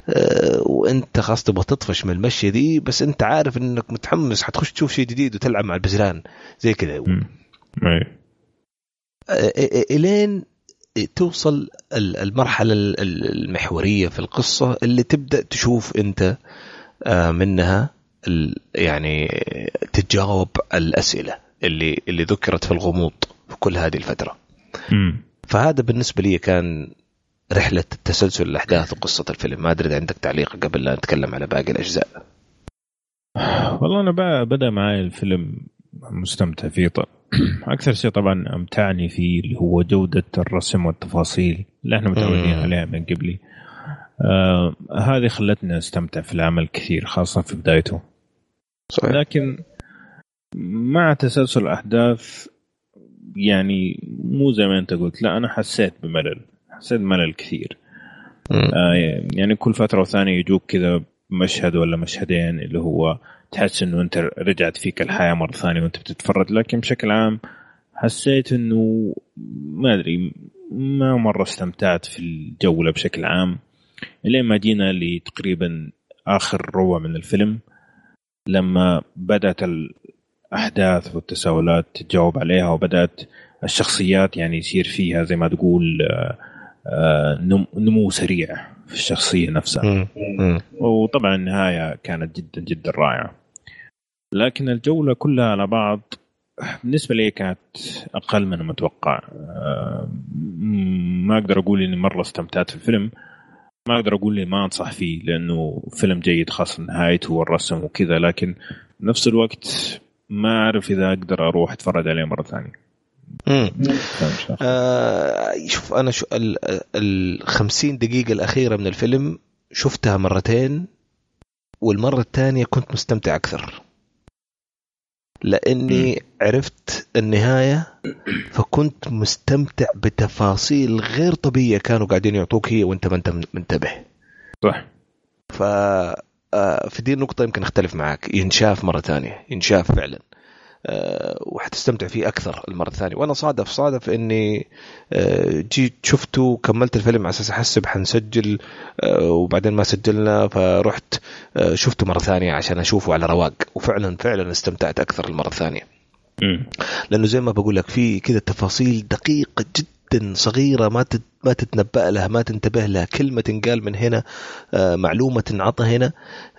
آه، وأنت خلاص تبغى تطفش من المشية دي بس أنت عارف إنك متحمس حتخش تشوف شيء جديد وتلعب مع البزران زي كذا. آه، إلين توصل المرحلة المحورية في القصة اللي تبدأ تشوف أنت منها يعني تتجاوب الأسئلة. اللي اللي ذكرت في الغموض في كل هذه الفترة. م. فهذا بالنسبة لي كان رحلة تسلسل الأحداث وقصة الفيلم، ما أدري إذا عندك تعليق قبل لا نتكلم على باقي الأجزاء. والله أنا بدا معي الفيلم مستمتع فيه طبعا. *clears throat* أكثر شيء طبعا أمتعني فيه اللي هو جودة الرسم والتفاصيل اللي إحنا متعودين عليها من قبلي. آه هذه خلتني أستمتع في العمل كثير خاصة في بدايته. صحيح. لكن مع تسلسل الاحداث يعني مو زي ما أنت قلت لا أنا حسيت بملل حسيت بملل كثير. آه يعني كل فترة وثانية يجوك كذا مشهد ولا مشهدين اللي هو تحس إنه أنت رجعت فيك الحياة مرة ثانية وأنت بتتفرج لكن بشكل عام حسيت إنه ما أدري ما مرة استمتعت في الجولة بشكل عام. لين ما جينا لتقريبا آخر روع من الفيلم لما بدأت الاحداث والتساؤلات تتجاوب عليها وبدأت الشخصيات يعني يصير فيها زي ما تقول آه، نمو سريع في الشخصية نفسها. وطبعا النهاية كانت جدا جدا رائعة. لكن الجولة كلها على بعض بالنسبة لي كانت أقل من المتوقع. آه، ما أقدر أقول إني مرة استمتعت في الفيلم. ما أقدر أقول لي ما أنصح فيه لأنه فيلم جيد خاصة نهايته والرسم وكذا لكن بنفس الوقت ما أعرف إذا أقدر أروح أتفرج عليه مرة ثانية. آه شوف أنا شو ال 50 دقيقة الأخيرة من الفيلم شفتها مرتين والمرة الثانية كنت مستمتع أكثر. لأني عرفت النهاية فكنت مستمتع بتفاصيل غير طبيعية كانوا قاعدين يعطوك هي وأنت ما انت منتبه صح. ف في دي النقطة يمكن أختلف معك ينشاف مرة ثانية. ينشاف فعلا. أه وحتستمتع فيه أكثر المرة الثانية. وأنا صادف صادف إني أه جيت شفته وكملت الفيلم على أساس أحسب حنسجل وبعدين ما سجلنا فرحت شفته مرة ثانية عشان أشوفه على رواق. وفعلا فعلا استمتعت أكثر المرة الثانية. لأنه زي ما بقول لك في كذا تفاصيل دقيقة جدا جدا صغيرة ما ما تتنبأ لها ما تنتبه لها. كلمه تنقال من هنا آه، معلومة تنعطى هنا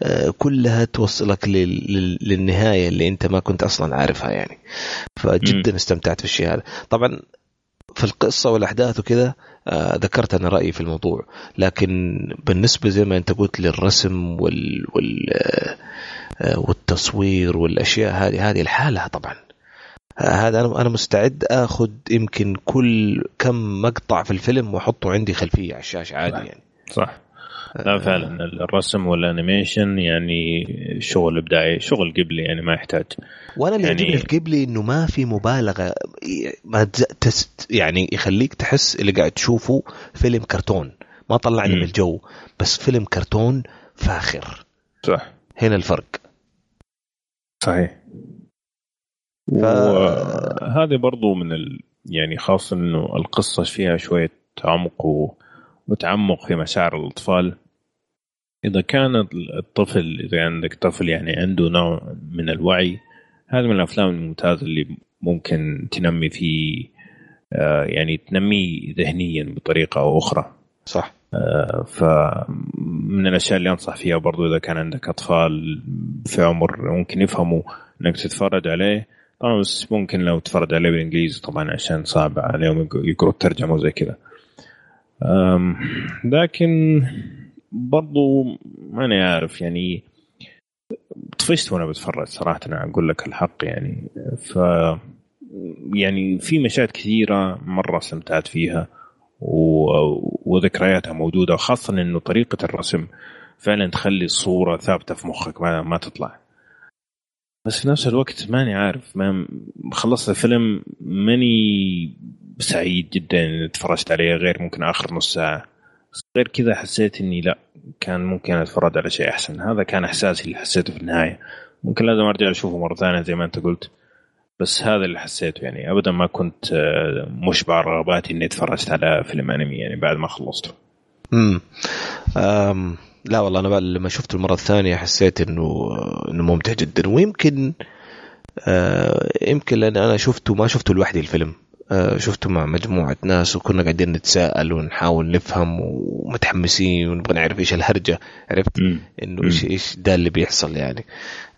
آه، كلها توصلك للنهاية اللي أنت ما كنت أصلا عارفها يعني. فجدا استمتعت في الشيء هذا. طبعا في القصة والأحداث وكذا آه ذكرت أنا رأيي في الموضوع. لكن بالنسبة زي ما أنت قلت للرسم وال, وال والتصوير والأشياء هذه هذه لحالها طبعا. هذا أنا أنا مستعد آخذ يمكن كل كم مقطع في الفيلم وأحطه عندي خلفية على الشاشة عادي. يعني. صح. لا فعلا. الرسم وال animation يعني شغل إبداعي شغل قبلي يعني ما يحتاج. وأنا اللي يعني... يعجبني في قبلي إنه ما في مبالغة ما تست يعني يخليك تحس اللي قاعد تشوفه فيلم كرتون. ما طلعني من الجو بس فيلم كرتون فاخر. صح. هنا الفرق. صحيح. وهذه برضو من ال... يعني خاصة إنه القصة فيها شوية عمق و... وتعمق في مشاعر الأطفال. إذا كان الطفل إذا عندك طفل يعني عنده نوع من الوعي هذا من الأفلام الممتازة اللي ممكن تنمي فيه آه، يعني تنميه ذهنيا بطريقة أو أخرى. صح. آه، فمن الأشياء اللي أنصح فيها برضو إذا كان عندك أطفال في عمر ممكن يفهموا إنك تتفرج عليه. طبعا بس ممكن لو تفرج عليه بالإنجليزي طبعا عشان صعب عليهم يقروا الترجمة وزي كذا لكن برضو ماني عارف يعني طفشت وأنا بتفرج صراحة أنا أقول لك الحق يعني ف يعني في مشاهد كثيرة مرة استمتعت فيها. وذكرياتها موجودة وخاصة إنه طريقة الرسم فعلا تخلي الصورة ثابتة في مخك ما, ما تطلع بس في نفس الوقت ماني عارف. ما خلصت الفيلم ماني سعيد جدا إني تفرجت عليه غير ممكن آخر نص ساعة. غير كذا حسيت إني لا كان ممكن أتفرج على شيء أحسن. هذا كان إحساسي اللي حسيته في النهاية. ممكن لازم أرجع أشوفه مرة ثانية زي ما أنت قلت. بس هذا اللي حسيته يعني. ابدا ما كنت آه، مشبع رغباتي إني اتفرجت على فيلم أنمي يعني بعد ما خلصته. امم لا والله أنا لما شفته المرة الثانية حسيت إنه إنه ممتع جدا. ويمكن آه يمكن لأن أنا شفته ما شفته لوحدي الفيلم. شفته مع مجموعة ناس وكنا قاعدين نتساءل ونحاول نفهم ومتحمسين ونبغى نعرف إيش الهرجة عرفت؟ إنه إيش إيش ده اللي بيحصل يعني.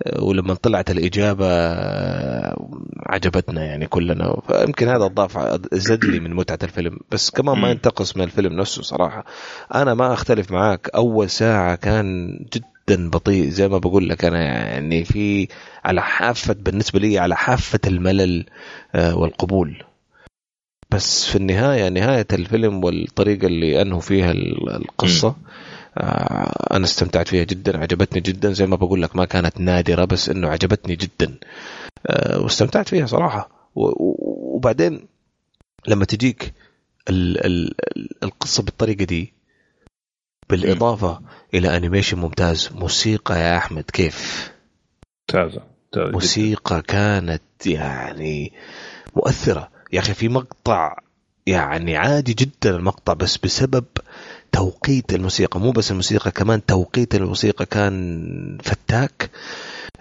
آه ولما طلعت الإجابة آه عجبتنا يعني كلنا. فيمكن هذا اضاف زد لي من متعة الفيلم. بس كمان ما ينتقص من الفيلم نفسه صراحة. أنا ما أختلف معاك. أول ساعة كان جدا بطيء زي ما بقول لك أنا يعني في على حافة بالنسبة لي على حافة الملل آه، والقبول. بس في النهاية نهاية الفيلم والطريقة اللي أنهوا فيها القصة آه، أنا استمتعت فيها جدا عجبتني جدا. زي ما بقول لك ما كانت نادرة بس إنه عجبتني جدا. آه، واستمتعت فيها صراحة. وبعدين لما تجيك ال ال القصة بالطريقة دي بالإضافة إلى انيميشن ممتاز. موسيقى يا أحمد كيف؟ ممتازة موسيقى كانت يعني مؤثرة. يا أخي في مقطع يعني عادي جدا المقطع بس بسبب توقيت الموسيقى مو بس الموسيقى كمان توقيت الموسيقى كان فتاك.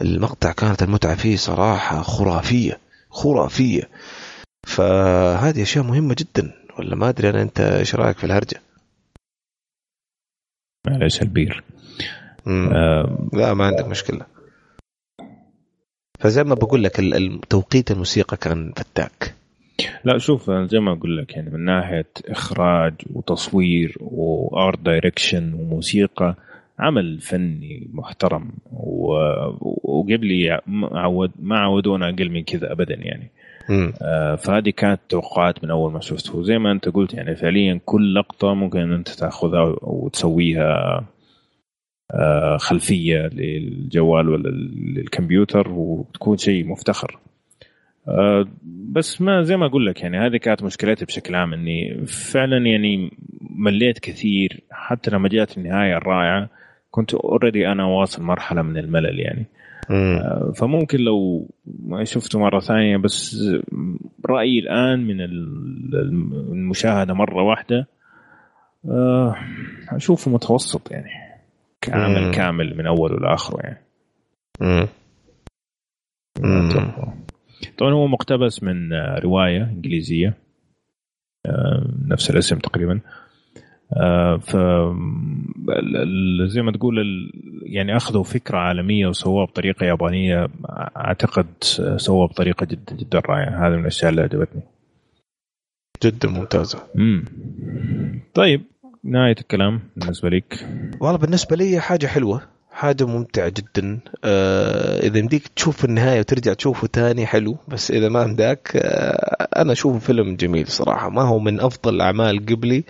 المقطع كانت المتعة فيه صراحة خرافية خرافية. فهذه أشياء مهمة جدا ولا ما أدري أنا أنت إيش رأيك في الهرجة؟ معلش البير. آه لا ما عندك مشكلة. فزي ما بقول لك توقيت الموسيقى كان فتاك. لا شوف زي ما أقول لك يعني من ناحية إخراج وتصوير و art direction وموسيقى عمل فني محترم. وقبلي عود ما عودونا أقل من كذا ابدا يعني. آه فهذه كانت توقعات من أول ما شفته وزي ما أنت قلت يعني فعليا كل لقطة ممكن أنت تأخذها وتسويها آه خلفية للجوال ولا للكمبيوتر وتكون شيء مفتخر. آه بس ما زي ما أقول لك يعني هذه كانت مشكلتي بشكل عام إني فعلا يعني مليت كثير. حتى لما جاءت النهاية الرائعة كنت اوريدي أنا واصل مرحلة من الملل يعني. آه فممكن لو ما شفته مرة ثانية بس رأيي الآن من المشاهدة مرة واحدة آه أشوفه متوسط يعني كعمل مم. كامل من اوله لاخره يعني. مم. طبعا هو مقتبس من رواية إنجليزية آه نفس الاسم تقريبا. آه، ف زي ما تقول يعني أخذوا فكرة عالمية وسووها بطريقة يابانية أعتقد سووها بطريقة جدا جدا رائعة. هذا من الأشياء اللي عجبتني جدا ممتازة. امم طيب نهاية الكلام بالنسبة لك. والله بالنسبة لي حاجة حلوة. حاجة ممتعة جدا. آه إذا يمديك تشوف النهاية وترجع تشوفه تاني حلو بس إذا ما عندك آه أنا أشوفه فيلم جميل صراحة. ما هو من أفضل الأعمال قبلي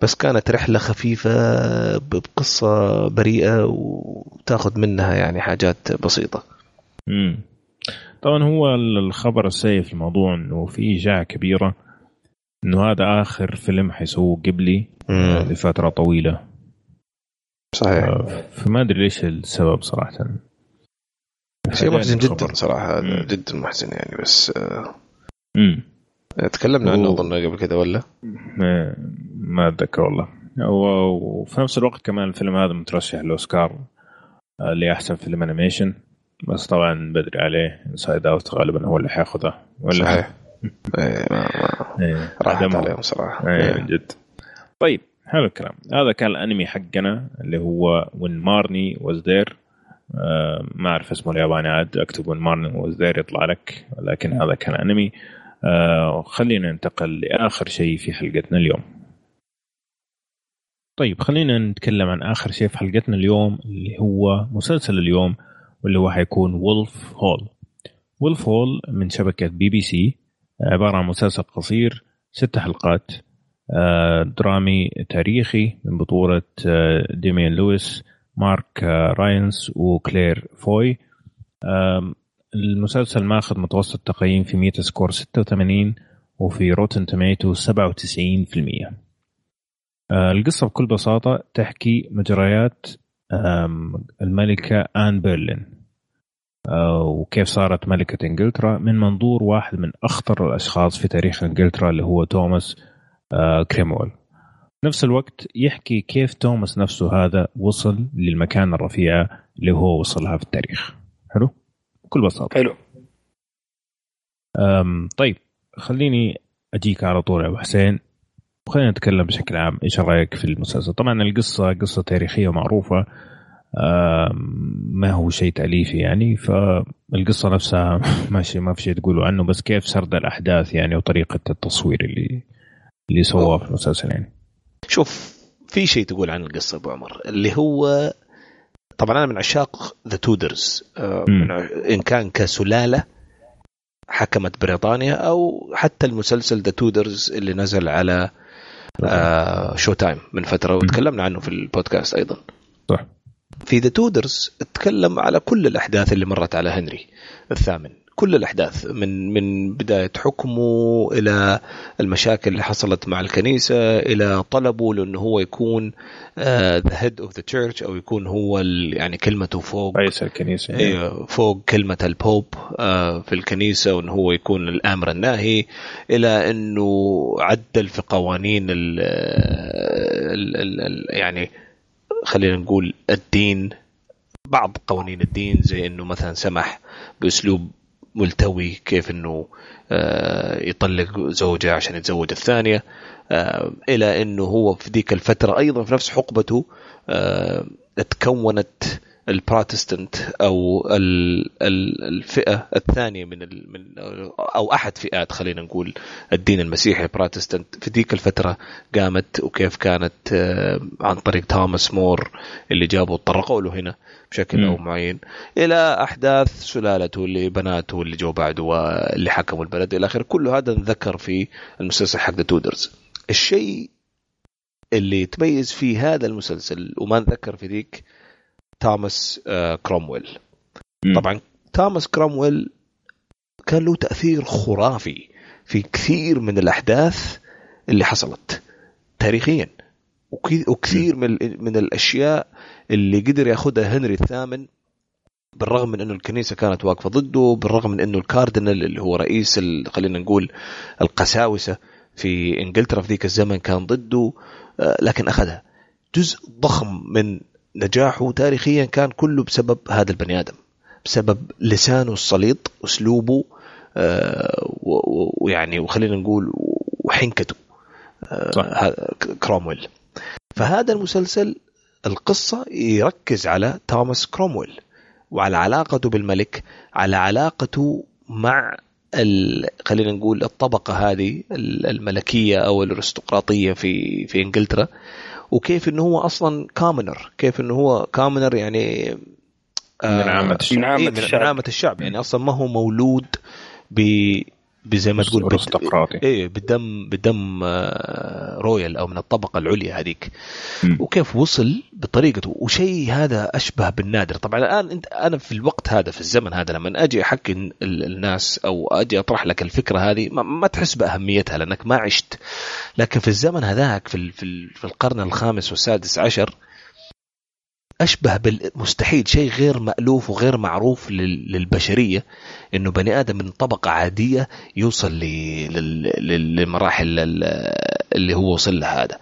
بس كانت رحلة خفيفة بقصة بريئة وتاخذ منها يعني حاجات بسيطة. امم طبعا هو الخبر السيء في الموضوع إنه في إشاعة كبيرة إنه هذا آخر فيلم حيسووه قبلي مم. لفترة طويلة. صحيح. آه، فما أدري ليش السبب صراحة. شيء محزن جدا صراحة جدا محزن يعني بس امم تكلمنا عنه أظن قبل كذا ولا؟ ما أتذكر والله. وفي نفس الوقت كمان الفيلم هذا مترشح للاوسكار آه، لأحسن فيلم animation بس طبعا بدري عليه Inside Out غالبا هو اللي حياخذها ولا؟ صحيح. *laughs* إيه ما ما إيه. راحت عليهم صراحة. إيه. من جد. طيب. حلو الكلام. هذا كان الأنمي حقنا اللي هو When Marnie Was There ما أعرف اسمه الياباني عاد أكتب When Marnie Was There يطلع لك لكن هذا كان انمي آه خلينا ننتقل لآخر شيء في حلقتنا اليوم. طيب خلينا نتكلم عن آخر شيء في حلقتنا اليوم اللي هو مسلسل اليوم واللي هو حيكون Wolf Hall Wolf Hall من شبكة بي بي سي عبارة عن مسلسل قصير ست حلقات. درامي تاريخي من بطولة آه، ديميان لويس مارك آه، رايلنس وكلير فوي. المسلسل ماخذ متوسط تقييم في Metascore 86 وفي Rotten Tomatoes 97% القصة بكل بساطة تحكي مجريات الملكة آن بولين. آه، وكيف صارت ملكة إنجلترا؟ من منظور واحد من أخطر الأشخاص في تاريخ إنجلترا اللي هو توماس آه، كريمول نفس الوقت يحكي كيف توماس نفسه هذا وصل للمكان الرفيعة اللي هو وصلها في التاريخ. حلو؟ بكل بساطة. حلو. طيب خليني أجيك على طول يا أبو حسين. وخلينا نتكلم بشكل عام. إيش رأيك في المسلسل؟ طبعا القصة قصة تاريخية معروفه ما هو شيء تأليفي يعني فالقصة نفسها *laughs* ماشي ما في شيء تقولوا عنه بس كيف سرد الأحداث يعني وطريقة التصوير اللي اللي سواه في المسلسل يعني شوف في شيء تقول عن القصة أبو عمر اللي هو طبعا أنا من عشاق The Tudors آه، إن كان كسلالة حكمت بريطانيا أو حتى المسلسل The Tudors اللي نزل على آه Showtime من فترة وتكلمنا عنه في البودكاست أيضا. صح. في The Tudors تكلم على كل الأحداث اللي مرت على هنري الثامن. كل الأحداث من من بداية حكمه إلى المشاكل اللي حصلت مع الكنيسة إلى طلبه لأنه هو يكون the head of the church أو يكون هو يعني كلمته فوق. رئيس الكنيسة. أيوه فوق كلمة ال pope uh, في الكنيسة وانه هو يكون الآمر الناهي. إلى إنه عدل في قوانين ال ال ال ال يعني خلينا نقول الدين بعض قوانين الدين زي إنه مثلا سمح بأسلوب ملتوي كيف إنه آه، يطلق زوجة عشان يتزوج الثانية آه، إلى إنه هو في ذيك الفترة أيضا في نفس حقبته آه، تكونت البروتستانت أو الفئة الثانية من من أو أحد فئات خلينا نقول الدين المسيحي البروتستانت في ذيك الفترة قامت وكيف كانت عن طريق توماس مور اللي جابوا تطرقوا له هنا. بشكل أو معين إلى أحداث سلالته اللي بناته اللي جو بعده واللي حكموا البلد. إلى اخره كل هذا نذكر في المسلسل حق Tudors الشيء اللي تميز في هذا المسلسل وما نذكر في ذيك توماس آه، كرومويل طبعا توماس كرومويل كان له تأثير خرافي في كثير من الأحداث اللي حصلت تاريخيا. وكثير من من الأشياء اللي قدر يأخذها هنري الثامن بالرغم من إنه الكنيسة كانت واقفة ضده بالرغم من إنه الكاردينال اللي هو رئيس خلينا نقول القساوسة في إنجلترا في ذيك الزمن كان ضده آه، لكن أخذها. جزء ضخم من نجاحه تاريخيا كان كله بسبب هذا البني آدم بسبب لسانه السليط اسلوبه آه، ويعني وخلينا نقول وحنكته آه، كرومويل. فهذا المسلسل القصة يركز على توماس كرومويل وعلى علاقته بالملك على علاقته مع خلينا نقول الطبقة هذه الملكية أو الأرستقراطية في في إنجلترا وكيف إنه هو أصلا commoner كيف إنه هو commoner يعني آه من عامة الشعب من عامة, الشعب. من عامة الشعب يعني أصلا ما هو مولود ب بزي ما تقول أرستقراطي. إيه بدم بدم آه، رويال أو من الطبقة العليا هذيك. وكيف وصل بطريقته. وشيء هذا أشبه بالنادر. طبعا الآن انت أنا في الوقت هذا في الزمن هذا لما أجي أحكي الناس أو أجي أطرح لك الفكرة هذه ما, ما تحس بأهميتها لأنك ما عشت. لكن في الزمن هذاك في في القرن الخامس والسادس عشر أشبه بالمستحيل شيء غير مألوف وغير معروف للبشرية إنه بني آدم من طبقة عادية يوصل للمراحل اللي هو وصل لها هذا.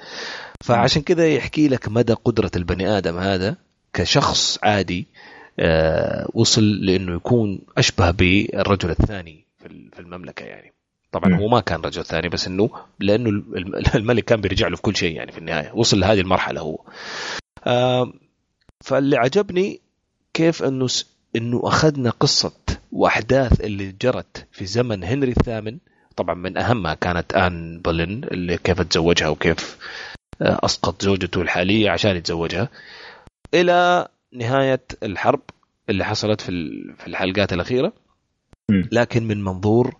فعشان كذا يحكي لك مدى قدرة البني آدم هذا كشخص عادي آه، وصل لإنه يكون أشبه بالرجل الثاني في المملكة يعني. طبعا هو ما كان رجل ثاني بس إنه لأنه الملك كان بيرجع له في كل شيء يعني في النهاية. وصل لهذه المرحلة هو. فاللي عجبني كيف إنه إنه أخذنا قصة وأحداث اللي جرت في زمن هنري الثامن. طبعا من اهمها كانت آن بولين اللي كيف تزوجها وكيف آه، أسقط زوجته الحالية عشان يتزوجها. إلى نهاية الحرب اللي حصلت في في الحلقات الأخيرة. لكن من منظور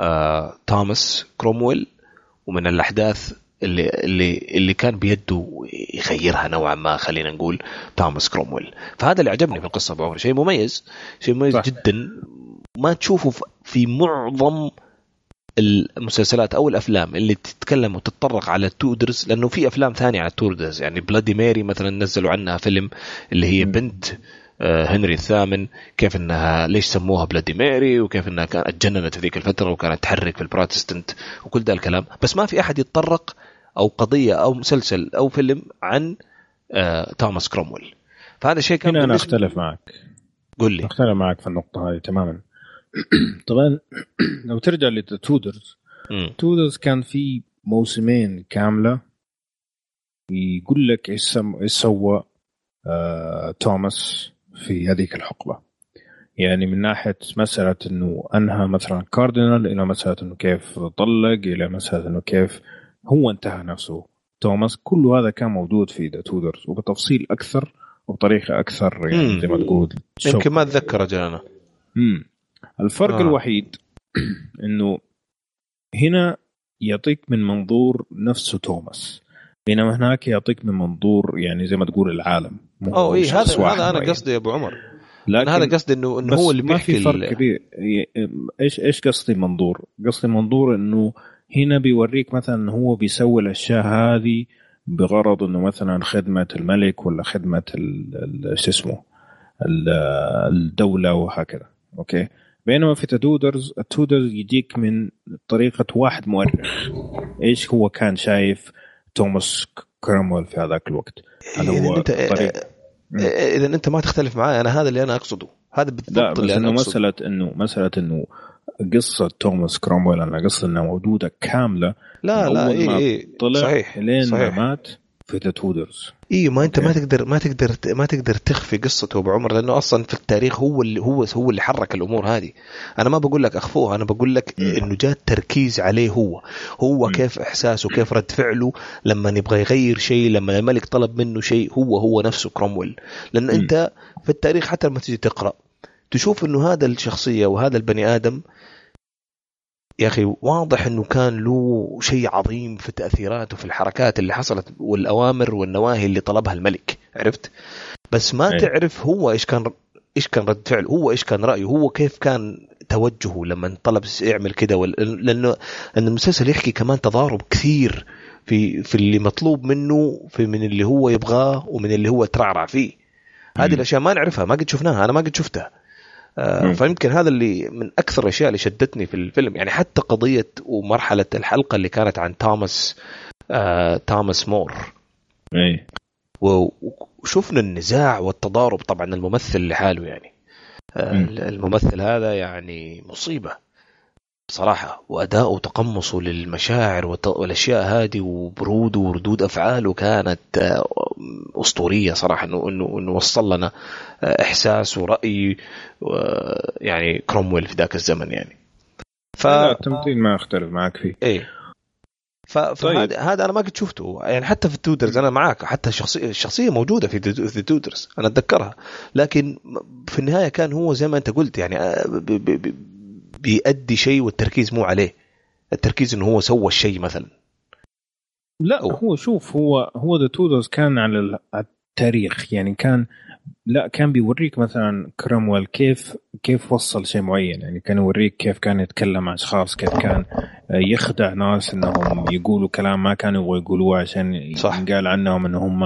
آه توماس كرومويل ومن الأحداث اللي اللي اللي كان بيده يغيرها نوعا ما خلينا نقول توماس كرومويل. فهذا اللي عجبني في القصة أبو عمر. شيء مميز شيء مميز صح. جدا. ما تشوفه في معظم المسلسلات أو الأفلام اللي تتكلم وتتطرق على ال Tudors لأنه في أفلام ثانية على ال Tudors يعني Bloody Mary مثلا نزلوا عنها فيلم اللي هي بنت آه، هنري الثامن. كيف إنها ليش سموها Bloody Mary؟ وكيف إنها كانت اتجننت في ذيك الفترة وكانت تحرك في البروتستنت وكل ذا الكلام. بس ما في أحد يتطرق أو قضية أو مسلسل أو فيلم عن آه توماس كرومويل. فهذا شيء كان هنا أنا أختلف معك. قل لي. أختلف معك في النقطة هذه تماما. *clears throat* طبعا لو ترجع ل Tudors Tudors كان في موسمين كاملة يقول لك إيش سوى آه توماس في هذيك الحقبة. يعني من ناحية مسألة إنه أنهى مثلا كاردينال إلى مسألة إنه كيف طلق إلى مسألة إنه كيف هو انتهى نفسه. توماس كل هذا كان موجود في The Tudors وبتفصيل أكثر وبطريقة أكثر يعني زي ما تقول. يمكن ما أتذكر أجل امم الفرق آه. الوحيد *clears throat* إنه هنا يعطيك من منظور نفسه توماس بينما هناك يعطيك من منظور يعني زي ما تقول العالم أو اي هذا هذا أنا قصدي يا أبو عمر. لكن هذا قصدي انه إنه هو اللي بيحكي ما في فرق كبير. إيش إيش قصدي منظور؟ قصدي منظور إنه هنا بيوريك مثلا هو بيسوي الأشياء هذه بغرض إنه مثلا خدمة الملك ولا خدمة شو اسمه الدولة وهكذا okay؟ بينما في Tudors ال Tudors يجيك من طريقة واحد مؤرخ. إيش هو كان شايف توماس كرامويل في هذاك الوقت؟ هذا هو انت. اذا أنت ما تختلف معي أنا هذا اللي أنا أقصده. هذا بالضبط لا بس اللي إنه مسألة انه مسألة إنه قصة توماس كرومويل أنا قصة إنها موجودة كاملة لا لا اي إيه طلع صحيح لين صحيح. ما مات في The Tudors اي ما أنت ما تقدر ما تقدر ما تقدر تخفي قصته أبو عمر لأنه أصلا في التاريخ هو اللي هو هو اللي حرك الأمور هذه أنا ما بقول لك أخفوها أنا بقول لك إنه جاء التركيز عليه هو هو. كيف إحساسه كيف رد فعله لما يبغى يغير شيء لما الملك طلب منه شيء هو هو نفسه كرومويل لأن. أنت في التاريخ حتى لما تيجي تقرأ تشوف إنه هذا الشخصية وهذا البني آدم يا أخي واضح إنه كان له شيء عظيم في تاثيراته في الحركات اللي حصلت والأوامر والنواهي اللي طلبها الملك عرفت؟ بس ما أيه. تعرف هو إيش كان إيش كان رد فعله هو إيش كان رأيه هو كيف كان توجهه لما طلب يعمل كده لأنه إن المسلسل يحكي كمان تضارب كثير في في اللي مطلوب منه في من اللي هو يبغاه ومن اللي هو ترعرع فيه. هذه الأشياء ما نعرفها ما قد شفناها أنا ما قد شفتها. فيمكن هذا اللي من أكثر الأشياء اللي شدتني في الفيلم. يعني حتى قضية ومرحلة الحلقة اللي كانت عن توماس آه توماس مور. إي. وشفنا النزاع والتضارب طبعا الممثل لحاله يعني. آه الممثل هذا يعني مصيبة. صراحة وأداؤه وتقمصه للمشاعر والأشياء هذه وبروده وردود أفعاله كانت آه، أسطورية صراحة إنه إنه إنه وصل لنا آه، إحساس ورأي يعني كرومويل في ذاك الزمن يعني. ف التمثيل ما اختلف معك فيه. إيه. فهذا طيب. هذا أنا ما كنت شفته. يعني حتى في ال Tudors أنا معاك حتى الشخصيه الشخصيه موجودة في ال Tudors أنا أتذكرها. لكن في النهاية كان هو زي ما أنت قلت يعني آه، بيأدي شيء والتركيز مو عليه التركيز إنه هو سوى الشيء مثلا لا. هو شوف هو هو The Tudors كان على التاريخ يعني كان لا كان بيوريك مثلا كرامويل كيف كيف وصل شيء معين يعني كان يوريك كيف كان يتكلم مع أشخاص كيف كان يخدع ناس إنهم يقولوا كلام ما كانوا يبغوا يقولوه عشان صح. ينقال عنهم إن هم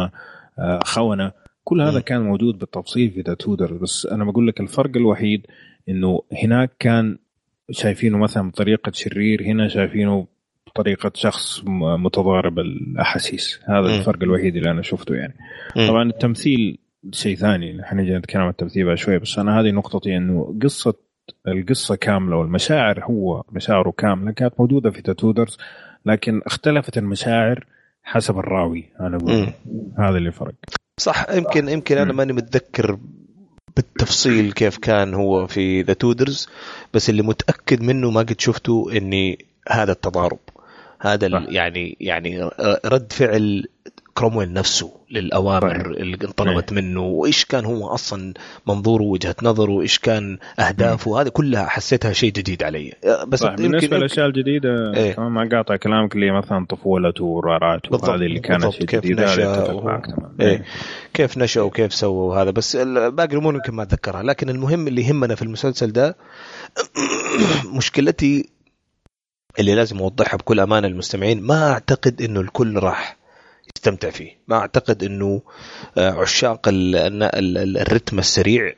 آه، خونة كل هذا. كان موجود بالتفصيل في ذا تودر بس أنا بقول لك الفرق الوحيد إنه هناك كان شايفينه مثلا بطريقة شرير هنا شايفينه بطريقة شخص متضارب الأحاسيس. هذا م. الفرق الوحيد اللي أنا شفته يعني. م. طبعا التمثيل شيء ثاني. حنجي نتكلم عن التمثيل بعد شوي بس أنا هذه نقطتي إنه قصة القصة كاملة والمشاعر هو مشاعره كاملة كانت موجودة في تاتودرز لكن اختلفت المشاعر حسب الراوي. أنا أقول هذا اللي فرق. صح يمكن يمكن أنا ماني متذكر بالتفصيل كيف كان هو في ذا تودرز بس اللي متأكد منه ما قد شفته إني هذا التضارب. هذا يعني يعني رد فعل كرومويل نفسه للأوامر طيب. اللي انطلبت إيه. منه وإيش كان هو أصلا منظوره وجهة نظره وإيش كان أهدافه هذه كلها حسيتها شيء جديد علي بس طيب. بالنسبة للاشياء الجديدة إيه. ما قاطع كلامك اللي مثلا طفولته ورارات وهذه اللي كانت شيء جديد نشأ و... تمام إيه. كيف نشأ وكيف سوى وهذا بس باقي الأمور يمكن ما أتذكرها لكن المهم اللي يهمنا في المسلسل ده *coughs* مشكلتي اللي لازم أوضحها بكل أمانة للمستمعين ما أعتقد إنه الكل راح يستمتع فيه. ما أعتقد إنه آه، عشاق الرتم السريع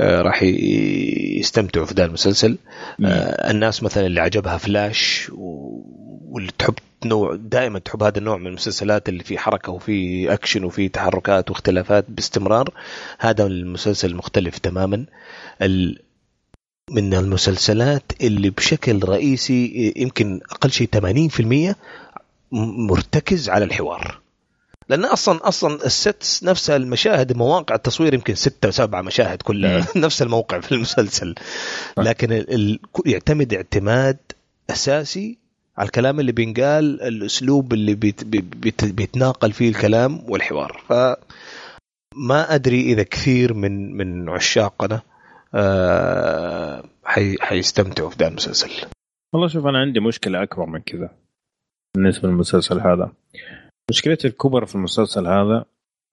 آه، راح يستمتعوا في ذا المسلسل. مم. آه، الناس مثلا اللي عجبها فلاش واللي تحب نوع دائما تحب هذا النوع من المسلسلات اللي فيه حركة وفي أكشن وفي تحركات واختلافات باستمرار هذا المسلسل مختلف تماما. من المسلسلات اللي بشكل رئيسي يمكن أقل شيء 80% مرتكز على الحوار. لأن أصلا أصلا الست نفسها المشاهد مواقع التصوير يمكن ستة سبعة مشاهد كلها *laughs* نفس الموقع في المسلسل. لكن ال... يعتمد اعتماد أساسي على الكلام اللي بينقال الأسلوب اللي بيت... بيت... بيتناقل فيه الكلام والحوار. ف ما أدري إذا كثير من من عشاقنا آه حي... حيستمتعوا في ذا المسلسل. والله شوف أنا عندي مشكلة أكبر من كذا بالنسبة للمسلسل هذا. مشكلتي الكبرى في المسلسل هذا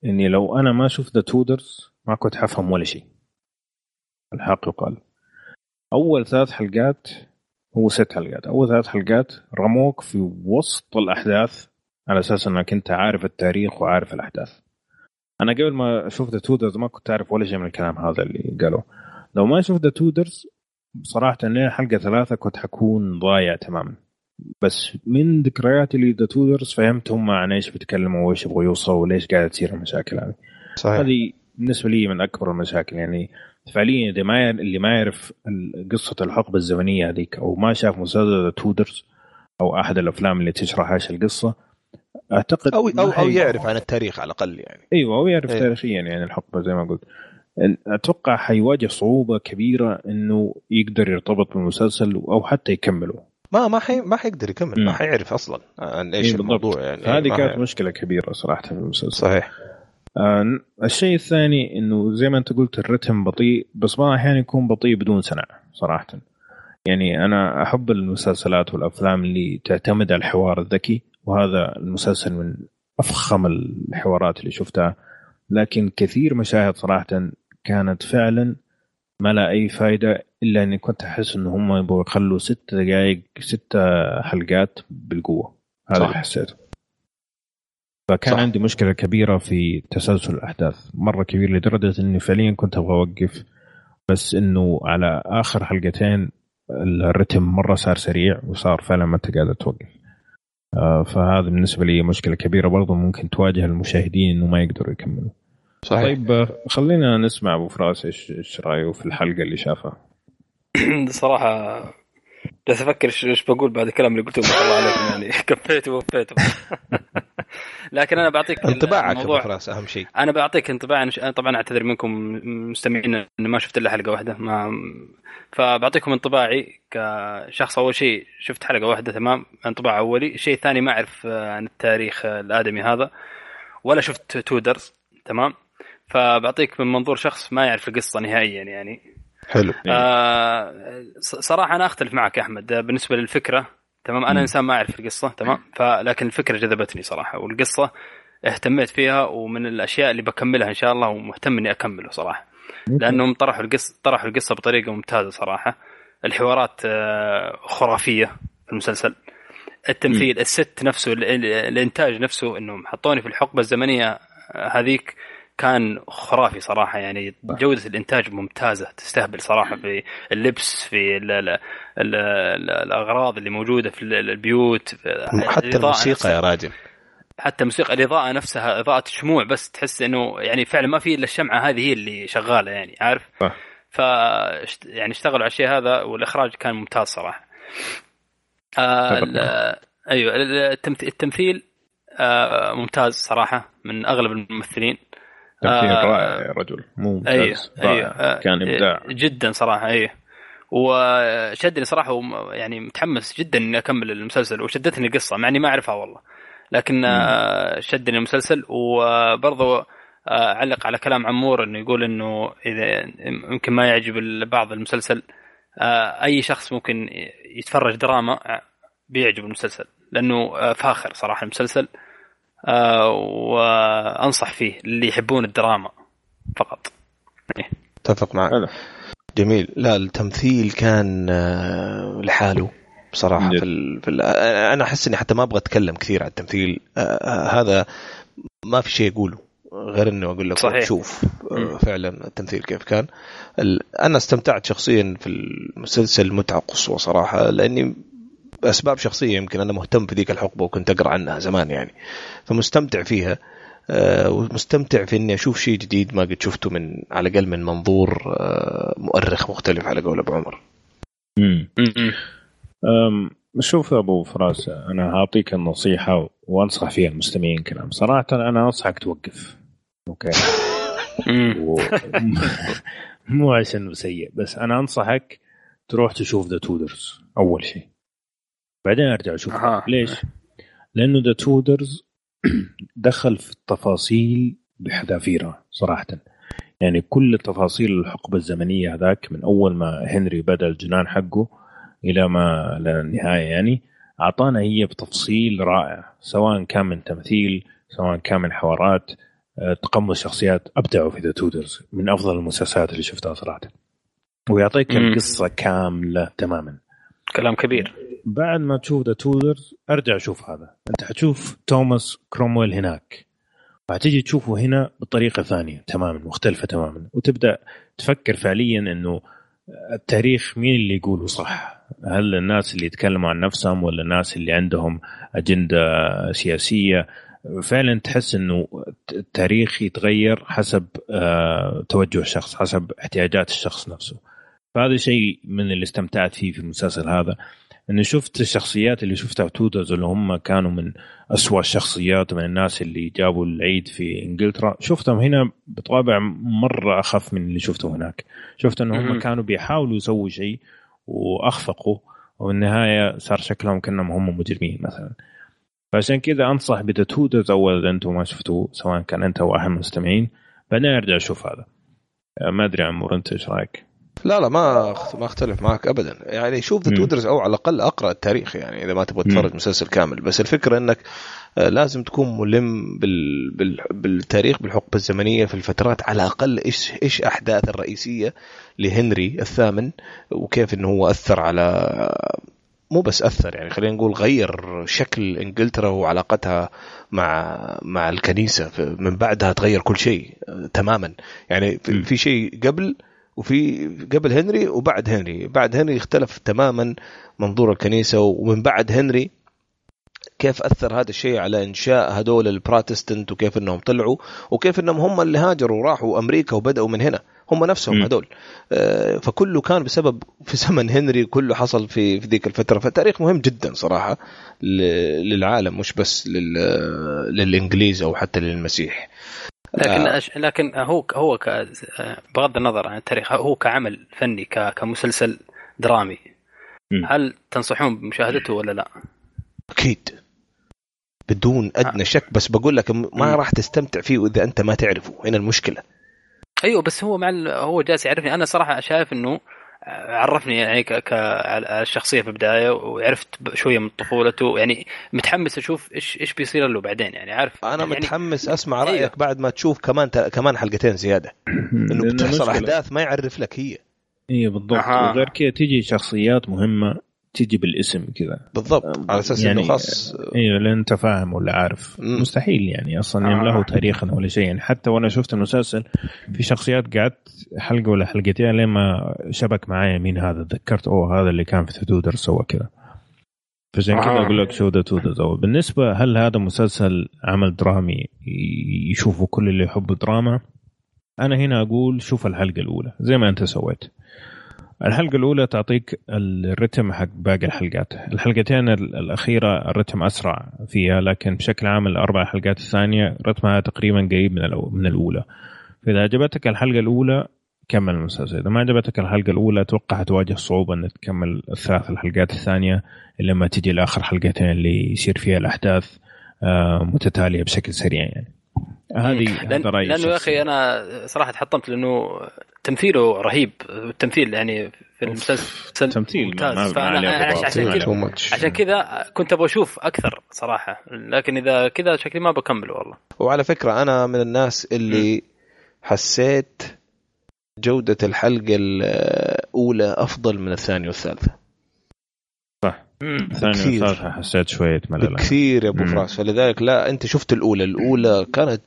إني لو أنا ما شفت ذا تودرز ما كنت حفهم ولا شيء. الحق يقال. أول ثلاث حلقات هو ست حلقات. أول ثلاث حلقات رموك في وسط الأحداث على أساس إنك أنت عارف التاريخ وعارف الأحداث. أنا قبل ما أشوف The Tudors ما كنت أعرف ولا شيء من الكلام هذا اللي قالوه لو ما شفت The Tudors بصراحه لين حلقة ثلاثة كنت حكون ضايع تماما. بس من ذكرياتي ل The Tudors فهمت هم عن إيش بيتكلموا وإيش يبغوا يوصلوا وليش قاعدة تصير المشاكل هذه. صحيح. هذه بالنسبة لي من أكبر المشاكل يعني فعليا إذا ما اللي ما يعرف قصة الحقبة الزمنية هذيك أو ما شاف مسلسل The Tudors أو أحد الأفلام اللي تشرح إيش القصة أعتقد أو أو, أو يعرف عن التاريخ على الأقل يعني. أيوه أو يعرف أيوة. تاريخيا يعني الحقبة زي ما قلت. أتوقع حيواجه صعوبة كبيرة إنه يقدر يرتبط بالمسلسل أو حتى يكمله. ما ما حي ما حيقدر يكمل. ما حيعرف أصلا عن إيش إيه الموضوع يعني. هذه كانت حي... مشكلة كبيرة صراحة في المسلسل. صحيح. آه الشيء الثاني إنه زي ما أنت قلت الرتم بطيء بس بعض الاحيان يكون بطيء بدون سنع صراحة. يعني أنا أحب المسلسلات والأفلام اللي تعتمد على الحوار الذكي وهذا المسلسل من أفخم الحوارات اللي شفتها. لكن كثير مشاهد صراحة كانت فعلا ما لا أي فائده إلا أني كنت أحس إن هم يبغوا يخلوا ست دقائق ست حلقات بالقوة. هذا اللي حسيته. فكان صح. عندي مشكلة كبيرة في تسلسل الأحداث. مرة كبير لدرجة إني فعليا كنت أبغى أوقف بس إنه على آخر حلقتين الرتم مرة صار سريع وصار فعلا ما أنت قادر توقف. آه، فهذا بالنسبة لي مشكلة كبيرة برضو ممكن تواجه المشاهدين إنه ما يقدروا يكملوا. صحيح. طيب خلينا نسمع أبو فراس إيش إيش رأيه في الحلقة اللي شافها. *clears throat* صراحة جالس أفكر إيش بقول بعد الكلام اللي قلته. ما شاء الله عليكم يعني. *laughs* كفيت ووفيت *laughs* لكن أنا بعطيك انطباعك أبو فراس أهم شيء. أنا بعطيك انطباع أنا طبعا أعتذر منكم مستمعين إني ما شفت إلا حلقة واحدة. ما فبعطيكم انطباعي كشخص. أول شيء شفت حلقة واحدة تمام؟ انطباع أولي. الشيء الثاني ما أعرف عن التاريخ الآدمي هذا ولا شفت تودرز تمام؟ فبعطيك من منظور شخص ما يعرف القصة نهائيا يعني. حلو. آه صراحة أنا أختلف معك يا احمد بالنسبة للفكرة تمام؟ أنا م. إنسان ما أعرف القصة تمام؟ فلكن الفكرة جذبتني صراحة والقصة اهتميت فيها ومن الأشياء اللي بكملها إن شاء الله ومهتم إني أكمله صراحة. لأنهم طرحوا القصة طرحوا القصة بطريقة ممتازة صراحة. الحوارات آه، خرافية في المسلسل. التمثيل الست نفسه الإنتاج نفسه إنهم حطوني في الحقبة الزمنية هذيك كان خرافي صراحة يعني جودة الإنتاج ممتازة تستهبل صراحة في اللبس في ال ال ال الأغراض اللي موجودة في البيوت حتى الموسيقى يا راجل. حتى موسيقى الإضاءة نفسها إضاءة شموع بس تحس إنه يعني فعلا ما في إلا الشمعة هذه هي اللي شغالة يعني عارف؟ ف يعني اشتغلوا على الشيء هذا والإخراج كان ممتاز صراحة. آه أيوه التمثيل آه ممتاز صراحة من أغلب الممثلين. تمثيل آه رائع يا رجل. ممتاز أيوه أيوه آه كان إبداع. جدا صراحة أيوه وشدني صراحة يعني متحمس جدا إني أكمل المسلسل وشدتني القصة مع إني ما أعرفها والله. لكن آه شدني المسلسل وبرضه آه، أعلق على كلام عمور إنه يقول إنه إذا يمكن ما يعجب بعض المسلسل آه، أي شخص ممكن يتفرج دراما بيعجب المسلسل لأنه فاخر صراحة المسلسل. وأنصح فيه اللي يحبون الدراما فقط. إيه. أتفق معك. جميل. لا التمثيل كان آه، لحاله بصراحة في, ال... في ال... أنا أحس إني حتى ما أبغى أتكلم كثير عن التمثيل. آه، هذا ما في شيء أقوله غير انه أقول لك صحيح. شوف فعلا التمثيل كيف كان. أنا استمتعت شخصيا في المسلسل متعة قصوى صراحة لأني اسباب شخصية يمكن أنا مهتم في ذيك الحقبة وكنت أقرأ عنها زمان يعني. فمستمتع فيها آه، ومستمتع في إني أشوف شيء جديد ما قد شفته من على الأقل من منظور آه، مؤرخ مختلف على قول أبو عمر. امم شوف أبو فراس أنا هعطيك النصيحة وأنصح فيها المستمعين كلام. صراحة أنا أنصحك توقف. Okay؟ و... *laughs* مو عشان سيء بس أنا أنصحك تروح تشوف The Tudors أول شيء. بعدين أرجع أشوف آه. ليش؟ لأنه The Tudors *clears throat* دخل في التفاصيل بحذافيرها صراحة. يعني كل تفاصيل الحقبة الزمنية هذاك من أول ما هنري بدأ الجنان حقه إلى ما النهاية يعني أعطانا هي بتفصيل رائع سواء كان من تمثيل سواء كان من حوارات آه، تقمص شخصيات أبدعوا في The Tudors من أفضل المسلسلات اللي شفتها صراحة. ويعطيك القصة كاملة تماما. كلام كبير. بعد ما تشوف The Tudors ارجع شوف هذا انت حتشوف توماس كرومويل هناك فهتيجي تشوفه هنا بطريقة ثانية تماما مختلفة تماما وتبدأ تفكر فعليا إنه التاريخ مين اللي يقوله صح؟ هل الناس اللي يتكلموا عن نفسهم ولا الناس اللي عندهم أجندة سياسية؟ فعلا تحس إنه التاريخ يتغير حسب آه، توجه الشخص حسب احتياجات الشخص نفسه. فهذا شيء من اللي استمتعت فيه في المسلسل هذا أني شفت الشخصيات اللي شفتها تودرز اللي هم كانوا من أسوأ الشخصيات من الناس اللي جابوا العيد في إنجلترا. شفتهم هنا بطابع مرة أخف من اللي شفته هناك. شفت انهم هم كانوا بيحاولوا يسووا شيء وأخفقوا وبالنهايه صار شكلهم كأنهم هم مجرمين مثلا. فعشان كذا أنصح بذا تودرز اول إذا أنتم ما شفتوه سواء كان أنت أو أحد المستمعين بعدين أرجع أشوف هذا. ما أدري عمور أنت إيش رأيك؟ لا لا ما ما أختلف معك ابدا. يعني شوف ذا تودرز أو على الأقل أقرأ التاريخ يعني إذا ما تبغى تتفرج مسلسل كامل. بس الفكرة إنك آه، لازم تكون ملم بال... بال... بالتاريخ بالحقبة الزمنية في الفترات على الأقل إيش إيش احداث الرئيسية لهنري الثامن وكيف إنه هو أثر على مو بس أثر يعني خلينا نقول غير شكل إنجلترا وعلاقتها مع مع الكنيسة. من بعدها تغير كل شيء آه، تماما. يعني في شيء قبل وفي قبل هنري وبعد هنري. بعد هنري اختلف تماما منظور الكنيسة ومن بعد هنري كيف أثر هذا الشيء على إنشاء هدول البروتستنت وكيف إنهم طلعوا وكيف إنهم هم اللي هاجروا وراحوا أمريكا وبدأوا من هنا. هم نفسهم هدول آه، فكله كان بسبب في زمن هنري كله حصل في في ذيك الفترة. فتاريخ مهم جدا صراحة للعالم مش بس للإنجليز أو حتى للمسيح. لكن آه. لكن هو هو بغض النظر عن التاريخ هو كعمل فني كمسلسل درامي م. هل تنصحون بمشاهدته ولا لا؟ أكيد بدون أدنى آه. شك بس بقول لك ما راح تستمتع فيه إذا أنت ما تعرفه هنا المشكلة أيوه بس هو مع هو جالس يعرفني أنا صراحة شايف إنه عرفني يعني كالشخصيه في البداية وعرفت شوية من طفولته يعني متحمس أشوف إيش إيش بيصير له بعدين يعني عارف؟ أنا يعني متحمس أسمع رأيك أيوه. بعد ما تشوف كمان كمان حلقتين زيادة. *clears throat* إنه بتحصل أحداث ما يعرف لك هي. اي بالضبط. وغير كذا تيجي شخصيات مهمة. تيجي بالاسم كذا. بالضبط على أساس يعني انه خاص. أيوه لأن أنت فاهم ولا عارف. مم. مستحيل يعني أصلا يعني له تاريخا ولا شيء. يعني حتى وأنا شفت المسلسل في شخصيات قعدت حلقة ولا حلقتين لين ما شبك معايا مين هذا تذكرت أوه هذا اللي كان في تودر سوى كذا. فعشان كذا أقول لك شوف The Tudors بالنسبة هل هذا مسلسل عمل درامي يشوفه كل اللي يحب الدراما أنا هنا أقول شوف الحلقة الأولى زي ما أنت سويت. الحلقة الأولى تعطيك الرتم حق باقي الحلقات. الحلقتين الأخيرة الرتم أسرع فيها لكن بشكل عام الأربع حلقات الثانية رتمها تقريبا قريب من من الأولى. فإذا عجبتك الحلقة الأولى كمل المسلسل إذا ما عجبتك الحلقة الأولى أتوقع حتواجه صعوبة إنك تكمل الثلاث الحلقات الثانية لما تجي لآخر حلقتين اللي يصير فيها الأحداث آه، متتالية بشكل سريع يعني. هذه لأن هذا لأنه يا أخي أنا صراحة تحطمت لأنه تمثيله رهيب التمثيل يعني في المسلسل تمثيل ممتاز. فأنا عشان كذا عشان كذا كنت أبغى أشوف أكثر صراحة. لكن إذا كذا شكلي ما بكمله والله. وعلى فكرة أنا من الناس اللي م. حسيت جودة الحلقة الأولى أفضل من الثانية والثالثة. صح الثانية والثالثه حسيت شوية ملل. كثير يا أبو فراس. فلذلك لا أنت شفت الأولى. الأولى كانت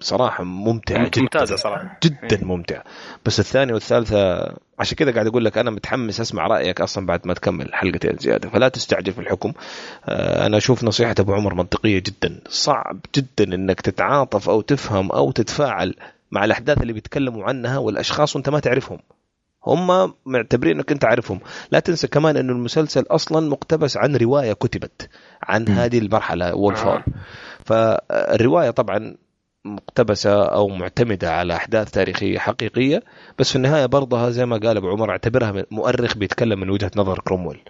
صراحة ممتعة جدا. ممتازة صراحة. جدا إيه. ممتعة. بس الثانية والثالثة عشان كذا قاعد أقول لك أنا متحمس أسمع رأيك أصلا بعد ما تكمل حلقتين زيادة. فلا تستعجل في الحكم. آه، أنا أشوف نصيحة أبو عمر منطقية جدا. صعب جدا إنك تتعاطف أو تفهم أو تتفاعل مع الأحداث اللي بيتكلموا عنها والأشخاص وأنت ما تعرفهم. هم معتبرين إنك أنت عارفهم. لا تنسى كمان انه المسلسل أصلا مقتبس عن رواية كتبت عن هذه المرحلة Wolf Hall فالرواية طبعا مقتبسة أو معتمدة على أحداث تاريخية حقيقية بس في النهاية برضها زي ما قال أبو عمر أعتبرها مؤرخ بيتكلم من وجهة نظر كرومويل.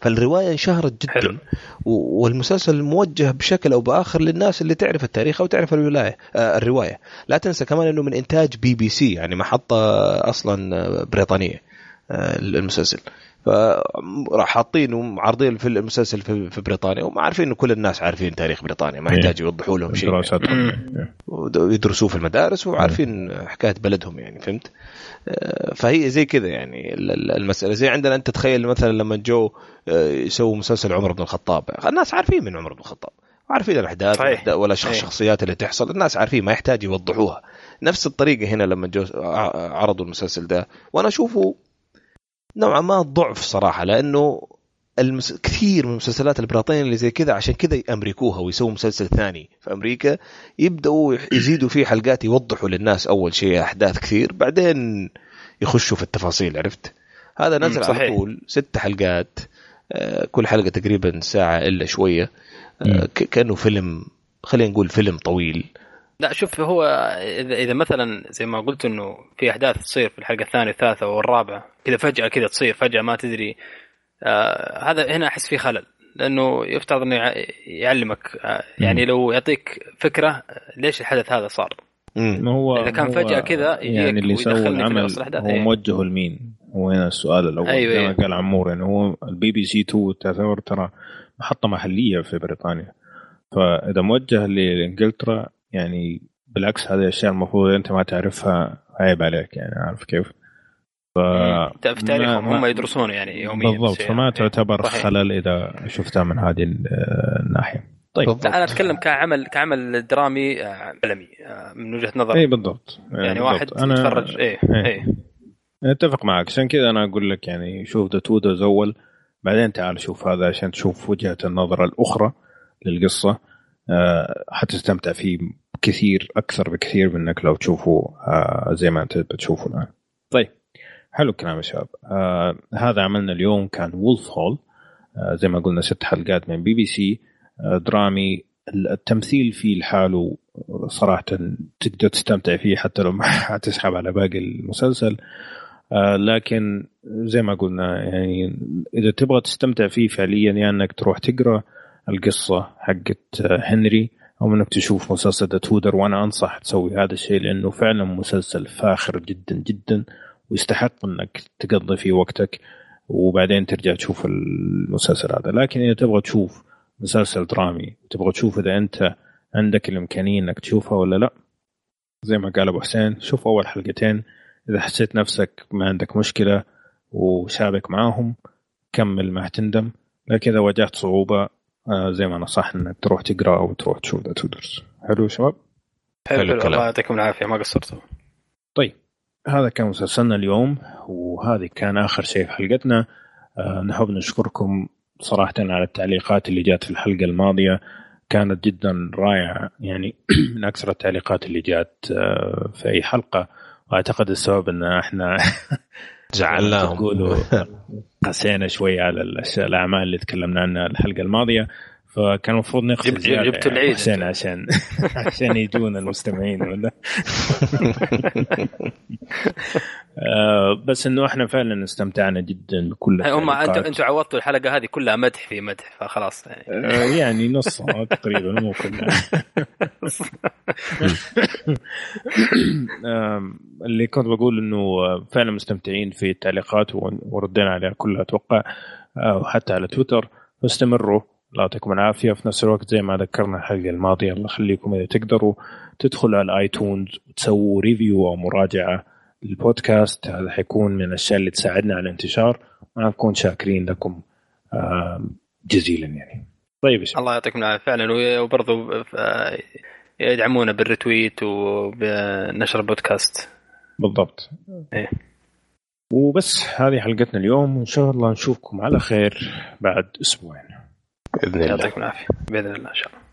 فالرواية انشهرت جدا. حلو. والمسلسل موجه بشكل أو بآخر للناس اللي تعرف التاريخ أو تعرف الولاية آه الرواية. لا تنسى كمان إنه من إنتاج بي بي سي يعني محطة أصلا بريطانية آه المسلسل. فراح حاطين وعارضين في المسلسل في, بريطانيا وما عارفين انه كل الناس عارفين تاريخ بريطانيا ما يحتاج يوضحوا لهم شيء. ويدرسوه في المدارس وعارفين حكاية بلدهم يعني فهمت؟ آه، فهي زي كذا يعني المسألة. زي عندنا أنت تخيل مثلا لما جو آه، يسووا مسلسل عمر بن الخطاب. الناس عارفين من عمر بن الخطاب. عارفين الأحداث ولا الشخصيات اللي تحصل. الناس عارفين ما يحتاج يوضحوها. نفس الطريقة هنا لما جو عرضوا المسلسل ده. وأنا أشوفه نوعا ما ضعف صراحة لأنه المس... كثير من المسلسلات البريطانية اللي زي كذا عشان كذا يامريكوها ويسووا مسلسل ثاني في أمريكا يبدأوا يزيدوا فيه حلقات يوضحوا للناس أول شيء أحداث كثير بعدين يخشوا في التفاصيل عرفت؟ هذا نزل على طول ست حلقات آه، كل حلقة تقريبا ساعة إلا شوية آه، كأنه فيلم خلينا نقول فيلم طويل. لا شوف هو إذا إذا مثلا زي ما قلت إنه في أحداث تصير في الحلقة الثانية والثالثة والرابعة كذا فجأة كذا تصير فجأة ما تدري آه هذا هنا أحس فيه خلل لأنه يفترض إنه يعلمك آه يعني لو يعطيك فكرة ليش الحدث هذا صار ما هو إذا كان فجأة كذا يعني اللي سوى العمل هو إيه. موجه لمين؟ هو هنا السؤال الأول أيوة زي ما أيوة. قال عمور يعني هو البي بي سي 2 تعتبر ترى محطة محلية في بريطانيا فإذا موجه لإنجلترا يعني بالعكس هذه الأشياء المفروض أنت ما تعرفها عيب عليك يعني عارف كيف؟ ف في تاريخهم هم يدرسون يعني يوميا بالضبط فما يعني تعتبر صحيح. خلل إذا شفتها من هذه الناحية طيب بالضبط. أنا أتكلم كعمل كعمل درامي آه، عالمي آه، من وجهة نظر اي بالضبط يعني بالضبط. واحد أنا... يتفرج إيه إيه, إيه. أتفق معك عشان كذا أنا أقول لك يعني شوف ذا تو أول بعدين تعال شوف هذا عشان تشوف وجهة النظر الأخرى للقصة آه، حتستمتع فيه كثير أكثر بكثير من انك لو تشوفه زي ما أنت بتشوفه الآن. طيب حلو الكلام يا شباب. آه هذا عملنا اليوم كان Wolf Hall آه زي ما قلنا ست حلقات من بي بي سي. آه درامي. التمثيل فيه لحاله صراحة تقدر تستمتع فيه حتى لو ما *laughs* حتسحب على باقي المسلسل. آه لكن زي ما قلنا يعني إذا تبغى تستمتع فيه فعليا يا يعني أنك تروح تقرأ القصة حقت هنري. أو أنك تشوف مسلسل ذا تودر وأنا أنصح تسوي هذا الشيء لأنه فعلا مسلسل فاخر جدا جدا ويستحق إنك تقضي فيه وقتك وبعدين ترجع تشوف المسلسل هذا. لكن إذا تبغى تشوف مسلسل درامي تبغى تشوف إذا أنت عندك الإمكانية إنك تشوفها ولا لا زي ما قال أبو حسين شوف أول حلقتين. إذا حسيت نفسك ما عندك مشكلة وشابك معاهم كمل ما تندم لكن إذا واجهت صعوبة زي ما نصح إنك تروح تقرأ أو تروح تشوف ذا تودرز حلو يا شباب؟ حلو, حلو الله يعطيكم العافية ما قصرتوا. طيب هذا كان مسلسلنا اليوم وهذه كان آخر شيء في حلقتنا. أه نحب نشكركم صراحة على التعليقات اللي جات في الحلقة الماضية. كانت جدا رائعة يعني *clears throat* من أكثر التعليقات اللي جات أه في أي حلقة. وأعتقد السبب إن إحنا *laughs* زعلناهم تقولوا *laughs* قسينا شوي على الأعمال اللي تكلمنا عنها الحلقة الماضية. فكان المفروض نقصد جبت جبت العيد عشان عشان *laughs* عشان يجون المستمعين ولا؟ آه بس إنه إحنا فعلا استمتعنا جدا بكل هم أنتم أنتم عوضتوا الحلقة هذه كلها مدح في مدح فخلاص. يعني يعني نصها *laughs* تقريبا مو كلها. *laughs* آه اللي كنت بقول إنه فعلا مستمتعين في التعليقات وردينا عليها كلها أتوقع وحتى على تويتر فاستمروا. الله يعطيكم العافية. في نفس الوقت زي ما ذكرنا الحلقة الماضية الله يخليكم إذا تقدروا تدخلوا على ال iTunes وتسووا review أو مراجعة للبودكاست هذا حيكون من الأشياء اللي تساعدنا على الانتشار. ونكون شاكرين لكم جزيلا يعني. طيب الله يعطيكم العافية. فعلا وبرضه يدعمونا بالريتويت وبنشر البودكاست. بالضبط. إيه. وبس هذه حلقتنا اليوم. وان شاء الله نشوفكم على خير بعد أسبوعين. بإذن الله. يعطيكم العافية. بإذن الله إن شاء الله.